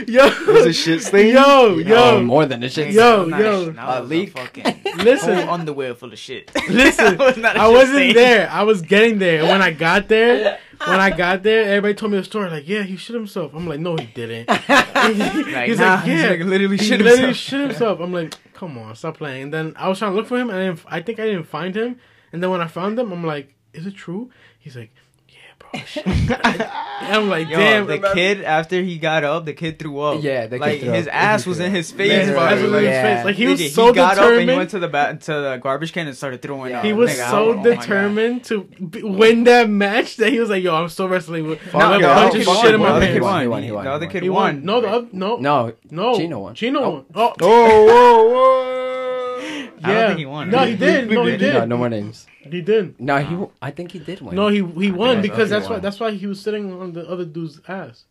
Speaker 4: yo,
Speaker 1: Was it shit stain?
Speaker 4: yo,
Speaker 2: Oh,
Speaker 4: yo.
Speaker 2: more than a shit.
Speaker 4: Yo,
Speaker 3: Nice.
Speaker 4: yo.
Speaker 3: That was
Speaker 2: A leak.
Speaker 3: fucking
Speaker 4: Listen,
Speaker 3: whole underwear full of shit.
Speaker 4: listen.
Speaker 3: That was not a
Speaker 4: I
Speaker 3: shit
Speaker 4: wasn't
Speaker 3: stain.
Speaker 4: there. I was getting there. When I got there, when I got there, everybody told me the story. Like, yeah, he shit himself. I'm like, no, he didn't. He's
Speaker 3: nah,
Speaker 4: like,
Speaker 3: this
Speaker 4: yeah,
Speaker 3: nigga literally
Speaker 4: he
Speaker 3: shit
Speaker 4: literally
Speaker 3: himself.
Speaker 4: shit himself. I'm like, come on, stop playing. And then I was trying to look for him, and I, didn't, I think I didn't find him. And then when I found him, I'm like, is it true? He's like, I'm like,
Speaker 3: Yo,
Speaker 4: damn.
Speaker 3: the kid after he got up, the kid threw up.
Speaker 2: Yeah, the kid
Speaker 3: like
Speaker 2: threw
Speaker 3: his
Speaker 2: up.
Speaker 3: ass was in his face,
Speaker 4: His
Speaker 3: bro.
Speaker 4: ass was in
Speaker 3: Like,
Speaker 4: his
Speaker 2: yeah.
Speaker 4: face. Like he
Speaker 3: nigga,
Speaker 4: was so
Speaker 3: got up and he went to the bat to the garbage can and started throwing up.
Speaker 4: He was
Speaker 3: Nigga,
Speaker 4: so
Speaker 3: oh
Speaker 4: determined to b- win that match that he was like, "Yo, I'm still wrestling with
Speaker 2: Fuck
Speaker 4: I'm
Speaker 2: it,
Speaker 4: gonna punch his shit in
Speaker 3: The
Speaker 4: my
Speaker 2: Well,
Speaker 3: other kid
Speaker 4: pants."
Speaker 2: won,
Speaker 3: won.
Speaker 2: he won, he won,
Speaker 3: The other kid
Speaker 4: He
Speaker 3: won.
Speaker 4: won. No, the no,
Speaker 2: No,
Speaker 4: no.
Speaker 2: Chino won.
Speaker 4: Chino
Speaker 2: Oh.
Speaker 4: won. Oh,
Speaker 1: Oh, whoa, whoa.
Speaker 3: I don't
Speaker 4: yeah.
Speaker 3: think he won.
Speaker 4: No, he did. No, he
Speaker 3: Did
Speaker 4: did.
Speaker 2: no, no more names.
Speaker 4: He did.
Speaker 2: No, he. I think he did win.
Speaker 4: No, he he won because that's
Speaker 2: He
Speaker 4: why that's why he was sitting on the other dude's ass.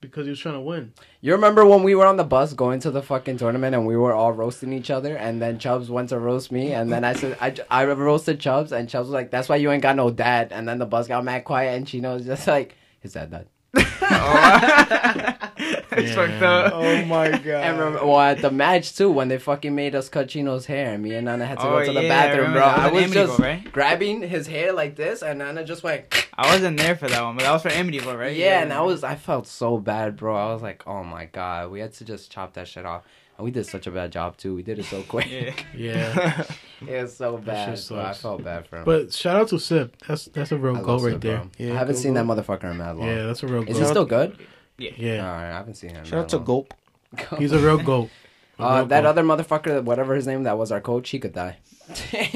Speaker 4: because he was trying to win.
Speaker 2: You remember when we were on the bus going to the fucking tournament and we were all roasting each other and then Chubbs went to roast me and then I said I, I roasted Chubbs and Chubbs was like that's why you ain't got no dad and then the bus got mad quiet and Chino was just like his dad died.
Speaker 3: Oh, it's fucked up.
Speaker 1: Oh my god.
Speaker 2: And remember, well, at the match too, when they fucking made us cut Chino's hair, and me and Nana had to
Speaker 3: Oh,
Speaker 2: go to the
Speaker 3: yeah, I
Speaker 2: bathroom,
Speaker 3: remember
Speaker 2: bro.
Speaker 3: that.
Speaker 2: I was
Speaker 3: was
Speaker 2: just
Speaker 3: Amityville, right?
Speaker 2: grabbing his hair like this, and Nana just went,
Speaker 3: I wasn't there for that one, but that was for Amityville, right?
Speaker 2: yeah, and I was, I felt so bad, bro. I was like, oh my god, we had to just chop that shit off. And we did such a bad job too. We did it so quick.
Speaker 3: Yeah.
Speaker 4: Yeah.
Speaker 2: it was so bad.
Speaker 4: shit
Speaker 2: So I felt bad for him.
Speaker 4: but shout out to Sip. That's that's a real
Speaker 2: I
Speaker 4: goal right
Speaker 2: Sip,
Speaker 4: there.
Speaker 2: bro.
Speaker 1: Yeah,
Speaker 2: I haven't
Speaker 1: go,
Speaker 2: seen
Speaker 1: go.
Speaker 2: that motherfucker in mad long.
Speaker 4: Yeah, that's a real goal.
Speaker 2: Is
Speaker 4: goal.
Speaker 2: he still good?
Speaker 4: Yeah,
Speaker 2: Alright, I haven't seen him.
Speaker 1: Shout out to
Speaker 2: long.
Speaker 1: Gulp.
Speaker 4: he's a real goat. A
Speaker 2: Uh,
Speaker 4: real
Speaker 2: that
Speaker 4: goat.
Speaker 2: other motherfucker, whatever his name, that was our coach. He could die.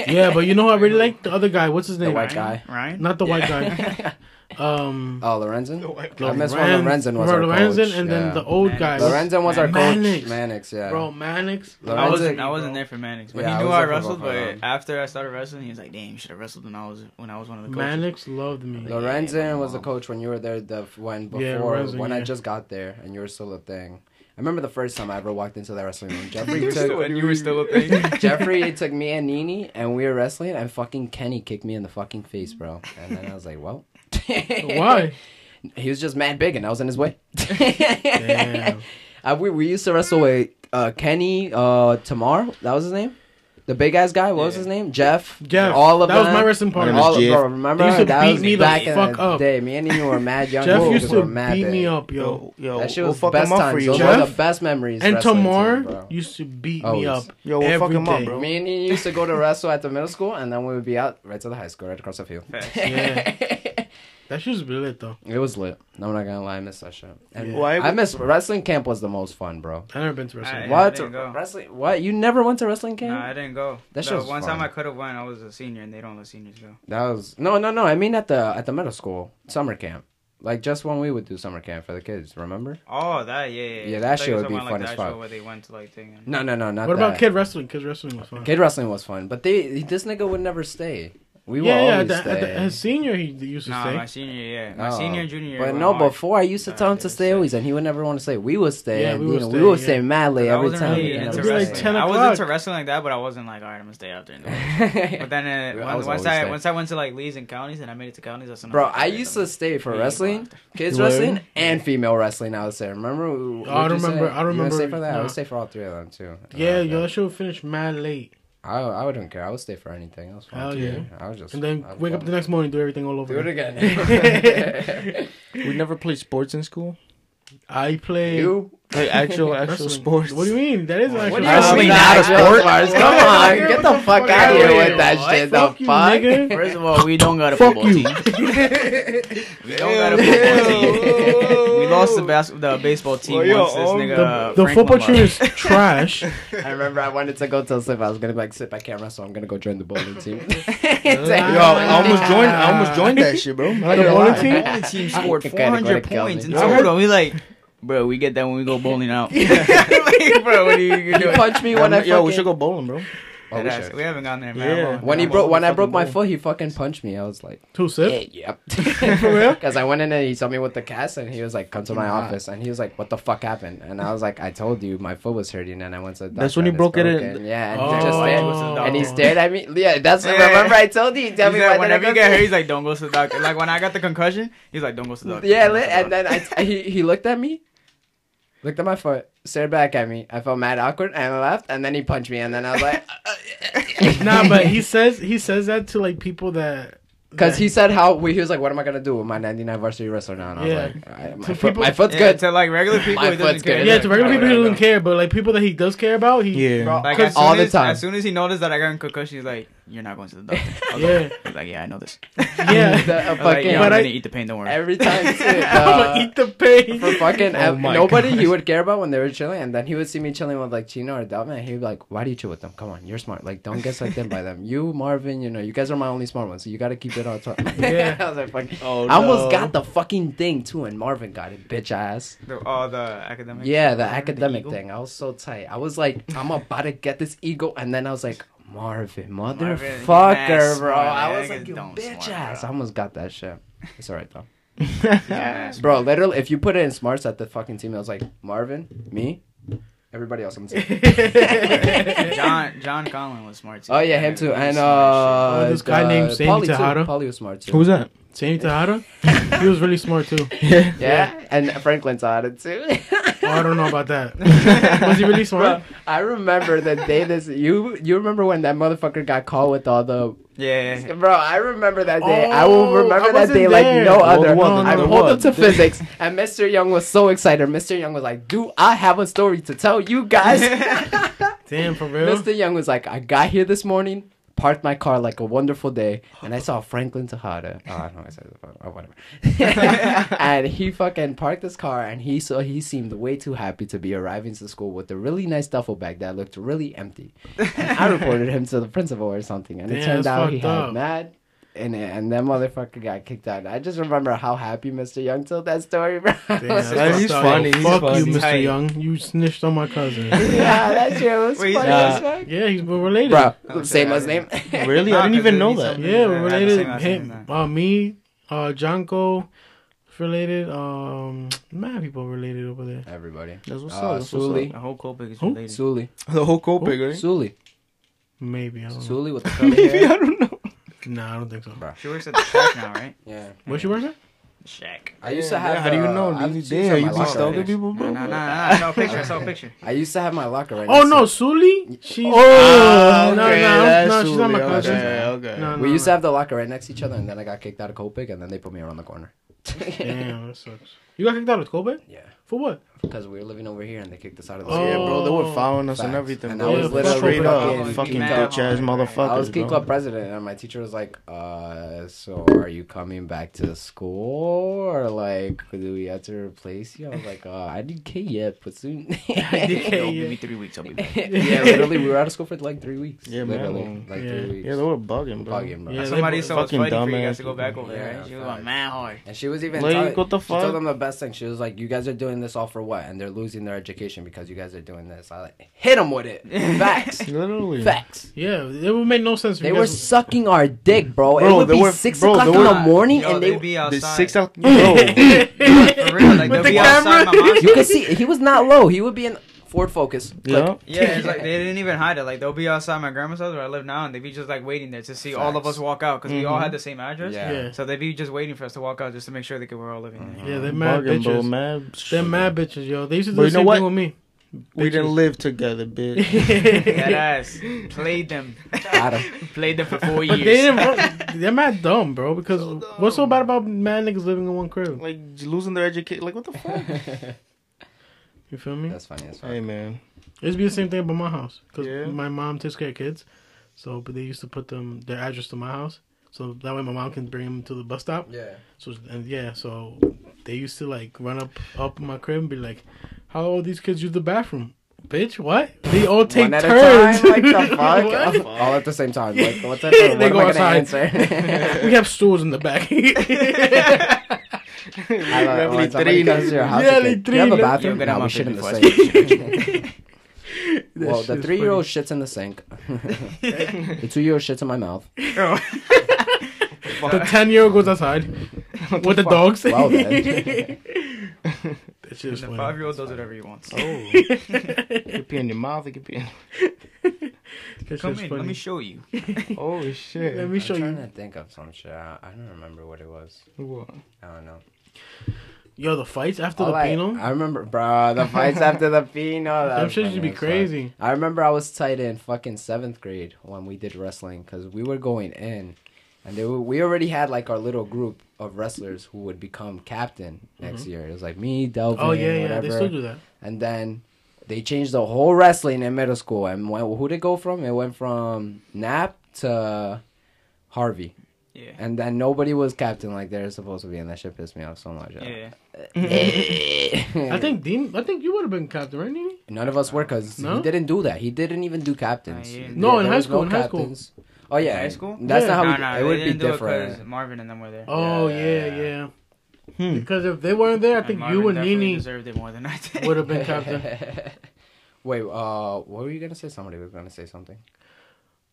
Speaker 4: Yeah, but you know who I really like the other guy. What's his
Speaker 2: the
Speaker 4: name?
Speaker 2: white guy.
Speaker 3: Ryan?
Speaker 4: Not the white guy. Um,
Speaker 2: Oh, Lorenzen.
Speaker 1: The
Speaker 2: I miss when
Speaker 4: Lorenz-
Speaker 2: Lorenzen was our
Speaker 4: Lorenzen,
Speaker 2: coach.
Speaker 4: and
Speaker 2: yeah.
Speaker 4: then the old
Speaker 3: Mannix.
Speaker 4: guy.
Speaker 2: Lorenzen was our coach.
Speaker 4: Mannix.
Speaker 2: Mannix, yeah.
Speaker 4: Bro, Mannix.
Speaker 3: I
Speaker 2: Lorenzen-
Speaker 3: wasn't. I wasn't there for Mannix, but
Speaker 2: Yeah,
Speaker 3: he knew
Speaker 2: was
Speaker 3: I, wrestled. But
Speaker 2: them.
Speaker 3: after I started wrestling, he was like, "Damn, you should have wrestled when I was when I was one of the coaches."
Speaker 4: Mannix loved me.
Speaker 2: Lorenzen was the coach when you were there. The when before
Speaker 4: Yeah, Lorenzen,
Speaker 2: when I just got there and you were still a thing. I remember the first time I ever walked into that wrestling room. Jeffrey
Speaker 3: You were still-
Speaker 2: took
Speaker 3: you were still a thing.
Speaker 2: Jeffrey took me and Nini and we were wrestling and fucking Kenny kicked me in the fucking face, bro. And then I was like, well,
Speaker 4: Why?
Speaker 2: He was just mad big and I was in his way.
Speaker 4: Damn.
Speaker 2: Uh, we we used to wrestle with uh, Kenny uh, Tamar. That was his name. The big ass guy. What was his name? Jeff.
Speaker 4: Jeff.
Speaker 2: All of
Speaker 4: that was my wrestling partner.
Speaker 1: name is
Speaker 2: All of,
Speaker 1: Jeff.
Speaker 2: bro, remember
Speaker 4: They used to
Speaker 2: that
Speaker 4: beat
Speaker 2: was
Speaker 4: me the
Speaker 2: back in
Speaker 4: fuck
Speaker 2: the
Speaker 4: up.
Speaker 2: day. Me and you were mad young.
Speaker 4: Jeff
Speaker 2: boys.
Speaker 4: used to
Speaker 2: mad
Speaker 4: beat
Speaker 2: big.
Speaker 4: me up, yo.
Speaker 1: Yo, yo,
Speaker 2: That shit
Speaker 1: we'll
Speaker 2: was
Speaker 1: fuck
Speaker 2: best
Speaker 1: him up for
Speaker 2: times.
Speaker 1: you.
Speaker 2: Those
Speaker 1: bro.
Speaker 2: were the best memories.
Speaker 4: And Tamar
Speaker 2: too, bro.
Speaker 4: used to beat
Speaker 2: Always.
Speaker 4: me up.
Speaker 1: Yo, we'll fuck
Speaker 4: every
Speaker 1: him up,
Speaker 4: day.
Speaker 1: bro.
Speaker 2: Me and you used to go to wrestle at the middle school, and then we would be out right to the high school, right across the field.
Speaker 4: Yeah. That shit was lit though.
Speaker 2: it was lit. No, I'm not gonna lie, I miss that shit. And
Speaker 4: Yeah.
Speaker 1: Why-
Speaker 2: I miss wrestling camp was the most fun, bro.
Speaker 4: I never been to wrestling.
Speaker 3: I-
Speaker 2: what
Speaker 3: didn't go.
Speaker 2: wrestling? What you never went to wrestling camp?
Speaker 3: Nah, I didn't go.
Speaker 2: That
Speaker 3: The
Speaker 2: shit was
Speaker 3: one
Speaker 2: fun.
Speaker 3: time I could have went, I was a senior, and they don't let seniors go.
Speaker 2: That was no, no, no. I mean at the at the middle school summer camp, like just when we would do summer camp for the kids. Remember?
Speaker 3: Oh, that yeah, yeah.
Speaker 2: Yeah, that shit would be fun
Speaker 3: like,
Speaker 2: as fuck.
Speaker 3: actual Where they went to like thing. and-
Speaker 2: No, no, no, not that.
Speaker 4: What
Speaker 2: that.
Speaker 4: about kid wrestling? Kid wrestling was fun.
Speaker 2: Kid wrestling was fun, but they this nigga would never stay. We would
Speaker 4: yeah, yeah.
Speaker 2: always
Speaker 4: At the,
Speaker 2: stay.
Speaker 4: at the, his senior, he used to
Speaker 3: Nah,
Speaker 4: stay.
Speaker 3: my senior, yeah, my
Speaker 2: Oh.
Speaker 3: senior and junior. year
Speaker 2: But
Speaker 3: went
Speaker 2: no,
Speaker 3: hard.
Speaker 2: before I used to
Speaker 3: Uh,
Speaker 2: tell him to
Speaker 3: yeah,
Speaker 2: stay
Speaker 3: so-
Speaker 2: always, and he would never want to stay. We would stay,
Speaker 4: Yeah,
Speaker 2: and
Speaker 4: we
Speaker 2: you
Speaker 4: would
Speaker 2: know,
Speaker 4: stay,
Speaker 2: we would
Speaker 4: yeah.
Speaker 2: stay mad late
Speaker 3: I
Speaker 2: every
Speaker 3: wasn't
Speaker 2: time.
Speaker 3: really
Speaker 2: you know,
Speaker 3: into
Speaker 4: It'd be like
Speaker 3: wrestling.
Speaker 4: 10
Speaker 3: I was
Speaker 4: o'clock.
Speaker 3: into wrestling like that, but I wasn't like, all right, I'm gonna stay out there. And do it. But then uh,
Speaker 2: I
Speaker 3: once,
Speaker 2: was
Speaker 3: once
Speaker 2: always
Speaker 3: I
Speaker 2: there.
Speaker 3: once I went to like Lee's and counties, and I made it to counties. That's when
Speaker 2: Bro,
Speaker 3: was like,
Speaker 2: I
Speaker 3: all right,
Speaker 2: used
Speaker 3: I'm
Speaker 2: to stay for
Speaker 3: Yeah,
Speaker 2: wrestling, kids
Speaker 1: Word.
Speaker 2: wrestling, and female wrestling. I would say. Remember?
Speaker 4: I remember- I
Speaker 2: You would
Speaker 4: remember-
Speaker 2: stay for that. I
Speaker 4: nah.
Speaker 2: would stay for all three of them too.
Speaker 4: yeah,
Speaker 2: Uh,
Speaker 4: yo, that shit would finish mad late,
Speaker 2: I I wouldn't care. I would stay for anything. That was fun.
Speaker 4: Hell yeah.
Speaker 2: I was just
Speaker 4: and then
Speaker 2: have
Speaker 4: wake up the next morning, do everything all over.
Speaker 2: Do it
Speaker 4: again.
Speaker 2: again.
Speaker 1: We never played sports in school.
Speaker 4: I play
Speaker 2: you?
Speaker 1: Like actual actual sports.
Speaker 4: What do you mean? That is an
Speaker 2: What
Speaker 4: actual
Speaker 2: do you
Speaker 3: Wrestling
Speaker 2: mean
Speaker 3: not
Speaker 2: not
Speaker 3: a
Speaker 2: a
Speaker 3: sport?
Speaker 2: sport? Come on,
Speaker 4: get
Speaker 2: get
Speaker 4: the
Speaker 2: the fuck
Speaker 4: fuck
Speaker 2: out of here
Speaker 4: here,
Speaker 2: with that
Speaker 3: boy.
Speaker 2: shit. The
Speaker 4: Fuck you,
Speaker 2: fuck?
Speaker 4: nigga.
Speaker 3: First of all, we don't got a
Speaker 4: Fuck
Speaker 3: football
Speaker 4: you.
Speaker 3: team. We don't got a football team. We lost the bas- the baseball team
Speaker 1: Well, yo,
Speaker 3: once this nigga.
Speaker 4: The,
Speaker 3: uh,
Speaker 4: the football team is trash.
Speaker 2: I remember I wanted to go to Sip. I was gonna be like, Sip, I camera, so. I'm gonna go join the bowling team.
Speaker 1: Yo, I almost joined. I almost joined that shit, bro. I'm
Speaker 4: The bowling team?
Speaker 3: The bowling team scored
Speaker 2: You gotta go
Speaker 3: 400 points in
Speaker 4: I heard-
Speaker 3: total. We like, bro, we get that when we go bowling out. like, bro, what are you
Speaker 2: You
Speaker 3: gonna do?
Speaker 2: punched me when I
Speaker 1: Yo, we should go bowling, bro.
Speaker 2: Oh, we
Speaker 3: Deadass. We haven't gone there,
Speaker 1: Yeah.
Speaker 3: man.
Speaker 2: When he broke, when I broke my foot, he fucking punched me. I was like,
Speaker 4: Two
Speaker 2: yeah, yep.
Speaker 4: For real?
Speaker 2: Because I went in and he saw me with the cast, and he was like, "Come to my
Speaker 1: Nah.
Speaker 2: office." And he was like, "What the fuck happened?" And I was like, "I told you, my foot was hurting." And I went to. The
Speaker 1: That's when you
Speaker 2: and it's
Speaker 1: broke it in-
Speaker 2: Yeah, and
Speaker 4: Oh.
Speaker 2: he just
Speaker 3: Why'd you go to the
Speaker 2: stared, and he stared at me. Yeah, that's
Speaker 3: Yeah.
Speaker 2: remember I told you. Tell me
Speaker 3: said
Speaker 2: why did I
Speaker 3: whenever you get hurt, he's like, "Don't go to the doctor." Like when I got the concussion, he's like, "Don't go to the doctor."
Speaker 2: Yeah,
Speaker 3: Don't go
Speaker 2: li-
Speaker 3: to the
Speaker 2: and then I, he he looked at me, looked at my foot, stared back at me. I felt mad awkward and I left, and then he punched me, and then I was like,
Speaker 4: Nah, but he says he says that to like people that
Speaker 2: because he said how we, he was like, what am I gonna do with my '99 varsity wrestler now? And I was
Speaker 4: Yeah.
Speaker 2: like, I, my,
Speaker 4: To
Speaker 2: foot,
Speaker 4: people-
Speaker 2: my foot's
Speaker 3: Yeah,
Speaker 2: good.
Speaker 3: to like regular people,
Speaker 2: My foot's
Speaker 3: care.
Speaker 2: good.
Speaker 4: yeah to regular people he
Speaker 3: Whatever.
Speaker 4: doesn't care, but like people that he does care about, he
Speaker 1: Yeah.
Speaker 2: Bro,
Speaker 3: Like
Speaker 4: Cause
Speaker 3: as
Speaker 2: all the time.
Speaker 3: as soon as he noticed that I got in concussion, he's like, "You're not going to the doctor." I
Speaker 4: Yeah.
Speaker 3: like, he's like, "Yeah, I know this."
Speaker 4: yeah.
Speaker 2: The- uh,
Speaker 3: I was like, "Yeah,
Speaker 4: But
Speaker 3: I'm
Speaker 4: I-
Speaker 3: gonna eat the pain. Don't worry."
Speaker 2: every time too,
Speaker 4: I'm
Speaker 2: uh,
Speaker 4: gonna eat the pain.
Speaker 2: for fucking
Speaker 1: Oh
Speaker 2: ev-
Speaker 1: my
Speaker 2: nobody he would care about when they were chilling, and then he would see me chilling with like Chino or Delvin, and he'd be like, "Why do you chill with them? Come on, you're smart. Like, don't get sucked in by them. You, Marvin, you know, you guys are my only smart ones, so you got to keep it on top."
Speaker 4: Yeah.
Speaker 2: I was like, fuck.
Speaker 1: Oh,
Speaker 2: I almost
Speaker 1: no.
Speaker 2: got the fucking thing too, and Marvin got it, bitch ass.
Speaker 3: The, oh, the academic.
Speaker 2: Yeah, the academic
Speaker 3: eagle.
Speaker 2: thing. I was so tight. I was like, I'm about to get this ego, and then I was like, Marvin,
Speaker 3: Marvin,
Speaker 2: motherfucker,
Speaker 3: mad
Speaker 2: bro.
Speaker 3: smart,
Speaker 2: I was like,
Speaker 3: nigga's
Speaker 2: you bitch
Speaker 3: smart,
Speaker 2: ass. I almost got that shit. It's alright though. Bro, literally, if you put it in smarts at the fucking team, it was like Marvin, me, everybody else on the team.
Speaker 3: John John Conlon was smart too.
Speaker 2: Oh yeah, him too, and uh,
Speaker 3: as
Speaker 4: this guy
Speaker 2: the-
Speaker 4: named Sammy
Speaker 2: Pauly too.
Speaker 4: Tejada?
Speaker 2: Pauly was smart too.
Speaker 1: Who's that?
Speaker 4: Sammy Tejada, he was really smart too.
Speaker 2: Yeah, and Franklin Tejada too.
Speaker 4: Oh, I don't know about that. was he really smart?
Speaker 2: Bro, I remember the day this you you remember when that motherfucker got caught with all the.
Speaker 3: Yeah.
Speaker 2: bro. I remember that day. I
Speaker 4: Oh,
Speaker 2: will remember
Speaker 4: I
Speaker 2: that
Speaker 4: wasn't
Speaker 2: day like no
Speaker 1: Well,
Speaker 2: other.
Speaker 1: the one-
Speaker 2: I
Speaker 1: the
Speaker 2: pulled
Speaker 1: one.
Speaker 2: up to physics, and Mr. Young was so excited. Mr. Young was like, "Do I have a story to tell you guys?"
Speaker 4: Damn, for real.
Speaker 2: Mr. Young was like, I got here this morning, parked my car like a wonderful day, and I saw Franklin Tejada. Oh, I don't know, I said it, oh, whatever. and he fucking parked his car, and he saw he seemed way too happy to be arriving to school with a really nice duffel bag that looked really empty. And I reported him to the principal or something, and it turned out he had
Speaker 4: up.
Speaker 2: mad. And, and that motherfucker got kicked out. I just remember how happy Mr. Young told that story, bro.
Speaker 4: Damn,
Speaker 1: He's
Speaker 4: that's up.
Speaker 1: funny, he's
Speaker 4: Fuck
Speaker 1: funny.
Speaker 4: you, Mr.
Speaker 3: Tight.
Speaker 4: Young. You snitched on my cousin.
Speaker 2: yeah, that shit was
Speaker 3: Wait,
Speaker 2: funny
Speaker 1: nah.
Speaker 2: as fuck.
Speaker 4: yeah, he's we're related.
Speaker 2: Bro,
Speaker 3: Okay,
Speaker 2: same last name.
Speaker 1: Really? I didn't even know that.
Speaker 3: something.
Speaker 4: Yeah, we're
Speaker 3: I have
Speaker 4: related.
Speaker 3: same
Speaker 4: Him, uh, me, uh, Janko, related. Um, mad people related over there.
Speaker 2: Everybody.
Speaker 1: That's what's
Speaker 2: Uh,
Speaker 1: up. That's what's
Speaker 2: Sully.
Speaker 3: The whole Copiague is
Speaker 4: Who?
Speaker 3: related.
Speaker 2: Sully.
Speaker 1: up. The whole Copiague, right?
Speaker 2: Sully.
Speaker 4: Maybe I don't know.
Speaker 2: Sully with the curly
Speaker 1: Maybe
Speaker 2: hair.
Speaker 1: I don't know.
Speaker 4: Nah, I don't think so.
Speaker 3: She works at the shack now, right?
Speaker 2: Yeah.
Speaker 4: Where she works at?
Speaker 3: The shack.
Speaker 2: I used to
Speaker 1: Yeah,
Speaker 2: have.
Speaker 1: How do you know?
Speaker 2: I
Speaker 1: You,
Speaker 2: used
Speaker 1: damn, you
Speaker 2: my
Speaker 1: be stalking people,
Speaker 3: Nah,
Speaker 1: bro?
Speaker 3: nah, nah, nah. I saw a picture. I saw a picture.
Speaker 2: I used to have my locker right.
Speaker 4: Oh no,
Speaker 2: to
Speaker 4: Sully. She's
Speaker 1: Oh, ah,
Speaker 4: no,
Speaker 1: okay,
Speaker 4: no, no, she's not my
Speaker 1: Sully.
Speaker 4: cousin.
Speaker 1: Okay, okay.
Speaker 4: No, no,
Speaker 2: We used to have the locker right next to each other, and then I got kicked out of Copiague, and then they put me around the corner.
Speaker 4: Damn, that sucks. You got kicked out of Kobe?
Speaker 2: Yeah.
Speaker 4: For what?
Speaker 2: Because we were living over here, and they kicked us out of the
Speaker 4: Oh,
Speaker 1: Yeah, bro, they were following us and everything,
Speaker 2: And
Speaker 1: bro.
Speaker 4: I was
Speaker 1: Yeah,
Speaker 4: literally
Speaker 1: straight up, fucking bitch ass motherfuckers,
Speaker 2: I was Key. Club president, and my teacher was like, "Uh, so are you coming back to school, or like, do we have to replace you?" I was like, "Uh, I didn't K yet, but soon."
Speaker 4: did K yeah.
Speaker 3: give me three weeks. I'll be back.
Speaker 2: yeah, literally, we were out of school for like three weeks.
Speaker 1: Yeah,
Speaker 2: literally,
Speaker 1: man.
Speaker 2: like
Speaker 4: Yeah.
Speaker 2: three weeks.
Speaker 1: Yeah, they were bugging, bro.
Speaker 2: Bugging, bro.
Speaker 4: Yeah,
Speaker 3: Somebody
Speaker 4: they-
Speaker 3: saw
Speaker 1: fucking
Speaker 3: fighting for you guys to go back over there.
Speaker 2: Yeah,
Speaker 3: right? She was
Speaker 2: facts.
Speaker 3: going mad hard.
Speaker 2: And she was even
Speaker 1: Like, what the fuck?
Speaker 2: she told them the best thing. She was like, "You guys are doing this all for what? And they're losing their education because you guys are doing this." I like hit them with it. Facts.
Speaker 1: Literally.
Speaker 2: Facts.
Speaker 4: Yeah, it would make no sense. if
Speaker 2: They were
Speaker 4: guys-
Speaker 2: sucking our dick, bro. it would be
Speaker 1: were-
Speaker 2: six
Speaker 1: bro,
Speaker 2: o'clock in
Speaker 1: were-
Speaker 2: the morning,
Speaker 3: Yo,
Speaker 2: and they
Speaker 3: they be
Speaker 1: The
Speaker 3: outside.
Speaker 1: six out. Bro,
Speaker 3: For real, like they'll
Speaker 4: the
Speaker 3: be outside my mom's.
Speaker 2: you could see he was not low. He would be in Ford Focus.
Speaker 1: yeah.
Speaker 3: Yeah, it's like they didn't even hide it. Like they'll be outside my grandma's house where I live now, and they'd be just like waiting there to see all of us walk out because we all
Speaker 1: Mhm.
Speaker 3: had the same address.
Speaker 2: Yeah.
Speaker 4: Yeah,
Speaker 3: So they'd be just waiting for us to walk out just to make sure that we're all living there.
Speaker 4: yeah, they're mad
Speaker 1: Bugging, bro,
Speaker 4: bitches.
Speaker 1: mad.
Speaker 4: They're mad bitches, yo. They used to do
Speaker 1: But
Speaker 4: the
Speaker 1: you
Speaker 4: same thing with me.
Speaker 1: We didn't live together, bitch.
Speaker 3: That ass played them,
Speaker 2: Got him.
Speaker 3: played them for four years.
Speaker 4: they didn't. They're mad dumb, bro. Because what's so bad about mad niggas living in one crib?
Speaker 1: like losing their education. Like what the fuck?
Speaker 4: You feel me?
Speaker 2: That's funny as fuck.
Speaker 1: hey man.
Speaker 4: It used to be the same thing about my house because
Speaker 1: Yeah.
Speaker 4: my mom takes care of kids. So, but they used to put them their address to my house, so that way my mom can bring them to the bus stop.
Speaker 2: Yeah.
Speaker 4: So and yeah, so they used to like run up up in my crib and be like, "How old these kids use the bathroom?" Bitch, what? They all take
Speaker 2: One at
Speaker 4: turns.
Speaker 2: a time. Like the fuck.
Speaker 4: What?
Speaker 2: All at the same time. Like what the
Speaker 4: They
Speaker 2: what am
Speaker 4: go
Speaker 2: I gonna
Speaker 4: outside.
Speaker 2: answer?
Speaker 4: we have stools in the back.
Speaker 2: I love it. When somebody comes to your house,
Speaker 4: Yeah,
Speaker 2: you do you have a bathroom?
Speaker 3: Yo, get
Speaker 2: No,
Speaker 3: out
Speaker 2: we shit in the
Speaker 3: bed before I
Speaker 2: sink. Well, the three-year-old shits in the sink. the two-year-old shits in my mouth.
Speaker 3: Bro.
Speaker 4: Oh. The ten year old goes outside with the dogs.
Speaker 2: Well, then.
Speaker 4: that shit is
Speaker 3: the five year old does whatever he wants.
Speaker 1: Oh, it could be in your mouth. It could be. In...
Speaker 4: That
Speaker 3: Come in,
Speaker 4: funny.
Speaker 3: let me show you.
Speaker 1: Oh shit.
Speaker 4: Let me show
Speaker 2: I'm trying
Speaker 4: you.
Speaker 2: to think of some shit. I, I don't remember what it was.
Speaker 1: What?
Speaker 2: I don't know.
Speaker 4: Yo, the fights after
Speaker 2: All
Speaker 4: the Pino.
Speaker 2: I remember, bro, the fights after the Pino. that
Speaker 4: Them shit used to be crazy.
Speaker 2: I remember I was tight in fucking seventh grade when we did wrestling because we were going in, and they were, we already had like our little group of wrestlers who would become captain next year. It was like me, Delvin,
Speaker 4: Mm-hmm. Oh yeah, yeah.
Speaker 2: whatever.
Speaker 4: They still do that.
Speaker 2: And then they changed the whole wrestling in middle school. And when, who did it go from? It went from Nap to Harvey.
Speaker 3: Yeah.
Speaker 2: And then nobody was captain like they're supposed to be, and that shit pissed me off so much.
Speaker 3: Yeah.
Speaker 4: I think Dean. I think you would have been captain, right, Nini?
Speaker 2: None of us were because
Speaker 4: No?
Speaker 2: he didn't do that. He didn't even do captains.
Speaker 3: Uh, yeah.
Speaker 4: No, in
Speaker 2: there
Speaker 4: high
Speaker 2: was
Speaker 4: school, in high school.
Speaker 2: captains. Oh yeah,
Speaker 3: High school?
Speaker 2: That's
Speaker 4: Yeah.
Speaker 2: not how
Speaker 3: No,
Speaker 2: we.
Speaker 3: no,
Speaker 2: it would be
Speaker 3: didn't it
Speaker 2: different.
Speaker 3: because Marvin and them were there.
Speaker 4: Oh
Speaker 2: Yeah.
Speaker 4: yeah, yeah.
Speaker 1: Hmm.
Speaker 4: Because if they weren't there, I think
Speaker 3: Marvin
Speaker 4: you and Nini
Speaker 3: deserved it more than I did.
Speaker 4: would have been captain.
Speaker 2: Wait, uh, what were you gonna say? Somebody was gonna say something.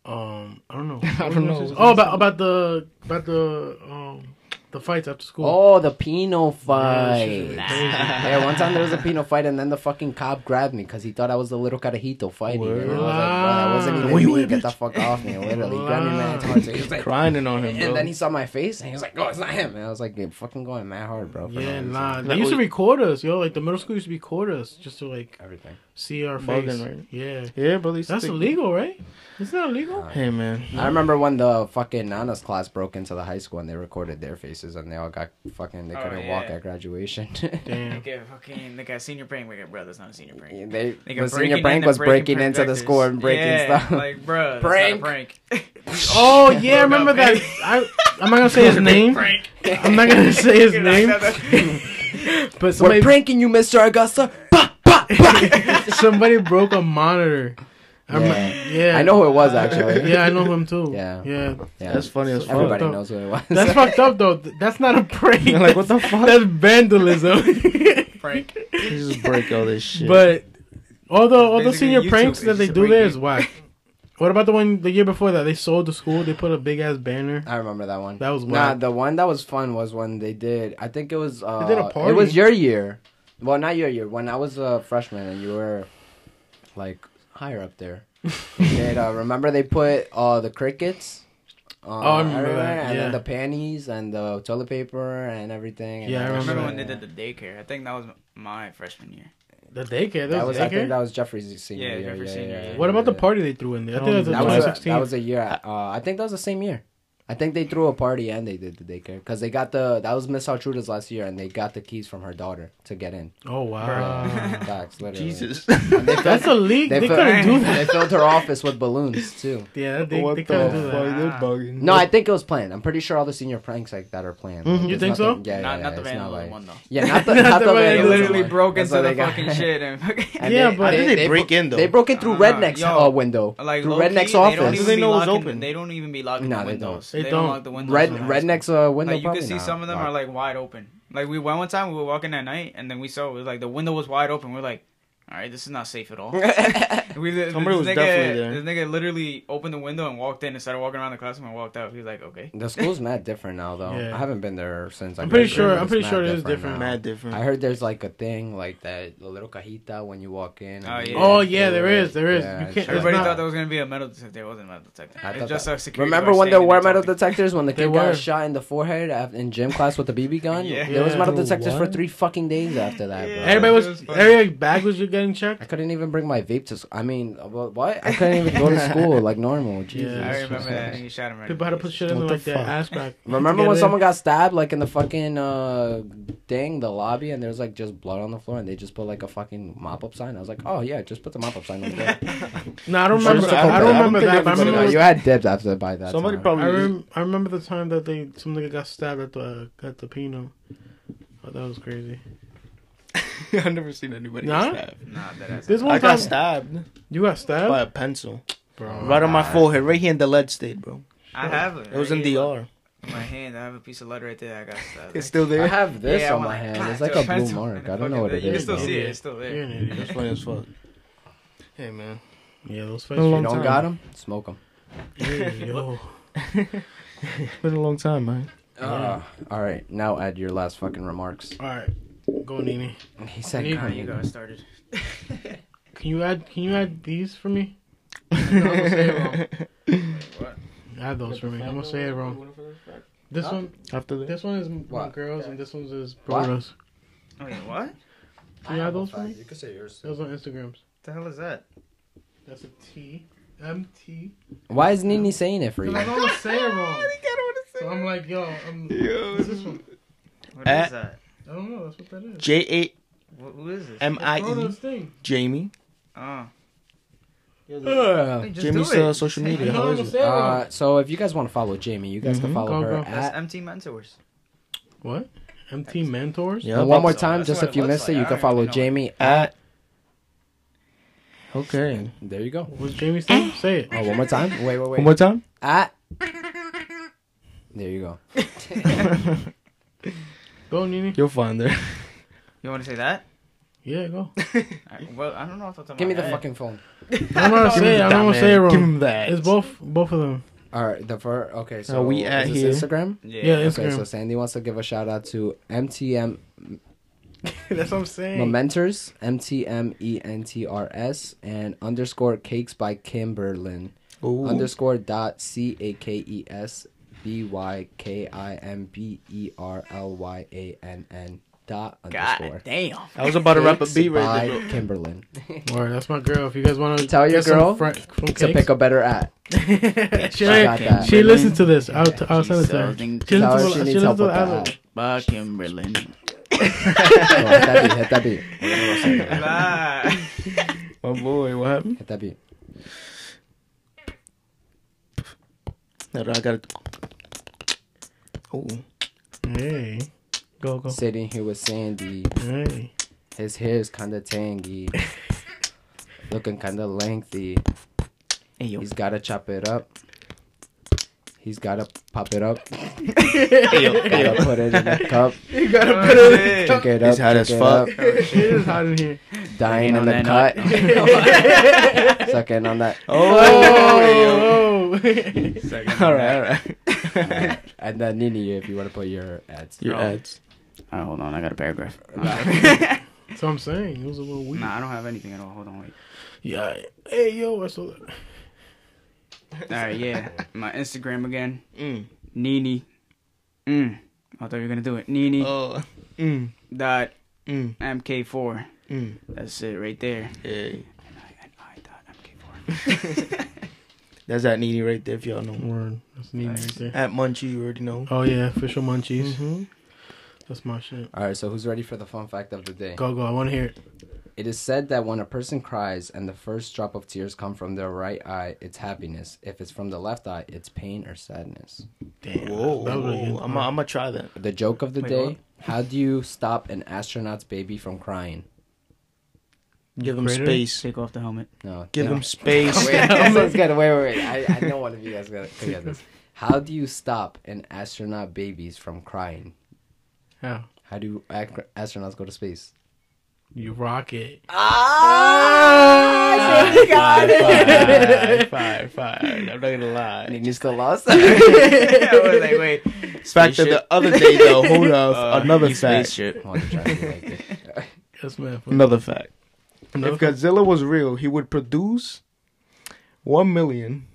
Speaker 4: Um, I don't know.
Speaker 1: I don't know.
Speaker 4: Oh, about about the about the um the fights after school.
Speaker 2: Oh, the Pino fight.
Speaker 4: shit was crazy.
Speaker 2: Yeah, one time there was a Pino fight, and then the fucking cop grabbed me because he thought I was the little carajito fighting. And I was like, bro, that wasn't even
Speaker 1: Where you
Speaker 2: me.
Speaker 1: at,
Speaker 2: Get the fuck off me. Literally, he grabbed me mad hard. So he was like,
Speaker 1: Grinding on him, bro.
Speaker 2: and then he saw my face, and he was like, oh, it's not him." And I was like, "You're fucking going mad hard, bro." for no
Speaker 4: Yeah,
Speaker 2: reason."
Speaker 4: nah. They
Speaker 1: Like,
Speaker 4: used to record us, yo. Like the middle school used to record us just to like
Speaker 2: Everything.
Speaker 4: see our
Speaker 1: Bugging,
Speaker 4: face.
Speaker 1: right?
Speaker 4: Yeah,
Speaker 1: yeah, bro. they used to
Speaker 4: that's
Speaker 1: think-
Speaker 4: illegal, right? Isn't that illegal?
Speaker 1: Hey, man.
Speaker 2: I remember when the fucking Nana's class broke into the high school and they recorded their faces and they all got fucking they
Speaker 3: Oh,
Speaker 2: couldn't
Speaker 3: yeah.
Speaker 2: walk at graduation.
Speaker 4: Damn.
Speaker 3: Like a fucking like a senior prank. Like, bro, that's not a senior prank.
Speaker 2: they
Speaker 3: Like
Speaker 2: the
Speaker 3: a
Speaker 2: senior prank was breaking into the school and breaking
Speaker 3: yeah,
Speaker 2: stuff.
Speaker 3: Like, bro,
Speaker 2: Prank.
Speaker 3: prank. prank.
Speaker 4: Oh yeah, I remember that. I I'm not gonna say his name.
Speaker 3: prank.
Speaker 4: I'm not gonna say his name. but
Speaker 2: We're
Speaker 4: somebody
Speaker 2: pranking you, Mr. Augusta. Bah, bah, bah.
Speaker 4: somebody broke a monitor. I rem-
Speaker 2: Yeah.
Speaker 4: yeah.
Speaker 2: I know who it was actually.
Speaker 4: Yeah, I know him too.
Speaker 2: Yeah.
Speaker 4: yeah.
Speaker 2: Yeah.
Speaker 1: That's funny as fuck.
Speaker 2: Everybody
Speaker 4: up.
Speaker 2: knows who it was.
Speaker 4: That's fucked up though. That's not a prank.
Speaker 1: Like, what the fuck?
Speaker 4: That's vandalism.
Speaker 3: prank.
Speaker 1: You just break all this shit.
Speaker 4: but all the all the senior
Speaker 3: YouTube
Speaker 4: pranks that they do
Speaker 3: prank
Speaker 4: there is whack. What about the one the year before that? They sold the school. They put a big ass banner.
Speaker 2: I remember that one.
Speaker 4: That was
Speaker 2: Nah, the one that was fun was when they did. I think it was. Uh,
Speaker 4: did a party.
Speaker 2: It was your year. Well, not your year. When I was a freshman and you were like higher up there. they did, uh, remember they put uh, the crickets. Uh,
Speaker 4: Oh, I remember
Speaker 2: everywhere,
Speaker 4: that,
Speaker 2: And
Speaker 4: yeah.
Speaker 2: then the panties and the toilet paper and everything. and
Speaker 4: Yeah, I
Speaker 3: I remember when they did the daycare. I think that was my freshman year.
Speaker 4: The daycare.
Speaker 2: That
Speaker 4: That
Speaker 2: was.
Speaker 4: was
Speaker 2: I think that was Jeffrey's senior
Speaker 3: Yeah,
Speaker 2: year.
Speaker 3: Jeffrey's
Speaker 2: yeah,
Speaker 3: senior
Speaker 2: yeah,
Speaker 3: year.
Speaker 2: yeah,
Speaker 4: What about the party they threw in there? I think that was
Speaker 2: That was, a,
Speaker 4: 2016.
Speaker 2: that was a year. Uh, I think that was the same year. I think they threw a party and they did the daycare because they got the that was Miss Altruda's last year and they got the keys from her daughter to get in.
Speaker 4: oh wow.
Speaker 2: Yeah, facts, literally.
Speaker 1: Jesus.
Speaker 4: That's a leak. They,
Speaker 2: They,
Speaker 4: couldn't
Speaker 2: filled,
Speaker 4: do
Speaker 2: they filled her office with balloons too.
Speaker 4: Yeah, they,
Speaker 1: what
Speaker 4: they
Speaker 1: the
Speaker 4: couldn't do
Speaker 1: fuck?
Speaker 4: that.
Speaker 1: They're bugging.
Speaker 2: No, I think it was planned. I'm pretty sure all the senior pranks like that are planned. Like,
Speaker 4: You
Speaker 2: it's
Speaker 4: think so?
Speaker 2: Yeah,
Speaker 3: not
Speaker 2: yeah,
Speaker 3: not
Speaker 2: yeah,
Speaker 3: the
Speaker 2: it's
Speaker 3: vandalism
Speaker 2: like-
Speaker 3: one though.
Speaker 2: Yeah, not the
Speaker 4: Not
Speaker 2: not
Speaker 4: the
Speaker 2: the
Speaker 3: They
Speaker 4: vandalism
Speaker 2: vandalism
Speaker 3: literally
Speaker 2: one.
Speaker 3: broke into the fucking shit and
Speaker 2: And
Speaker 4: Yeah,
Speaker 2: they-
Speaker 4: but-
Speaker 1: did they break
Speaker 2: bro-
Speaker 1: in, though?
Speaker 2: They broke in through
Speaker 3: Uh,
Speaker 2: Redneck's uh, window.
Speaker 3: Like
Speaker 2: through
Speaker 3: low-key,
Speaker 2: Redneck's
Speaker 3: they
Speaker 2: office.
Speaker 3: don't even
Speaker 1: they
Speaker 3: be
Speaker 1: know it was
Speaker 3: locking-
Speaker 1: open?
Speaker 3: They don't even be locking the windows.
Speaker 4: They
Speaker 3: They, don't.
Speaker 4: don't.
Speaker 3: lock the windows.
Speaker 2: Red
Speaker 3: in the high.
Speaker 2: Redneck's uh, window.
Speaker 3: Like you can see
Speaker 2: not.
Speaker 3: some of them are like wide open. Like we went one time, we were walking at night, and then we saw it was like the window was wide open. We're like, all right, this is not safe at all. we, this
Speaker 1: Somebody was
Speaker 3: nigga,
Speaker 1: definitely there.
Speaker 3: This nigga literally opened the window and walked in and started walking around the classroom and walked out. He was like, okay.
Speaker 2: The school's mad different now, though.
Speaker 4: Yeah.
Speaker 2: I haven't been there since. I
Speaker 4: I'm pretty
Speaker 2: graduated,
Speaker 4: sure-
Speaker 2: but
Speaker 4: I'm pretty sure it is different.
Speaker 2: now.
Speaker 1: Mad different.
Speaker 2: I heard there's like a thing like that, the little cajita when you walk in.
Speaker 3: Oh,
Speaker 2: oh,
Speaker 3: yeah.
Speaker 2: walk
Speaker 4: Oh yeah,
Speaker 2: through
Speaker 4: there
Speaker 2: it.
Speaker 4: is, there is.
Speaker 2: Yeah,
Speaker 4: you can't.
Speaker 3: Everybody
Speaker 4: not-
Speaker 3: thought there was gonna be a metal detector. It wasn't a metal detector.
Speaker 2: I
Speaker 3: It's just
Speaker 2: that-
Speaker 3: a security
Speaker 2: Remember when there
Speaker 3: standing
Speaker 2: were metal detectors when the kid
Speaker 4: were.
Speaker 2: got shot in the forehead in gym class with the BB gun?
Speaker 3: Yeah.
Speaker 2: There was metal detectors for three fucking days after that.
Speaker 3: Yeah.
Speaker 4: Everybody was,
Speaker 3: was funny.
Speaker 4: every bag was just getting checked.
Speaker 2: I couldn't even bring my vape to. I mean, uh, wha- what? I couldn't even go to school like normal. Jesus.
Speaker 4: Yeah.
Speaker 3: I remember that. And he shot him right.
Speaker 4: People had to put shit in
Speaker 1: What
Speaker 4: there
Speaker 1: the
Speaker 4: like that
Speaker 1: fuck?
Speaker 4: ass crack.
Speaker 2: Remember when someone
Speaker 4: in.
Speaker 2: got stabbed like in the fucking uh thing, the lobby, and there was like just blood on the floor, and they just put like a fucking mop up sign. I was like, oh yeah, just put the mop up sign on there.
Speaker 4: No, I don't
Speaker 1: Sure,
Speaker 4: remember.
Speaker 1: it's a
Speaker 4: I
Speaker 1: I don't
Speaker 4: remember
Speaker 1: think
Speaker 4: that. I
Speaker 1: everybody
Speaker 2: no,
Speaker 4: remember.
Speaker 2: you had dibs after by that.
Speaker 1: Somebody
Speaker 2: time.
Speaker 1: probably.
Speaker 4: I, rem- I remember the time that they some nigga got stabbed at the at the Pino. Oh, that was crazy.
Speaker 1: I've never seen anybody
Speaker 4: Nah?
Speaker 1: get stabbed.
Speaker 3: Nah, that ass.
Speaker 4: This one
Speaker 1: I
Speaker 4: time
Speaker 1: got stabbed
Speaker 4: you got stabbed,
Speaker 1: by a pencil
Speaker 4: bro.
Speaker 1: right on my forehead, right here in the lead state, bro.
Speaker 3: I have it.
Speaker 1: It was in
Speaker 3: right here,
Speaker 1: DR.
Speaker 3: look. My hand. I have a piece of lead right there. I got stabbed.
Speaker 1: It's still there.
Speaker 2: I have this
Speaker 3: Yeah,
Speaker 2: on my
Speaker 3: like,
Speaker 2: hand.
Speaker 3: "God,
Speaker 2: It's like a blue
Speaker 3: pencil."
Speaker 2: mark. I don't know what it is.
Speaker 3: You can still
Speaker 2: though.
Speaker 3: see it. It's still there.
Speaker 4: an.
Speaker 1: That's funny as fuck. Hey man,
Speaker 4: Yeah, those
Speaker 1: Been a
Speaker 4: fights.
Speaker 2: You don't
Speaker 1: time.
Speaker 2: got them? Smoke them.
Speaker 4: Yeah, yo.
Speaker 1: it's been a long time, man.
Speaker 2: Uh, all right, now add your last fucking remarks.
Speaker 4: All right, go Nini.
Speaker 2: He said,
Speaker 4: You-
Speaker 3: Nah,
Speaker 2: "Come
Speaker 3: you got started.
Speaker 4: Can you add? Can you add these for me?
Speaker 3: What?
Speaker 4: Add those for me. I'm gonna say it wrong. This
Speaker 2: Huh?
Speaker 4: one,
Speaker 1: After this,
Speaker 4: this one is my
Speaker 2: What?
Speaker 4: girls, and this one's is
Speaker 2: What?
Speaker 4: Bruno's.
Speaker 3: Oh, wait, what?
Speaker 4: Can you add those for me?
Speaker 2: You can say yours.
Speaker 4: Those on Instagrams.
Speaker 3: What the hell is that?
Speaker 4: That's a T. M T.
Speaker 2: Why is Nini saying it for you?
Speaker 4: Because I don't want to say it wrong. So I'm like, yo, um, I'm. What's this one?
Speaker 3: What is eh. that?
Speaker 4: I don't know. That's what that is.
Speaker 1: J A
Speaker 3: Wh- who is this?
Speaker 1: M I
Speaker 4: Bruno's
Speaker 1: E
Speaker 4: thing.
Speaker 1: Jamie.
Speaker 2: Uh,
Speaker 3: Hey, just
Speaker 1: Jamie's
Speaker 3: do it.
Speaker 1: uh, social
Speaker 3: Say
Speaker 1: media.
Speaker 3: it.
Speaker 1: How
Speaker 4: don't
Speaker 1: is it?
Speaker 4: say
Speaker 2: uh, so if you guys want to follow Jamie, you guys can
Speaker 1: Mhm.
Speaker 2: follow
Speaker 4: Go,
Speaker 2: her
Speaker 4: go.
Speaker 3: That's
Speaker 2: at.
Speaker 3: MT Mentors.
Speaker 4: What? MT Mentors?
Speaker 1: Yeah.
Speaker 2: And one more time,
Speaker 3: That's
Speaker 2: just
Speaker 3: what
Speaker 2: if
Speaker 3: it
Speaker 2: you
Speaker 3: looks
Speaker 2: missed it,
Speaker 3: like.
Speaker 2: you
Speaker 3: I
Speaker 2: can
Speaker 3: don't
Speaker 2: follow
Speaker 3: even know.
Speaker 2: Jamie at.
Speaker 1: At okay.
Speaker 2: There you go.
Speaker 4: What's Jamie's name? Say it.
Speaker 2: Oh, one more time. Wait, wait, wait.
Speaker 1: One
Speaker 2: wait.
Speaker 1: more time.
Speaker 2: At. There you go.
Speaker 4: Go, Nini.
Speaker 1: You'll find her.
Speaker 3: You want to say that?
Speaker 4: Yeah, go.
Speaker 3: I- well, I don't know if that's
Speaker 2: Give me the fucking phone.
Speaker 4: I don't want to say it. I don't want to say it wrong.
Speaker 1: Give
Speaker 4: wrong.
Speaker 1: him that.
Speaker 4: It's both, both of them.
Speaker 2: All right, the first. Okay, so
Speaker 1: Are we at
Speaker 2: is this
Speaker 1: here?
Speaker 2: Instagram?
Speaker 4: Yeah,
Speaker 2: Okay,
Speaker 4: Instagram.
Speaker 2: so Sandy wants to give a shout out to MTM
Speaker 4: That's what I'm saying.
Speaker 2: Momenters, M T M E N T R S, and underscore cakes by Kimberlin.
Speaker 1: Ooh.
Speaker 2: Underscore dot C A K E S B Y K I M B E R L Y A N N dot underscore.
Speaker 3: God damn.
Speaker 1: I was about to rap a
Speaker 2: Cakes
Speaker 1: beat right
Speaker 2: by
Speaker 1: there. bro.
Speaker 2: Kimberlin.
Speaker 4: Or that's my girl. If you guys want to
Speaker 2: Tell your girl
Speaker 4: from
Speaker 2: to
Speaker 4: cakes.
Speaker 2: pick a better at.
Speaker 4: she,
Speaker 2: I got that.
Speaker 4: she listens to this. I'll, t- I'll send it to her.
Speaker 3: Something
Speaker 4: She
Speaker 2: Tell her she
Speaker 4: to,
Speaker 2: needs
Speaker 4: she
Speaker 2: help
Speaker 4: listens
Speaker 2: with
Speaker 4: to
Speaker 2: that.
Speaker 4: the
Speaker 3: By Kimberlin.
Speaker 2: Oh, hit that beat. Hit that beat.
Speaker 1: My boy, what happened?
Speaker 2: Hit that beat.
Speaker 1: No, no, I got it. Oh,
Speaker 4: Hey. Go, go.
Speaker 2: Sitting here with Sandy.
Speaker 4: Hey.
Speaker 2: His hair's kinda tangy. Looking kinda lengthy.
Speaker 3: Hey, yo.
Speaker 2: He's gotta chop it up. He's gotta pop it up.
Speaker 1: hey, yo,
Speaker 2: Gotta
Speaker 1: yo.
Speaker 2: put it in a cup.
Speaker 4: You gotta oh, put it
Speaker 2: Drink it up.
Speaker 1: He's hot
Speaker 2: drink
Speaker 1: as
Speaker 2: it
Speaker 1: fuck.
Speaker 2: up.
Speaker 4: Oh, it is hot in here.
Speaker 2: Dying in
Speaker 3: on
Speaker 2: the
Speaker 3: that
Speaker 2: cut. Sucking on that.
Speaker 1: Oh,
Speaker 4: Oh. oh.
Speaker 1: all right, all right.
Speaker 2: And then Nini, if you want to put your ads.
Speaker 1: Your
Speaker 3: Oh.
Speaker 1: ads.
Speaker 3: Alright, hold on. I got a paragraph.
Speaker 4: That's what I'm saying. It was a little weird.
Speaker 3: nah, I don't have anything at all. Hold on, wait.
Speaker 4: Yeah. Hey, yo, I saw that.
Speaker 3: Alright, yeah. My Instagram again.
Speaker 1: Mm.
Speaker 3: Nini. Mm. I thought you were gonna do it. Nini
Speaker 1: Oh. Mm.
Speaker 3: dot
Speaker 1: Mm.
Speaker 3: MK4.
Speaker 1: Mm.
Speaker 3: That's it right there.
Speaker 1: Hey,
Speaker 3: N-I-N-I dot MK4.
Speaker 1: that's that Nene right there. If y'all know.
Speaker 4: Word. That's neat right there.
Speaker 1: At Munchie, you already know.
Speaker 4: Oh, yeah. Official munchies.
Speaker 1: Mm-hmm.
Speaker 4: That's my shit.
Speaker 2: All right, so who's ready for the fun fact of the day?
Speaker 4: Go, go. I want to hear it.
Speaker 2: It is said that when a person cries and the first drop of tears come from their right eye, it's happiness. If it's from the left eye, it's pain or sadness.
Speaker 4: Damn.
Speaker 1: Whoa,
Speaker 4: That really.
Speaker 1: I'm gonna try that.
Speaker 2: The joke of the
Speaker 3: Wait,
Speaker 2: day
Speaker 3: what?
Speaker 2: How do you stop an astronaut's baby from crying?
Speaker 1: Give him
Speaker 4: Crater?
Speaker 1: space.
Speaker 3: Take off the helmet.
Speaker 2: No.
Speaker 1: Give
Speaker 2: no.
Speaker 1: him space.
Speaker 2: Wait, this one's good. Wait, wait, wait. I, I know one of you guys got to get this. How do you stop an astronaut babies from crying?
Speaker 4: How?
Speaker 2: How do ac- astronauts go to space?
Speaker 4: You rock it.
Speaker 2: Ah! you got
Speaker 1: Fire, fire, fire. I'm not gonna lie.
Speaker 2: And you still lost?
Speaker 3: I was like, wait.
Speaker 1: Fact of the other day, though. Hold up.
Speaker 3: Uh,
Speaker 1: Another fact.
Speaker 3: spaceship.
Speaker 2: I want to try to be like this.
Speaker 4: Yes, man.
Speaker 1: Another fact.
Speaker 4: Another
Speaker 1: if Godzilla was real, he would produce one million,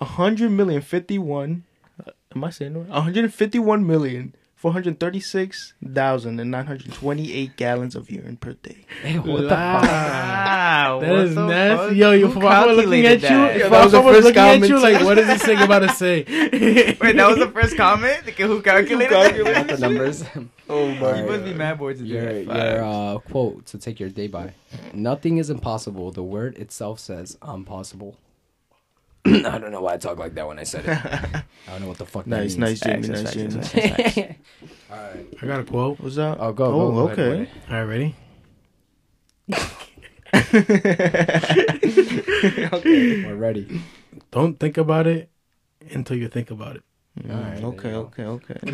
Speaker 1: a hundred million, fifty-one. uh, Am I saying it right? One hundred fifty-one million. 436,928 gallons of urine per day.
Speaker 2: Hey, what the
Speaker 4: Wow.
Speaker 2: fuck?
Speaker 3: Wow.
Speaker 4: That
Speaker 3: what
Speaker 4: is nasty. Yo, you
Speaker 3: Who
Speaker 4: Fafa looking
Speaker 3: calculated
Speaker 4: at you.
Speaker 3: that?
Speaker 1: Yeah,
Speaker 4: If
Speaker 1: that was the
Speaker 4: was
Speaker 1: first
Speaker 4: looking at you
Speaker 1: comment.
Speaker 4: like, what is this thing about to say?
Speaker 3: Wait, that was the first comment? Like, Who calculated
Speaker 1: calculated
Speaker 3: that?
Speaker 2: the numbers.
Speaker 1: Oh my!
Speaker 3: You must be mad bored to do
Speaker 2: Your, your uh, quote to take your day by. Nothing is impossible. The word itself says impossible. I don't know why I talk like that when I said it. I don't know what the fuck
Speaker 1: Nice,
Speaker 2: that
Speaker 1: nice,
Speaker 2: means.
Speaker 1: Jimmy,
Speaker 3: Facts,
Speaker 1: nice,
Speaker 3: facts,
Speaker 1: Jimmy.
Speaker 3: facts, facts.
Speaker 2: All right.
Speaker 4: I got a quote.
Speaker 1: What's that?
Speaker 2: Oh, go, go.
Speaker 1: Oh,
Speaker 2: go ahead,
Speaker 1: okay.
Speaker 2: go
Speaker 4: All right, ready?
Speaker 2: ahead. We're ready.
Speaker 4: Don't think about it until you think about it.
Speaker 1: Mm,
Speaker 2: Alright, there
Speaker 1: okay, okay, okay.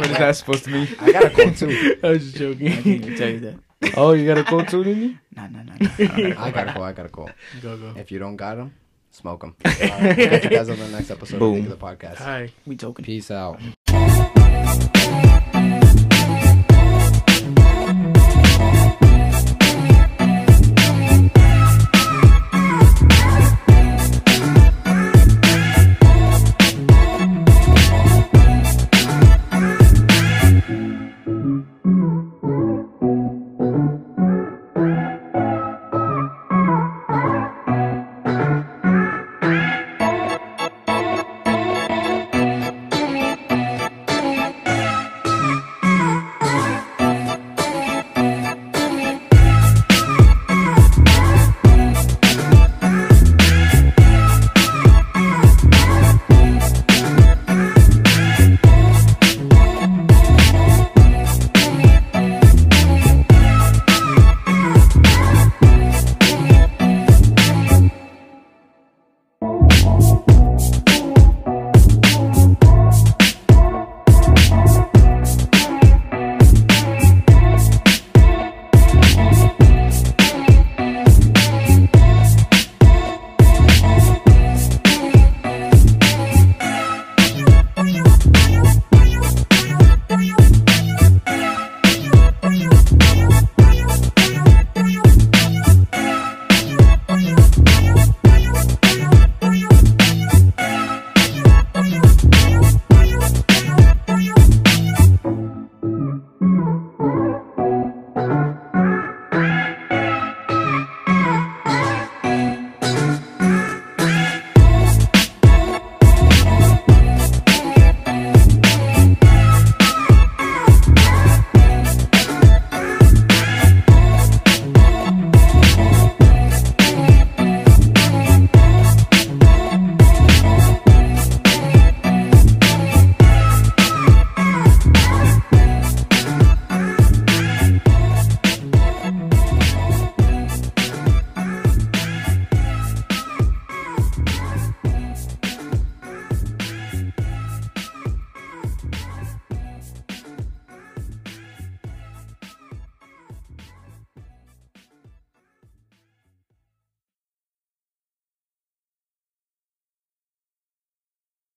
Speaker 3: What is that supposed to mean?
Speaker 2: I got a quote too.
Speaker 4: I was just joking.
Speaker 3: I can't
Speaker 4: joking.
Speaker 3: even tell you that.
Speaker 1: Oh, you got a quote too, didn't you?
Speaker 3: Nah, nah, nah. nah.
Speaker 2: I got a quote. I got a quote.
Speaker 4: go, go.
Speaker 2: If you don't got them, smoke them. All right, catch you guys on the next episode
Speaker 1: Boom.
Speaker 2: of the podcast.
Speaker 4: Hi.
Speaker 3: We joking.
Speaker 2: Peace out.